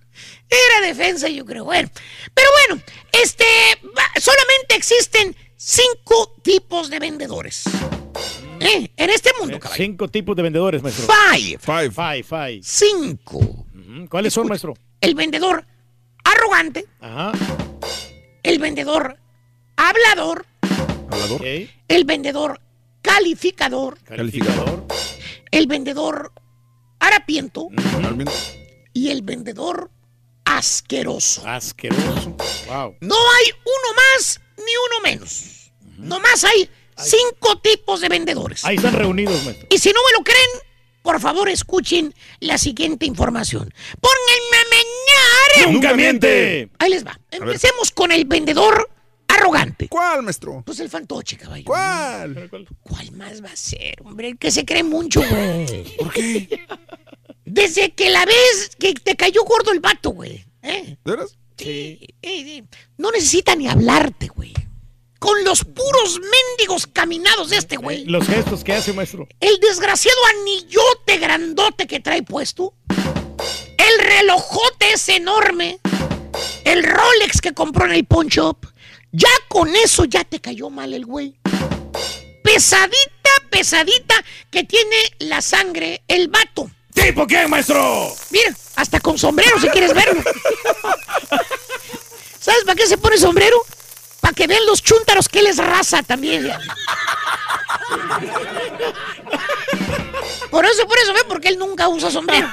Speaker 16: Era defensa, yo creo. Bueno, pero bueno, este, solamente existen cinco tipos de vendedores. ¿Eh? En este mundo, caballo.
Speaker 11: Cinco tipos de vendedores, maestro.
Speaker 16: Five.
Speaker 18: Five.
Speaker 11: Five, five.
Speaker 16: Cinco.
Speaker 11: ¿Cuáles son, maestro?
Speaker 16: El vendedor arrogante,
Speaker 11: Ajá.
Speaker 16: el vendedor hablador,
Speaker 18: Hablador.
Speaker 16: El vendedor calificador,
Speaker 11: Calificador.
Speaker 16: el vendedor harapiento y el vendedor asqueroso.
Speaker 11: Asqueroso. Wow.
Speaker 16: No hay uno más ni uno menos. Nomás hay cinco tipos de vendedores.
Speaker 11: Ahí están reunidos, maestro.
Speaker 16: Y si no me lo creen, por favor escuchen la siguiente información. Pónganme a meñar.
Speaker 11: ¡Nunca miente!
Speaker 16: Ahí les va. Empecemos con el vendedor arrogante.
Speaker 18: ¿Cuál, maestro?
Speaker 16: Pues el fantoche, caballo.
Speaker 18: ¿Cuál?
Speaker 16: ¿Cuál más va a ser, hombre? El que se cree mucho, güey.
Speaker 18: ¿Por qué?
Speaker 16: Desde que la ves que te cayó gordo el vato, güey. ¿Eh?
Speaker 18: ¿De veras?
Speaker 16: Sí. eh, sí. No necesita ni hablarte, güey. Con los puros mendigos caminados de este güey.
Speaker 11: Los gestos que hace, maestro.
Speaker 16: El desgraciado anillote grandote que trae puesto. El relojote es enorme. El Rolex que compró en el pawn shop. Ya con eso ya te cayó mal el güey. Pesadita, pesadita que tiene la sangre el vato.
Speaker 11: ¿Tipo quién, maestro?
Speaker 16: Mira, hasta con sombrero si quieres verlo. ¿Sabes para qué se pone sombrero? Para que vean los chúntaros que él es raza también. Por eso, por eso, ve, porque él nunca usa sombrero.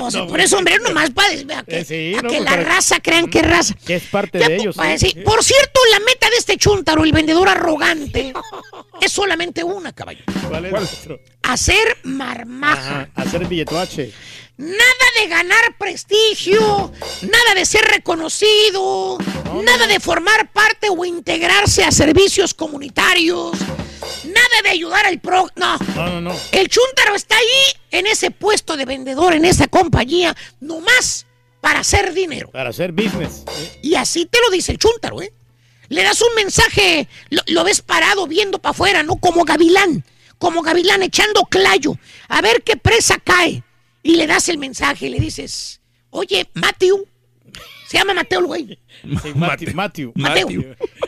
Speaker 16: O se
Speaker 11: No,
Speaker 16: pone sombrero nomás para, que,
Speaker 11: Eh, sí,
Speaker 16: pa'
Speaker 11: no,
Speaker 16: que la
Speaker 11: para-
Speaker 16: raza crean que es raza.
Speaker 11: Que es parte
Speaker 16: Ya,
Speaker 11: de ellos. sí.
Speaker 16: Por cierto, la meta de este chúntaro, el vendedor arrogante, es solamente una, caballo.
Speaker 11: ¿Cuál es?
Speaker 16: Hacer marmaja.
Speaker 11: Ajá. Hacer billetoache.
Speaker 16: Nada de ganar prestigio, nada de ser reconocido, nada de formar parte o integrarse a servicios comunitarios, nada de ayudar al pro. No,
Speaker 11: No, no, no.
Speaker 16: el chúntaro está ahí en ese puesto de vendedor, en esa compañía, nomás para hacer dinero.
Speaker 11: Para hacer business. ¿eh?
Speaker 16: Y así te lo dice el chúntaro, ¿eh? Le das un mensaje, lo, lo ves parado viendo para afuera, ¿no? Como gavilán, como gavilán echando clayo, a ver qué presa cae. Y le das el mensaje y le dices, oye, Matthew, se llama Mateo el güey,
Speaker 11: Sí, Matthew. Matthew.
Speaker 16: Mateo,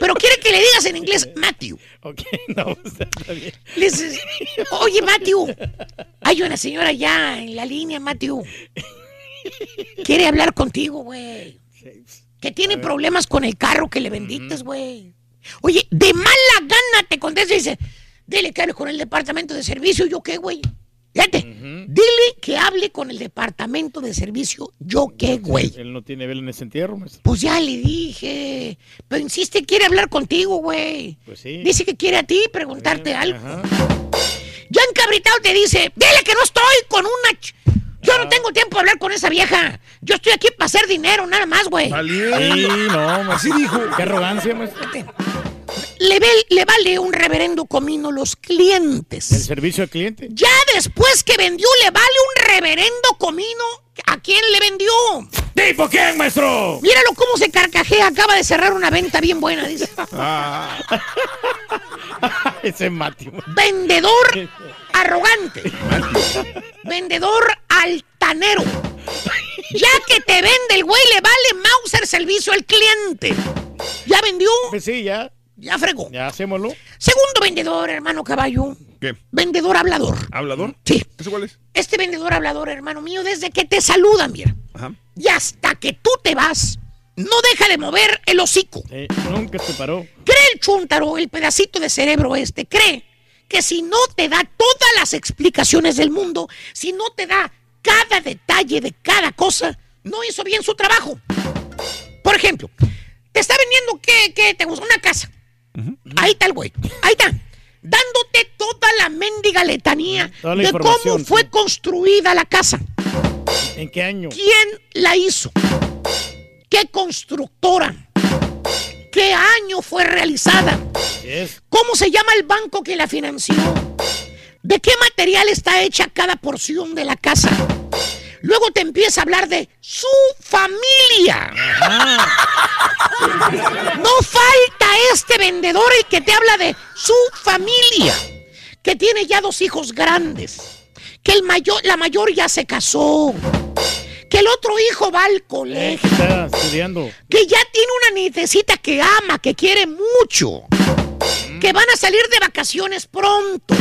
Speaker 16: pero quiere que le digas en inglés Matthew.
Speaker 11: Ok, no, está bien.
Speaker 16: Le dices, oye, Matthew, hay una señora ya en la línea, Matthew. Quiere hablar contigo, güey. Que tiene problemas con el carro que le vendiste, güey. Oye, de mala gana te contesta y dice, dile que hable con el departamento de servicio. ¿Yo qué, güey? Fíjate, dile que hable con el departamento de servicio. ¿Yo qué, güey?
Speaker 11: Él no tiene vela en ese entierro, maestro.
Speaker 16: Pues ya le dije. Pero insiste, quiere hablar contigo, güey.
Speaker 11: Pues sí.
Speaker 16: Dice que quiere a ti preguntarte algo.
Speaker 11: Ajá.
Speaker 16: Ya encabritado te dice, dile que no estoy con una... ch- Yo
Speaker 11: Ah.
Speaker 16: no tengo tiempo de hablar con esa vieja. Yo estoy aquí para hacer dinero, nada más, güey.
Speaker 11: Sí, no.
Speaker 18: Así dijo.
Speaker 11: Qué arrogancia, maestro.
Speaker 16: Le, ve- le vale un reverendo comino los
Speaker 11: El
Speaker 16: clientes.
Speaker 11: servicio al cliente.
Speaker 16: Ya después que vendió, le vale un reverendo comino a quién le vendió.
Speaker 11: ¿Tipo quién, maestro?
Speaker 16: Míralo cómo se carcajea. Acaba de cerrar una venta bien buena, dice.
Speaker 18: Ah,
Speaker 11: Ese es Matthew.
Speaker 16: Vendedor arrogante. Vendedor altanero. Ya que te vende el güey, le vale Mauser servicio al cliente. Ya vendió,
Speaker 11: Pues sí, ya.
Speaker 16: Ya fregó.
Speaker 11: Ya hacémoslo.
Speaker 16: Segundo vendedor, hermano caballo.
Speaker 18: ¿Qué?
Speaker 16: Vendedor hablador.
Speaker 18: ¿Hablador?
Speaker 16: Sí.
Speaker 18: ¿Eso cuál es?
Speaker 16: Este vendedor hablador, hermano mío, desde que te saluda, mira.
Speaker 18: Ajá.
Speaker 16: Y hasta que tú te vas, no deja de mover el hocico.
Speaker 11: Eh, nunca se paró.
Speaker 16: Cree el chúntaro, el pedacito de cerebro este, cree que si no te da todas las explicaciones del mundo, si no te da cada detalle de cada cosa, no hizo bien su trabajo. Por ejemplo, te está vendiendo que, que te gusta una casa. Ahí está el güey. Ahí está. Dándote toda la mendiga letanía
Speaker 11: Toda la
Speaker 16: de cómo
Speaker 11: información,
Speaker 16: fue
Speaker 11: sí.
Speaker 16: construida la casa.
Speaker 11: ¿En qué año?
Speaker 16: ¿Quién la hizo? ¿Qué constructora? ¿Qué año fue realizada? ¿Cómo se llama el banco que la financió? ¿De qué material está hecha cada porción de la casa? Luego te empieza a hablar de su familia. No falta este vendedor el que te habla de su familia, que tiene ya dos hijos grandes, que el mayor, la mayor ya se casó, que que el otro hijo va al colegio,
Speaker 11: Está estudiando.
Speaker 16: que ya tiene una nietecita que ama, que quiere mucho, que van a salir de vacaciones pronto.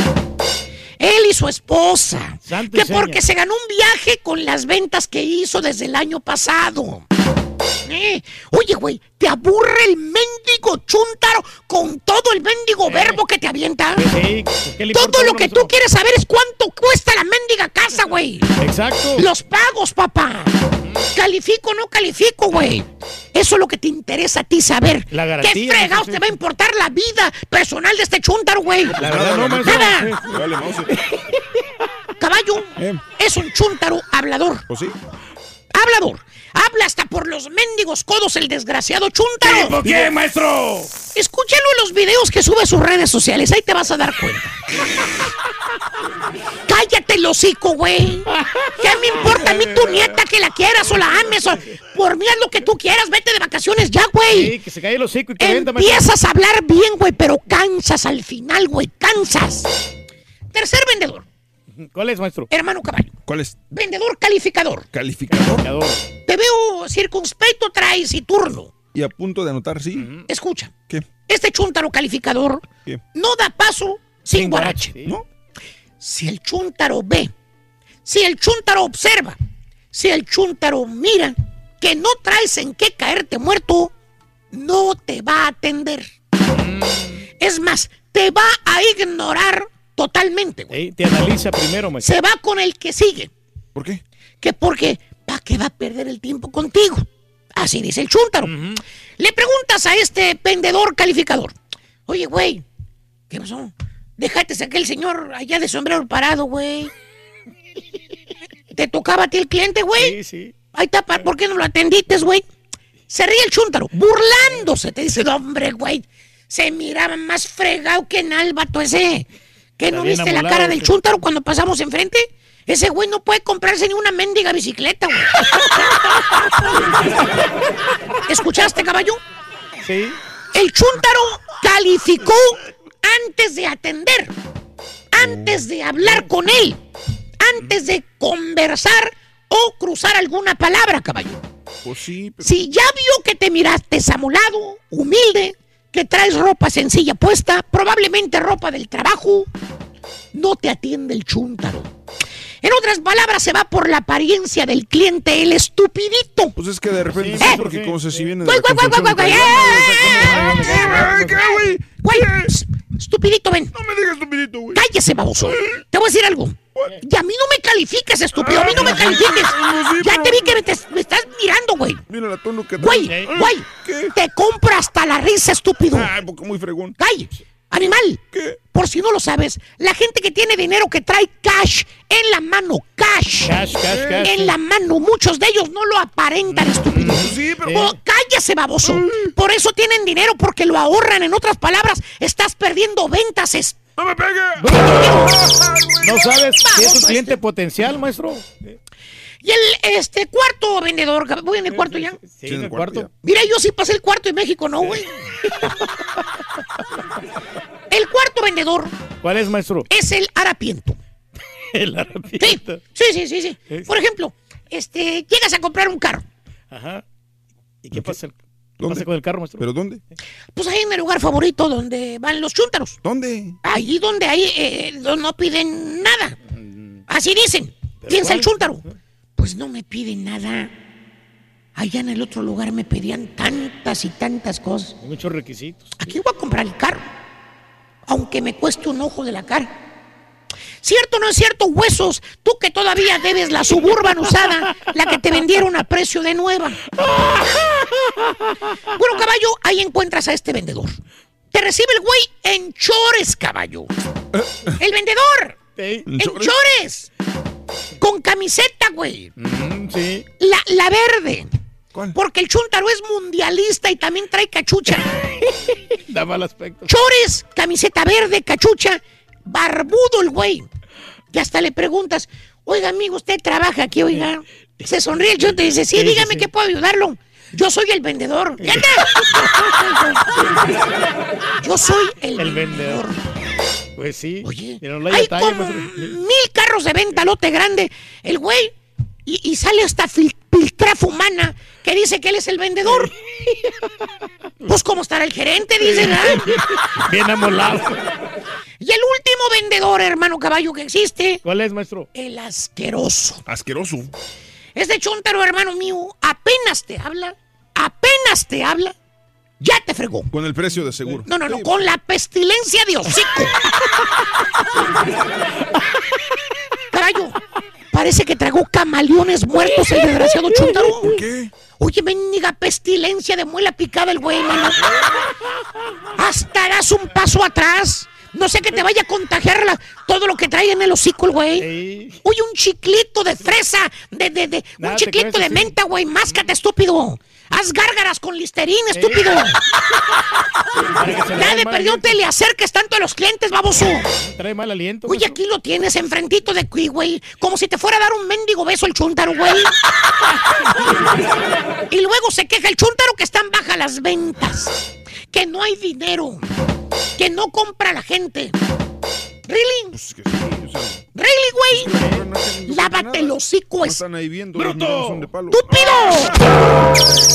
Speaker 16: Él y su esposa.
Speaker 11: Santo
Speaker 16: que
Speaker 11: seña.
Speaker 16: porque se ganó un viaje con las ventas que hizo desde el año pasado. Eh, Oye, güey, ¿te aburre el mendigo chúntaro con todo el mendigo verbo que te avienta?
Speaker 11: ¿qué
Speaker 16: Todo lo que tú quieres saber es cuánto cuesta la mendiga casa, güey.
Speaker 11: Exacto.
Speaker 16: Los pagos, papá. Califico o no califico, güey. Eso es lo que te interesa a ti saber.
Speaker 11: La
Speaker 16: ¿Qué
Speaker 11: garantía,
Speaker 16: fregados
Speaker 11: sí.
Speaker 16: te va a importar la vida personal de este chúntaro, güey?
Speaker 11: La verdad no.
Speaker 18: Me vale mouse.
Speaker 16: Caballo
Speaker 18: Eh.
Speaker 16: es un chúntaro hablador.
Speaker 18: Pues sí.
Speaker 16: Hablador. Habla hasta por los mendigos codos el desgraciado chúntaro.
Speaker 51: ¿Por qué, maestro?
Speaker 16: Escúchalo en los videos que sube a sus redes sociales. Ahí te vas a dar cuenta. Cállate el hocico, güey. ¿Qué me importa a mí tu nieta que la quieras o la ames? O... Por mí haz lo que tú quieras. Vete de vacaciones ya, güey.
Speaker 11: Sí, que se cae el hocico y que venda.
Speaker 16: Empiezas a hablar bien, güey, pero cansas al final, güey. Cansas. Tercer vendedor.
Speaker 11: ¿Cuál es, maestro?
Speaker 16: Hermano caballo.
Speaker 18: ¿Cuál es?
Speaker 16: Vendedor calificador.
Speaker 18: Calificador.
Speaker 16: Te veo circunspecto, traes y turno.
Speaker 18: Y a punto de anotar, sí.
Speaker 16: Escucha.
Speaker 18: ¿Qué?
Speaker 16: Este chúntaro calificador
Speaker 18: ¿Qué?
Speaker 16: no da paso sin,
Speaker 11: Sin
Speaker 16: guarache.
Speaker 18: ¿No?
Speaker 16: Si el chúntaro ve, si el chúntaro observa, si el chúntaro mira que no traes en qué caerte muerto, no te va a atender.
Speaker 11: Mm.
Speaker 16: Es más, te va a ignorar totalmente, güey.
Speaker 11: Ey, te analiza primero, maestro.
Speaker 16: Se va con el que sigue.
Speaker 18: ¿Por qué?
Speaker 16: que porque ¿para qué va a perder el tiempo contigo? Así dice el chúntaro. Le preguntas a este vendedor calificador, oye, güey, ¿qué pasó? Déjate sacar el señor allá de sombrero parado, güey. ¿Te tocaba a ti el cliente, güey?
Speaker 11: Sí, sí.
Speaker 16: Ahí está, ¿por qué no lo atendiste, güey? Se ríe el chúntaro, burlándose. Te dice, "No, hombre, güey, se miraba más fregado que en albato ese. ¿Qué no viste la
Speaker 11: amolado,
Speaker 16: cara del
Speaker 11: sí.
Speaker 16: chúntaro cuando pasamos enfrente? Ese güey no puede comprarse ni una mendiga bicicleta, güey. ¿Escuchaste, caballo?
Speaker 11: Sí.
Speaker 16: El chúntaro calificó antes de atender, antes de hablar con él, antes de conversar o cruzar alguna palabra, caballo.
Speaker 18: Pues sí, pero...
Speaker 16: Si ya vio que te miraste desamolado, humilde, que traes ropa sencilla puesta, probablemente ropa del trabajo, no te atiende el chúntaro. En otras palabras, se va por la apariencia del cliente, el estupidito.
Speaker 18: Pues es que de repente
Speaker 11: Sí,
Speaker 18: sí,
Speaker 11: sí,
Speaker 18: porque
Speaker 11: sí.
Speaker 18: como se si viene de
Speaker 16: Güey, ¡eh! estupidito, ven.
Speaker 18: No me digas estupidito, güey.
Speaker 16: Cállese, baboso. Te voy a decir algo. Y a mí no me califiques, estúpido. A mí no me califiques. Ya te vi que me, te- me estás mirando, güey.
Speaker 18: Mira la tono que
Speaker 16: Güey, güey.
Speaker 18: ¿Qué?
Speaker 16: Te compro hasta la risa, estúpido.
Speaker 18: Ay, porque muy fregón.
Speaker 16: ¡Ay! Animal.
Speaker 18: ¿Qué?
Speaker 16: Por si no lo sabes, la gente que tiene dinero que trae cash en la mano, cash.
Speaker 11: Cash, cash, cash.
Speaker 16: En la mano, muchos de ellos no lo aparentan, estúpido.
Speaker 18: Sí, pero...
Speaker 16: Oh, cállese, baboso. Por eso tienen dinero, porque lo ahorran. En otras palabras, estás perdiendo ventas. es-
Speaker 18: ¡No me pegue!
Speaker 11: ¿No sabes si es un cliente
Speaker 16: este.
Speaker 11: potencial, maestro?
Speaker 16: Y el este cuarto vendedor, voy en el cuarto ya.
Speaker 11: Sí,
Speaker 18: en
Speaker 11: en
Speaker 18: el
Speaker 11: el
Speaker 18: cuarto
Speaker 11: cuarto.
Speaker 16: Mira, yo sí pasé el cuarto en México, ¿no, güey? el cuarto vendedor
Speaker 11: ¿Cuál es, maestro?
Speaker 16: es el harapiento.
Speaker 11: El
Speaker 16: Sí,
Speaker 11: arrepito.
Speaker 16: sí, sí, sí, sí.
Speaker 11: Es-
Speaker 16: Por ejemplo, este, llegas a comprar un carro.
Speaker 11: Ajá. ¿Y qué pasa? ¿Qué
Speaker 18: ¿Dónde?
Speaker 11: pasa con el carro, maestro?
Speaker 18: ¿Pero dónde?
Speaker 16: Pues ahí en el lugar favorito donde van los chúntaros.
Speaker 18: ¿Dónde?
Speaker 16: Ahí donde ahí eh, no- no piden nada. Así dicen. Piensa el
Speaker 11: cuál?
Speaker 16: chúntaro. Pues no me piden nada. Allá en el otro lugar me pedían tantas y tantas cosas.
Speaker 11: Hay muchos requisitos.
Speaker 16: Aquí voy a comprar el carro. Aunque me cueste un ojo de la cara. ¿Cierto o no es cierto, huesos? Tú que todavía debes la suburban usada, la que te vendieron a precio de nueva. Bueno, caballo, ahí encuentras a este vendedor. Te recibe el güey en chores, caballo. El vendedor. En chores. Con camiseta, güey.
Speaker 11: Mm, sí.
Speaker 16: La, la verde.
Speaker 18: ¿Cuál?
Speaker 16: Porque el chúntaro es mundialista y también trae cachucha.
Speaker 11: Da mal aspecto.
Speaker 16: Chores, camiseta verde, cachucha, barbudo el güey. Y hasta le preguntas, oiga, amigo, ¿usted trabaja aquí, oiga? Se sonríe el chúntaro y dice, sí, dígame
Speaker 11: sí.
Speaker 16: que puedo ayudarlo. Yo soy el vendedor. Yo soy el,
Speaker 11: El
Speaker 16: vendedor.
Speaker 11: vendedor. Pues sí.
Speaker 16: Oye,
Speaker 11: no
Speaker 16: hay
Speaker 11: detalle,
Speaker 16: como
Speaker 11: maestro.
Speaker 16: mil carros de venta, lote grande. El güey, y, y sale hasta fil- piltrafa humana que dice que él es el vendedor. Pues cómo estará el gerente, dice, ¿verdad?
Speaker 11: Bien amolado.
Speaker 16: Y el último vendedor, hermano caballo, que existe,
Speaker 11: ¿Cuál es, maestro?
Speaker 16: el asqueroso.
Speaker 51: Asqueroso.
Speaker 16: Este chuntaro, hermano mío, apenas te habla, apenas te habla, ya te fregó.
Speaker 18: Con el precio de seguro.
Speaker 16: No, no, no, con la pestilencia de hocico. Caballo, parece que tragó camaleones muertos el desgraciado chuntaro. ¿Por
Speaker 18: qué?
Speaker 16: Oye, mendiga pestilencia de muela picada el güey, mano. Hasta harás un paso atrás. No sé que te vaya a contagiar la- todo lo que trae en el hocico el güey. Oye, un chiclito de fresa, de, de, de- un
Speaker 11: Nada
Speaker 16: chiclito de menta, güey. Máscate, estúpido. Haz gárgaras con listerina, estúpido. Ya de perdió te le acerques tanto a los clientes, baboso.
Speaker 11: Trae mal aliento.
Speaker 16: Oye, aquí lo tienes enfrentito de aquí, güey. Como si te fuera a dar un mendigo beso el chuntaro, güey. y luego se queja el chuntaro que están bajas las ventas. Que no hay dinero. Que no compra la gente. ¿Really?
Speaker 18: Pues que sí, o sea,
Speaker 16: ¿Really, güey?
Speaker 18: no hacen- no
Speaker 16: Lávate el hocico,
Speaker 18: No
Speaker 16: es.
Speaker 18: están ahí viendo, son de palo.
Speaker 16: ¡Estúpido!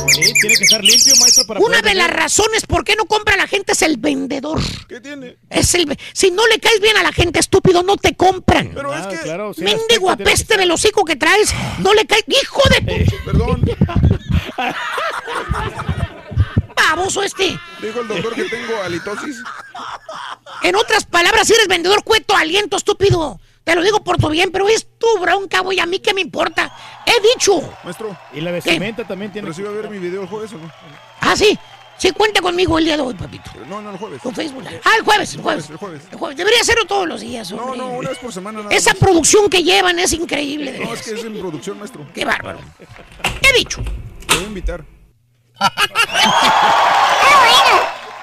Speaker 11: Sí, tiene que estar limpio, maestro, para
Speaker 16: Una de las razones por qué no compra la gente es el vendedor.
Speaker 18: ¿Qué tiene?
Speaker 16: Es el, si no le caes bien a la gente, estúpido, no te compran.
Speaker 18: Pero es
Speaker 11: Ah,
Speaker 18: que.
Speaker 11: claro, el
Speaker 16: Mendigo
Speaker 11: que
Speaker 16: apeste del hocico que traes, no le caes. ¡Hijo de tu
Speaker 18: Perdón.
Speaker 16: baboso este!
Speaker 18: Dijo el doctor que tengo halitosis.
Speaker 16: En otras palabras, si eres vendedor cueto, aliento, estúpido. Te lo digo por tu bien, pero es tu bronca, güey. A mí qué me importa. He dicho.
Speaker 18: Maestro,
Speaker 11: Y la vestimenta también tiene
Speaker 18: pero si va a ver mi video el jueves o no?
Speaker 16: Ah, sí. Sí, cuenta conmigo el día de hoy, papito.
Speaker 18: No, no, el jueves.
Speaker 16: Con Facebook. Live. Ah, el jueves, el jueves.
Speaker 18: El jueves.
Speaker 16: El jueves. Debería hacerlo todos los días,
Speaker 18: No,
Speaker 16: hombre.
Speaker 18: no, una vez por semana nada
Speaker 16: Esa
Speaker 18: más.
Speaker 16: producción que llevan es increíble.
Speaker 18: No, es que es en producción, maestro.
Speaker 16: Qué bárbaro. He dicho.
Speaker 18: Te voy a invitar.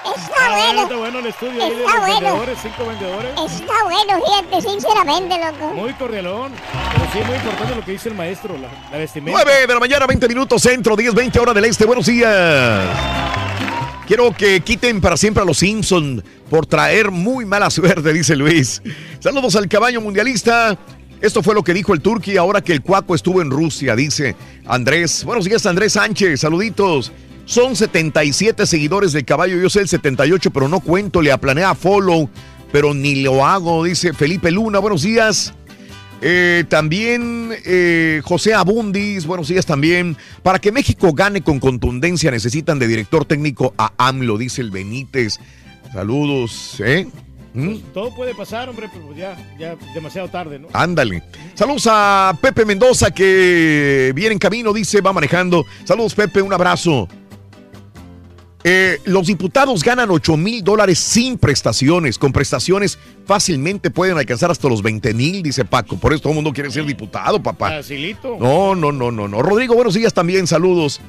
Speaker 10: Está
Speaker 11: Ah,
Speaker 10: bueno.
Speaker 11: está bueno el estudio ahí de
Speaker 10: Está
Speaker 11: los
Speaker 10: bueno.
Speaker 11: vendedores, cinco vendedores.
Speaker 10: Está bueno, fíjate, sinceramente, loco.
Speaker 11: Muy cordialón. Pero sí, muy importante lo que dice el maestro, la, la vestimenta.
Speaker 8: 9 de la mañana, 20 minutos centro, 10, 20 hora del este. Buenos días. Quiero que quiten para siempre a los Simpson por traer muy mala suerte, dice Luis. Saludos al caballo mundialista. Esto fue lo que dijo el Turqui ahora que el Cuaco estuvo en Rusia, dice Andrés. Buenos días, Andrés Sánchez. Saluditos. Son 77 seguidores del caballo. Yo sé el 78, pero no cuento. Le aplané a follow, pero ni lo hago, dice Felipe Luna. Buenos días. Eh, también eh, José Abundis, buenos días también. Para que México gane con contundencia necesitan de director técnico a AMLO, dice el Benítez. Saludos, ¿eh? ¿Mm?
Speaker 11: Todo puede pasar, hombre, pero pues ya, ya demasiado tarde, ¿no?
Speaker 8: Ándale. Saludos a Pepe Mendoza que viene en camino, dice, va manejando. Saludos Pepe, un abrazo. Eh, los diputados ganan 8 mil dólares sin prestaciones. Con prestaciones fácilmente pueden alcanzar hasta los 20 mil, dice Paco. Por eso todo el mundo quiere ser diputado, papá.
Speaker 11: Facilito.
Speaker 8: No, no, no, no, no. Rodrigo, buenos días también, saludos.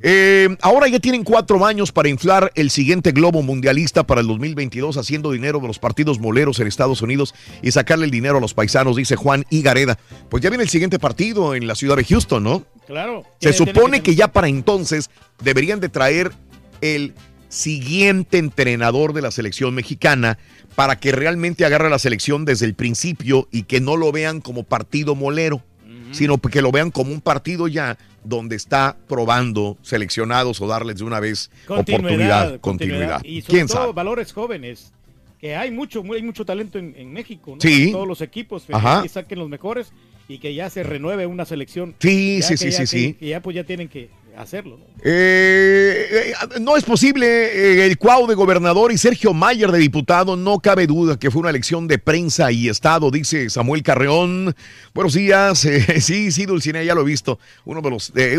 Speaker 8: Eh, ahora ya tienen cuatro años para inflar el siguiente globo mundialista para el 2022, haciendo dinero de los partidos moleros en Estados Unidos y sacarle el dinero a los paisanos, dice Juan Igareda. Pues ya viene el siguiente partido en la ciudad de Houston, ¿no?
Speaker 11: Claro.
Speaker 8: Se supone que ya para entonces deberían de traer el siguiente entrenador de la selección mexicana para que realmente agarre la selección desde el principio y que no lo vean como partido molero, sino que lo vean como un partido ya donde está probando seleccionados o darles de una vez oportunidad, continuidad.
Speaker 11: Y sobre
Speaker 8: ¿Quién
Speaker 11: todo
Speaker 8: sabe?
Speaker 11: valores jóvenes. Que hay mucho, hay mucho talento en, en México, ¿no?
Speaker 8: Sí.
Speaker 11: Todos los equipos que saquen los mejores y que ya se renueve una selección.
Speaker 8: Sí,
Speaker 11: Ya
Speaker 8: sí,
Speaker 11: que
Speaker 8: sí,
Speaker 11: ya-
Speaker 8: sí,
Speaker 11: que-
Speaker 8: sí.
Speaker 11: que ya pues ya tienen que hacerlo, ¿no?
Speaker 8: Eh, no es posible eh, el cuau de gobernador y Sergio Mayer de diputado. No cabe duda que fue una elección de prensa y Estado, dice Samuel Carreón. Buenos días. eh, sí, sí, Dulcinea, ya lo he visto. Uno de los eh,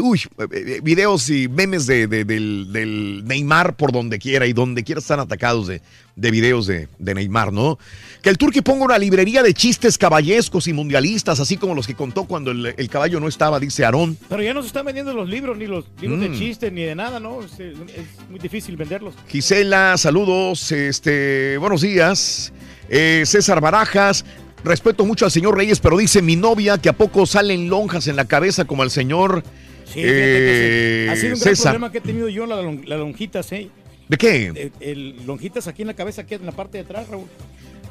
Speaker 8: videos y memes de, de- del, del Neymar por donde quiera y donde quiera están atacados de, de videos de, de Neymar, ¿no? Que el Turqui ponga una librería de chistes caballescos y mundialistas, así como los que contó cuando el, el caballo no estaba, dice Aarón.
Speaker 11: Pero ya no se están vendiendo los libros, ni los libros de
Speaker 8: Mm.
Speaker 11: chistes, ni de nada, ¿no? Es, es muy difícil venderlos.
Speaker 8: Gisela, saludos, este, buenos días. Eh, César Barajas, respeto mucho al señor Reyes, pero dice mi novia que a poco salen lonjas en la cabeza como al señor
Speaker 11: Sí,
Speaker 8: eh,
Speaker 11: sí. ha sido un gran
Speaker 8: César.
Speaker 11: problema que he tenido yo, la, lon- la lonjitas, ¿eh?
Speaker 8: ¿De qué?
Speaker 11: El, el lonjitas aquí en la cabeza, aquí en la parte de atrás, Raúl.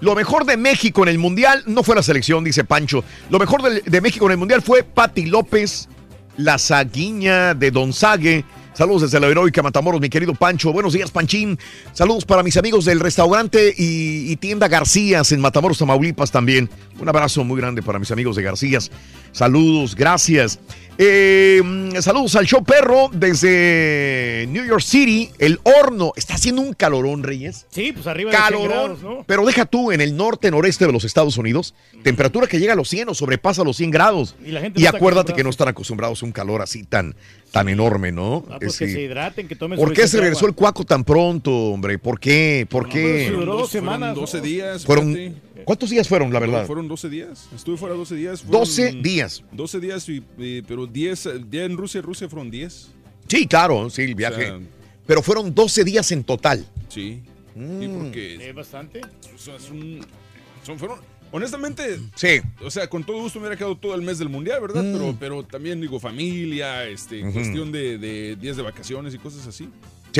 Speaker 8: Lo mejor de México en el Mundial no fue la selección, dice Pancho. Lo mejor de, de México en el Mundial fue Patti López La Saguiña de Donzague. Saludos desde la heroica Matamoros, mi querido Pancho. Buenos días, Panchín. Saludos para mis amigos del restaurante y, y tienda Garcías en Matamoros, Tamaulipas también. Un abrazo muy grande para mis amigos de Garcías. Saludos, gracias. Eh, saludos al show perro desde New York City. El horno. Está haciendo un calorón, Reyes.
Speaker 11: Sí, pues arriba de 100
Speaker 8: Calorón.
Speaker 11: grados, ¿no?
Speaker 8: Pero deja tú, en el norte, noreste de los Estados Unidos, temperatura que llega a los 100 o sobrepasa los 100 grados.
Speaker 11: Y la gente
Speaker 8: Y
Speaker 11: no está
Speaker 8: acuérdate que
Speaker 11: acostumbrada.
Speaker 8: no están acostumbrados a un calor así tan, tan enorme, ¿no?
Speaker 11: Ah, pues
Speaker 8: Eh,
Speaker 11: que
Speaker 8: sí.
Speaker 11: se hidraten, que tomen
Speaker 8: ¿Por qué se regresó
Speaker 11: agua.
Speaker 8: el cuaco tan pronto, hombre? ¿Por qué? ¿Por qué?
Speaker 11: pero duró dos
Speaker 18: Fueron
Speaker 11: semanas,
Speaker 18: 12
Speaker 11: ¿no?
Speaker 18: días.
Speaker 8: Fueron. ¿Cuántos días fueron, la verdad?
Speaker 18: Fueron 12 días. Estuve fuera 12 días. Fueron
Speaker 8: 12 días.
Speaker 18: 12 días, y, eh, pero 10, eh, ya en Rusia, Rusia fueron 10.
Speaker 8: Sí, claro, sí, el viaje.
Speaker 18: sea,
Speaker 8: Pero fueron 12 días en total.
Speaker 18: Sí. Y
Speaker 8: Mm.
Speaker 18: porque
Speaker 11: Es bastante.
Speaker 18: son, fueron, honestamente,
Speaker 8: Sí.
Speaker 18: o sea, con todo gusto me hubiera quedado todo el mes del mundial, ¿verdad?
Speaker 8: Mm.
Speaker 18: Pero, pero también digo familia, este, cuestión de, de días de vacaciones y cosas así.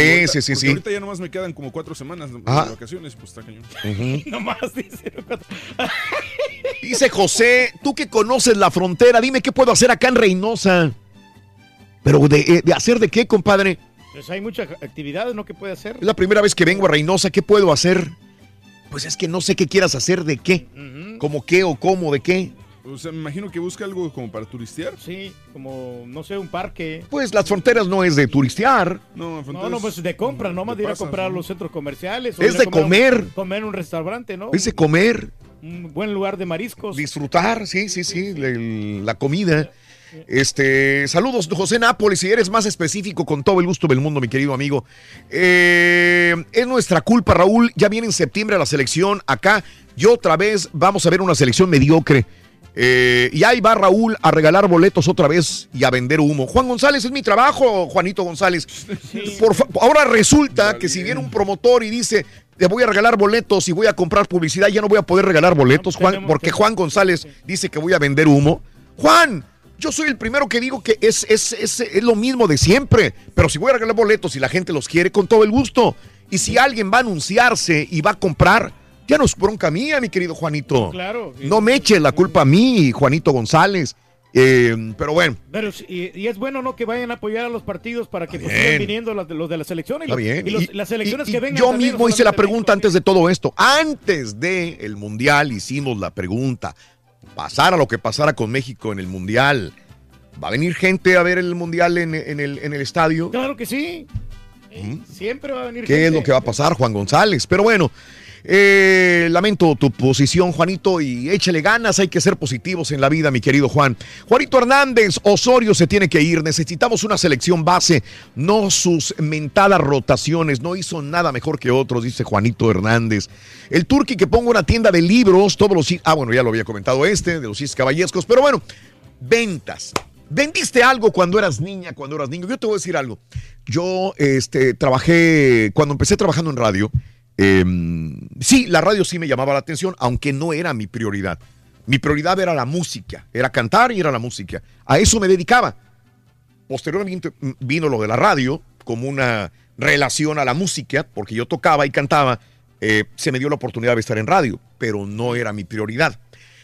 Speaker 8: Sí,
Speaker 18: ahorita-
Speaker 8: sí, sí, sí.
Speaker 18: Ahorita ya nomás me quedan como cuatro semanas de
Speaker 8: Ajá.
Speaker 18: vacaciones, pues está cañón.
Speaker 11: Nomás dice.
Speaker 8: Dice José, tú que conoces la frontera, dime qué puedo hacer acá en Reynosa. Pero de, eh, de hacer de qué, compadre?
Speaker 11: Pues hay muchas actividades, ¿no? Que puede hacer.
Speaker 8: Es la primera vez que vengo a Reynosa, ¿qué puedo hacer? Pues es que no sé qué quieras hacer, de qué. ¿Cómo qué o cómo, de qué?
Speaker 18: O sea, me imagino que busca algo como para turistear.
Speaker 11: Sí, como, no sé, un parque.
Speaker 8: Pues las fronteras no es de turistear.
Speaker 18: No,
Speaker 11: No, no, pues de compra, no más de ir a comprar a los centros comerciales. o
Speaker 8: Es de
Speaker 11: un-
Speaker 8: comer.
Speaker 11: comer en un restaurante, ¿no?
Speaker 8: Es de comer,
Speaker 11: Un buen lugar de mariscos.
Speaker 8: disfrutar, sí, sí, sí, la, la comida. Este, saludos, José Nápoles, si eres más específico, con todo el gusto del mundo, mi querido amigo. Eh, es nuestra culpa, Raúl. Ya viene en septiembre la selección acá. Y otra vez vamos a ver una selección mediocre. Eh, y ahí va Raúl a regalar boletos otra vez y a vender humo. Juan González, es mi trabajo, Juanito González. Por ahora resulta que si viene un promotor y dice, te voy a regalar boletos y voy a comprar publicidad, ya no voy a poder regalar boletos, Juan, porque Juan González dice que voy a vender humo. Juan, yo soy el primero que digo que es, es, es, es lo mismo de siempre, pero si voy a regalar boletos y la gente los quiere, con todo el gusto. Y si alguien va a anunciarse y va a comprar, ya no es bronca mía, mi querido Juanito.
Speaker 11: Claro.
Speaker 8: No me eche la culpa a mí, Juanito González. Eh, pero bueno,
Speaker 11: Pero y, y es bueno, ¿no? Que vayan a apoyar a los partidos para que pues, sigan viniendo los de, los de la selección. Y,
Speaker 8: Está
Speaker 11: los-
Speaker 8: bien.
Speaker 11: y los-
Speaker 8: Y-
Speaker 11: las selecciones que vengan.
Speaker 8: Yo mismo hice la pregunta antes de todo esto. Antes del el Mundial hicimos la pregunta. Pasara lo que pasara con México en el Mundial. ¿Va a venir gente a ver el Mundial en, en el, en el estadio?
Speaker 11: Claro que sí. Siempre va a venir
Speaker 8: ¿Qué es lo que va a pasar, Juan González? Pero bueno, eh, lamento tu posición, Juanito, y échale ganas, hay que ser positivos en la vida, mi querido Juan. Juanito Hernández, Osorio se tiene que ir, necesitamos una selección base, no sus mentadas rotaciones, no hizo nada mejor que otros, dice Juanito Hernández. El Turqui que ponga una tienda de libros, todos los... Ah, bueno, ya lo había comentado este, de los Cis Caballescos, pero bueno, ventas. ¿Vendiste algo cuando eras niña, cuando eras niño? Yo te voy a decir algo. Yo este, trabajé, cuando empecé trabajando en radio, eh, sí, la radio sí me llamaba la atención, aunque no era mi prioridad. Mi prioridad era la música, era cantar y era la música. A eso me dedicaba. Posteriormente mm, vino lo de la radio como una relación a la música, porque yo tocaba y cantaba. eh, se me dio la oportunidad de estar en radio, pero no era mi prioridad.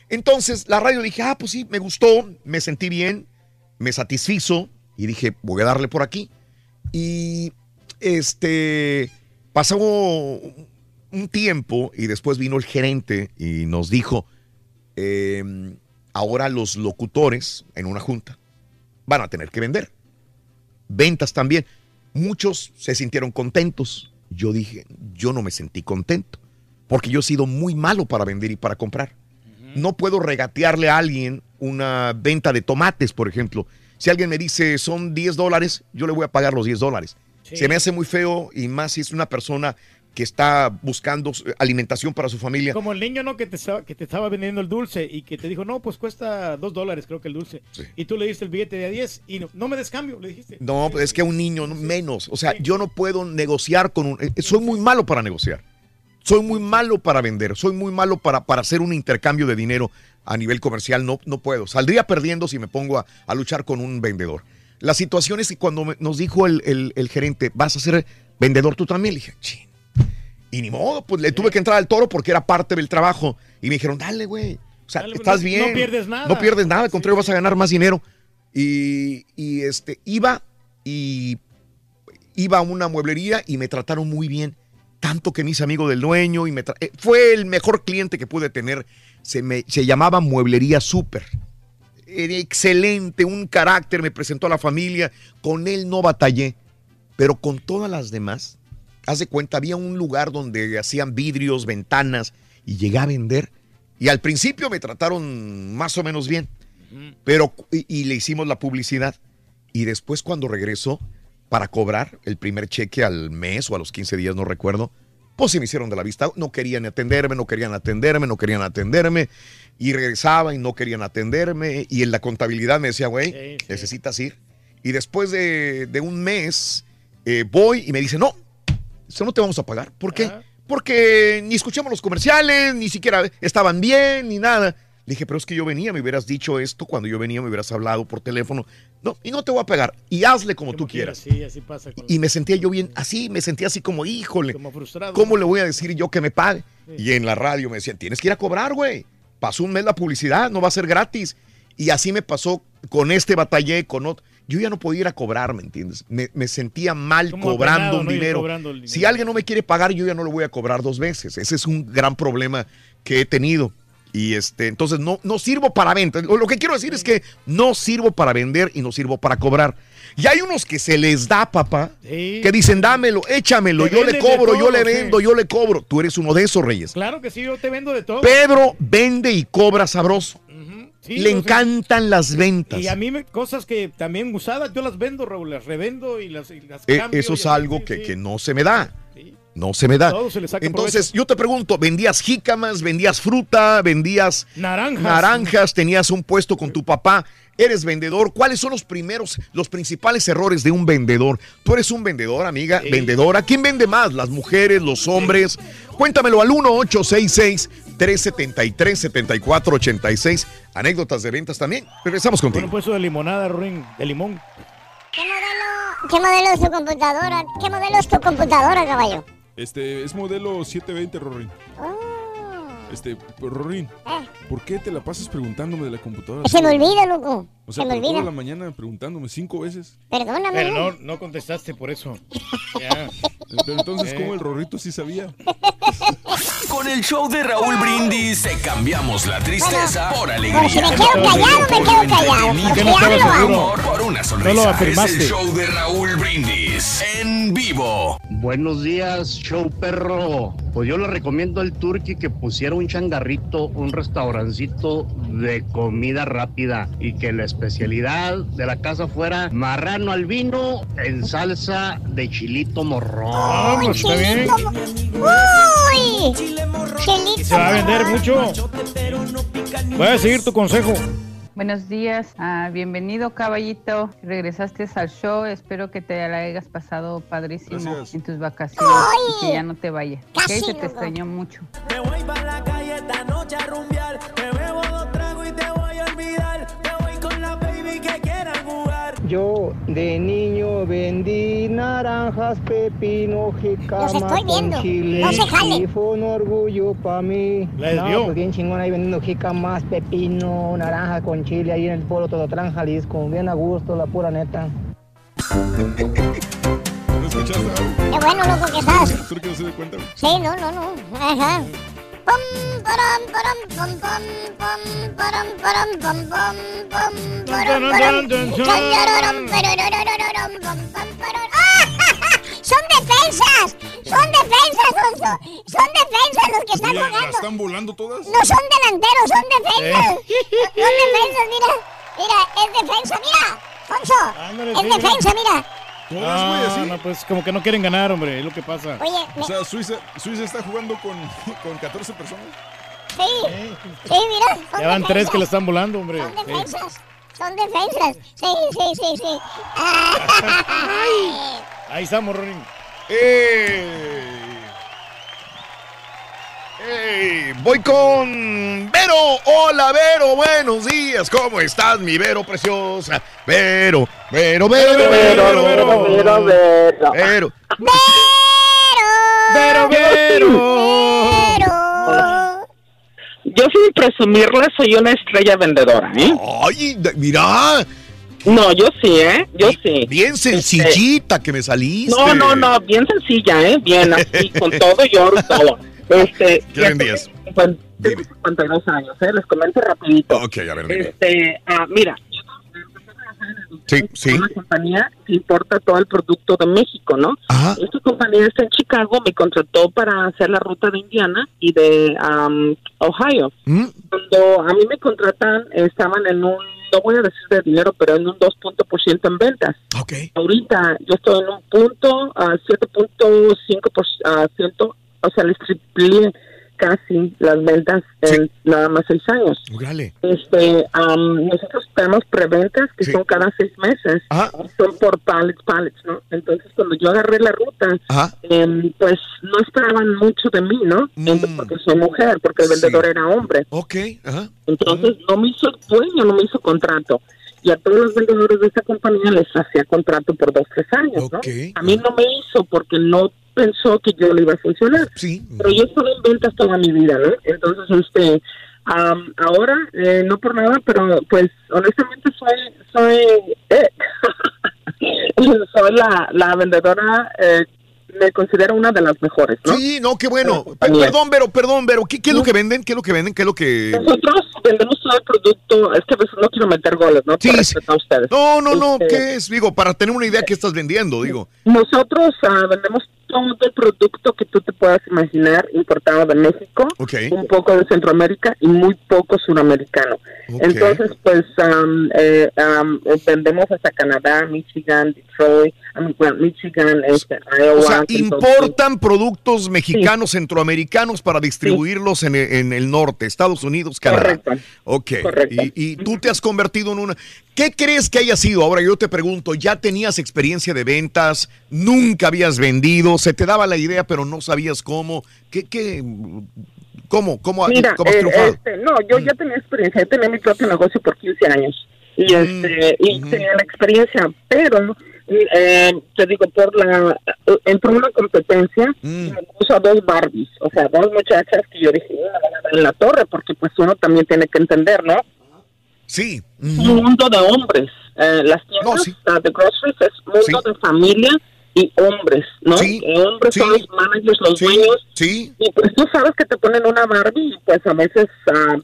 Speaker 8: Entonces la radio dije, ah, pues sí, me gustó, me sentí bien, me satisfizo y dije, voy a darle por aquí. Y este pasó un tiempo y después vino el gerente y nos dijo, eh, ahora los locutores en una junta van a tener que vender. Ventas también. Muchos se sintieron contentos. Yo dije, yo no me sentí contento porque yo he sido muy malo para vender y para comprar. No puedo regatearle a alguien una venta de tomates, por ejemplo. Si alguien me dice son 10 dólares, yo le voy a pagar los 10 dólares.
Speaker 11: Sí.
Speaker 8: Se me hace muy feo y más si es una persona que está buscando eh, alimentación para su familia.
Speaker 11: Como el niño, ¿no? Que te, estaba, que te estaba vendiendo el dulce y que te dijo, no, pues cuesta dos dólares, creo que el dulce. Y tú le diste el billete de a 10 y no, no me des cambio, le dijiste.
Speaker 8: No, pues es que un niño no- menos. O sea, yo no puedo negociar con un... eh, Soy muy malo para negociar. Soy muy malo para vender. Soy muy malo para, para hacer un intercambio de dinero a nivel comercial. No, no puedo. Saldría perdiendo si me pongo a, a luchar con un vendedor. La situación es que cuando me- nos dijo el, el- el gerente, vas a ser vendedor tú también, le dije, "Chin". Y ni modo, pues le tuve que entrar al toro porque era parte del trabajo. Y me dijeron, dale, güey. O sea,
Speaker 11: Dale,
Speaker 8: estás
Speaker 11: no-
Speaker 8: bien.
Speaker 11: no pierdes nada.
Speaker 8: No pierdes nada, al contrario, vas a ganar más dinero. Y, y, este, iba y iba a una mueblería y me trataron muy bien. Tanto que me hice amigo del dueño y me eh, fue el mejor cliente que pude tener. Se, me, se llamaba Mueblería Super. Excelente, un carácter, me presentó a la familia. Con él no batallé, pero con todas las demás, haz de cuenta, había un lugar donde hacían vidrios, ventanas y llegué a vender. Y al principio me trataron más o menos bien, pero y, y le hicimos la publicidad. Y después cuando regresó para cobrar el primer cheque al mes o a los 15 días, no recuerdo, pues se me hicieron de la vista. No querían atenderme, no querían atenderme, no querían atenderme. Y regresaba y no querían atenderme. Y en la contabilidad me decía, güey, necesitas ir. Y después de, de un mes eh, voy y me dice, no, eso no te vamos a pagar. ¿Por qué? Porque ni escuchamos los comerciales, ni siquiera estaban bien, ni nada. Le dije, pero es que yo venía, me hubieras dicho esto cuando yo venía, me hubieras hablado por teléfono. No, y no te voy a pagar. Y hazle como, tú quieras.
Speaker 11: Sí, así pasa. Con
Speaker 8: Y me sentía yo bien, así, me sentía así como, híjole,
Speaker 11: Como frustrado.
Speaker 8: ¿cómo le voy a decir yo que me pague?
Speaker 11: Sí.
Speaker 8: Y en la radio me decían, tienes que ir a cobrar, güey. Pasó un mes la publicidad, no va a ser gratis. Y así me pasó con este batallé, con otro. Yo ya no podía ir a cobrar, ¿me entiendes? Me, me sentía mal cobrando
Speaker 11: apenado,
Speaker 8: un dinero.
Speaker 11: cobrando el
Speaker 8: Si alguien no me quiere pagar, yo ya no lo voy a cobrar dos veces. Ese es un gran problema que he tenido. Y este, entonces no, no sirvo para venta. Lo, lo que quiero decir es que no sirvo para vender y no sirvo para cobrar. Y hay unos que se les da, papá, que dicen, dámelo, échamelo,
Speaker 11: Te
Speaker 8: yo le cobro, yo le
Speaker 11: sí.
Speaker 8: vendo, yo le cobro. Tú eres uno de esos, Reyes.
Speaker 11: Claro que sí, yo te vendo de todo.
Speaker 8: Pedro vende y cobra sabroso.
Speaker 11: Sí,
Speaker 8: le
Speaker 11: sé.
Speaker 8: encantan las ventas.
Speaker 11: Y a mí me, cosas que también usadas, yo las vendo, Raúl, las revendo y las, y las
Speaker 8: Eh,
Speaker 11: cambio.
Speaker 8: eso es algo que, que no se me da. No se me da.
Speaker 11: Todo se le saca
Speaker 8: Entonces, yo te pregunto, ¿vendías jícamas, vendías fruta, vendías
Speaker 11: Naranjas.
Speaker 8: naranjas, tenías un puesto con tu papá? ¿Eres vendedor? ¿Cuáles son los primeros, los principales errores de un vendedor? ¿Tú eres un vendedor, amiga? ¿Vendedora? ¿Quién vende más? ¿Las mujeres, los hombres? Cuéntamelo al 1-866-373-7486. Anécdotas de ventas también. Regresamos
Speaker 11: Con
Speaker 8: contigo.
Speaker 11: un puesto de limonada, Ruin, de limón.
Speaker 10: ¿Qué modelo es tu computadora? ¿Qué modelo es tu computadora, caballo?
Speaker 18: Este es modelo 720, Rorín. Este, Rorín,
Speaker 10: Eh,
Speaker 18: ¿por qué te la pasas preguntándome de la computadora?
Speaker 10: se me olvida, loco.
Speaker 18: O sea,
Speaker 10: se me
Speaker 18: por toda la
Speaker 10: olvida.
Speaker 18: mañana preguntándome cinco veces.
Speaker 10: Perdóname.
Speaker 11: Pero
Speaker 10: ¿no?
Speaker 11: no, no contestaste por eso. Ya.
Speaker 18: Pero entonces,
Speaker 11: Eh.
Speaker 18: ¿cómo el Rorrito sí sabía?
Speaker 54: Con el show de Raúl Brindis te cambiamos la tristeza por
Speaker 10: Pero si
Speaker 54: alegría.
Speaker 10: me quedo callado, me quedo callado. Porque
Speaker 11: no
Speaker 54: por una
Speaker 11: No
Speaker 54: sonrisa.
Speaker 11: lo
Speaker 54: es
Speaker 11: afirmaste.
Speaker 54: el show de Raúl Brindis en vivo.
Speaker 59: Buenos días, show perro. Pues yo le recomiendo al Turqui que pusiera un changarrito, un restaurancito de comida rápida y que la especialidad de la casa fuera marrano al vino en salsa de chilito morrón.
Speaker 11: Vamos, está bien.
Speaker 10: ¡Uy!
Speaker 11: Se va a vender mucho. Voy a seguir tu consejo.
Speaker 60: Buenos días, ah, bienvenido caballito. Regresaste al show, espero que te la hayas pasado padrísimo
Speaker 18: Gracias.
Speaker 60: en tus vacaciones y que ya no te vayas. ¿ok?
Speaker 10: Casi,
Speaker 60: Se te extrañó mucho.
Speaker 43: Me voy para la calle esta noche a rumbear. Me bebo dos tragos
Speaker 57: Yo de niño vendí naranjas, pepino, jicama
Speaker 10: Los estoy viendo.
Speaker 57: con chile.
Speaker 10: No se jalen.
Speaker 57: Y fue un orgullo para mí.
Speaker 11: Les
Speaker 57: no,
Speaker 11: dio.
Speaker 57: pues bien chingón ahí vendiendo jicamas, pepino, naranja con chile ahí en el pueblo Tototlán, Jalisco. Bien a gusto, la pura neta.
Speaker 18: ¿No escuchaste?
Speaker 10: Qué bueno, loco, que estás.
Speaker 18: El Turqui no se dio cuenta.
Speaker 10: Sí, no, no, no. Ajá. Son defensas, son defensas, Sonso. Son defensas los que están
Speaker 18: Oye, ¿la
Speaker 10: jugando.
Speaker 18: están volando todas?
Speaker 10: No son delanteros, son defensas.
Speaker 11: Eh.
Speaker 10: Son defensas, mira. Mira, es defensa, mira. Sonso,
Speaker 11: Ándale,
Speaker 10: es defensa, mira.
Speaker 18: Todas, güey,
Speaker 11: No,
Speaker 18: así.
Speaker 11: no, pues como que no quieren ganar, hombre, es lo que pasa.
Speaker 10: Oye,
Speaker 18: O sea, Suiza, Suiza está jugando con, con 14 personas.
Speaker 10: sí, sí, mira. son
Speaker 11: Ya van tres
Speaker 10: defensas.
Speaker 11: que le están volando, hombre.
Speaker 10: Son
Speaker 11: Sí.
Speaker 10: defensas. Son defensas. Sí, sí, sí, sí. Ay.
Speaker 11: Ahí estamos, Rorín.
Speaker 8: ¡Ey! Voy con Vero. Hola, Vero. Buenos días. ¿Cómo estás, mi Vero preciosa? Vero, Vero, Vero, Vero, Vero, Vero, Vero. Vero.
Speaker 11: Vero, Vero.
Speaker 10: Pero.
Speaker 61: Yo sin presumirle soy una estrella vendedora, ¿eh?
Speaker 8: Ay, mira.
Speaker 62: No, yo sí, ¿eh? Yo sí.
Speaker 8: Bien sencillita que me saliste.
Speaker 62: No, no, no, bien sencilla, ¿eh? Bien así, con todo y oro y todo. Este,
Speaker 8: ¿Qué vendías?
Speaker 62: Tengo 52 años, ¿eh? Les comento rapidito.
Speaker 8: Ok, a ver, dime.
Speaker 62: Este, ah, mira,
Speaker 8: Sí, sí.
Speaker 62: una compañía que importa todo el producto de México, ¿no? Esta compañía está en Chicago, me contrató para hacer la ruta de Indiana y de um, Ohio.
Speaker 8: Mm.
Speaker 62: Cuando a mí me contratan, estaban en un, no voy a decir de dinero, pero en un 2% en ventas. Ahorita yo estoy en un punto, a 7.5%, o sea, les triplé casi las ventas en nada más seis años. Este, am, nosotros tenemos preventas que son cada seis meses, son por pallets, pallets, ¿no? Entonces cuando yo agarré la ruta, em, pues no esperaban mucho de mí, ¿no? Entonces, Porque soy mujer, porque el vendedor era hombre.
Speaker 8: Ok, ajá.
Speaker 62: Entonces no me hizo dueño, no me hizo contrato. Y a todos los vendedores de esta compañía les hacía contrato por dos, tres años, ¿no? A mí no me hizo porque no pensó que yo le iba a funcionar.
Speaker 8: Sí.
Speaker 62: Pero yo estuve en ventas toda mi vida, ¿no? Entonces, este, am, ahora, eh, no por nada, pero pues honestamente soy, soy, eh, soy la, la vendedora, eh, me considero una de las mejores, ¿no?
Speaker 8: Sí, no, qué bueno. Pe- Perdón, pero, perdón, pero, ¿qué, qué es lo que venden? ¿Qué es lo que venden? ¿Qué es lo que...?
Speaker 62: Nosotros vendemos todo el producto, es que veces no quiero meter goles, ¿no? Por respeto a ustedes.
Speaker 8: No, no, no,
Speaker 62: Este,
Speaker 8: ¿qué es? Digo, para tener una idea, ¿qué estás vendiendo? Digo.
Speaker 62: Nosotros ah, vendemos todo el producto que tú te puedas imaginar importado de México, un poco de Centroamérica y muy poco suramericano. Entonces, pues am, eh, eh, vendemos hasta Canadá, Michigan, Detroit, well, Michigan, este, Iowa.
Speaker 8: O sea, importan productos mexicanos, centroamericanos para distribuirlos en, el, en el norte, Estados Unidos, Canadá.
Speaker 62: Correcto.
Speaker 8: Ok. Y, y tú te has convertido en una. ¿Qué crees que haya sido? Ahora yo te pregunto, ¿ya tenías experiencia de ventas? ¿Nunca habías vendido? ¿Se te daba la idea, pero no sabías cómo? ¿Qué, qué, cómo, cómo,
Speaker 62: Mira,
Speaker 8: cómo has
Speaker 62: eh,
Speaker 8: triunfado?
Speaker 62: este, no, yo ya tenía experiencia, yo tenía mi propio negocio por 15 años y
Speaker 8: Mm,
Speaker 62: este y tenía la experiencia, pero eh, te digo por la entró una competencia
Speaker 8: Mm.
Speaker 62: y me puso a dos Barbies, o sea, dos muchachas que yo dije, "Ah, en la torre porque pues uno también tiene que entender, ¿no?
Speaker 8: Sí.
Speaker 62: Un mundo de hombres, eh, las tiendas uh, de groceries es mundo de familia y hombres, ¿no?
Speaker 8: Sí.
Speaker 62: Hombres son los managers, los dueños.
Speaker 8: Sí.
Speaker 62: Y pues tú sabes que te ponen una Barbie y pues a veces,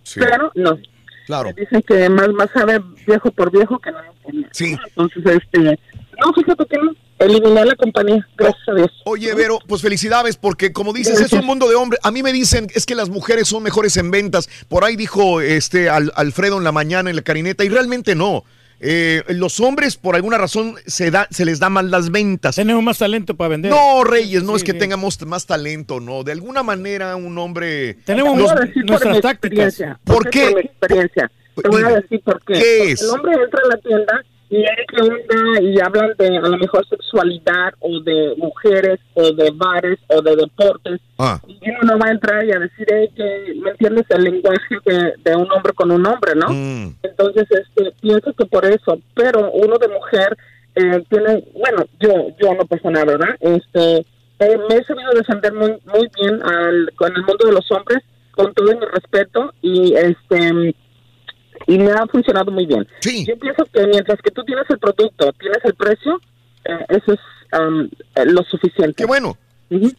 Speaker 8: Sí.
Speaker 62: pero no.
Speaker 8: Claro.
Speaker 62: Dicen que más, más sabe viejo por viejo que no por nada.
Speaker 8: Sí.
Speaker 62: Entonces, este, no, fíjate que no. Eliminé la compañía, gracias a Dios.
Speaker 8: Oye, Vero, pues felicidades, porque como dices, es un mundo de hombres. A mí me dicen, es que las mujeres son mejores en ventas. Por ahí dijo este Al- Alfredo en la mañana en la carineta, y realmente no. Eh, los hombres, por alguna razón, se, da, se les da mal las ventas.
Speaker 11: Tenemos más talento para vender.
Speaker 8: No, Reyes, no
Speaker 11: Sí,
Speaker 8: es que
Speaker 11: sí.
Speaker 8: tengamos más talento, no. De alguna manera, un hombre.
Speaker 11: Tenemos los-
Speaker 62: decir
Speaker 11: nuestras tácticas.
Speaker 62: experiencia.
Speaker 8: ¿Por qué?
Speaker 62: Por mi experiencia. Te voy a
Speaker 8: Dime.
Speaker 62: decir por qué.
Speaker 8: ¿Qué
Speaker 62: Porque
Speaker 8: es?
Speaker 62: El hombre entra a la tienda y hay que onda y hablan de a lo mejor sexualidad o de mujeres o de bares o de deportes.
Speaker 8: Ah.
Speaker 62: Y uno no va a entrar y a decir eh, que, ¿me entiendes? El lenguaje de, de un hombre con un hombre, ¿no?
Speaker 8: Mm.
Speaker 62: Entonces, este, pienso que por eso, pero uno de mujer eh, tiene, bueno, yo, yo no nada, ¿verdad? Este, eh, me he sabido defender muy, muy bien al, con el mundo de los hombres, con todo mi respeto y este y me ha funcionado muy bien. Yo pienso que mientras que tú tienes el producto, tienes el precio, eh, eso es um, lo suficiente.
Speaker 8: Qué bueno.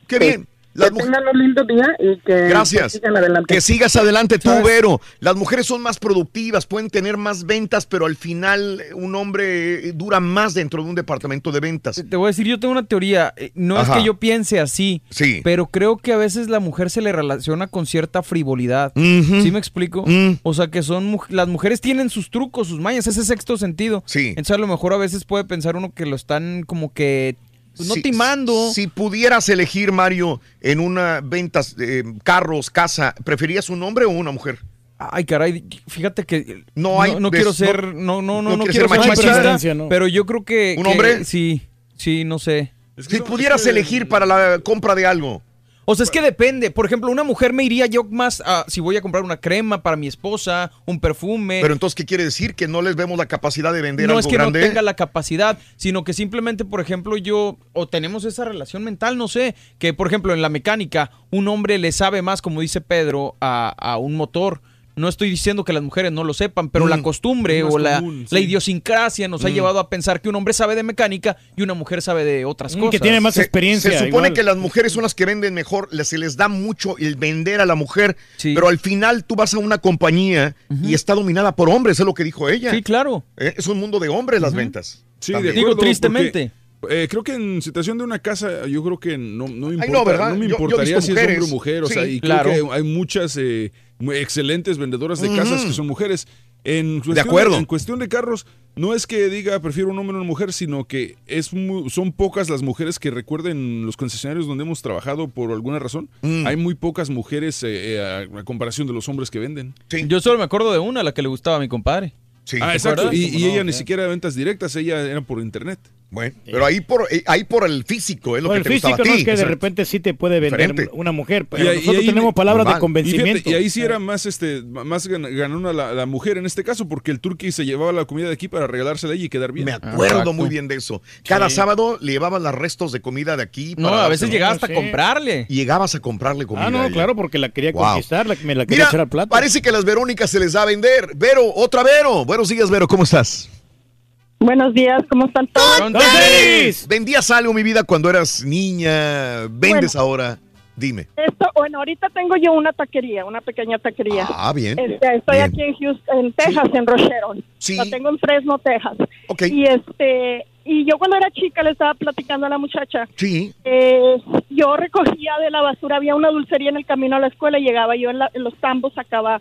Speaker 62: Qué
Speaker 8: bien.
Speaker 62: Que tengan un lindo día y que
Speaker 8: Gracias.
Speaker 62: sigan adelante.
Speaker 8: Que sigas adelante tú, Vero. Las mujeres son más productivas, pueden tener más ventas, pero al final eh, un hombre eh, dura más dentro de un departamento de ventas.
Speaker 63: Te voy a decir, yo tengo una teoría. eh, No
Speaker 8: Ajá.
Speaker 63: es que yo piense así,
Speaker 8: Sí.
Speaker 63: pero creo que a veces la mujer se le relaciona con cierta frivolidad. ¿Sí me explico?
Speaker 8: Mm.
Speaker 63: O sea, que son las mujeres tienen sus trucos, sus mañas, ese sexto sentido.
Speaker 8: Sí.
Speaker 63: Entonces a lo mejor a veces puede pensar uno que lo están como que no
Speaker 8: Si-
Speaker 63: timando.
Speaker 8: Si pudieras elegir, Mario, en una ventas, eh, carros, casa, ¿preferías un hombre o una mujer?
Speaker 63: Ay, caray, fíjate que
Speaker 8: No hay
Speaker 63: no,
Speaker 8: des-
Speaker 63: quiero
Speaker 8: no-
Speaker 63: ser no no no,
Speaker 8: no
Speaker 63: no quiero
Speaker 8: ser machista.
Speaker 63: machista,
Speaker 8: No.
Speaker 63: pero yo creo que
Speaker 8: ¿Un
Speaker 63: que
Speaker 8: hombre?
Speaker 63: sí, sí, no sé.
Speaker 8: Si pudieras elegir para la compra de algo.
Speaker 63: O sea, es que depende. Por ejemplo, una mujer me iría yo más a si voy a comprar una crema para mi esposa, un perfume.
Speaker 8: Pero entonces, ¿qué quiere decir? ¿Que no les vemos la capacidad de vender
Speaker 63: no
Speaker 8: algo
Speaker 63: es que
Speaker 8: grande?
Speaker 63: no tenga la capacidad, sino que simplemente, por ejemplo, yo o tenemos esa relación mental, no sé, que por ejemplo en la mecánica un hombre le sabe más, como dice Pedro, a, a un motor.
Speaker 12: No estoy diciendo que las mujeres no lo sepan, pero la costumbre
Speaker 18: Es más
Speaker 12: o la,
Speaker 18: común,
Speaker 12: la idiosincrasia nos ha
Speaker 8: Mm.
Speaker 12: llevado a pensar que un hombre sabe de mecánica y una mujer sabe de otras cosas.
Speaker 8: Se- Se, supone que las mujeres son las que venden mejor, se les da mucho el vender a la mujer, pero al final tú vas a una compañía y está dominada por hombres, es lo que dijo ella.
Speaker 12: Sí, claro.
Speaker 8: Eh, Es un mundo de hombres las ventas.
Speaker 18: Sí, de acuerdo, porque, eh, creo que en situación de una casa, yo creo que no, no me
Speaker 8: Ay,
Speaker 18: importa,
Speaker 8: no,
Speaker 18: me
Speaker 8: Yo- yo he
Speaker 18: importaría si es hombre o
Speaker 8: mujeres.
Speaker 18: mujer, o
Speaker 8: Sí,
Speaker 18: sea, y
Speaker 8: claro.
Speaker 18: creo que hay muchas eh, excelentes vendedoras de casas que son mujeres. En cuestión
Speaker 8: acuerdo.
Speaker 18: en cuestión de carros, no es que diga prefiero un hombre o una mujer, sino que es mu- son pocas las mujeres que recuerden los concesionarios donde hemos trabajado por alguna razón.
Speaker 8: Mm.
Speaker 18: Hay muy pocas mujeres eh, eh, a, a comparación de los hombres que venden.
Speaker 12: Yo solo me acuerdo de una, la que le gustaba a mi compadre.
Speaker 18: ah,
Speaker 12: ¿Te
Speaker 18: exacto. Y, y
Speaker 12: ¿Cómo no?
Speaker 18: ella ni
Speaker 12: Sí.
Speaker 18: siquiera de ventas directas, ella era por internet.
Speaker 8: Bueno, pero ahí por, eh, ahí por el físico es lo
Speaker 11: Por
Speaker 8: que
Speaker 11: el
Speaker 8: te gustaba
Speaker 11: físico,
Speaker 8: a
Speaker 11: no
Speaker 8: ti.
Speaker 11: es que de repente sí te puede vender
Speaker 8: Diferente.
Speaker 11: una mujer, pero
Speaker 18: Y ahí-
Speaker 11: nosotros
Speaker 18: y ahí-
Speaker 11: tenemos palabras de
Speaker 18: normal.
Speaker 11: convencimiento.
Speaker 18: Y, fíjate, y ahí sí era más, este, más gan- ganona la, la mujer en este caso, porque el turqui se llevaba la comida de aquí para regalársela a ella y quedar bien.
Speaker 8: Me acuerdo muy bien de eso. Cada sábado le llevaban los restos de comida de aquí.
Speaker 12: No,
Speaker 8: para
Speaker 12: a veces
Speaker 8: dárselo.
Speaker 12: llegaba hasta a comprarle.
Speaker 8: Y llegabas a comprarle comida.
Speaker 11: Ah, no,
Speaker 8: a
Speaker 11: claro, porque la quería
Speaker 8: Wow.
Speaker 11: conquistar, la- me la quería
Speaker 8: Mira,
Speaker 11: echar al plato.
Speaker 8: parece que a las Verónicas se les da a vender. Vero, otra Vero. Buenos días, Vero, ¿cómo estás?
Speaker 64: Buenos días, ¿cómo están todos?
Speaker 8: ¿Vendías algo, mi vida, cuando eras niña? ¿Vendes ahora? Dime.
Speaker 64: Esto, bueno, ahorita tengo yo una taquería, una pequeña taquería.
Speaker 8: Ah, bien.
Speaker 64: Este, estoy
Speaker 8: Bien.
Speaker 64: aquí en Houston, en Texas, en Rocheron.
Speaker 8: Sí.
Speaker 64: La tengo en Fresno, Texas. Y este, y yo cuando era chica le estaba platicando a la muchacha.
Speaker 8: Sí.
Speaker 64: Eh, yo recogía de la basura, había una dulcería en el camino a la escuela, y llegaba yo en, la- en los tambos, sacaba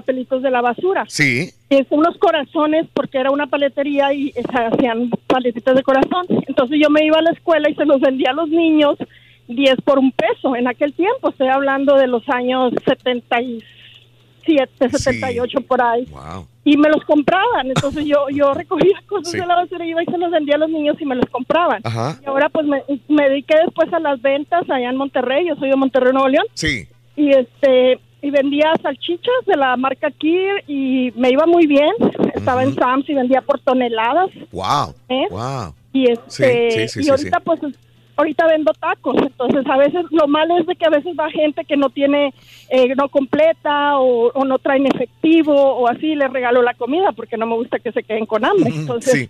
Speaker 64: papelitos de la basura.
Speaker 8: Sí.
Speaker 64: Este, unos corazones, porque era una paletería y se hacían paletitas de corazón. Entonces yo me iba a la escuela y se los vendía a los niños 10 por un peso en aquel tiempo. Estoy hablando de los años 77, 78 por ahí. Y me los compraban. Entonces yo yo recogía cosas
Speaker 8: Sí.
Speaker 64: de la basura, iba y se los vendía a los niños y me los compraban.
Speaker 8: Ajá.
Speaker 64: Y ahora pues me, me dediqué después a las ventas allá en Monterrey. Yo soy de Monterrey, Nuevo León
Speaker 8: Sí.
Speaker 64: y este y vendía salchichas de la marca Kir y me iba muy bien estaba en Sam's y vendía por toneladas
Speaker 8: Wow.
Speaker 64: ¿Eh?
Speaker 8: Wow.
Speaker 64: y este
Speaker 8: Sí, sí, sí,
Speaker 64: y
Speaker 8: sí,
Speaker 64: ahorita pues ahorita vendo tacos entonces a veces lo malo es de que a veces va gente que no tiene eh, no completa o, o no traen efectivo o así les regalo la comida porque no me gusta que se queden con hambre entonces
Speaker 8: Sí.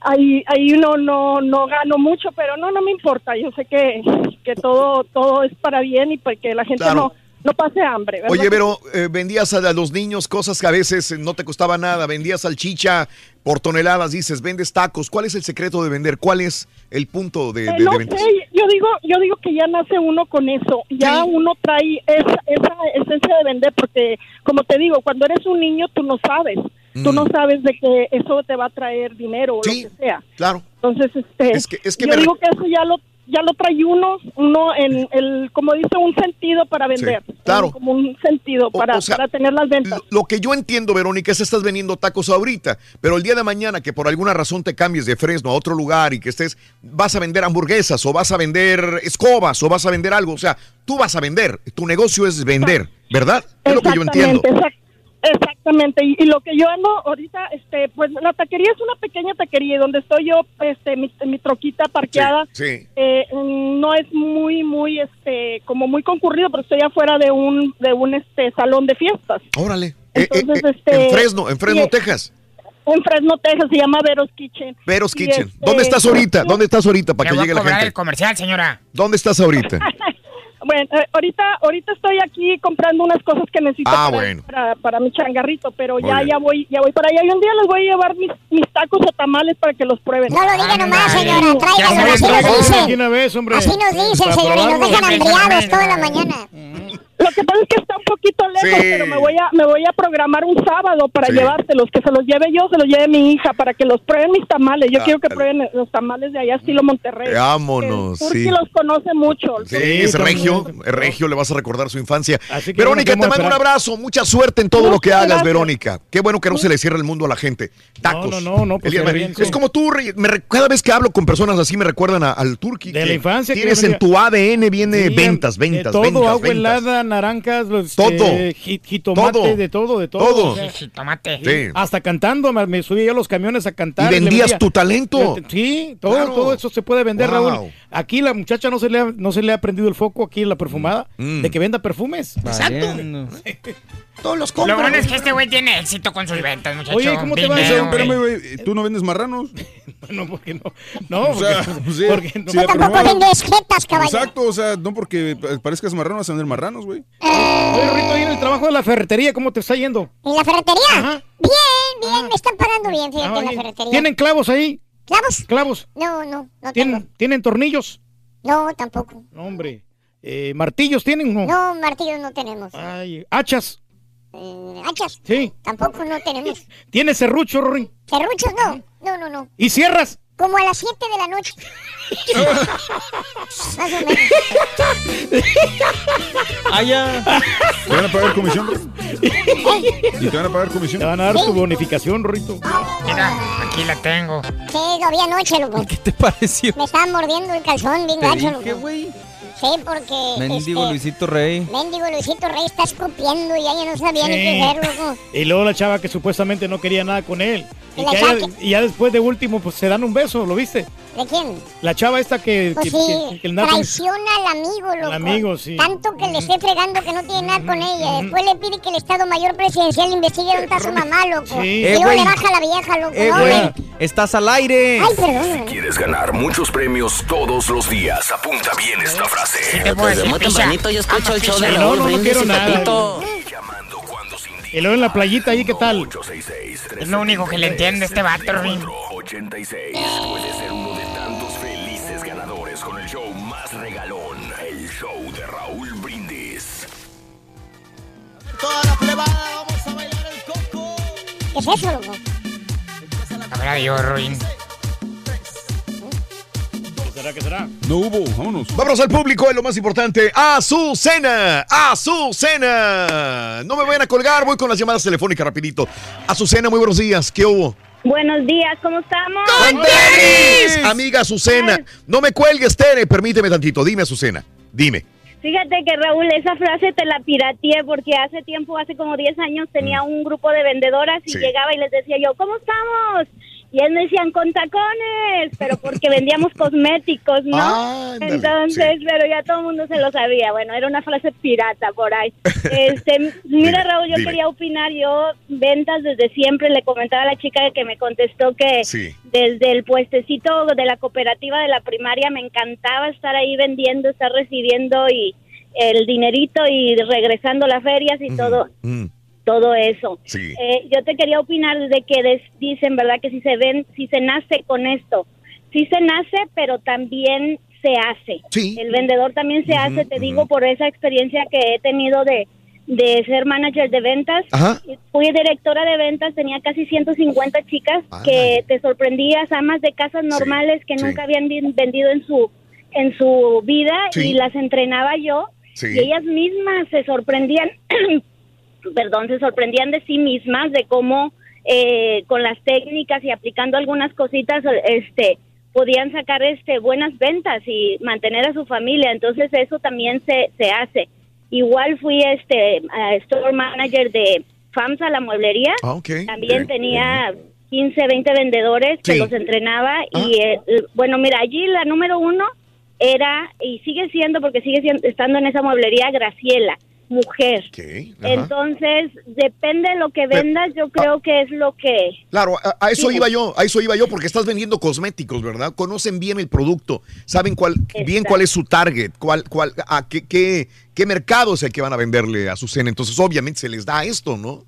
Speaker 64: ahí ahí uno no no gano mucho pero no no me importa yo sé que, que todo todo es para bien y porque la gente
Speaker 8: Claro.
Speaker 64: no no pase hambre ¿verdad?
Speaker 8: Oye, Vero, eh, vendías a los niños cosas que a veces eh, no te costaba nada. Vendías salchicha por toneladas, dices, vendes tacos. ¿Cuál es el secreto de vender? ¿Cuál es el punto de,
Speaker 64: Eh,
Speaker 8: de-
Speaker 64: no
Speaker 8: de ventas?
Speaker 64: sé, yo digo, yo digo que ya nace uno con eso, ya uno trae esa, esa esencia de vender, porque como te digo, cuando eres un niño tú no sabes, tú
Speaker 8: Mm.
Speaker 64: no sabes de que eso te va a traer dinero o lo que sea.
Speaker 8: Claro.
Speaker 64: Entonces, este,
Speaker 8: Es que- es que
Speaker 64: yo
Speaker 8: re-
Speaker 64: digo que eso ya lo ya lo trae uno, uno en el, como dice, un sentido para vender,
Speaker 8: claro.
Speaker 64: Como un sentido para,
Speaker 8: o sea,
Speaker 64: para tener las ventas.
Speaker 8: Lo que yo entiendo, Verónica, es que estás vendiendo tacos ahorita, pero el día de mañana que por alguna razón te cambies de Fresno a otro lugar y que estés, vas a vender hamburguesas o vas a vender escobas o vas a vender algo, o sea, tú vas a vender, tu negocio es vender, ¿verdad? Es lo que yo entiendo.
Speaker 64: Exact- Exactamente, y, y lo que yo ando ahorita, este, pues la taquería es una pequeña taquería y donde estoy yo, este, mi, mi troquita parqueada,
Speaker 8: Sí.
Speaker 64: eh, no es muy, muy, este, como muy concurrido, pero estoy afuera de un, de un, este, salón de fiestas.
Speaker 8: Órale. Eh, eh,
Speaker 64: Entonces,
Speaker 8: eh,
Speaker 64: este,
Speaker 8: en Fresno, en Fresno,
Speaker 64: y-
Speaker 8: Texas.
Speaker 64: En Fresno, Texas, se llama Veros Kitchen.
Speaker 8: Veros Kitchen.
Speaker 64: este,
Speaker 8: ¿Dónde estás ahorita? ¿Dónde estás ahorita para que llegue la gente?
Speaker 64: el
Speaker 17: comercial, señora.
Speaker 8: ¿Dónde estás ahorita?
Speaker 64: Bueno, eh, ahorita, ahorita estoy aquí comprando unas cosas que necesito
Speaker 8: Ah,
Speaker 64: para,
Speaker 8: bueno.
Speaker 64: para, para mi changarrito, pero
Speaker 8: Muy
Speaker 64: ya,
Speaker 8: bien.
Speaker 64: ya voy, ya voy para allá. Y un día les voy a llevar mis, mis tacos o tamales para que los prueben.
Speaker 10: No lo diga nomás, señora,
Speaker 64: sabes,
Speaker 10: así nos
Speaker 64: hombre.
Speaker 10: Así nos dicen,
Speaker 64: Para
Speaker 10: señora, y nos dejan hambriados toda la mañana.
Speaker 64: Lo que pasa es que está un poquito lejos,
Speaker 8: Sí.
Speaker 64: pero me voy a me voy a programar un sábado para
Speaker 8: Sí.
Speaker 64: llevárselos, que se los lleve yo, se los lleve mi hija, para que los prueben mis tamales. Yo
Speaker 8: Ah,
Speaker 64: quiero que prueben los tamales de allá, estilo Monterrey.
Speaker 8: Vámonos,
Speaker 64: Turqui
Speaker 8: sí.
Speaker 64: los conoce mucho.
Speaker 8: Sí, es regio, es regio, le vas a recordar su infancia.
Speaker 64: que
Speaker 8: Verónica, te mando un abrazo, mucha suerte en todo lo que hagas,
Speaker 64: gracias.
Speaker 8: Verónica. Qué bueno que no se le cierre el mundo a la gente. Tacos.
Speaker 11: No, no, no, no, pues bien,
Speaker 8: Es
Speaker 11: sí.
Speaker 8: como tú, me re- cada vez que hablo con personas así me recuerdan a- al Turqui.
Speaker 11: De
Speaker 8: que
Speaker 11: la infancia.
Speaker 8: Tienes en tu ADN, viene
Speaker 11: Sí,
Speaker 8: ventas,
Speaker 11: de
Speaker 8: ventas,
Speaker 11: todo,
Speaker 8: ventas,
Speaker 11: agua
Speaker 8: ventas.
Speaker 11: helada, naranjas, los,
Speaker 8: Todo.
Speaker 11: este, ji- jitomate,
Speaker 8: Todo.
Speaker 11: de todo, de todo.
Speaker 8: Todo.
Speaker 11: o sea,
Speaker 8: Sí,
Speaker 16: jitomate.
Speaker 8: Sí.
Speaker 11: Hasta cantando, me, me subí yo a los camiones a cantar.
Speaker 8: ¿Y vendías
Speaker 11: vendía-
Speaker 8: tu talento?
Speaker 11: Sí, todo,
Speaker 8: Claro.
Speaker 11: todo eso se puede vender,
Speaker 8: Wow.
Speaker 11: Raúl. Aquí la muchacha no se le ha, no se le ha prendido el foco aquí en la perfumada
Speaker 8: Mm.
Speaker 11: de que venda perfumes.
Speaker 16: Exacto.
Speaker 11: Todos los
Speaker 16: Lo bueno es que este güey tiene éxito con sus ventas, muchacho.
Speaker 11: Oye, ¿cómo te va
Speaker 16: Dinero,
Speaker 11: eso?
Speaker 16: güey.
Speaker 18: Espérame, güey, ¿tú no vendes marranos?
Speaker 11: no, porque no. No,
Speaker 18: o sea,
Speaker 11: porque-
Speaker 18: pues, sí,
Speaker 11: porque no.
Speaker 18: sí, la
Speaker 10: tampoco
Speaker 18: perfumada-
Speaker 10: vendes jetas, caballo.
Speaker 18: Exacto, o sea, no porque pa- parezcas marrano vas a vender marranos, güey.
Speaker 11: Oye, Rito, ahí en el trabajo de la ferretería, ¿cómo te está yendo?
Speaker 10: ¿En la ferretería? Bien, bien, me están pagando bien, fíjate,
Speaker 11: Ah,
Speaker 10: en la ferretería.
Speaker 11: ¿Tienen clavos ahí?
Speaker 10: ¿Clavos?
Speaker 11: ¿Clavos?
Speaker 10: No, no, no tengo.
Speaker 11: ¿Tienen, ¿tienen tornillos?
Speaker 10: No, tampoco.
Speaker 11: No, hombre. Eh, ¿Martillos tienen? No.
Speaker 10: No, martillos no tenemos.
Speaker 11: Ay, ¿Hachas?
Speaker 10: Eh, ¿Hachas?
Speaker 11: Sí.
Speaker 10: Tampoco no tenemos.
Speaker 11: ¿Tienes serrucho, Rory?
Speaker 10: ¿Serruchos? No, no, no, no.
Speaker 11: ¿Y cierras?
Speaker 10: Como a las 7 de la noche. Más o menos.
Speaker 11: Allá.
Speaker 18: ¿Te van a pagar comisión? ¿Y te van a pagar comisión?
Speaker 11: Te van a dar tu bonificación, Rorito.
Speaker 16: Mira, aquí la tengo.
Speaker 10: Sí, lo vi anoche, loco.
Speaker 63: ¿Qué te pareció?
Speaker 10: Me estaban mordiendo el calzón bien gacho, loco.
Speaker 63: güey.
Speaker 10: Sí, porque...
Speaker 63: Mendigo
Speaker 10: este,
Speaker 63: Luisito Rey.
Speaker 10: Mendigo Luisito Rey está escupiendo y yo no sabía ni qué hacer, loco.
Speaker 11: Y luego la chava que supuestamente no quería nada con él. Y,
Speaker 10: la
Speaker 11: ya después de último, pues se dan un beso, ¿lo viste?
Speaker 10: ¿De quién?
Speaker 11: La chava esta que...
Speaker 10: Pues
Speaker 11: que-
Speaker 10: sí,
Speaker 11: que- que el
Speaker 10: traiciona al amigo, loco.
Speaker 11: amigo, sí.
Speaker 10: Tanto que le esté fregando que no tiene nada con ella. Después le pide que el Estado Mayor Presidencial investigue dónde está su mamá, loco.
Speaker 63: Sí.
Speaker 10: Y
Speaker 63: Eh,
Speaker 10: luego le baja la vieja, loco.
Speaker 63: Eh,
Speaker 10: No,
Speaker 63: estás al aire.
Speaker 10: Ay, perdón.
Speaker 54: ¿Quieres ganar muchos premios todos los días? Apunta bien esta frase.
Speaker 16: te puedo decir,
Speaker 65: muy tempranito yo escucho el show de
Speaker 11: no,
Speaker 65: Raúl
Speaker 11: no, no
Speaker 65: Brindis
Speaker 11: quiero
Speaker 65: y
Speaker 11: nada. Y luego en la playita ahí, ¿qué tal?
Speaker 16: Es lo único que le entiende este vato, Rin.
Speaker 54: 86 puede ser uno de tantos felices ganadores con el show más regalón, el show de Raúl Brindis.
Speaker 43: Toda la plebada, vamos a bailar el coco.
Speaker 10: ¿Qué es eso, loco?
Speaker 16: A ver, adiós, Ruin.
Speaker 11: ¿Qué será, qué será?
Speaker 18: No hubo, vámonos.
Speaker 8: Vámonos al público, es lo más importante. Azucena, Azucena. No me vayan a colgar, voy con las llamadas telefónicas rapidito. Azucena, muy buenos días. ¿Qué hubo?
Speaker 66: Buenos días, ¿cómo estamos?
Speaker 8: ¡Con tenis! Amiga Azucena, no me cuelgues, Tere, permíteme tantito. Dime, Azucena, dime.
Speaker 66: Fíjate que Raúl, esa frase te la pirateé porque hace tiempo, hace como 10 años, tenía un grupo de vendedoras y
Speaker 8: Sí.
Speaker 66: llegaba y les decía yo, ¿cómo estamos? Y ellos me decían, con tacones, pero porque vendíamos cosméticos, ¿no?
Speaker 8: Ándale,
Speaker 66: Entonces, pero ya todo el mundo se lo sabía. Bueno, era una frase pirata por ahí. Este, mira, Raúl, yo
Speaker 8: dime.
Speaker 66: quería opinar. Yo, ventas desde siempre, le comentaba a la chica que me contestó que
Speaker 8: Sí.
Speaker 66: desde el puestecito de la cooperativa de la primaria me encantaba estar ahí vendiendo, estar recibiendo y el dinerito y regresando las ferias y todo
Speaker 8: Mm,
Speaker 66: todo eso.
Speaker 8: Sí.
Speaker 66: Eh, yo te quería opinar de que des- dicen, ¿verdad? Que si se ven, si se nace con esto, si se nace, pero también se hace. El vendedor también se hace, te digo, por esa experiencia que he tenido de, de ser manager de ventas.
Speaker 8: Ajá.
Speaker 66: Fui directora de ventas, tenía casi 150 chicas que te sorprendías, amas de casas normales que
Speaker 8: sí.
Speaker 66: nunca habían ven- vendido en su en su vida
Speaker 8: Sí.
Speaker 66: y las entrenaba yo
Speaker 8: Sí.
Speaker 66: y ellas mismas se sorprendían perdón, se sorprendían de sí mismas, de cómo eh, con las técnicas y aplicando algunas cositas, este, podían sacar este buenas ventas y mantener a su familia. Entonces eso también se, se hace. Igual fui este store manager de FAMSA, la mueblería.
Speaker 8: Ah.
Speaker 66: También tenía 15, 20 vendedores que los entrenaba y eh, bueno, mira, allí la número uno era y sigue siendo porque sigue siendo, estando en esa mueblería Graciela, mujer. Entonces, depende de lo que vendas, yo creo que es lo que
Speaker 8: Claro, a, a eso
Speaker 66: Sí.
Speaker 8: iba yo, a eso iba yo, porque estás vendiendo cosméticos, ¿verdad? Conocen bien el producto, saben cuál, bien cuál es su target, cuál, cuál, a qué, qué, qué mercado es el que van a venderle a su cena. Entonces, obviamente, se les da esto, ¿no?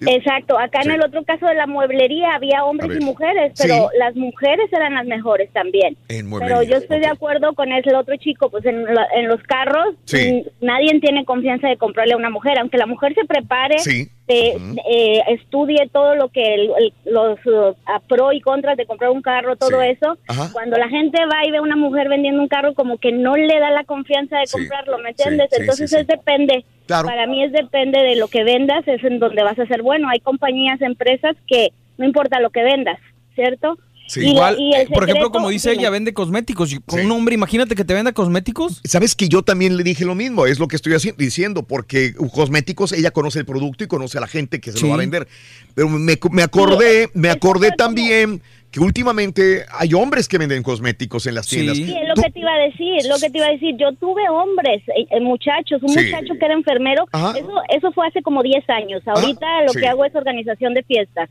Speaker 66: Exacto, acá
Speaker 8: Sí.
Speaker 66: en el otro caso de la mueblería había hombres y mujeres, pero
Speaker 8: Sí.
Speaker 66: las mujeres eran las mejores también.
Speaker 8: En
Speaker 66: Pero yo estoy de acuerdo con el otro chico, pues en, la- en los carros
Speaker 8: Sí.
Speaker 66: nadie tiene confianza de comprarle a una mujer, aunque la mujer se prepare, Se, eh, estudie todo lo que el- el- los uh, pro y contras de comprar un carro, todo
Speaker 8: Sí.
Speaker 66: eso.
Speaker 8: Ajá.
Speaker 66: Cuando la gente va y ve a una mujer vendiendo un carro, como que no le da la confianza de
Speaker 8: Sí.
Speaker 66: comprarlo, ¿me entiendes?
Speaker 8: sí,
Speaker 66: Entonces es depende.
Speaker 8: Claro.
Speaker 66: Para mí es depende de lo que vendas, es en donde vas a ser bueno. Hay compañías, empresas que no importa lo que vendas, ¿cierto?
Speaker 63: Sí.
Speaker 66: Y la-
Speaker 63: Igual,
Speaker 66: y
Speaker 63: eh, por ejemplo, como dice
Speaker 66: dime.
Speaker 63: ella, vende cosméticos. Con un hombre, imagínate que te venda cosméticos.
Speaker 8: Sabes que yo también le dije lo mismo, es lo que estoy diciendo, porque cosméticos, ella conoce el producto y conoce a la gente que se
Speaker 63: Sí.
Speaker 8: lo va a vender. Pero me, me acordé, me acordé también que últimamente hay hombres que venden cosméticos en las tiendas.
Speaker 66: Sí, es lo que te iba a decir, lo que te iba a decir. Yo tuve hombres, eh, eh, muchachos, un
Speaker 8: Sí.
Speaker 66: muchacho que era enfermero. Eso, eso fue hace como 10 años. Ahorita lo
Speaker 8: sí.
Speaker 66: que hago es organización de fiestas.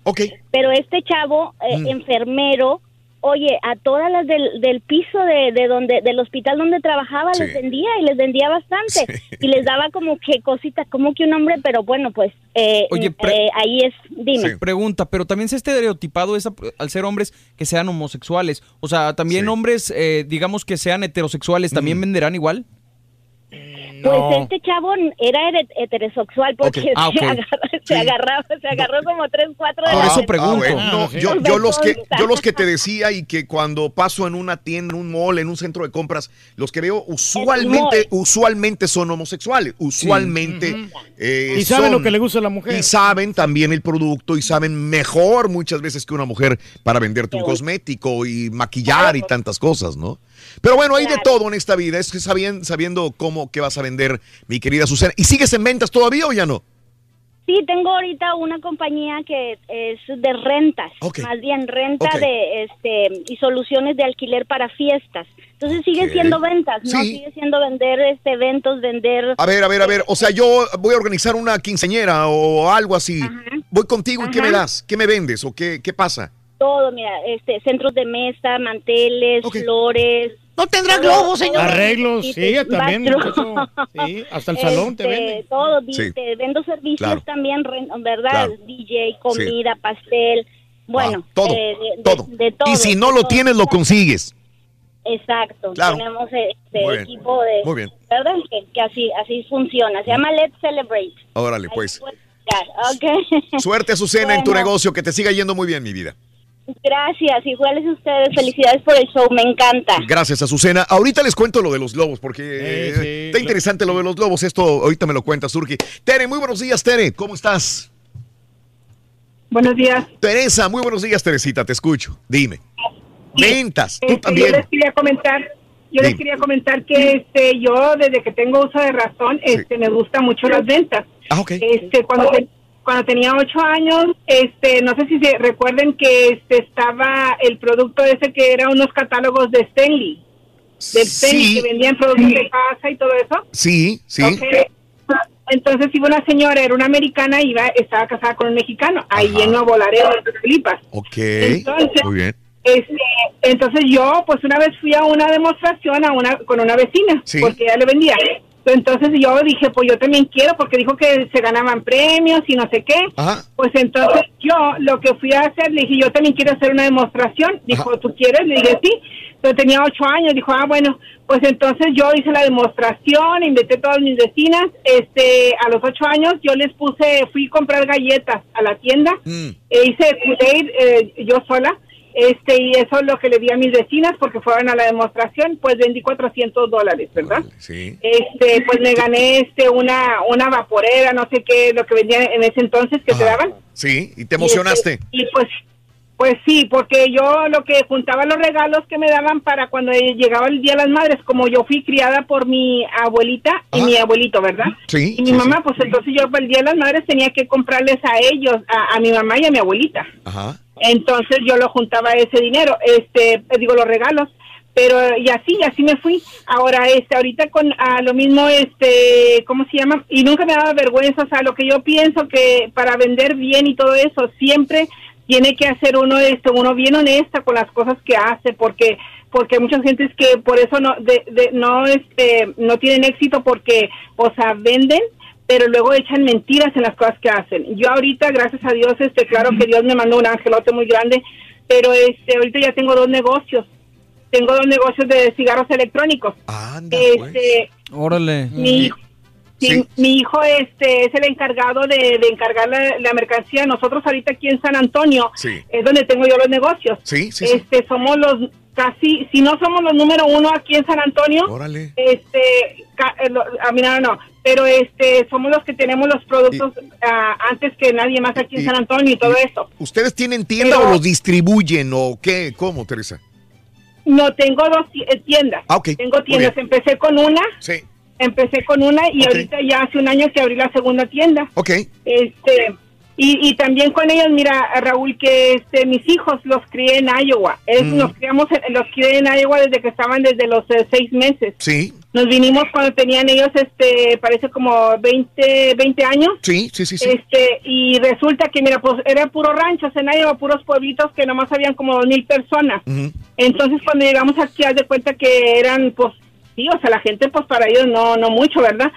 Speaker 66: Pero este chavo, eh,
Speaker 8: Mm.
Speaker 66: enfermero, oye, a todas las del, del piso de, de donde del hospital donde trabajaba
Speaker 8: Sí.
Speaker 66: les vendía y les vendía bastante y les daba como que cositas, como que un hombre, pero bueno, pues eh,
Speaker 63: Oye,
Speaker 66: eh, ahí es, dime.
Speaker 63: Pregunta, pero también se ha estereotipado esa, al ser hombres que sean homosexuales. O sea, también hombres, eh, digamos que sean heterosexuales,
Speaker 8: Mm.
Speaker 63: ¿también venderán igual?
Speaker 66: Pues este chavo era hete- heterosexual porque.
Speaker 63: Ah,
Speaker 66: se, agarró, se agarraba, se agarró como tres, cuatro de
Speaker 8: Ah,
Speaker 66: las-
Speaker 8: ah, bueno, no, yo, yo los que, yo los que te decía y que cuando paso en una tienda, en un mall, en un centro de compras, los que veo usualmente, usualmente son homosexuales, usualmente. eh,
Speaker 11: Y saben
Speaker 8: son-
Speaker 11: lo que le gusta a la mujer.
Speaker 8: Y saben también el producto y saben mejor muchas veces que una mujer para venderte un cosmético y maquillar y tantas cosas, ¿no? Pero bueno, hay de todo en esta vida, es que sabien- sabiendo cómo que vas a vender, mi querida Susana. ¿Y sigues en ventas todavía o ya no?
Speaker 66: Sí, tengo ahorita una compañía que es de rentas, más bien renta de este y soluciones de alquiler para fiestas. Entonces sigue
Speaker 8: Ok.
Speaker 66: siendo ventas, ¿no?
Speaker 8: Sí.
Speaker 66: Sigue siendo vender este eventos, vender
Speaker 8: A ver, a ver, a ver. O sea, yo voy a organizar una quinceñera o algo así. Voy contigo y ¿qué me das? ¿Qué me vendes o qué, qué pasa?
Speaker 66: Todo, mira, este centros de mesa, manteles, flores.
Speaker 16: No tendrá globos, señor.
Speaker 11: Arreglos, sí, también, eso, sí, hasta el salón te
Speaker 66: Este,
Speaker 11: venden.
Speaker 66: Todo, di-
Speaker 11: Sí.
Speaker 66: te vendo servicios
Speaker 8: Claro.
Speaker 66: también, ¿verdad?
Speaker 8: Claro.
Speaker 66: DJ, comida, pastel, bueno,
Speaker 8: Ah, todo,
Speaker 66: eh, de, de-
Speaker 8: todo.
Speaker 66: de todo.
Speaker 8: y si no
Speaker 66: de
Speaker 8: lo
Speaker 66: todo.
Speaker 8: tienes, lo consigues.
Speaker 66: Exacto,
Speaker 8: Claro.
Speaker 66: tenemos este
Speaker 8: Muy bien.
Speaker 66: equipo de,
Speaker 8: Muy bien.
Speaker 66: ¿verdad? Que, que así, así funciona. Se llama Let's Celebrate.
Speaker 8: Órale, pues.
Speaker 66: Ya, ok.
Speaker 8: Suerte, Azucena, en tu
Speaker 66: Bueno.
Speaker 8: negocio. Que te siga yendo muy bien, mi vida.
Speaker 66: Gracias, iguales a ustedes. Felicidades por el show, me encanta.
Speaker 8: Gracias, Azucena. Ahorita les cuento lo de los globos, porque está interesante lo de los globos. Esto ahorita me lo cuenta Surgi. Tere, muy buenos días, Tere. ¿Cómo estás?
Speaker 67: Buenos días.
Speaker 8: Teresa, muy buenos días, Teresita. Te escucho. Dime. Ventas, tú
Speaker 67: Este, Yo
Speaker 8: también.
Speaker 67: les quería comentar, yo les quería comentar que este, yo desde que tengo uso de razón, este, me gustan mucho las ventas.
Speaker 8: Ah, ok.
Speaker 67: Este, cuando te- cuando tenía ocho años, este, no sé si se recuerden que este estaba el producto ese que era unos catálogos de Stanley, de Stanley
Speaker 8: Sí.
Speaker 67: que vendían productos de casa y todo eso.
Speaker 8: Sí, sí.
Speaker 67: Entonces iba una señora, era una americana, iba, estaba casada con un mexicano, ahí en Nuevo Laredo, en Tamaulipas.
Speaker 8: Ok.
Speaker 67: Entonces-
Speaker 8: muy bien.
Speaker 67: Este, entonces yo, pues una vez fui a una demostración a una con una vecina,
Speaker 8: Sí.
Speaker 67: porque ella le vendía. Entonces yo dije, pues yo también quiero, porque dijo que se ganaban premios y no sé qué.
Speaker 8: Ajá.
Speaker 67: Pues entonces yo lo que fui a hacer, le dije, yo también quiero hacer una demostración. Dijo, ¿tú quieres? Le dije, sí. Pero tenía ocho años. Dijo, ah, bueno, pues entonces yo hice la demostración, invité a todas mis vecinas. Este, a los ocho años yo les puse, fui a comprar galletas a la tienda. E hice Kool-Aid, eh, yo sola. Este, y eso es lo que le di a mis vecinas porque fueron a la demostración, pues vendí 400 dólares, ¿verdad?
Speaker 8: Sí.
Speaker 67: Este, pues me gané este una una vaporera, no sé qué, lo que vendían en ese entonces que te daban.
Speaker 8: Sí, y te emocionaste.
Speaker 67: Y, este, y, pues pues sí, porque yo lo que juntaba los regalos que me daban para cuando llegaba el Día de las Madres, como yo fui criada por mi abuelita y mi abuelito, ¿verdad?
Speaker 8: Sí.
Speaker 67: Y mi mamá, pues entonces yo para el Día de las Madres tenía que comprarles a ellos, a, a mi mamá y a mi abuelita.
Speaker 8: Ajá.
Speaker 67: Entonces yo lo juntaba ese dinero, este, eh, digo los regalos, pero y así, así me fui. Ahora, este, ahorita con a lo mismo, este, ¿cómo se llama? Y nunca me daba vergüenza, o sea, lo que yo pienso que para vender bien y todo eso, siempre tiene que hacer uno esto, uno bien honesta con las cosas que hace, porque porque hay muchas gentes que por eso no de, de- no este no tienen éxito porque o sea venden pero luego echan mentiras en las cosas que hacen. Yo ahorita, gracias a Dios, este, claro que Dios me mandó un angelote muy grande, pero este, ahorita ya tengo dos negocios. Tengo dos negocios de cigarros electrónicos. este,
Speaker 63: Órale.
Speaker 67: mi, sí, mi hijo este es el encargado de, de encargar la, la mercancía. Nosotros ahorita aquí en San Antonio
Speaker 8: Sí.
Speaker 67: es donde tengo yo los negocios.
Speaker 8: Sí, sí, sí.
Speaker 67: Este somos los casi, si no somos los número uno aquí en San Antonio,
Speaker 8: Órale.
Speaker 67: este, ca- eh, lo- a mí no, no, pero este, somos los que tenemos los productos ah, antes que nadie más aquí en
Speaker 8: y-
Speaker 67: San Antonio y todo eso.
Speaker 8: ¿Ustedes tienen tienda
Speaker 67: Pero-
Speaker 8: o los distribuyen o qué? ¿Cómo, Teresa?
Speaker 67: No, tengo dos eh, tiendas.
Speaker 8: Ah, ok.
Speaker 67: Tengo tiendas. Empecé con una.
Speaker 8: Sí.
Speaker 67: Empecé con una y ahorita ya hace un año que abrí la segunda tienda.
Speaker 8: Ok.
Speaker 67: Este, y, y también con ellos, mira, Raúl, que este, mis hijos los crié en Iowa. Es,
Speaker 8: Mm.
Speaker 67: Los criamos, los crié en Iowa desde que estaban desde los eh, seis meses.
Speaker 8: Sí.
Speaker 67: Nos vinimos cuando tenían ellos, este, parece como 20, 20 años.
Speaker 8: Sí, sí, sí, sí.
Speaker 67: Este, y resulta que, mira, pues eran puros ranchos en Iowa, puros pueblitos que nomás habían como dos mil personas. Entonces, cuando llegamos aquí, haz de cuenta que eran, pues, sí, o sea, la gente, pues, para ellos no, no mucho, ¿verdad?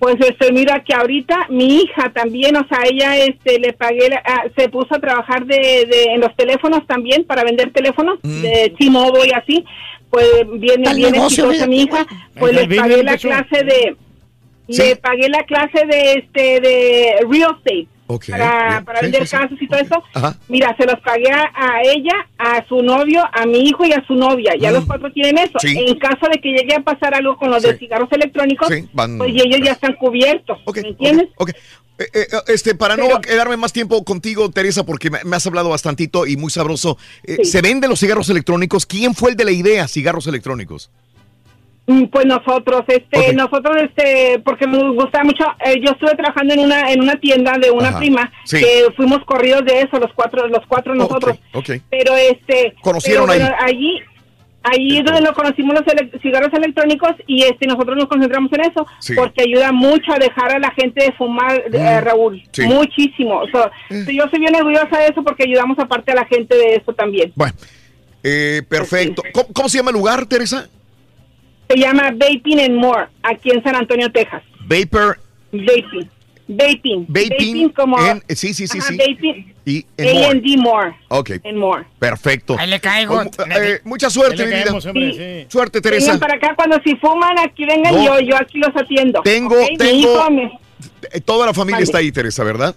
Speaker 67: Pues, este, mira que ahorita mi hija también, o sea, ella, este, le pagué, la- ah, se puso a trabajar de, de, en los teléfonos también, para vender teléfonos,
Speaker 16: Mm.
Speaker 67: de T-Mobile y así, pues, viene, bien exitosa mi hija, pues, le pagué la clase de, le pagué la clase de, este, de real estate,
Speaker 8: Ok,
Speaker 67: para, para
Speaker 8: Sí,
Speaker 67: vender
Speaker 8: sí,
Speaker 67: casas y todo eso,
Speaker 8: Ajá.
Speaker 67: Mira, se los pagué a, ella, a su novio, a mi hijo y a su novia. Ya
Speaker 8: Mm.
Speaker 67: los cuatro tienen eso. En caso de que llegue a pasar algo con los de cigarros electrónicos,
Speaker 8: van-
Speaker 67: pues ellos ya están cubiertos. ¿Me entiendes?
Speaker 8: Ok. Eh, eh, este, para no quedarme más tiempo contigo, Teresa, porque me, me has hablado bastantito y muy sabroso. eh,
Speaker 67: Sí.
Speaker 8: ¿Se venden los cigarros electrónicos? ¿Quién fue el de la idea, cigarros electrónicos?
Speaker 67: Mm, Pues nosotros, este, nosotros, este, porque nos gusta mucho. eh, yo estuve trabajando en una en una tienda de una
Speaker 8: Ajá,
Speaker 67: prima
Speaker 8: sí.
Speaker 67: que fuimos corridos de eso, los cuatro, los cuatro nosotros. Pero este,
Speaker 8: Conocieron
Speaker 67: pero,
Speaker 8: ahí.
Speaker 67: bueno, allí, allí es donde nos conocimos los ele- cigarros electrónicos y este nosotros nos concentramos en eso
Speaker 8: Sí.
Speaker 67: porque ayuda mucho a dejar a la gente de fumar,
Speaker 8: Mm,
Speaker 67: eh, Raúl,
Speaker 8: sí.
Speaker 67: muchísimo. O sea, yo soy bien orgullosa de eso porque ayudamos aparte a la gente de eso también.
Speaker 8: Bueno, eh, perfecto. ¿Cómo, cómo se llama el lugar, Teresa?
Speaker 67: Se llama Vaping and More aquí en San Antonio, Texas.
Speaker 8: Vapor
Speaker 67: Vaping. Vaping.
Speaker 8: Vaping
Speaker 67: como.
Speaker 8: en- sí, sí, sí,
Speaker 67: Ajá,
Speaker 8: sí.
Speaker 67: Vaping.
Speaker 8: y en More.
Speaker 67: A&D More.
Speaker 8: Ok,
Speaker 67: And More.
Speaker 8: perfecto.
Speaker 67: Ahí le caigo.
Speaker 8: Oh, eh, mucha suerte, mi vida.
Speaker 67: hombre,
Speaker 8: Suerte, Teresa.
Speaker 67: Vengan para acá cuando si fuman, aquí vengan
Speaker 8: No.
Speaker 67: yo, yo aquí los atiendo.
Speaker 8: Tengo-
Speaker 67: ¿ok? Mi
Speaker 8: tengo-
Speaker 67: hijo me-
Speaker 8: Eh, Toda la familia
Speaker 67: Vale.
Speaker 8: está ahí, Teresa, ¿verdad?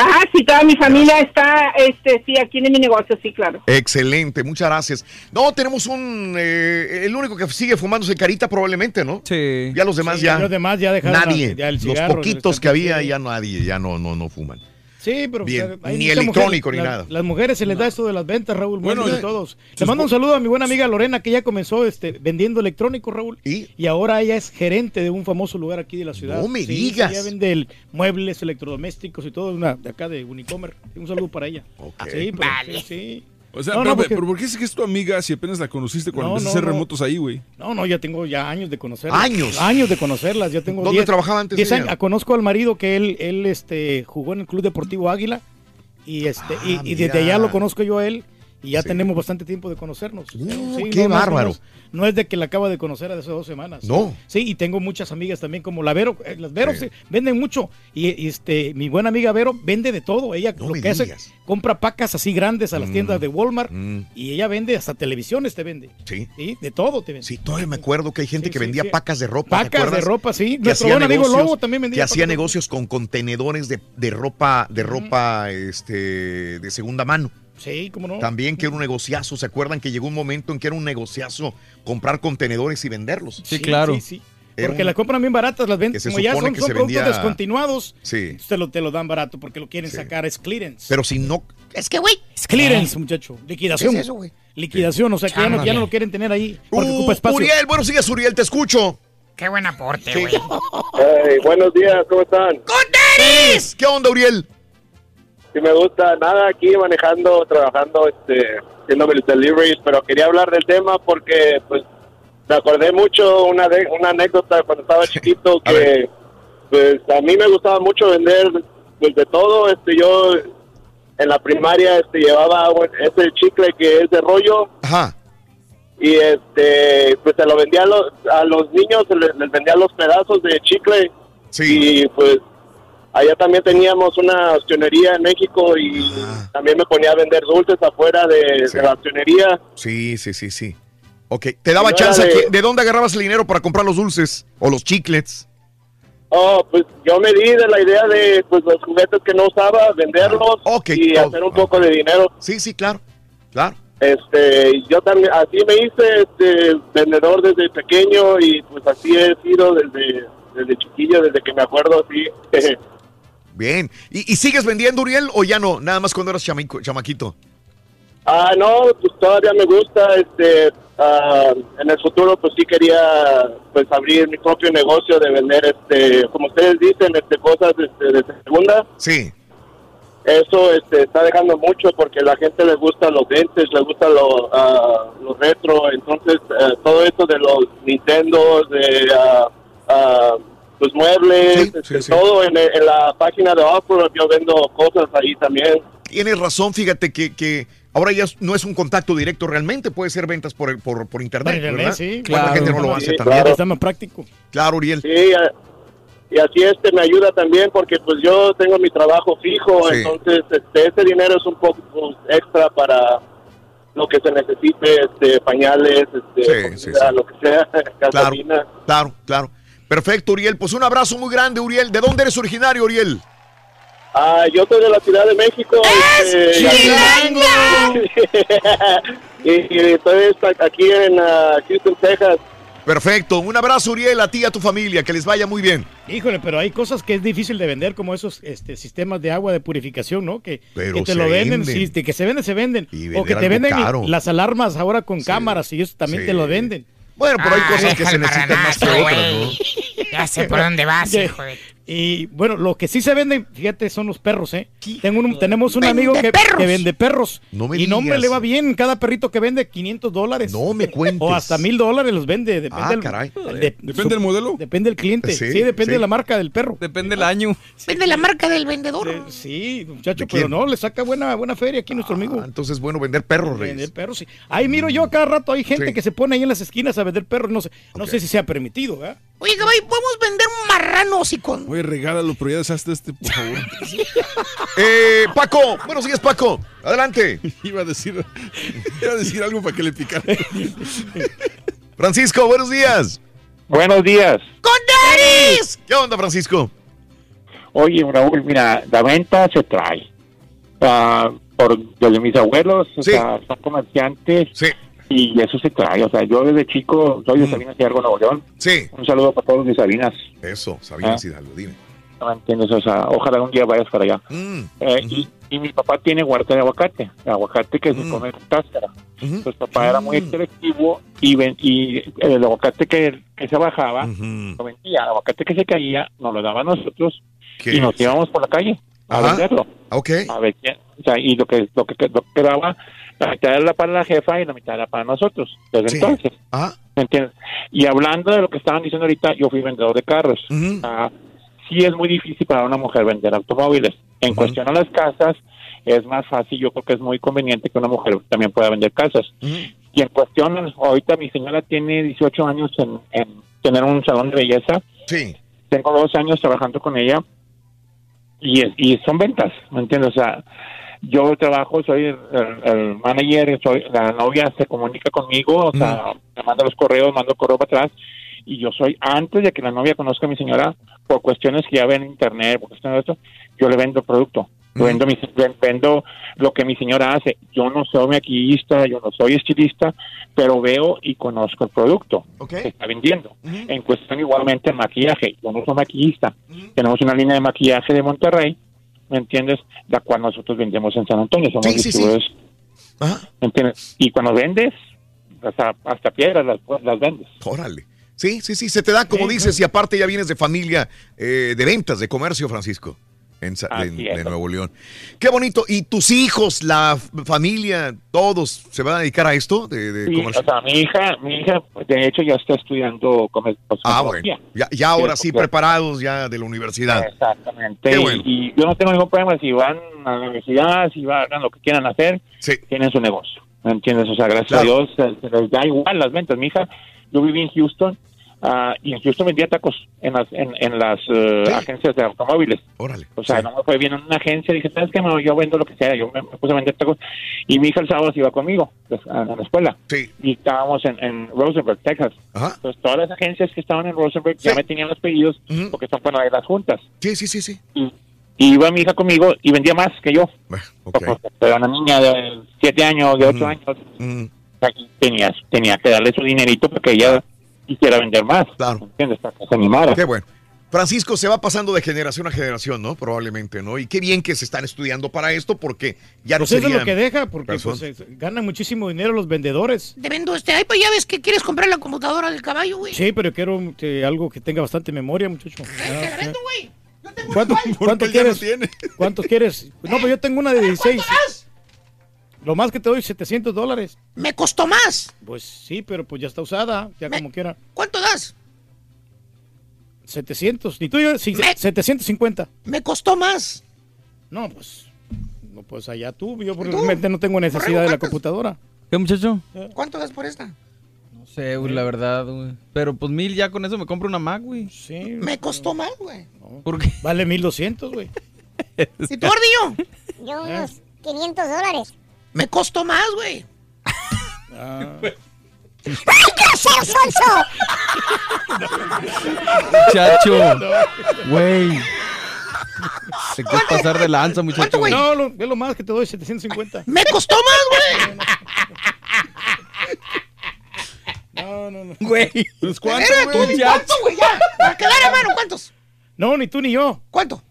Speaker 67: Ajá, sí, toda mi familia está, este, sí, aquí en mi negocio, sí, claro.
Speaker 8: Excelente, muchas gracias. No, tenemos un. eh, el único que sigue fumándose carita, probablemente, ¿no?
Speaker 63: Sí.
Speaker 8: Ya los demás
Speaker 11: Sí,
Speaker 8: ya.
Speaker 11: los demás ya dejaron
Speaker 8: Nadie.
Speaker 11: la- ya el
Speaker 8: los poquitos
Speaker 11: el
Speaker 8: que había, ya nadie, ya no, no, no fuman.
Speaker 11: Sí, pero
Speaker 8: Bien,
Speaker 11: hay
Speaker 8: ni electrónico
Speaker 11: mujer-
Speaker 8: ni
Speaker 11: la-
Speaker 8: nada.
Speaker 11: Las mujeres se les da esto de las ventas, Raúl.
Speaker 8: Bueno,
Speaker 11: Bueno,
Speaker 8: eh,
Speaker 11: todos. Le mando un saludo a mi buena amiga Lorena, que ya comenzó este, vendiendo electrónico, Raúl.
Speaker 8: ¿Y?
Speaker 11: ahora ella es gerente de un famoso lugar aquí de la ciudad.
Speaker 8: No me
Speaker 11: Sí,
Speaker 8: digas.
Speaker 11: Ella vende el- muebles, electrodomésticos y todo, una de acá de Unicomer. Un saludo para ella. Sí, pero, sí, sí.
Speaker 18: O sea,
Speaker 11: No,
Speaker 18: pero,
Speaker 11: no, porque-
Speaker 18: pero ¿por qué es que es tu amiga si apenas la conociste cuando
Speaker 11: No,
Speaker 18: empezaste
Speaker 11: no,
Speaker 18: a hacer
Speaker 11: no.
Speaker 18: remotos ahí, güey?
Speaker 11: No, no, ya tengo ya años de conocerlas.
Speaker 18: ¿Años?
Speaker 11: Años de conocerlas. Ya tengo
Speaker 18: ¿Dónde
Speaker 11: diez-
Speaker 18: trabajaba antes
Speaker 11: diez años. Conozco al marido que él, él este, jugó en el Club Deportivo Águila y este y, y desde
Speaker 8: Ah,
Speaker 11: allá lo conozco yo a él y ya
Speaker 8: Sí.
Speaker 11: tenemos bastante tiempo de conocernos. Sí,
Speaker 8: qué
Speaker 11: no,
Speaker 8: bárbaro.
Speaker 11: No, es- no es de que la acabo de conocer hace dos semanas.
Speaker 8: No.
Speaker 11: Sí, y tengo muchas amigas también como la Vero. eh, Las Vero sí, venden mucho y, este mi buena amiga Vero vende de todo. Ella lo que hace
Speaker 8: digas.
Speaker 11: compra pacas así grandes a las
Speaker 8: Mm.
Speaker 11: tiendas de Walmart
Speaker 8: Mm.
Speaker 11: y ella vende hasta televisiones te vende.
Speaker 8: Sí.
Speaker 11: Sí, de todo te vende.
Speaker 8: Sí, todavía me acuerdo que hay gente que vendía pacas de ropa. ¿te
Speaker 11: Pacas de ropa, sí.
Speaker 8: Que
Speaker 11: Nuestro buen amigo Lobo también vendía
Speaker 8: Que hacía negocios con contenedores de, de ropa, de ropa este, de segunda mano.
Speaker 11: Sí, cómo no.
Speaker 8: También que era un negociazo. ¿Se acuerdan que llegó un momento en que era un negociazo comprar contenedores y venderlos?
Speaker 11: Sí, sí, sí.
Speaker 8: Era
Speaker 11: Porque
Speaker 8: un-
Speaker 11: las compran bien baratas, las venden. Como ya son, son productos
Speaker 8: vendía-
Speaker 11: descontinuados,
Speaker 8: Sí.
Speaker 11: te lo, te lo dan barato porque lo quieren sacar. Es clearance.
Speaker 8: Pero si no.
Speaker 16: Es que, güey.
Speaker 11: Es clearance, muchacho. Liquidación.
Speaker 8: ¿Qué es eso, güey?
Speaker 11: Liquidación, o sea que ya no, ya no lo quieren tener ahí porque
Speaker 8: Uh,
Speaker 11: ocupa espacio.
Speaker 8: Uriel, buenos días, Uriel, te escucho.
Speaker 16: Qué buen aporte, güey.
Speaker 65: Hey, buenos días, ¿cómo están?
Speaker 16: ¡Con
Speaker 8: ¿Qué onda, Uriel?
Speaker 65: Sí me gusta, nada, aquí manejando, trabajando, este, haciendo mis deliveries, pero quería hablar del tema porque, pues, me acordé mucho una de, una anécdota cuando estaba chiquito que, pues, a mí me gustaba mucho vender, pues, de todo, este, yo en la primaria, este, llevaba ese chicle que es de rollo,
Speaker 8: Ajá.
Speaker 65: y este pues se lo vendía a los, a los niños se les, les vendía los pedazos de chicle y pues allá también teníamos una opcionería en México y también me ponía a vender dulces afuera de, de la opcionería
Speaker 8: Sí, sí, sí, sí. Ok, te daba
Speaker 65: No
Speaker 8: chance.
Speaker 65: de-
Speaker 8: aquí- ¿De dónde agarrabas el dinero para comprar los dulces o los chiclets?
Speaker 65: oh pues yo me di de la idea de pues los juguetes que no usaba venderlos y
Speaker 8: todo.
Speaker 65: hacer un poco de dinero
Speaker 8: Sí, sí, claro, claro.
Speaker 68: Este, yo también, así me hice este, vendedor desde pequeño y pues así he sido desde, desde chiquillo, desde que me acuerdo, así.
Speaker 8: Bien. ¿Y, y sigues vendiendo, Uriel, o ya no? Nada más cuando eras chamico- chamaquito.
Speaker 68: Ah, no, pues todavía me gusta, este, ah, en el futuro pues sí quería pues abrir mi propio negocio de vender, este, como ustedes dicen, este, cosas este, de segunda.
Speaker 8: Sí.
Speaker 68: Eso este, está dejando mucho porque la gente le gusta los dentes, le gusta lo, ah, lo retro, entonces eh, todo eso de los Nintendo, de ah, pues muebles, este, todo en, en la página de Offer, yo vendo cosas ahí también.
Speaker 8: Tienes razón, fíjate que, que ahora ya no es un contacto directo realmente, puede ser ventas por, el- por, por internet,
Speaker 11: Por internet,
Speaker 8: ¿verdad?
Speaker 11: sí.
Speaker 8: ¿Cuánta
Speaker 11: Claro.
Speaker 8: gente no lo
Speaker 11: Sí,
Speaker 8: hace
Speaker 11: claro.
Speaker 8: también?
Speaker 11: Está más práctico.
Speaker 8: Claro, Uriel.
Speaker 68: Sí, y así este me ayuda también porque pues yo tengo mi trabajo fijo,
Speaker 8: Sí.
Speaker 68: entonces este, ese dinero es un poco pues, extra para lo que se necesite, este, pañales, este,
Speaker 8: Sí, sí,
Speaker 68: comida,
Speaker 8: sí.
Speaker 68: lo que sea,
Speaker 8: Claro,
Speaker 68: gasolina.
Speaker 8: claro, claro. Perfecto, Uriel. Pues un abrazo muy grande, Uriel. ¿De dónde eres originario, Uriel?
Speaker 68: Ah, yo soy de la Ciudad de México. este, y, y estoy aquí en ah, Houston, Texas.
Speaker 8: Perfecto. Un abrazo, Uriel, a ti y a tu familia. Que les vaya muy bien.
Speaker 11: Híjole, pero hay cosas que es difícil de vender, como esos este, sistemas de agua de purificación, ¿no? Que,
Speaker 8: Pero
Speaker 11: que te lo venden,
Speaker 8: venden.
Speaker 11: sí, que se venden, se venden.
Speaker 8: Y
Speaker 11: O que te venden
Speaker 8: caro.
Speaker 11: las alarmas ahora con cámaras y eso también
Speaker 8: Sí.
Speaker 11: te lo venden.
Speaker 8: Bueno, pero hay
Speaker 11: Ah,
Speaker 8: cosas que se necesitan más que otras. ¿no?
Speaker 16: Ya sé por dónde vas, hijo de...
Speaker 11: Y bueno, lo que sí se venden, fíjate, son los perros, ¿eh? Tengo un- tenemos un amigo que, que vende perros.
Speaker 8: No me
Speaker 11: y no me le va bien. Cada perrito que vende 500 dólares.
Speaker 8: No me cuentes.
Speaker 11: O hasta mil dólares los vende. Depende
Speaker 8: Ah,
Speaker 11: del,
Speaker 8: caray.
Speaker 11: de-
Speaker 18: ¿Depende
Speaker 11: su-
Speaker 18: del modelo?
Speaker 11: Depende del cliente.
Speaker 8: Sí,
Speaker 11: Sí, depende
Speaker 8: sí.
Speaker 11: de la marca del perro.
Speaker 12: Depende del año.
Speaker 16: Vende la marca del vendedor.
Speaker 11: Sí, muchacho,
Speaker 8: ¿De
Speaker 11: pero no, le saca buena, buena feria aquí nuestro amigo.
Speaker 8: Ah, entonces, bueno, vender perros, Reyes.
Speaker 11: Vender perros, sí. Ahí miro yo a cada rato, hay gente
Speaker 8: Sí.
Speaker 11: que se pone ahí en las esquinas a vender perros. No sé, no sé si sea permitido, ¿verdad?
Speaker 16: Oye, Gabay, podemos vender un marrano así con...
Speaker 18: Oye, regálalo, pero ya deshazte este, por favor.
Speaker 8: Eh, Paco, buenos días, Paco. Adelante.
Speaker 18: iba a decir, iba a decir algo para que le picara.
Speaker 8: Francisco, buenos días.
Speaker 69: Buenos días.
Speaker 16: ¡Con Daris!
Speaker 8: ¿Qué onda, Francisco?
Speaker 69: Oye, Raúl, mira, la venta se trae. Ah, por desde mis abuelos, o sea, son comerciantes. Y eso se trae. O sea, yo desde chico soy de Sabinas Hidalgo, Nuevo León.
Speaker 8: Sí.
Speaker 69: Un saludo para todos mis Sabinas.
Speaker 8: Eso, Sabinas
Speaker 69: Ah.
Speaker 8: Hidalgo, dime.
Speaker 69: ¿No me entiendes? O sea, ojalá un día vayas para allá.
Speaker 8: Mm,
Speaker 69: Eh, y, y mi papá tiene huerta de aguacate. Aguacate que se come con cáscara. Pues papá era muy selectivo y, ven- y el aguacate que, que se bajaba lo vendía. El aguacate que se caía nos lo daba a nosotros y nos íbamos por la calle a
Speaker 8: Ajá.
Speaker 69: venderlo.
Speaker 8: Ok.
Speaker 69: A ver quién. O sea, y lo que, lo que, lo que quedaba, la mitad era para la jefa y la mitad era para nosotros. Desde
Speaker 8: Sí.
Speaker 69: entonces.
Speaker 8: Ajá.
Speaker 69: ¿Me entiendes? Y hablando de lo que estaban diciendo ahorita, yo fui vendedor de carros. Ah, sí es muy difícil para una mujer vender automóviles. En cuestión a las casas, es más fácil, yo creo que es muy conveniente que una mujer también pueda vender casas. Y en cuestión, ahorita mi señora tiene 18 años en, en tener un salón de belleza.
Speaker 8: Sí.
Speaker 69: Tengo dos años trabajando con ella y, es- y son ventas, ¿me entiendes? O sea, yo trabajo, soy el, manager, soy la novia se comunica conmigo, o sea, me manda los correos, mando correo para atrás y yo soy antes de que la novia conozca a mi señora por cuestiones que ya ven en internet, por cuestiones de esto, yo le vendo el producto. Vendo, mi- ven- vendo lo que mi señora hace. Yo no soy maquillista, yo no soy estilista, pero veo y conozco el producto que está vendiendo. En cuestión igualmente el maquillaje. Yo no soy maquillista. Tenemos una línea de maquillaje de Monterrey, ¿me entiendes? La cual nosotros vendemos en San Antonio. Somos
Speaker 8: Sí, sí, sí.
Speaker 69: distribuidores. ¿Me entiendes? Y cuando vendes, hasta, hasta piedras las, las vendes.
Speaker 8: Órale. Sí, sí, sí, se te da como dices y aparte ya vienes de familia eh, de ventas, de comercio, Francisco, en, en- de Nuevo León. Qué bonito. ¿Y tus hijos, la familia, todos se van a dedicar a esto de, de
Speaker 69: Sí,
Speaker 8: comercio?
Speaker 69: o sea, mi hija, mi hija, de hecho, ya está estudiando comer-
Speaker 8: Ah,
Speaker 69: cosmetología.
Speaker 8: bueno. Ya, ya ahora sí preparados ya de la universidad.
Speaker 69: Exactamente.
Speaker 8: Qué
Speaker 69: Y-
Speaker 8: bueno.
Speaker 69: Y, yo no tengo ningún problema si van a la universidad, si van a lo que quieran hacer, tienen su negocio. ¿Me entiendes? O sea, gracias a Dios se, se les da igual las ventas. Mi hija, yo viví en Houston ah, y en Houston vendía tacos en las, en, en las eh, agencias de automóviles.
Speaker 8: Órale.
Speaker 69: O sea, no me fue bien en una agencia. Dije, ¿sabes qué? Yo vendo lo que sea. Yo me, me puse a vender tacos. Y mi hija el sábado se iba conmigo pues, a, a la escuela. Y estábamos en, en Rosenberg, Texas. Entonces, todas las agencias que estaban en Rosenberg ya me tenían los pedidos porque son para las juntas.
Speaker 8: Sí, sí, sí, sí.
Speaker 69: Y, y iba mi hija conmigo y vendía más que yo. Pero una niña de 7 años, de 8 años, tenía, tenía que darle su dinerito para que ella quisiera vender más.
Speaker 8: Claro.
Speaker 69: ¿Entiendes? Se animara.
Speaker 8: Qué bueno. Francisco se va pasando de generación a generación, ¿no? Probablemente, ¿no? Y qué bien que se están estudiando para esto porque ya
Speaker 11: Pues
Speaker 8: no
Speaker 11: eso es lo que deja, porque pues, eh, ganan muchísimo dinero los vendedores.
Speaker 16: Te vendo este. Ay, pues ya ves que quieres comprar la computadora del caballo, güey.
Speaker 11: Sí, pero quiero eh, algo que tenga bastante memoria, muchacho.
Speaker 16: Te la vendo, güey.
Speaker 11: ¿Cuánto, cuánto quieres? ¿Cuántos quieres? No, pues yo tengo una de 16. Lo más que te doy 700 dólares.
Speaker 16: Me costó más.
Speaker 11: Pues sí, pero pues ya está usada, ya como quiera.
Speaker 16: ¿Cuánto das?
Speaker 11: 700. ¿Y tú? Sí, 750.
Speaker 16: Me costó más.
Speaker 11: No, pues. No, pues allá tú. Yo realmente no tengo necesidad de la computadora.
Speaker 63: ¿Qué, muchacho?
Speaker 16: ¿Cuánto das por esta?
Speaker 63: No sé, güey, la verdad, güey. Pero pues mil ya con eso me compro una Mac, güey.
Speaker 11: Sí.
Speaker 16: Me costó más, güey.
Speaker 63: ¿Por qué?
Speaker 11: Vale 1200, güey.
Speaker 16: ¿Y tú, Ardillo?
Speaker 10: Yo unos 500 dólares.
Speaker 16: Me costó más, güey.
Speaker 10: ¡Ay, grosero, sonso!
Speaker 63: Muchacho. Güey. Te quieres pasar de lanza, muchacho.
Speaker 11: No, lo, es lo más que te doy 750.
Speaker 16: Me costó más, güey.
Speaker 11: No, no, no.
Speaker 63: Güey.
Speaker 11: Pues
Speaker 16: ¿Cuánto, güey? ¿Cuánto, güey? Ya. Para quedar a mano, ¿cuántos?
Speaker 11: No, ni tú ni yo.
Speaker 16: ¿Cuánto?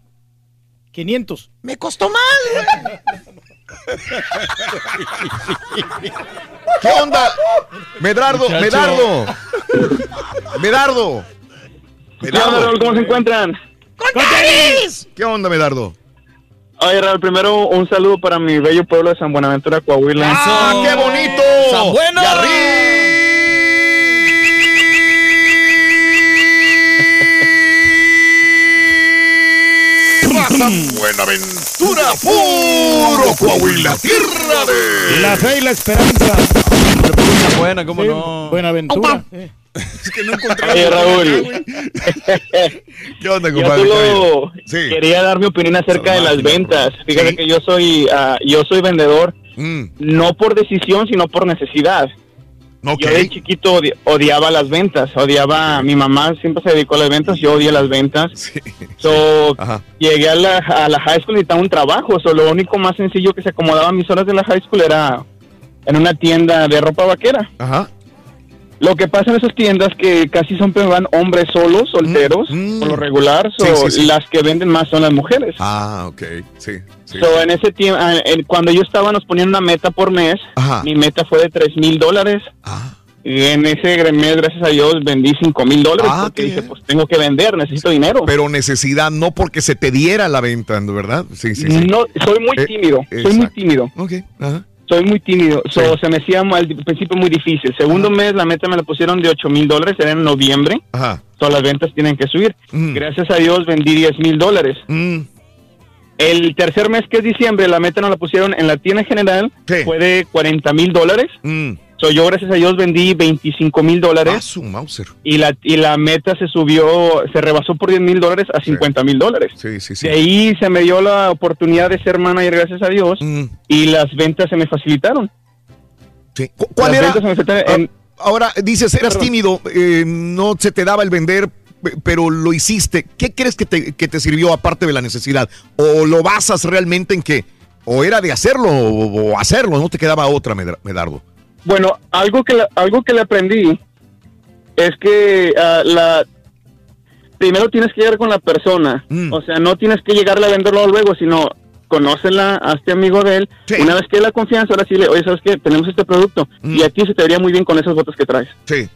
Speaker 11: 500.
Speaker 16: Me costó más, güey.
Speaker 8: ¿Qué onda? Medardo,
Speaker 65: Muchacho.
Speaker 8: Medardo. Medardo.
Speaker 65: ¿Qué onda, Raúl? ¿Cómo se encuentran?
Speaker 8: ¿Qué onda, Medardo?
Speaker 65: Oye, Raúl, primero un saludo para mi bello pueblo de San Buenaventura, Coahuila.
Speaker 8: ¡Ah, qué bonito!
Speaker 65: ¡San Bueno!
Speaker 8: Y San Buenaventura, puro Coahuila, tierra de...
Speaker 11: La fe y la esperanza.
Speaker 63: buena, ¿cómo
Speaker 11: Sí,
Speaker 63: no?
Speaker 11: Buenaventura. Eh.
Speaker 8: Es que no encontraba.
Speaker 65: Oye, Raúl.
Speaker 8: ¿Qué onda,
Speaker 65: Yo
Speaker 8: compadre?
Speaker 65: solo
Speaker 8: Sí.
Speaker 65: quería dar mi opinión acerca de las ventas. Fíjate que yo soy ah, yo soy vendedor no por decisión, sino por necesidad. Yo de chiquito odi- odiaba las ventas, odiaba, mi mamá siempre se dedicó a las ventas, yo odié las ventas. So, llegué a la, a la high school y necesitaba un trabajo, so, lo único más sencillo que se acomodaba a mis horas de la high school era en una tienda de ropa vaquera.
Speaker 8: Ajá.
Speaker 65: Lo que pasa en esas tiendas que casi siempre van hombres solos, solteros, por lo regular, so,
Speaker 8: Mm, Sí, sí, sí.
Speaker 65: las que venden más son las mujeres.
Speaker 8: Ah, ok, sí.
Speaker 65: So, en ese tiempo, cuando yo estaba, nos ponían una meta por mes.
Speaker 8: Ajá.
Speaker 65: Mi meta fue de tres mil dólares.
Speaker 8: Ah.
Speaker 65: Y en ese mes, gracias a Dios, vendí cinco mil dólares.
Speaker 8: Ah,
Speaker 65: porque dije, pues tengo que vender, necesito dinero.
Speaker 8: Pero necesidad, no porque se te diera la venta, ¿no, ¿verdad? Sí, sí, sí.
Speaker 65: No, soy muy
Speaker 8: Eh,
Speaker 65: tímido. Soy muy tímido.
Speaker 8: Ok, ajá.
Speaker 65: Soy muy tímido. So, Se me hacía al principio muy difícil. Segundo mes, la meta me la pusieron de ocho mil dólares. Era en noviembre.
Speaker 8: Ajá.
Speaker 65: Todas las ventas tienen que subir.
Speaker 8: Mm.
Speaker 65: Gracias a Dios, vendí 10 mil dólares. El tercer mes, que es diciembre, la meta nos la pusieron en la tienda general. Fue de 40 mil dólares.
Speaker 8: Mm.
Speaker 65: So, yo, gracias a Dios, vendí 25 mil dólares.
Speaker 8: Ah, su Mauser.
Speaker 65: Y la, y la meta se subió, se rebasó por 10 mil dólares a 50 mil dólares.
Speaker 8: Sí, sí, sí.
Speaker 65: De ahí se me dio la oportunidad de ser manager, gracias a Dios.
Speaker 8: Mm.
Speaker 65: Y las ventas se me facilitaron.
Speaker 8: ¿Cuál
Speaker 65: Las
Speaker 8: era?
Speaker 65: en-
Speaker 8: Ah, Ahora, dices, eras
Speaker 65: Perdón.
Speaker 8: tímido, eh, no se te daba el vender, pe- pero lo hiciste. ¿Qué crees que te, que te sirvió aparte de la necesidad? ¿O lo basas realmente en que o era de hacerlo o, hacerlo? No te quedaba otra, Medardo.
Speaker 65: Bueno, algo que, le- algo que le aprendí es que ah, la primero tienes que llegar con la persona.
Speaker 8: Mm.
Speaker 65: O sea, no tienes que llegarle a venderlo luego, sino conócela, hazte amigo de él. Una vez que la confianza, ahora sí le, oye, ¿sabes qué? Tenemos este producto y a ti se te vería muy bien con esas botas que traes.
Speaker 8: Mm. Sí.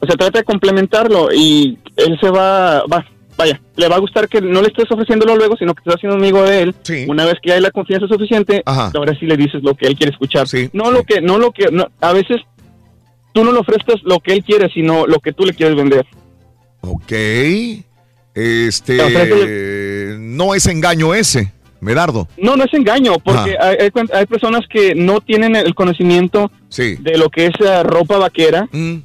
Speaker 65: O sea, trata de complementarlo y él se va, va, vaya, le va a gustar que no le estés ofreciéndolo luego, sino que estás haciendo amigo de él. Una vez que hay la confianza suficiente, ahora sí le dices lo que él quiere escuchar. no lo que, no lo que, no, a veces tú no le ofreces lo que él quiere, sino lo que tú le quieres vender.
Speaker 8: Ok. Este. No es engaño ese, Medardo.
Speaker 65: No, no es engaño, porque hay, hay personas que no tienen el conocimiento
Speaker 8: Sí.
Speaker 65: de lo que es eh, ropa vaquera.
Speaker 8: Mm.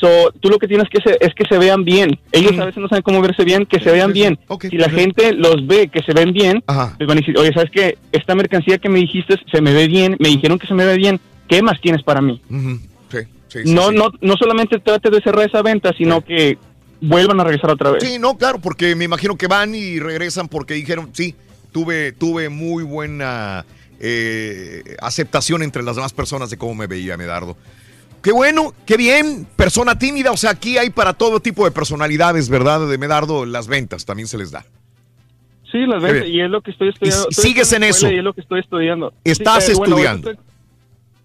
Speaker 65: So, tú lo que tienes que hacer es que se vean bien. Ellos a veces no saben cómo verse bien, que se vean bien. si la gente los ve que se ven bien, les van a decir, oye, ¿sabes qué? Esta mercancía que me dijiste se me ve bien, me dijeron que se me ve bien. ¿Qué más tienes para mí?
Speaker 8: Sí, sí, sí,
Speaker 65: no, no, no solamente trate de cerrar esa venta, sino que
Speaker 70: vuelvan a regresar otra vez.
Speaker 8: Sí, no, claro, porque me imagino que van y regresan porque dijeron, sí, tuve, tuve muy buena eh, aceptación entre las demás personas de cómo me veía Medardo. Qué bueno, qué bien, persona tímida, o sea, aquí hay para todo tipo de personalidades, ¿verdad? De Medardo, las ventas también se les da.
Speaker 70: Sí, las ventas, y es lo que estoy estudiando.
Speaker 8: Y
Speaker 70: Estoy
Speaker 8: sigues en eso.
Speaker 70: Y es lo que estoy estudiando.
Speaker 8: Estás
Speaker 70: Sí, eh, bueno,
Speaker 8: estudiando.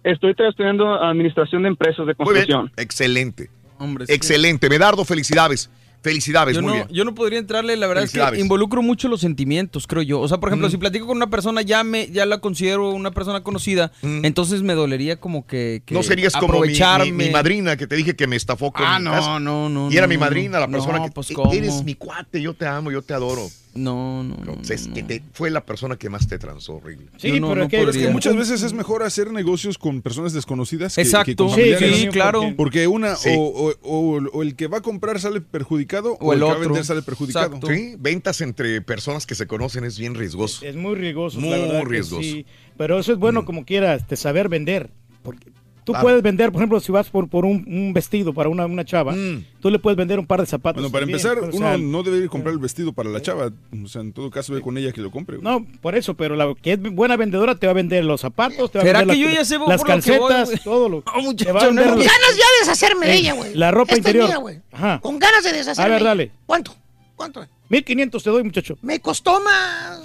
Speaker 70: Estoy, estoy estudiando administración de empresas de
Speaker 8: Muy bien,
Speaker 70: construcción.
Speaker 8: excelente.
Speaker 63: Hombre, sí.
Speaker 8: Excelente. Medardo, felicidades. Felicidades,
Speaker 63: Yo
Speaker 8: muy
Speaker 63: no,
Speaker 8: bien.
Speaker 63: yo no podría entrarle, la verdad es que involucro mucho los sentimientos, creo yo. O sea, por ejemplo,
Speaker 8: Mm.
Speaker 63: si platico con una persona, ya me, ya la considero una persona conocida, entonces me dolería como que, que
Speaker 8: no serías como mi,
Speaker 63: aprovecharme.
Speaker 8: mi- mi madrina que te dije que me estafó con
Speaker 63: Ah, no, no, no,
Speaker 8: Y era mi madrina, la persona
Speaker 63: No,
Speaker 8: que
Speaker 63: pues,
Speaker 8: "E-
Speaker 63: ¿cómo?
Speaker 8: eres mi cuate, yo te amo, yo te adoro.
Speaker 63: No, no,
Speaker 8: no. es que te- fue la persona que más te transó, horrible.
Speaker 18: Sí, pero es que muchas veces es mejor hacer negocios con personas desconocidas que,
Speaker 63: Exacto.
Speaker 18: que con
Speaker 63: Sí, sí, claro.
Speaker 18: Porque una,
Speaker 8: Sí.
Speaker 18: o, o- o- o el que va a comprar sale perjudicado, o,
Speaker 8: O
Speaker 18: el,
Speaker 8: el
Speaker 18: que va a
Speaker 8: otro.
Speaker 18: vender sale perjudicado.
Speaker 8: Sí, ventas entre personas que se conocen es bien riesgoso.
Speaker 11: Es muy riesgoso,
Speaker 8: Muy
Speaker 11: la verdad que
Speaker 8: riesgoso.
Speaker 11: sí. Pero eso es bueno como quieras, este, saber vender. Porque tú
Speaker 8: Claro.
Speaker 11: puedes vender, por ejemplo, si vas por, por un, un vestido para una, una chava, tú le puedes vender un par de zapatos.
Speaker 18: Bueno, para
Speaker 11: también.
Speaker 18: empezar,
Speaker 11: O sea,
Speaker 18: uno no debe ir a comprar el vestido para la chava. O sea, en todo caso, ve con ella que lo compre. güey.
Speaker 11: No, por eso, pero la que es buena vendedora te va a vender los zapatos, te va a
Speaker 18: ¿Será
Speaker 11: vender
Speaker 18: que
Speaker 11: las,
Speaker 18: yo ya sé lo voy,
Speaker 11: calcetas, todo lo.
Speaker 63: muchacho,
Speaker 11: te va a vender
Speaker 16: Con
Speaker 11: los-
Speaker 16: ganas ya de deshacerme de
Speaker 11: Eh,
Speaker 16: ella, güey.
Speaker 11: La ropa
Speaker 16: Esta
Speaker 11: interior.
Speaker 16: Es mía, güey.
Speaker 11: Ajá.
Speaker 16: Con ganas de deshacerme.
Speaker 11: A ver,
Speaker 16: de ella.
Speaker 11: dale.
Speaker 16: ¿Cuánto? ¿Cuánto?
Speaker 11: 1500 te doy, muchacho.
Speaker 16: Me costó más.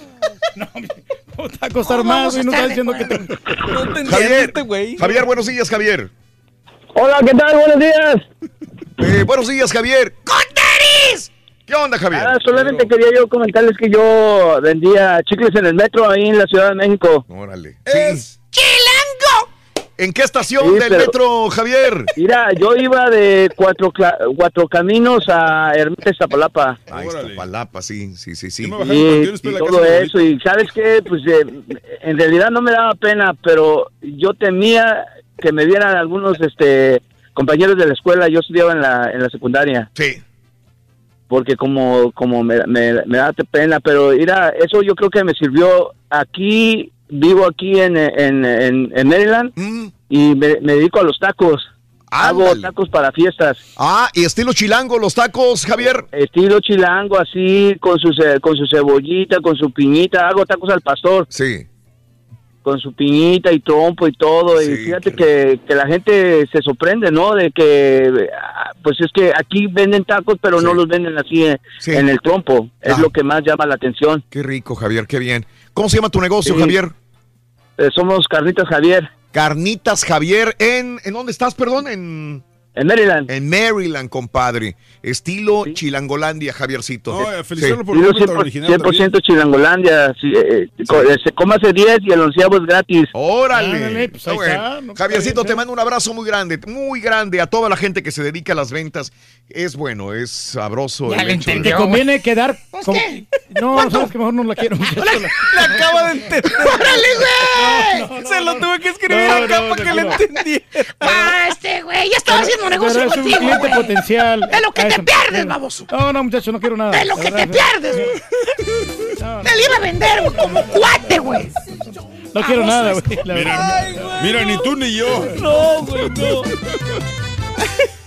Speaker 11: Te va a costar
Speaker 16: No,
Speaker 11: más, güey, no estás diciendo que te...
Speaker 8: Javier, Javier, buenos días, Javier.
Speaker 61: Hola, ¿qué tal? Buenos días.
Speaker 8: Eh, buenos días, Javier. ¿Qué onda, Javier?
Speaker 61: Ah, solamente quería yo comentarles que yo vendía chicles en el metro ahí en la Ciudad de México.
Speaker 8: Órale. Sí. ¿En qué estación
Speaker 61: Sí,
Speaker 8: del
Speaker 61: pero-
Speaker 8: metro, Javier?
Speaker 61: Mira, yo iba de cuatro, caminos a Hermes Zapalapa.
Speaker 8: Ah, Iztapalapa, sí, sí, sí, sí.
Speaker 61: Y, y todo eso, y sabes qué, pues eh, en realidad no me daba pena, pero yo temía que me vieran algunos este compañeros de la escuela, yo estudiaba en la, en la secundaria.
Speaker 8: Sí.
Speaker 61: Porque como, como me, me, me da pena, pero mira, eso yo creo que me sirvió aquí, vivo aquí en, en, en, en Maryland y me, me dedico a los tacos. Hago tacos para fiestas.
Speaker 8: Ah, y estilo chilango los tacos, Javier.
Speaker 61: Estilo chilango, así, con su, con su cebollita, con su piñita. Hago tacos al pastor.
Speaker 8: Sí.
Speaker 61: Con su piñita y trompo y todo. y fíjate que, que la gente se sorprende, ¿no? De que, ah, pues es que aquí venden tacos, pero no los venden así en, en el trompo. Es
Speaker 8: Ah.
Speaker 61: lo que más llama la atención.
Speaker 8: Qué rico, Javier, qué bien. ¿Cómo se llama tu negocio,
Speaker 61: Sí.
Speaker 8: Javier?
Speaker 61: Eh, somos Carnitas Javier.
Speaker 8: Carnitas Javier, ¿en, ¿en dónde estás, perdón? En,
Speaker 61: en Maryland.
Speaker 8: En Maryland, compadre. Estilo Chilangolandia, Javiercito.
Speaker 61: No, eh, por el original 100% Chilangolandia. Sí, eh, eh, eh, se cómase 10 y el onceavo es gratis.
Speaker 8: Órale.
Speaker 61: pues
Speaker 8: Está bueno. Javiercito, te mando un abrazo muy grande, muy grande a toda la gente que se dedica a las ventas. Es bueno, es sabroso. el hecho de-
Speaker 11: Te conviene quedar... como- No, sabes que mejor no la quiero.
Speaker 63: La acaba de entender.
Speaker 16: ¡Órale, güey!
Speaker 63: Se lo tuve que escribir
Speaker 11: No,
Speaker 63: acá
Speaker 11: no,
Speaker 63: para que
Speaker 11: no,
Speaker 63: le entendiera.
Speaker 16: Ah, este güey, ya estaba haciendo
Speaker 11: Pero
Speaker 16: negocio
Speaker 11: es un
Speaker 16: contigo,
Speaker 11: cliente
Speaker 16: güey.
Speaker 11: potencial.
Speaker 16: De lo que te pierdes, baboso.
Speaker 11: No, no, muchacho, no quiero nada.
Speaker 16: De lo que te pierdes, güey. Te lo iba a vender, güey, como cuate, güey.
Speaker 11: No quiero nada, güey.
Speaker 18: mira, ni tú ni yo.
Speaker 63: No, güey, no.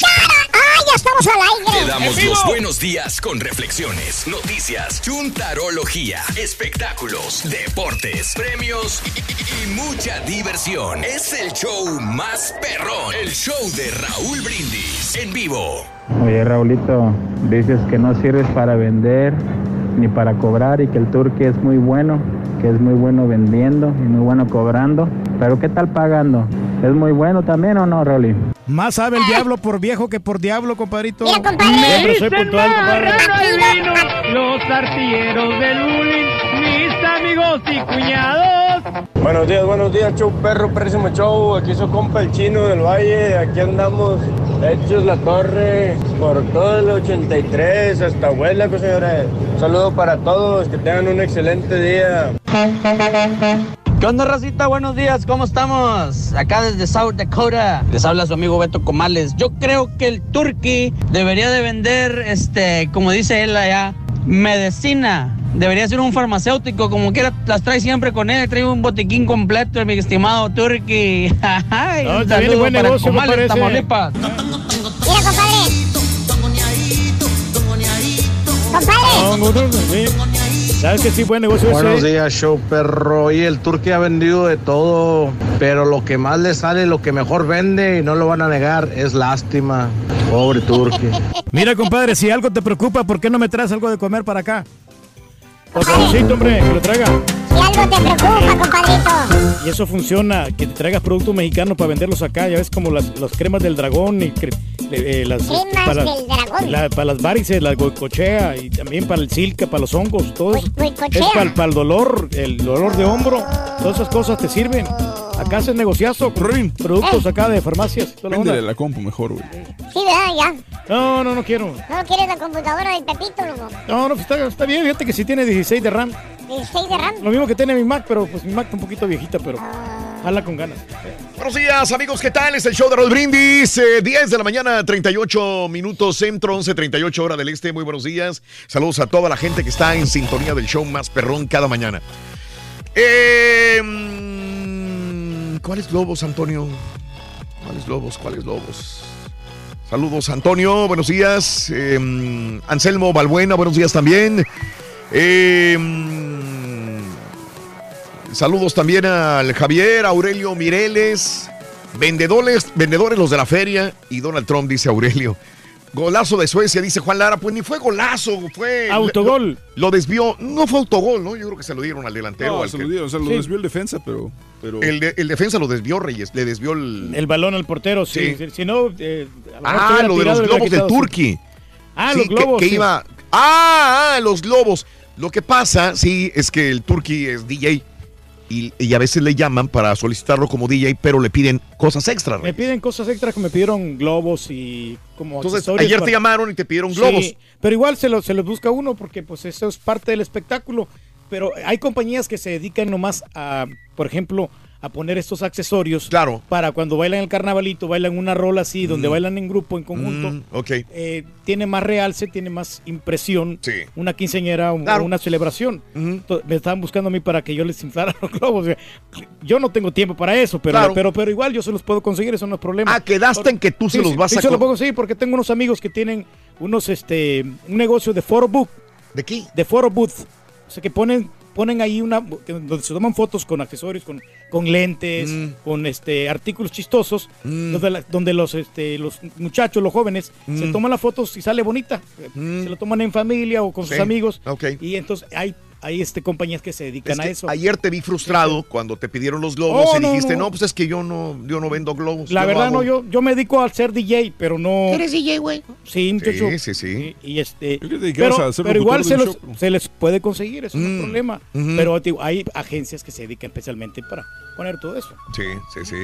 Speaker 10: ¡Ah, ya estamos al aire!
Speaker 54: Te damos los buenos días con reflexiones, noticias, chuntarología, espectáculos, deportes, premios y, y- y mucha diversión. Es el show más perrón, el show de Raúl Brindis en vivo.
Speaker 71: Oye Raulito, dices que no sirves para vender ni para cobrar y que el turqui es muy bueno, que es muy bueno vendiendo y muy bueno cobrando. Pero ¿qué tal pagando? ¿Es muy bueno también o no, Raúl?
Speaker 11: Más sabe el diablo por viejo que por diablo, compadrito.
Speaker 10: Mira, compadre.
Speaker 11: Siempre soy puntual, compadre.
Speaker 72: Los artilleros del bullying, y cuñados.
Speaker 73: Buenos días, buenos días, show perro, perrísimo show. Aquí su compa el chino del valle. Aquí andamos hechos la torre por todo el 83 hasta abuela, pues señores. Un saludo para todos, que tengan un excelente día.
Speaker 74: ¿Qué onda, racita? Buenos días, ¿cómo estamos? Acá desde South Dakota. Les habla su amigo Beto Comales. Yo creo que el turkey debería de vender, este, como dice él allá, medicina. Debería ser un farmacéutico, como quiera, las trae siempre con él. Trae un botiquín completo, mi estimado turkey. Ay,
Speaker 11: No,
Speaker 74: un
Speaker 11: está bien,
Speaker 74: saludo
Speaker 11: buen
Speaker 74: para
Speaker 11: negocio, me
Speaker 74: Comales,
Speaker 11: parece.
Speaker 74: Tamaulipas.
Speaker 10: Mira, compadre.
Speaker 11: Sí. ¿Sabes que sí, buen negocio
Speaker 75: Buenos
Speaker 11: ese?
Speaker 75: días, show perro. Y el turque ha vendido de todo, pero lo que más le sale, lo que mejor vende, y no lo van a negar, es lástima. Pobre turque.
Speaker 11: Mira, compadre, si algo te preocupa, ¿por qué no me traes algo de comer para acá? Por favorcito, hombre, que lo traiga.
Speaker 10: Si algo te preocupa, compadrito.
Speaker 11: Y eso funciona, que te traigas productos mexicanos para venderlos acá. Ya ves como las, las cremas del dragón y cre- eh, las
Speaker 10: Cremas
Speaker 11: para,
Speaker 10: del dragón.
Speaker 11: la- para las varices, la goicochea y también para el silca, para los hongos, todo eso. Es para, para el dolor, el dolor de hombro. Todas esas cosas te sirven. Acá haces negociazo, con productos acá de farmacias. toda la onda.
Speaker 18: Véndele la compu mejor, güey.
Speaker 10: Sí, ¿verdad? Ya.
Speaker 11: No, no, no quiero.
Speaker 10: ¿No quieres la computadora del Pepito, loco?
Speaker 11: No, no, pues está, está bien, fíjate que sí tiene 16 de RAM.
Speaker 10: 16 de RAM.
Speaker 11: Lo mismo que tiene mi Mac, pero pues mi Mac está un poquito viejita, pero jala con ganas.
Speaker 8: Buenos días, amigos, ¿qué tal? Es el show de Rod Brindis, eh, 10 de la mañana, 38 minutos centro, 11, 38 hora del este. Muy buenos días. Saludos a toda la gente que está en sintonía del show más perrón cada mañana. Eh, ¿Cuáles globos, Antonio? ¿Cuáles globos? ¿Cuáles globos? Saludos, Antonio. Buenos días. Eh, mm, Anselmo Balbuena, buenos días también. Eh, mm, Saludos también al Javier, Aurelio Mireles, vendedores, vendedores los de la feria y Donald Trump, dice Aurelio. Golazo de Suecia, dice Juan Lara. Pues ni fue golazo, fue.
Speaker 11: Autogol.
Speaker 8: Lo, lo desvió. No fue autogol, ¿no? Yo creo que se lo dieron al delantero.
Speaker 18: No,
Speaker 8: al
Speaker 18: se
Speaker 8: que-
Speaker 18: lo dieron, o sea, lo
Speaker 11: Sí.
Speaker 18: desvió el defensa, pero... pero...
Speaker 8: El, de- el defensa lo desvió, Reyes. Le desvió el.
Speaker 11: El balón al portero, sí.
Speaker 8: Sí.
Speaker 11: Si, no, eh, a lo mejor
Speaker 8: Ah, lo de los globos del. Turqui.
Speaker 11: Ah,
Speaker 8: Sí,
Speaker 11: los
Speaker 8: que-
Speaker 11: globos.
Speaker 8: Que,
Speaker 11: sí.
Speaker 8: iba. Ah, ah, los globos. Lo que pasa, sí, es que el Turqui es DJ. Y, y a veces le llaman para solicitarlo como DJ, pero le piden cosas extra.
Speaker 11: Me piden cosas extras que me pidieron globos y como
Speaker 8: Entonces, ayer te llamaron y te pidieron
Speaker 11: Sí,
Speaker 8: globos.
Speaker 11: pero igual se los se los busca uno porque pues eso es parte del espectáculo. Pero hay compañías que se dedican nomás a, por ejemplo, a poner estos accesorios
Speaker 8: claro.
Speaker 11: para cuando bailan el carnavalito, bailan una rola así, donde
Speaker 8: Mm.
Speaker 11: bailan en grupo, en conjunto.
Speaker 8: Mm, ok.
Speaker 11: eh, tiene más realce, tiene más impresión una quinceañera o,
Speaker 8: Claro.
Speaker 11: o una celebración. Entonces, Me estaban buscando a mí para que yo les inflara los globos. O sea, Yo no tengo tiempo para eso, pero,
Speaker 8: Claro.
Speaker 11: pero, pero igual yo se los puedo conseguir, eso no es problema.
Speaker 8: Ah, quedaste en que tú se
Speaker 11: Sí,
Speaker 8: los
Speaker 11: sí,
Speaker 8: vas
Speaker 11: sí
Speaker 8: a
Speaker 11: se los
Speaker 8: co-
Speaker 11: puedo conseguir porque tengo unos amigos que tienen unos, este, un negocio de photo booth.
Speaker 8: ¿De qué?
Speaker 11: De photo booth. O sea, que ponen, ponen ahí una, donde se toman fotos con accesorios, con, con lentes,
Speaker 8: Mm.
Speaker 11: con este, artículos chistosos, donde, la- donde los, este, los muchachos, los jóvenes, se
Speaker 8: Mm.
Speaker 11: toman las fotos y sale bonita. Se lo toman en familia o con sus amigos. Y entonces hay, hay este, compañías que se dedican
Speaker 8: Es
Speaker 11: a eso.
Speaker 8: Ayer te vi frustrado cuando te pidieron los globos
Speaker 11: Oh,
Speaker 8: y dijiste, no.
Speaker 11: no.
Speaker 8: pues es que yo no, yo no vendo globos.
Speaker 11: La
Speaker 8: yo
Speaker 11: verdad,
Speaker 8: hago".
Speaker 11: no, yo, yo me dedico al ser DJ, pero no.
Speaker 16: ¿Eres DJ, güey?
Speaker 11: Sí, muchacho.
Speaker 8: Sí, sí, sí.
Speaker 11: Y, y este. Pero,
Speaker 18: a ser
Speaker 11: pero igual se,
Speaker 18: un
Speaker 11: los- les puede conseguir, eso no
Speaker 8: Mm.
Speaker 11: es problema.
Speaker 8: Ujú.
Speaker 11: Pero digo, hay agencias que se dedican especialmente para poner todo eso.
Speaker 8: Sí, sí, sí.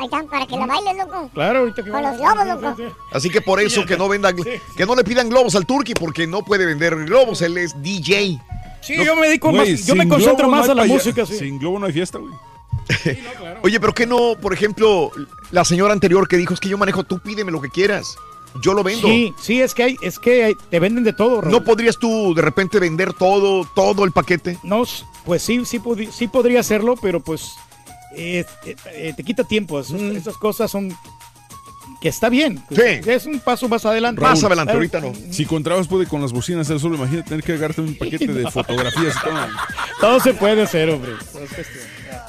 Speaker 10: Ahí está, para que lo bailes, loco.
Speaker 11: Claro, ahorita que
Speaker 10: Con los globos, loco.
Speaker 8: Así que por eso que no vendan, que no le pidan globos al Turqui porque no puede vender globos, él es DJ.
Speaker 11: Sí, yo me dedico
Speaker 18: Güey,
Speaker 11: más, yo me concentro
Speaker 18: no
Speaker 11: más
Speaker 18: hay
Speaker 11: a la música, sí.
Speaker 18: Sin globo no hay fiesta, güey.
Speaker 8: Oye, pero que no, por ejemplo, la señora anterior que dijo es que yo manejo, tú pídeme lo que quieras. Yo lo vendo.
Speaker 11: Sí, sí, es que hay, es que hay- te venden de todo, Raúl.
Speaker 8: ¿No podrías tú de repente vender todo, todo el paquete?
Speaker 11: No, pues sí, sí, sí podría hacerlo, pero pues eh, eh, te quita tiempo. Esos- Esas cosas son que está bien.
Speaker 8: Sí.
Speaker 11: Es un paso más adelante.
Speaker 18: Raúl,
Speaker 11: Claro.
Speaker 18: Si con trabas puede con las bocinas él solo, imagínate tener que agarrarte un paquete de
Speaker 11: No.
Speaker 18: fotografías y todo.
Speaker 11: Todo se puede hacer, hombre.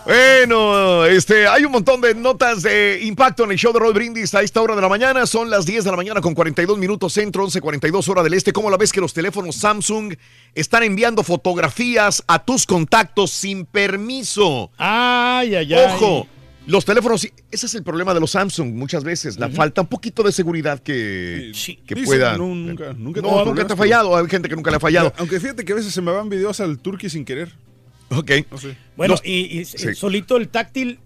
Speaker 8: Bueno, este, hay un montón de notas de impacto en el show de Roll Brindis a esta hora de la mañana. Son las 10 de la mañana con 42 minutos centro, 11.42 hora del este. ¿Cómo la ves que los teléfonos Samsung están enviando fotografías a tus contactos sin permiso?
Speaker 11: Ay, ay, ay.
Speaker 8: Ojo, los teléfonos, ese es el problema de los Samsung muchas veces, la falta un poquito de seguridad que, que
Speaker 18: Dicen,
Speaker 8: pueda.
Speaker 18: no, nunca, nunca
Speaker 8: no, nunca te ha fallado, hay gente que nunca le ha fallado.
Speaker 18: Aunque fíjate que a veces se me van videos al turqui sin querer.
Speaker 8: Ok.
Speaker 11: Bueno,
Speaker 8: Los-
Speaker 11: y, y
Speaker 8: Sí.
Speaker 11: solito el táctil,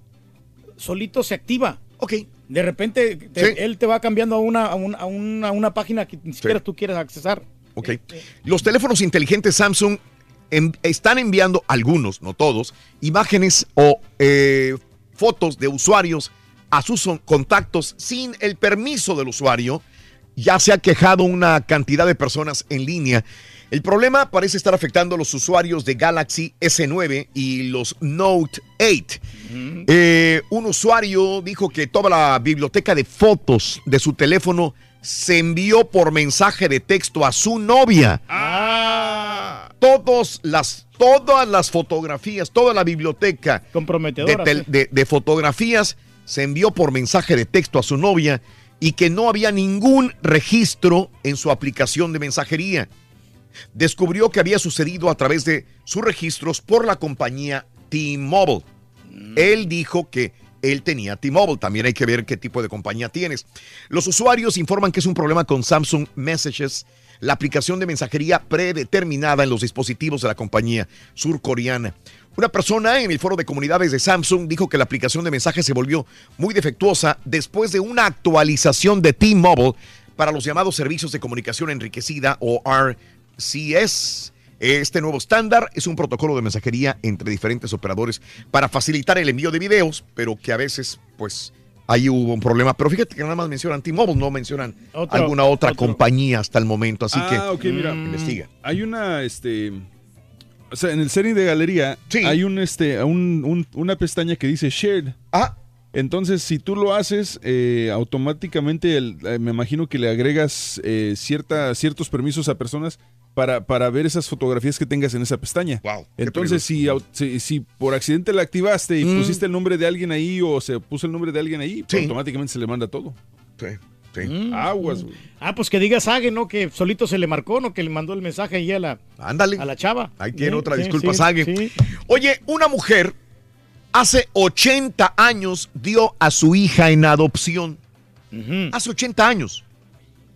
Speaker 11: solito se activa.
Speaker 8: Ok.
Speaker 11: De repente te-
Speaker 8: Sí.
Speaker 11: él te va cambiando a una, a, una, a una- a una página que ni siquiera tú quieres accesar.
Speaker 8: Ok. Los teléfonos inteligentes Samsung en- están enviando algunos, no todos, imágenes o eh, fotos de usuarios a sus contactos sin el permiso del usuario. Ya se ha quejado una cantidad de personas en línea. El problema parece estar afectando a los usuarios de Galaxy S9 y los Note 8. Eh, un usuario dijo que toda la biblioteca de fotos de su teléfono se envió por mensaje de texto a su novia. Todos las, todas las fotografías, toda la biblioteca de,
Speaker 11: Comprometedoras.
Speaker 8: tel-
Speaker 11: ¿eh?
Speaker 8: de- de fotografías se envió por mensaje de texto a su novia y que no había ningún registro en su aplicación de mensajería. Descubrió que había sucedido a través de sus registros por la compañía T-Mobile. Él dijo que él tenía T-Mobile. También hay que ver qué tipo de compañía tienes. Los usuarios informan que es un problema con Samsung Messages, la aplicación de mensajería predeterminada en los dispositivos de la compañía surcoreana. Una persona en el foro de comunidades de Samsung dijo que la aplicación de mensajes se volvió muy defectuosa después de una actualización de T-Mobile para los llamados servicios de comunicación enriquecida o RCS. Este nuevo estándar es un protocolo de mensajería entre diferentes operadores para facilitar el envío de videos, pero que a veces, pues, ahí hubo un problema. Pero fíjate que nada más mencionan T-Mobile, no mencionan
Speaker 18: Otro-
Speaker 8: alguna otra
Speaker 18: otro.
Speaker 8: compañía hasta el momento. Así que
Speaker 18: ah, ok, mira.
Speaker 8: investiga.
Speaker 18: Hay una, este... O sea, en el setting de galería hay un, este, un, un- una pestaña que dice shared.
Speaker 8: Ah.
Speaker 18: Entonces, si tú lo haces, eh, automáticamente el- eh, me imagino que le agregas eh, cierta, ciertos permisos a personas para, para ver esas fotografías que tengas en esa pestaña. Entonces, si, au- si, si por accidente la activaste y
Speaker 8: Mm.
Speaker 18: pusiste el nombre de alguien ahí o se puso el nombre de alguien ahí, automáticamente se le manda todo.
Speaker 8: Sí,
Speaker 18: sí. Aguas, güey.
Speaker 11: Ah, pues que diga Sage, ¿no? Que solito se le marcó, ¿no? Que le mandó el mensaje ahí a la,
Speaker 8: Ándale.
Speaker 11: a la chava.
Speaker 8: Ahí tiene
Speaker 11: Sí,
Speaker 8: otra
Speaker 11: sí,
Speaker 8: disculpa, Sage. Oye, una mujer hace 80 años dio a su hija en adopción. Hace 80 años.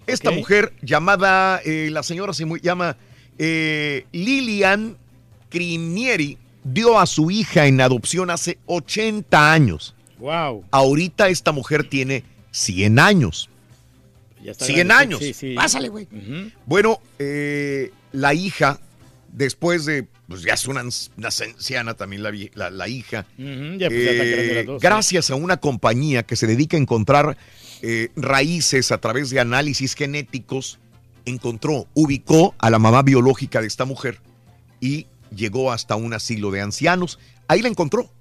Speaker 8: Esta mujer llamada, eh, la señora se llama eh, Lilian Crinieri, dio a su hija en adopción hace 80 años.
Speaker 11: Wow.
Speaker 8: Ahorita esta mujer tiene 100 años.
Speaker 11: Ya está
Speaker 8: 100
Speaker 11: grande.
Speaker 8: años.
Speaker 11: Sí, sí.
Speaker 16: Pásale, güey.
Speaker 8: Bueno, eh, la hija, después de, pues ya es una, anciana también la, la- la hija,
Speaker 11: ya, pues, ya están
Speaker 8: eh,
Speaker 11: dos,
Speaker 8: gracias a una compañía que se dedica a encontrar eh, raíces a través de análisis genéticos, encontró, ubicó a la mamá biológica de esta mujer y llegó hasta un asilo de ancianos. Ahí la encontró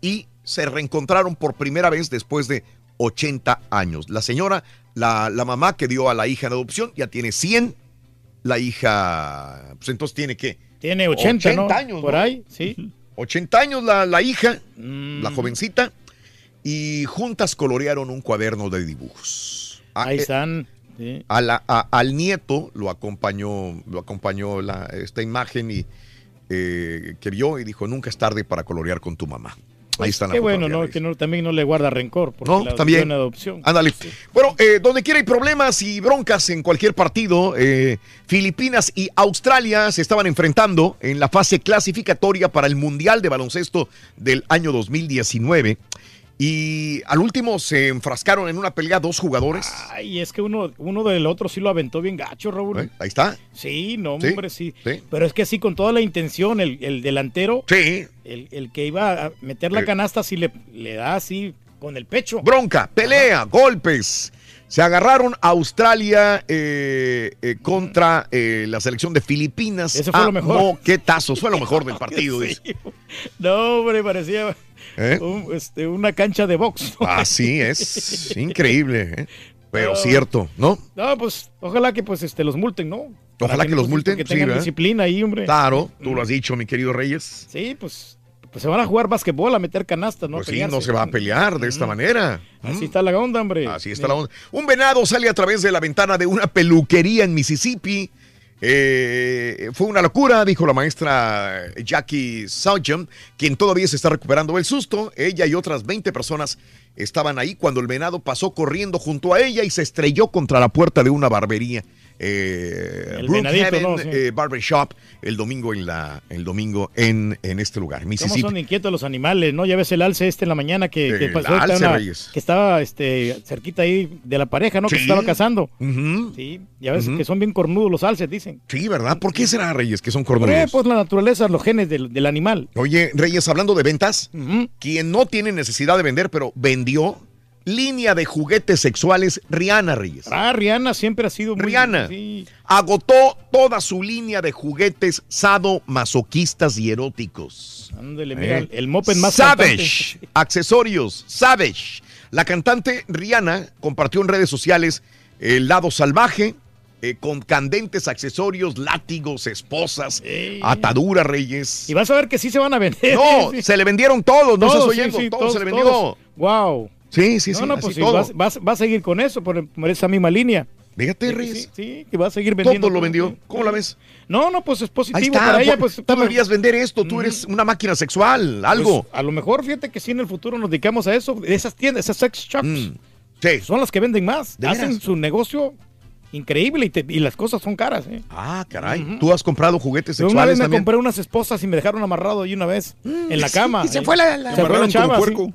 Speaker 8: y se reencontraron por primera vez después de 80 años. La señora, la, la mamá que dio a la hija en adopción, ya tiene 100. La hija, pues entonces tiene que...
Speaker 11: Tiene 80, ¿no?
Speaker 8: años.
Speaker 11: Por
Speaker 8: ¿no?
Speaker 11: ahí, sí.
Speaker 8: 80 años la, la hija,
Speaker 11: Mm.
Speaker 8: la jovencita, y juntas colorearon un cuaderno de dibujos. A-
Speaker 11: Ahí
Speaker 8: eh,
Speaker 11: están. sí.
Speaker 8: a la- a- al nieto lo acompañó, lo acompañó la- esta imagen y eh, que vio y dijo, nunca es tarde para colorear con tu mamá. Ahí
Speaker 11: Pues Qué
Speaker 8: la
Speaker 11: bueno. ¿no? Que no, también no le guarda rencor. Porque
Speaker 8: No,
Speaker 11: la
Speaker 8: también.
Speaker 11: en adopción.
Speaker 8: Ándale. Bueno, eh, donde quiera hay problemas y broncas en cualquier partido, eh, Filipinas y Australia se estaban enfrentando en la fase clasificatoria para el Mundial de Baloncesto del año 2019. Y al último se enfrascaron en una pelea dos jugadores.
Speaker 11: Ay, es que uno, uno del otro sí lo aventó bien gacho, Raúl.
Speaker 8: ¿Eh? Ahí está.
Speaker 11: Sí, no, hombre, sí.
Speaker 8: sí.
Speaker 11: Pero es que sí, con toda la intención, el, el delantero,
Speaker 8: Sí.
Speaker 11: el, el que iba a meter la
Speaker 8: Eh.
Speaker 11: canasta, sí le, le da así con el pecho.
Speaker 8: Bronca, pelea, golpes. Se agarraron Australia eh, eh, contra eh, la selección de Filipinas.
Speaker 11: Eso fue
Speaker 8: a
Speaker 11: lo mejor.
Speaker 8: moquetazos. Fue lo mejor del partido.
Speaker 11: Sí. No, hombre, parecía
Speaker 8: ¿Eh?
Speaker 11: un- este, una cancha de box.
Speaker 8: Así es. Increíble. ¿eh? Pero
Speaker 11: No.
Speaker 8: cierto, ¿no?
Speaker 11: No, pues ojalá que pues este los multen, ¿no? Para
Speaker 8: Ojalá que los multen,
Speaker 11: Que
Speaker 8: sí,
Speaker 11: tengan
Speaker 8: ¿verdad?
Speaker 11: disciplina ahí, hombre.
Speaker 8: Claro, tú lo has dicho, mi querido Reyes.
Speaker 11: Sí, pues, pues se van a jugar basquetbol, a meter canastas, ¿no?
Speaker 8: Pues sí, no se va a pelear de esta manera.
Speaker 11: Así está la onda, hombre.
Speaker 8: Así está la onda. Un venado sale a través de la ventana de una peluquería en Mississippi. Eh, fue una locura, dijo la maestra Jackie Sargent, quien todavía se está recuperando del susto. Ella y otras 20 personas estaban ahí cuando el venado pasó corriendo junto a ella y se estrelló contra la puerta de una barbería. Eh, Brookhaven,
Speaker 11: ¿no? Sí.
Speaker 8: eh, Barbershop el domingo en la el domingo en, en este lugar,
Speaker 11: ¿Cómo
Speaker 8: Mississippi.
Speaker 11: son inquietos los animales, no? Ya ves el alce este en la mañana que, que pasó
Speaker 8: alce,
Speaker 11: una-
Speaker 8: Reyes.
Speaker 11: que estaba este, cerquita ahí de la pareja, ¿no? Que se estaba casando.
Speaker 8: Ujú.
Speaker 11: Sí, ya ves
Speaker 8: Ujú.
Speaker 11: que son bien cornudos los alces, dicen.
Speaker 8: Sí, ¿verdad? ¿Por qué será, Reyes, que son
Speaker 11: Eh,
Speaker 8: cornudos?
Speaker 11: pues la naturaleza, los genes del, del animal.
Speaker 8: Oye, Reyes, hablando de ventas, quien no tiene necesidad de vender, pero vendió línea de juguetes sexuales, Rihanna Reyes.
Speaker 11: Ah, Rihanna siempre ha sido muy...
Speaker 8: Rihanna
Speaker 11: sí.
Speaker 8: agotó toda su línea de juguetes sadomasoquistas y eróticos.
Speaker 11: Ándale, mira,
Speaker 8: ¿Eh?
Speaker 11: el moped más
Speaker 8: Savage,
Speaker 11: cantante.
Speaker 8: accesorios, Savage. La cantante Rihanna compartió en redes sociales el lado salvaje, eh, con candentes accesorios, látigos, esposas, ataduras, reyes.
Speaker 11: Y vas a ver que sí se van a vender.
Speaker 8: No, se le vendieron todos, no
Speaker 11: Todos, sí,
Speaker 8: oyendo,
Speaker 11: sí,
Speaker 8: todo
Speaker 11: todos,
Speaker 8: se le vendió.
Speaker 11: todos. Wow.
Speaker 8: Sí, sí,
Speaker 11: no,
Speaker 8: sí,
Speaker 11: no, pues sí,
Speaker 8: todo.
Speaker 11: va a seguir con eso, por, por esa misma línea.
Speaker 8: Fíjate,
Speaker 11: Sí,
Speaker 8: Reyes.
Speaker 11: Sí, sí, que va a seguir vendiendo.
Speaker 8: Todo lo vendió. ¿Cómo la ves?
Speaker 11: No, no, pues es positivo
Speaker 8: está,
Speaker 11: para ella.
Speaker 8: por-
Speaker 11: Pues,
Speaker 8: tú
Speaker 11: está-
Speaker 8: deberías vender esto, tú eres una máquina sexual, algo.
Speaker 11: Pues, a lo mejor, fíjate que si en el futuro nos dedicamos a eso, esas tiendas, esas sex shops,
Speaker 8: Mm,
Speaker 11: son las que venden más.
Speaker 8: ¿De
Speaker 11: Hacen
Speaker 8: veras?
Speaker 11: su negocio increíble y, te- y las cosas son caras. ¿eh?
Speaker 8: Ah, caray. ¿Tú has comprado juguetes
Speaker 11: Yo una
Speaker 8: sexuales
Speaker 11: vez me
Speaker 8: también?
Speaker 11: compré unas esposas y me dejaron amarrado ahí una vez en la
Speaker 8: sí,
Speaker 11: cama.
Speaker 8: y se fue la- la-
Speaker 11: Se fue la chava. sí.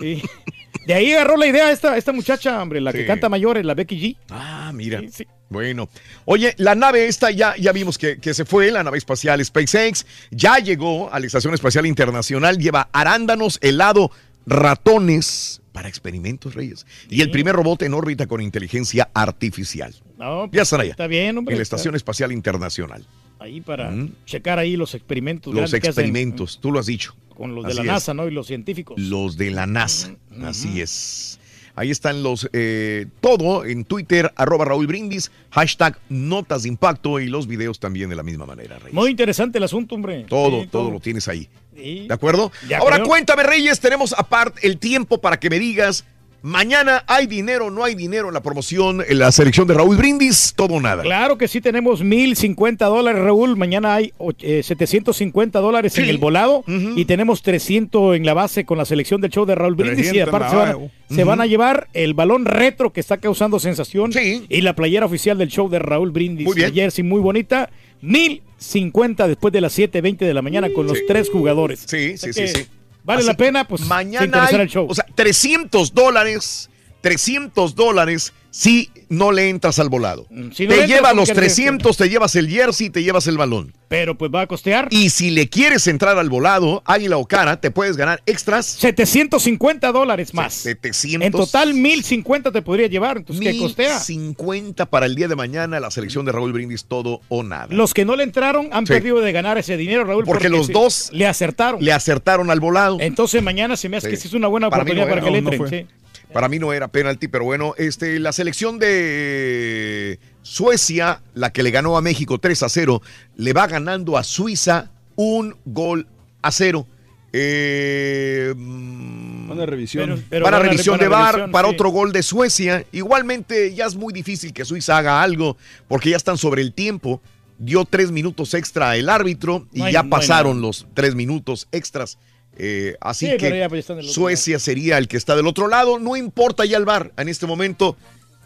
Speaker 11: Sí. De ahí agarró la idea esta, esta muchacha, hombre, la que canta mayores, la Becky G.
Speaker 8: Ah, mira. Bueno. Oye, la nave esta ya, ya vimos que, que se fue, la nave espacial SpaceX, ya llegó a la Estación Espacial Internacional, lleva arándanos, helado, ratones para experimentos, Reyes. Y el primer robot en órbita con inteligencia artificial.
Speaker 11: No,
Speaker 8: Ya están allá.
Speaker 11: Está bien, hombre.
Speaker 8: En la Estación Espacial Internacional.
Speaker 11: Ahí para checar ahí los experimentos.
Speaker 8: Los experimentos, tú lo has dicho.
Speaker 11: Con los de la
Speaker 8: es.
Speaker 11: NASA, ¿no? Y los científicos.
Speaker 8: Los de la NASA. Así es. Ahí están los, eh, todo en Twitter, arroba Raúl Brindis, hashtag Notas de Impacto y los videos también de la misma manera, Reyes.
Speaker 11: Muy interesante el asunto, hombre.
Speaker 8: Todo,
Speaker 11: Sí,
Speaker 8: todo lo tienes ahí.
Speaker 11: Sí.
Speaker 8: ¿De acuerdo?
Speaker 11: Ya
Speaker 8: Ahora
Speaker 11: creo.
Speaker 8: cuéntame, Reyes, tenemos aparte el tiempo para que me digas, mañana hay dinero, no hay dinero en la promoción, en la selección de Raúl Brindis, todo o nada.
Speaker 11: Claro que sí tenemos 1050 dólares, Raúl. Mañana hay eh, 750 dólares en el volado y tenemos 300 en la base con la selección del show de Raúl Brindis. Y
Speaker 18: 300
Speaker 11: aparte se van, a,
Speaker 18: base.
Speaker 11: se
Speaker 18: Ujú.
Speaker 11: van a llevar el balón retro que está causando sensación y la playera oficial del show de Raúl Brindis.
Speaker 8: Muy bien.
Speaker 11: Jersey muy bonita. 1050 después de las 7:20 de la mañana con los tres jugadores.
Speaker 8: Sí, sí, sí, sí.
Speaker 11: Vale
Speaker 8: Así
Speaker 11: la pena, pues
Speaker 8: Mañana hay,
Speaker 11: el show.
Speaker 8: o sea, 300 dólares, 300 dólares si no le entras al volado.
Speaker 11: si no
Speaker 8: te
Speaker 11: ¿cómo
Speaker 8: los
Speaker 11: quieres?
Speaker 8: 300, te llevas el jersey, te llevas el balón.
Speaker 11: Pero pues va a costear.
Speaker 8: Y si le quieres entrar al volado, Águila o Cara, te puedes ganar extras.
Speaker 11: 750 dólares más.
Speaker 8: 700.
Speaker 11: En total 1050 te podría llevar, entonces ¿qué costea?
Speaker 8: 50 para el día de mañana, la selección de Raúl Brindis, todo o nada.
Speaker 11: Los que no le entraron han
Speaker 8: Sí.
Speaker 11: perdido de ganar ese dinero, Raúl.
Speaker 8: Porque los
Speaker 11: se-
Speaker 8: dos
Speaker 11: le acertaron.
Speaker 8: Le acertaron al volado.
Speaker 11: Entonces mañana se me hace
Speaker 8: Sí.
Speaker 11: que sí es una buena
Speaker 8: Para
Speaker 11: oportunidad
Speaker 8: no
Speaker 11: para que le entren.
Speaker 8: Para mí no era penalti, pero bueno, este, la selección de Suecia, la que le ganó a México 3 a 0, le va ganando a Suiza un gol a cero. Eh,
Speaker 18: Van a revisión.
Speaker 8: van a revisión de bar
Speaker 18: revisión,
Speaker 8: para
Speaker 18: sí.
Speaker 8: otro gol de Suecia. Igualmente, ya es muy difícil que Suiza haga algo porque ya están sobre el tiempo. Dio tres minutos extra el árbitro y
Speaker 11: No hay-
Speaker 8: ya
Speaker 11: no
Speaker 8: pasaron los tres minutos extras. Eh, así
Speaker 11: Sí,
Speaker 8: que
Speaker 11: pues, están del otro
Speaker 8: Suecia sería el que está del otro lado. No importa ya el bar en este momento.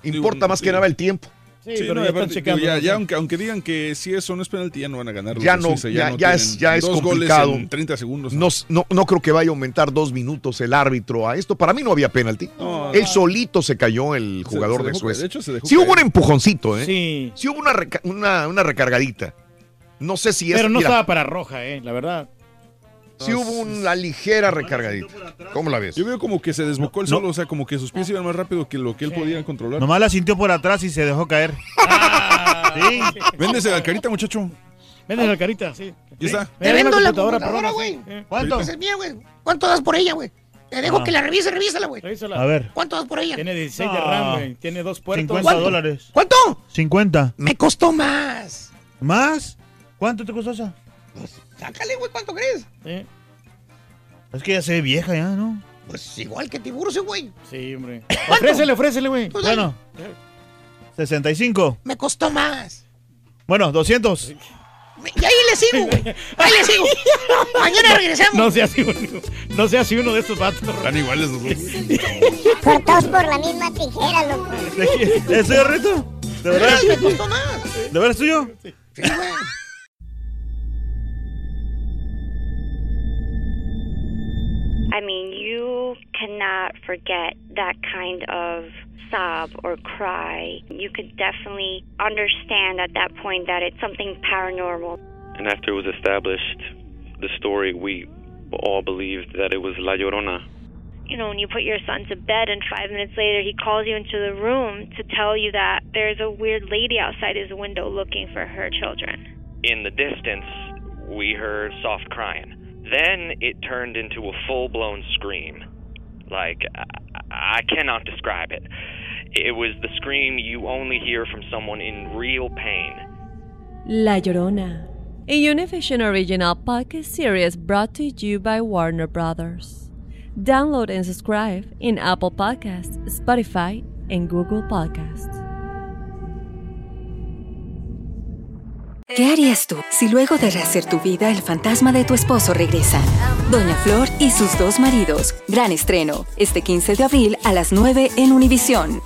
Speaker 8: Importa más que nada el tiempo.
Speaker 11: Sí,
Speaker 18: Sí,
Speaker 11: pero
Speaker 18: no,
Speaker 11: ya
Speaker 18: aparte,
Speaker 11: checando.
Speaker 18: digo, ya,
Speaker 11: ¿no?
Speaker 18: ya aunque, aunque digan que si eso no es penalti, ya no van a ganar.
Speaker 8: Ya no,
Speaker 18: Suiza,
Speaker 8: ya, es, ya es
Speaker 18: dos
Speaker 8: complicado.
Speaker 18: goles en 30 segundos.
Speaker 8: No, no, no creo que vaya a aumentar dos minutos el árbitro a esto. Para mí no había penalti.
Speaker 18: No.
Speaker 8: Él solito se cayó el jugador
Speaker 18: se
Speaker 8: de Suecia.
Speaker 18: de hecho, se dejó
Speaker 8: sí hubo un empujoncito, ¿eh?
Speaker 11: Sí.
Speaker 8: Sí hubo una, reca- una, una recargadita. No sé si es.
Speaker 11: Pero no
Speaker 8: mira,
Speaker 11: estaba para roja, eh, la verdad.
Speaker 8: Sí hubo una ligera recargadita. ¿Cómo la ves?
Speaker 18: Yo veo como que se desbocó el solo, o sea, como que sus pies iban más rápido que lo que él podía controlar.
Speaker 76: Nomás la sintió por atrás y se dejó caer.
Speaker 18: Sí. Véndese la carita, muchacho.
Speaker 11: Vendes la carita, sí.
Speaker 18: Ya está.
Speaker 16: Te vendo la computadora, güey.
Speaker 76: ¿Cuánto?
Speaker 16: Esa es mía, güey. ¿Cuánto das por ella, güey? Te dejo
Speaker 76: Ah.
Speaker 16: que la revise, revísala, güey.
Speaker 76: A ver.
Speaker 16: ¿Cuánto das por ella?
Speaker 11: Tiene 16 de. RAM, güey. Tiene dos puertos.
Speaker 76: 50
Speaker 11: ¿Cuánto?
Speaker 76: dólares.
Speaker 16: ¿Cuánto?
Speaker 76: 50.
Speaker 16: Me costó más.
Speaker 76: ¿Más? ¿Cuánto te costó esa?
Speaker 16: Sácale, güey, ¿cuánto crees?
Speaker 11: Sí.
Speaker 76: Es que ya se ve vieja ya, ¿no?
Speaker 16: Pues igual que Tiburcio, güey.
Speaker 11: Sí, hombre. Ofrécele, ofrécele, güey.
Speaker 16: Pues.
Speaker 76: Bueno. 65.
Speaker 16: Me costó más.
Speaker 76: Bueno, 200.
Speaker 16: Me- Y ahí le sigo, güey. Ahí le sigo. Mañana regresamos.
Speaker 11: No sea así uno, no sea así uno de estos vatos.
Speaker 18: Están iguales los dos.
Speaker 10: Cortados por la misma tijera, loco.
Speaker 76: ¿Es tuyo, Rito? ¿De verdad?
Speaker 16: Me costó más.
Speaker 76: ¿De verdad es tuyo?
Speaker 16: Sí, güey.
Speaker 77: I mean, you cannot forget that kind of sob or cry. You could definitely understand at that point that it's something paranormal.
Speaker 78: And after it was established, the story, we all believed that it was La Llorona.
Speaker 77: You know, when you put your son to bed and five minutes later he calls you into the room to tell you that there's a weird lady outside his window looking for her children.
Speaker 78: In the distance, we heard soft crying. Then it turned into a full blown scream. Like, I, I cannot describe it. It was the scream you only hear from someone in real pain.
Speaker 79: La Llorona, a Univision original podcast series brought to you by Warner Brothers. Download and subscribe in Apple Podcasts, Spotify, and Google Podcasts.
Speaker 80: ¿Qué harías tú si luego de rehacer tu vida el fantasma de tu esposo regresa? Doña Flor y sus dos maridos. Gran estreno. Este 15 de abril a las 9 en Univisión.